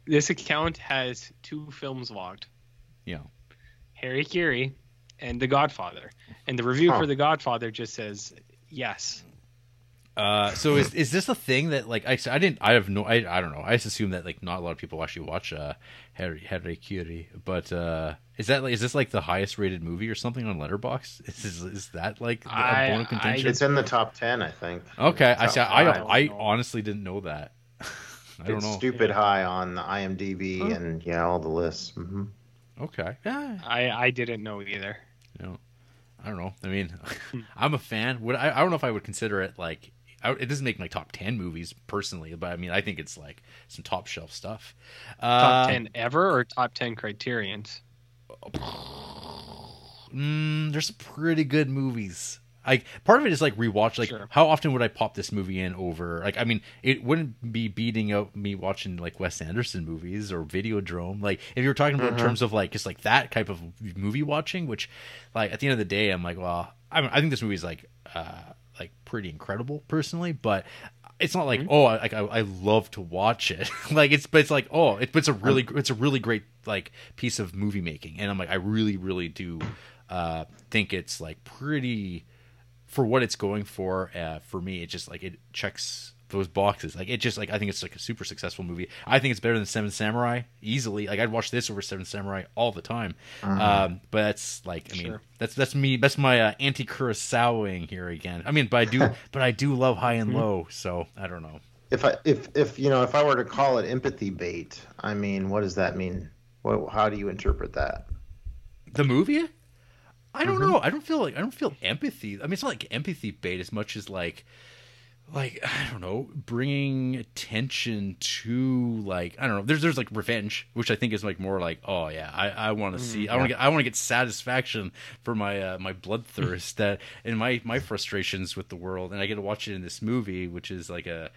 this account has two films logged. Yeah. Harakiri and The Godfather. And the review Huh. for The Godfather just says yes. Uh, so is is this a thing that like I, I didn't I have no I, I don't know I just assume that like not a lot of people actually watch uh Harry Harakiri but uh is that like is this like the highest rated movie or something on Letterboxd is is, is that like a I- bone of contention It's in the top ten, I think. okay I see I five. I honestly didn't know that I don't it's know stupid high on the IMDb Huh. and yeah, all the lists. hmm okay yeah I, I didn't know either. you know, I don't know. I mean, I'm a fan. Would I? I don't know if I would consider it like. I, it doesn't make my top ten movies personally, but I mean, I think it's like some top shelf stuff. Top Uh, 10 ever or top 10 criterions? Mm, there's some pretty good movies. Like part of it is like rewatch. Like Sure. how often would I pop this movie in over? Like I mean, it wouldn't be beating out me watching like Wes Anderson movies or Videodrome. Like if you're talking about in terms of like just like that type of movie watching, which like at the end of the day, I'm like, well, I, mean, I think this movie is like uh like pretty incredible personally, but it's not like oh I, like I, I love to watch it. Like it's but it's like oh it, but it's a really it's a really great like piece of movie making. And i'm like i really really do uh think it's like pretty for what it's going for uh for me it just like it checks those boxes like it just like i think it's like a super successful movie i think it's better than seven samurai easily like i'd watch this over seven samurai all the time um but that's like i mean Sure. that's that's me that's my uh, anti kurosawaing here again i mean but i do but i do love high and low so i don't know If I if if you know if I were to call it empathy bait, I mean, what does that mean? What, how do you interpret that? The movie? I don't Mm-hmm. know. I don't feel like I don't feel empathy. I mean, it's not like empathy bait as much as like, like I don't know, bringing attention to like I don't know. There's there's like revenge, which I think is like more like oh yeah, I, I want to see I want to get I want to get satisfaction for my uh, my bloodthirst that and my my frustrations with the world, and I get to watch it in this movie, which is like a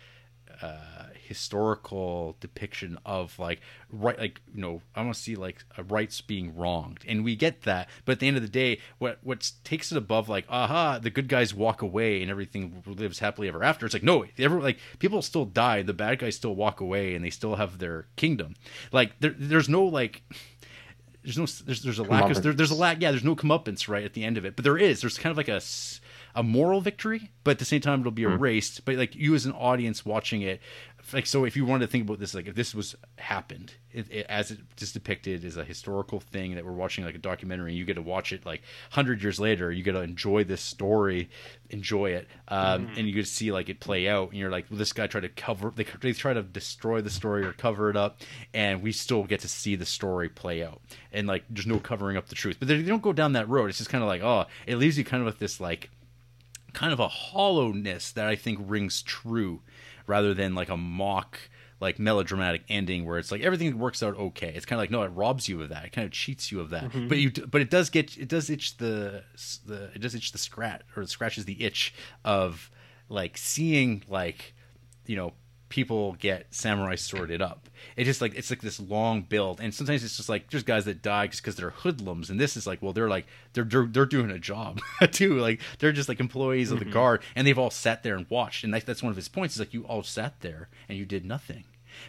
uh, historical depiction of like right like you know I want to see like uh, rights being wronged. And we get that but at the end of the day what what takes it above like aha the good guys walk away and everything lives happily ever after. It's like no every like people still die the bad guys still walk away and they still have their kingdom. Like there, there's no like there's no there's there's a lack of there, there's a lack yeah there's no comeuppance right at the end of it. But there is there's kind of like a a moral victory but at the same time it'll be erased. But like you as an audience watching it like so if you wanted to think about this like if this was happened it, it, as it is depicted as a historical thing that we're watching like a documentary and you get to watch it like 100 years later you get to enjoy this story enjoy it um, and you get to see like it play out and you're like well, this guy tried to cover they, they try to destroy the story or cover it up and we still get to see the story play out. And like there's no covering up the truth. But they, they don't go down that road. It's just kind of like oh it leaves you kind of with this like kind of a hollowness that I think rings true rather than like a mock like melodramatic ending where it's like everything works out okay. It's kind of like no, it robs you of that. It kind of cheats you of that. Mm-hmm. But you but it does get it does itch the the it does itch the scratch or it scratches the itch of like seeing like you know people get samurai sorted up. It's just like it's like this long build, and sometimes it's just like there's guys that die just because they're hoodlums, and this is like well they're like they're they're, they're doing a job too, like they're just like employees of the mm-hmm. guard, and they've all sat there and watched, and that, that's one of his points is like you all sat there and you did nothing.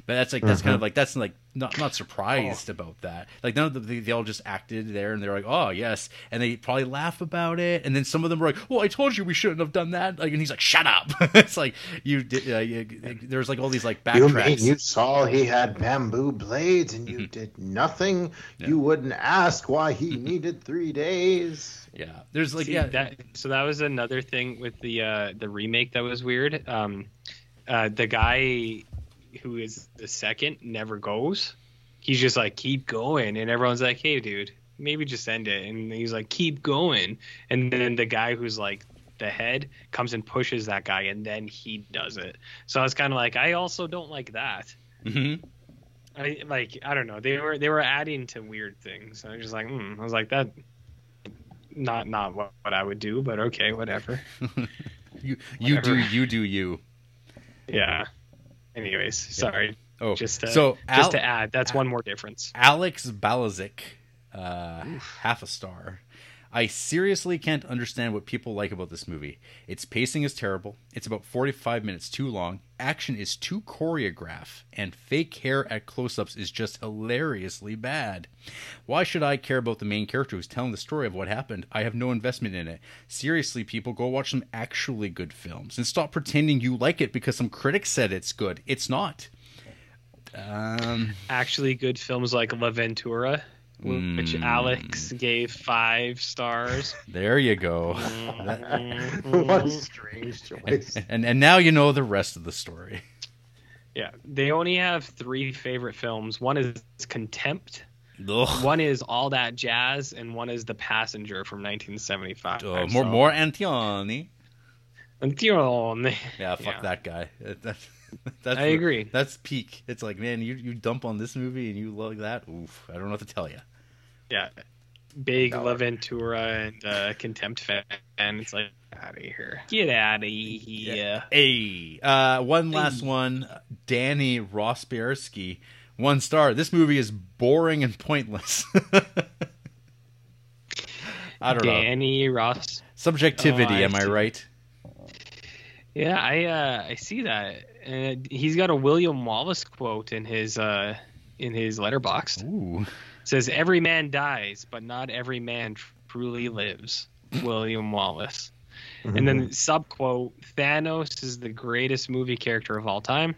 But that's like that's kind Mhm. of like that's like not not surprised about that. Like none of them, they, they all just acted there and they're like, oh yes, and they probably laugh about it. And then some of them were like, well, I told you we shouldn't have done that. Like, and he's like, shut up. it's like you did. Uh, you, there's like all these like You mean backtracks. you saw he had bamboo blades and you did nothing? You wouldn't ask why he needed three days. yeah, there's like See, yeah. that so that was another thing with the uh the remake that was weird. Um uh the guy who is the second never goes. He's just like keep going and everyone's like, "Hey dude, maybe just end it." And he's like, "Keep going." And then the guy who's like the head comes and pushes that guy and then he does it. So I was kind of like, I also don't like that. Mhm. I like I don't know. They were they were adding to weird things. I was just like, hmm. I was like that. Not not what, what I would do, but okay, whatever. You you do you do you. Yeah. Anyways, sorry. Oh, Just to, so just to add, that's one more difference. Alex Balazic, uh, half a star. I seriously can't understand what people like about this movie. Its pacing is terrible. It's about 45 minutes too long. Action is too choreographed, and fake hair at close ups is just hilariously bad. Why should I care about the main character who's telling the story of what happened? I have no investment in it. Seriously, people, go watch some actually good films and stop pretending you like it because some critics said it's good. It's not. Um, Actually, good films like L'Avventura, which Mm. Alex gave five stars. there you go. what a strange choice. and and now you know the rest of the story. yeah, they only have three favorite films. One is Contempt. Ugh. One is All That Jazz, and one is The Passenger from 1975. Uh, more So- more Antioni. Antione. Yeah, fuck Yeah. that guy. That's, that's I agree. That's peak. It's like, man, you you dump on this movie and you love that. Oof, I don't know what to tell you. Yeah, big No. L'Avventura and uh, Contempt fan. It's like out of here. Get out of here. Hey, uh, one last one. Danny Rosbierski, one star. This movie is boring and pointless. I don't know. Danny Ross. Subjectivity, Oh, I am I right? Yeah, I uh, I see that. And he's got a William Wallace quote in his uh, in his Letterboxd. Ooh. It says, "Every man dies, but not every man truly lives." William Wallace. And then sub quote: Thanos is the greatest movie character of all time.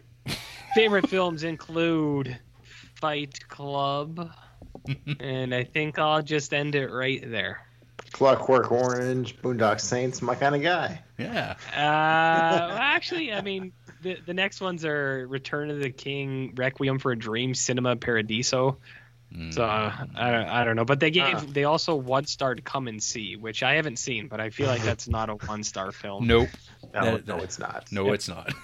Favorite films include Fight Club, and I think I'll just end it right there. Clockwork Orange, Boondock Saints, my kind of guy. Yeah. Uh, well, actually, I mean, the the next ones are Return of the King, Requiem for a Dream, Cinema Paradiso. So uh, I don't, I don't know, but they gave Ah. they also one starred Come and See, which I haven't seen, but I feel like that's not a one star film. Nope. No, That- no, it's not. No, it's not.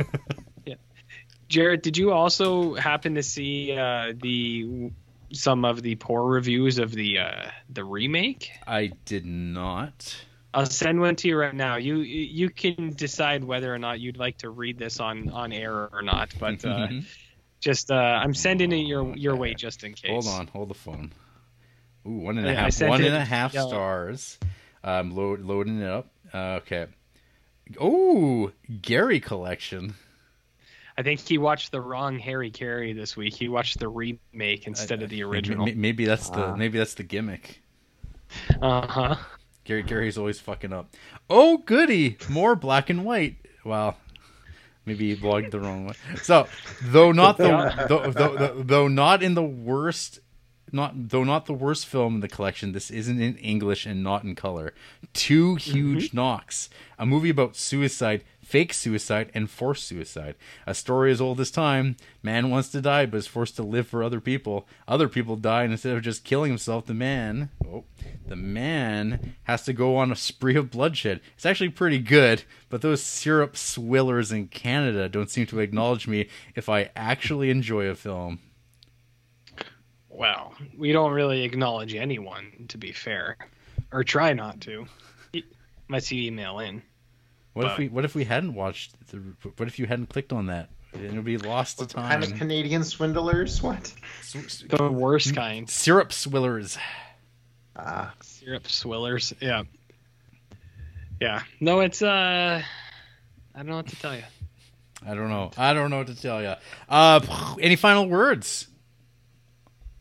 Jared, did you also happen to see uh, the some of the poor reviews of the uh, the remake? I did not. I'll send one to you right now. You you can decide whether or not you'd like to read this on on air or not, but uh, just uh, I'm sending it your your way just in case. Hold on, hold the phone. Ooh, one and a I- I half, one and a half yeah. stars. I'm load, loading it up. Uh, okay. Oh, Gary collection. I think he watched the wrong Harakiri this week. He watched the remake instead of the original. Maybe, maybe that's the Ah. maybe that's the gimmick. Uh huh. Gary Gary's always fucking up. Oh, goody! More black and white. Well, maybe he logged the wrong way. So, though not the though, though, though, though not in the worst, not though not the worst film in the collection. This isn't in English and not in color. Two mm-hmm. huge knocks. A movie about suicide, fake suicide, and forced suicide. A story as old as time. Man wants to die, but is forced to live for other people. Other people die, and instead of just killing himself, the man, oh, the man has to go on a spree of bloodshed. It's actually pretty good, but those syrup swillers in Canada don't seem to acknowledge me if I actually enjoy a film. Well, we don't really acknowledge anyone, to be fair, or try not to. Unless you email in. What if we what if we hadn't watched the, what if you hadn't clicked on that? It would be lost to time. kind of. Canadian swindlers? What? The worst kind. Syrup swillers. Ah, Syrup swillers. Yeah. Yeah. No, it's uh I don't know what to tell you. I don't know. I don't know what to tell you. Uh, any final words?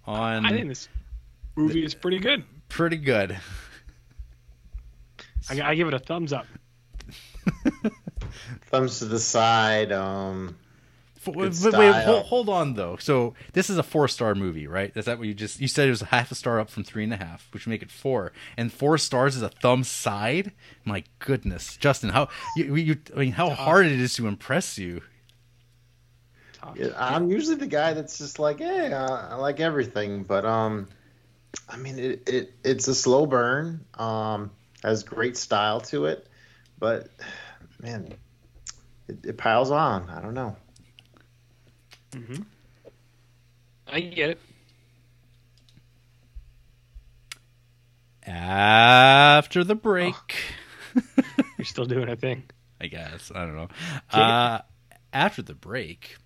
On I think this movie is pretty good. pretty good. I, I give it a thumbs up. Thumbs to the side. Um, F- wait, Good wait, style. hold, hold on though. So this is a four star movie, right? Is that what you just you said? It was half a star up from three and a half, which would make it four. And four stars is a thumb side. My goodness, Justin, how you, you I mean, how hard it is to impress you. Yeah, I'm usually the guy that's just like, hey, uh, I like everything, but um, I mean, it, it it's a slow burn. Um, has great style to it, but man, it, it piles on. I don't know. I get it. After the break, You're still doing a thing. I guess I don't know. Uh, after the break,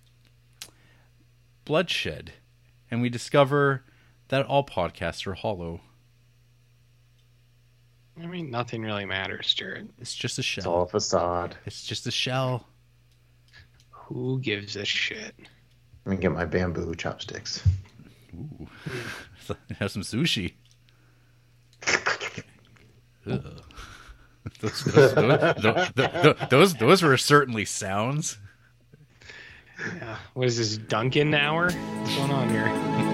bloodshed, and we discover that all podcasts are hollow. I mean, nothing really matters, Jared. It's just a shell. It's all a facade. It's just a shell. Who gives a shit? Let me get my bamboo chopsticks. Ooh. Have some sushi. Those, those, those, those, those, those were certainly sounds. Yeah. What is this, Duncan hour? What's going on here?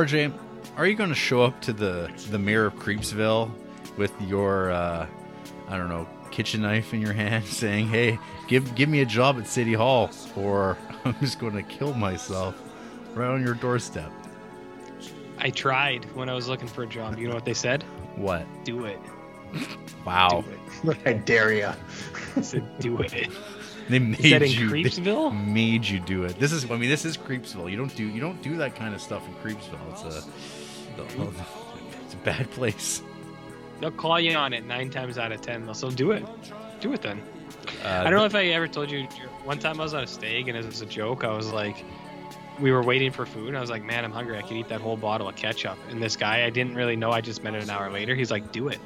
RJ, are you going to show up to the the mayor of Creepsville with your uh, I don't know kitchen knife in your hand, saying, "Hey, give give me a job at City Hall, or I'm just going to kill myself right on your doorstep"? I tried when I was looking for a job. You know what they said? What? Do it. Wow, Do it. I dare you. it. I said, do it. They made Is that in you. they made you do it. This is. I mean, this is Creepsville. You don't do. You don't do that kind of stuff in Creepsville. It's a. It's a bad place. They'll call you on it nine times out of ten. So do it. Do it then. Uh, I don't know if I ever told you. One time I was on a steak, and as a joke, I was like, we were waiting for food. And I was like, man, I'm hungry. I could eat that whole bottle of ketchup. And this guy, I didn't really know. I just met him an hour later. He's like, do it.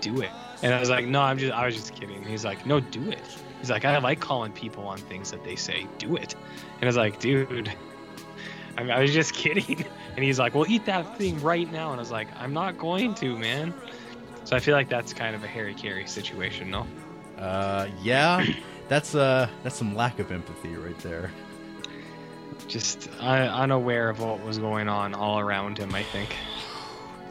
Do it. And I was like, no, I'm just, I was just kidding. He's like, no, do it. He's like, I like calling people on things that they say. Do it. And I was like, dude, I, I was just kidding. And he's like, well, eat that thing right now. And I was like, I'm not going to, man. So I feel like that's kind of a Harakiri situation, no? Uh, yeah, that's uh, that's some lack of empathy right there. just uh, unaware of what was going on all around him. I think.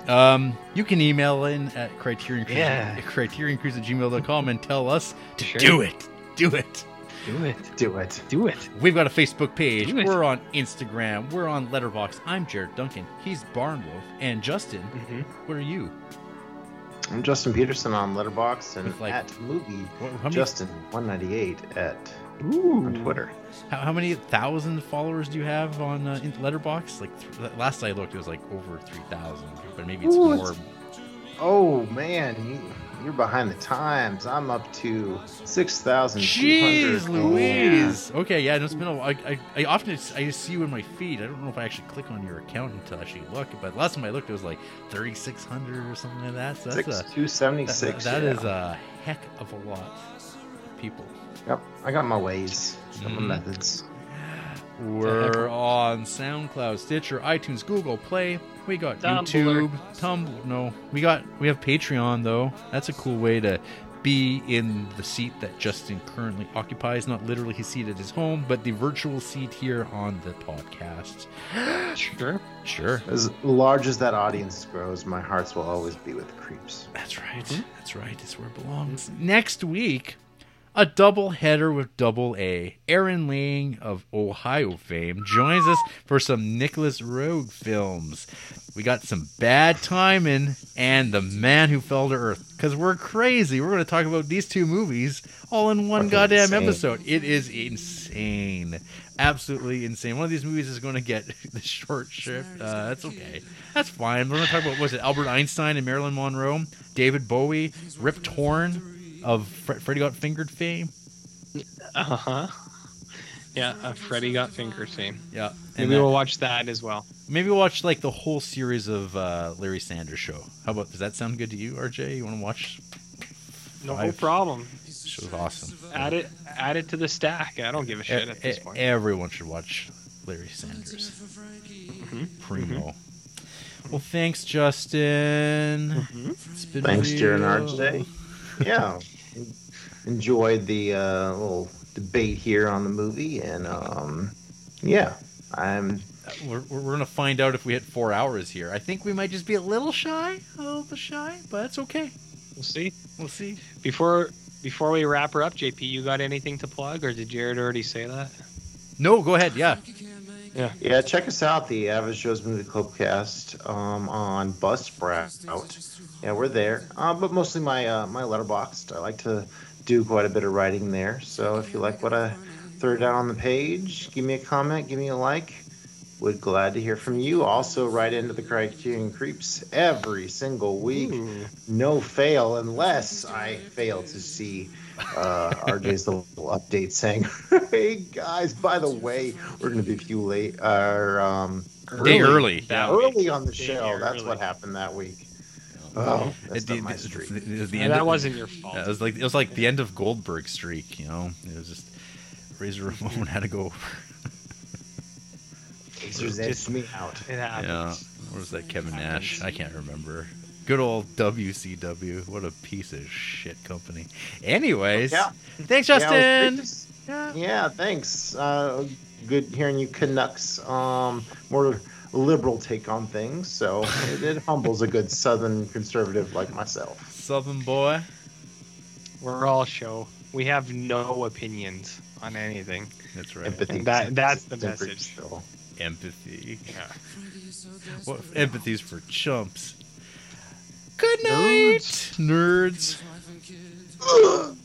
Um, you can email in at criterion Yeah. criterioncruise at gmail.com and tell us to Sure. do it. Do it. Do it. Do it. Do it. We've got a Facebook page. We're on Instagram. We're on Letterboxd. I'm Jared Duncan. He's Barnwolf. And Justin, hmm what are you? I'm Justin Peterson on Letterboxd and like- at movie What, many, Justin 198 at Ooh. on Twitter. how, how many thousand followers do you have on uh, in Letterboxd? Like th- last I looked, it was like over three thousand, but maybe it's Ooh, more. it's- Oh man, you're behind the times. I'm up to six thousand. Jeez Louise. Okay, yeah, no, it's been a while. I, I, I often I just see you in my feed. I don't know if I actually click on your account until I actually look. But last time I looked, it was like 3,600 or something like that. So that's Six a two seventy that, six. that is a heck of a lot of people. Yep, I got my ways, got my Mm. methods. We're on SoundCloud, Stitcher, iTunes, Google Play. We got Tumblr. YouTube, Tumblr. No, we got we have Patreon though. That's a cool way to be in the seat that Justin currently occupies. Not literally his seat at his home, but the virtual seat here on the podcast. Sure. Sure. As large as that audience grows, my hearts will always be with the creeps. That's right. Mm-hmm. That's right. It's where it belongs. Next week, a double header with double A. Aaron Lang of Ohio fame joins us for some Nicolas Roeg films. We got some bad timing and the man who fell to earth. Because we're crazy. We're going to talk about these two movies all in one Fucking goddamn insane. episode. It is insane. Absolutely insane. One of these movies is going to get the short shift. Uh, that's okay. That's fine. We're going to talk about, was it Albert Einstein and Marilyn Monroe? David Bowie? Rip Torn of Fre- Freddy Got Fingered fame? Uh huh. Yeah, uh, Freddy got Fingered fame. Yeah. And Maybe that- we'll watch that as well. maybe we'll watch like the whole series of uh, Larry Sanders Show. How about, does that sound good to you, RJ? You want to watch? No Five. problem. Show's awesome. Add it. Add it to the stack. I don't give a shit at this E- point. Everyone should watch Larry Sanders. Mm-hmm. Primo. Well, thanks, Justin. It's been Thanks, Jared and real. RJ. Yeah. Enjoyed the uh, little debate here on the movie, and um, yeah, I'm We're, we're, we're gonna find out if we hit four hours here. I think we might just be a little shy, a little shy, but that's okay. We'll see. We'll see. Before before we wrap her up, JP, you got anything to plug, or did Jared already say that? No, go ahead. Yeah, Yeah, Yeah. check us out, the Average Joe's Movie Clubcast um, on Buzzsprout. Yeah, we're there, uh, but mostly my uh, my letterboxd. I like to do quite a bit of writing there. So if you like what I throw down on the page, give me a comment, give me a like. Would glad to hear from you. Also, write into the Criterion Creeps every single week. No fail, unless I fail to see uh, RJ's little update saying, "Hey guys, by the way, we're going to be a few late, or um, day early. That early on the Day show. That's early. what happened that week. Oh, It- that's it- not my streak. it was the Yeah, end that of- wasn't your fault. Yeah, it was like it was like the end of Goldberg's streak. You know, it was just Razor Ramon had to go over. Pacers Just- edged me out. It happens. Yeah, what was that? Kevin Nash? I can't remember. Good old WCW. What a piece of shit company. Anyways, Yeah. thanks, Yeah, it was Justin. great to- Yeah, thanks. Uh, good hearing you Canucks. Um, more liberal take on things, so it, it humbles a good Southern conservative like myself. Southern boy. We're all show. We have no opinions on anything. That's right. Empathy. And that- that's the Temperate message. still. Empathy. Yeah. What empathy's for chumps. Good night, nerds. Nerds.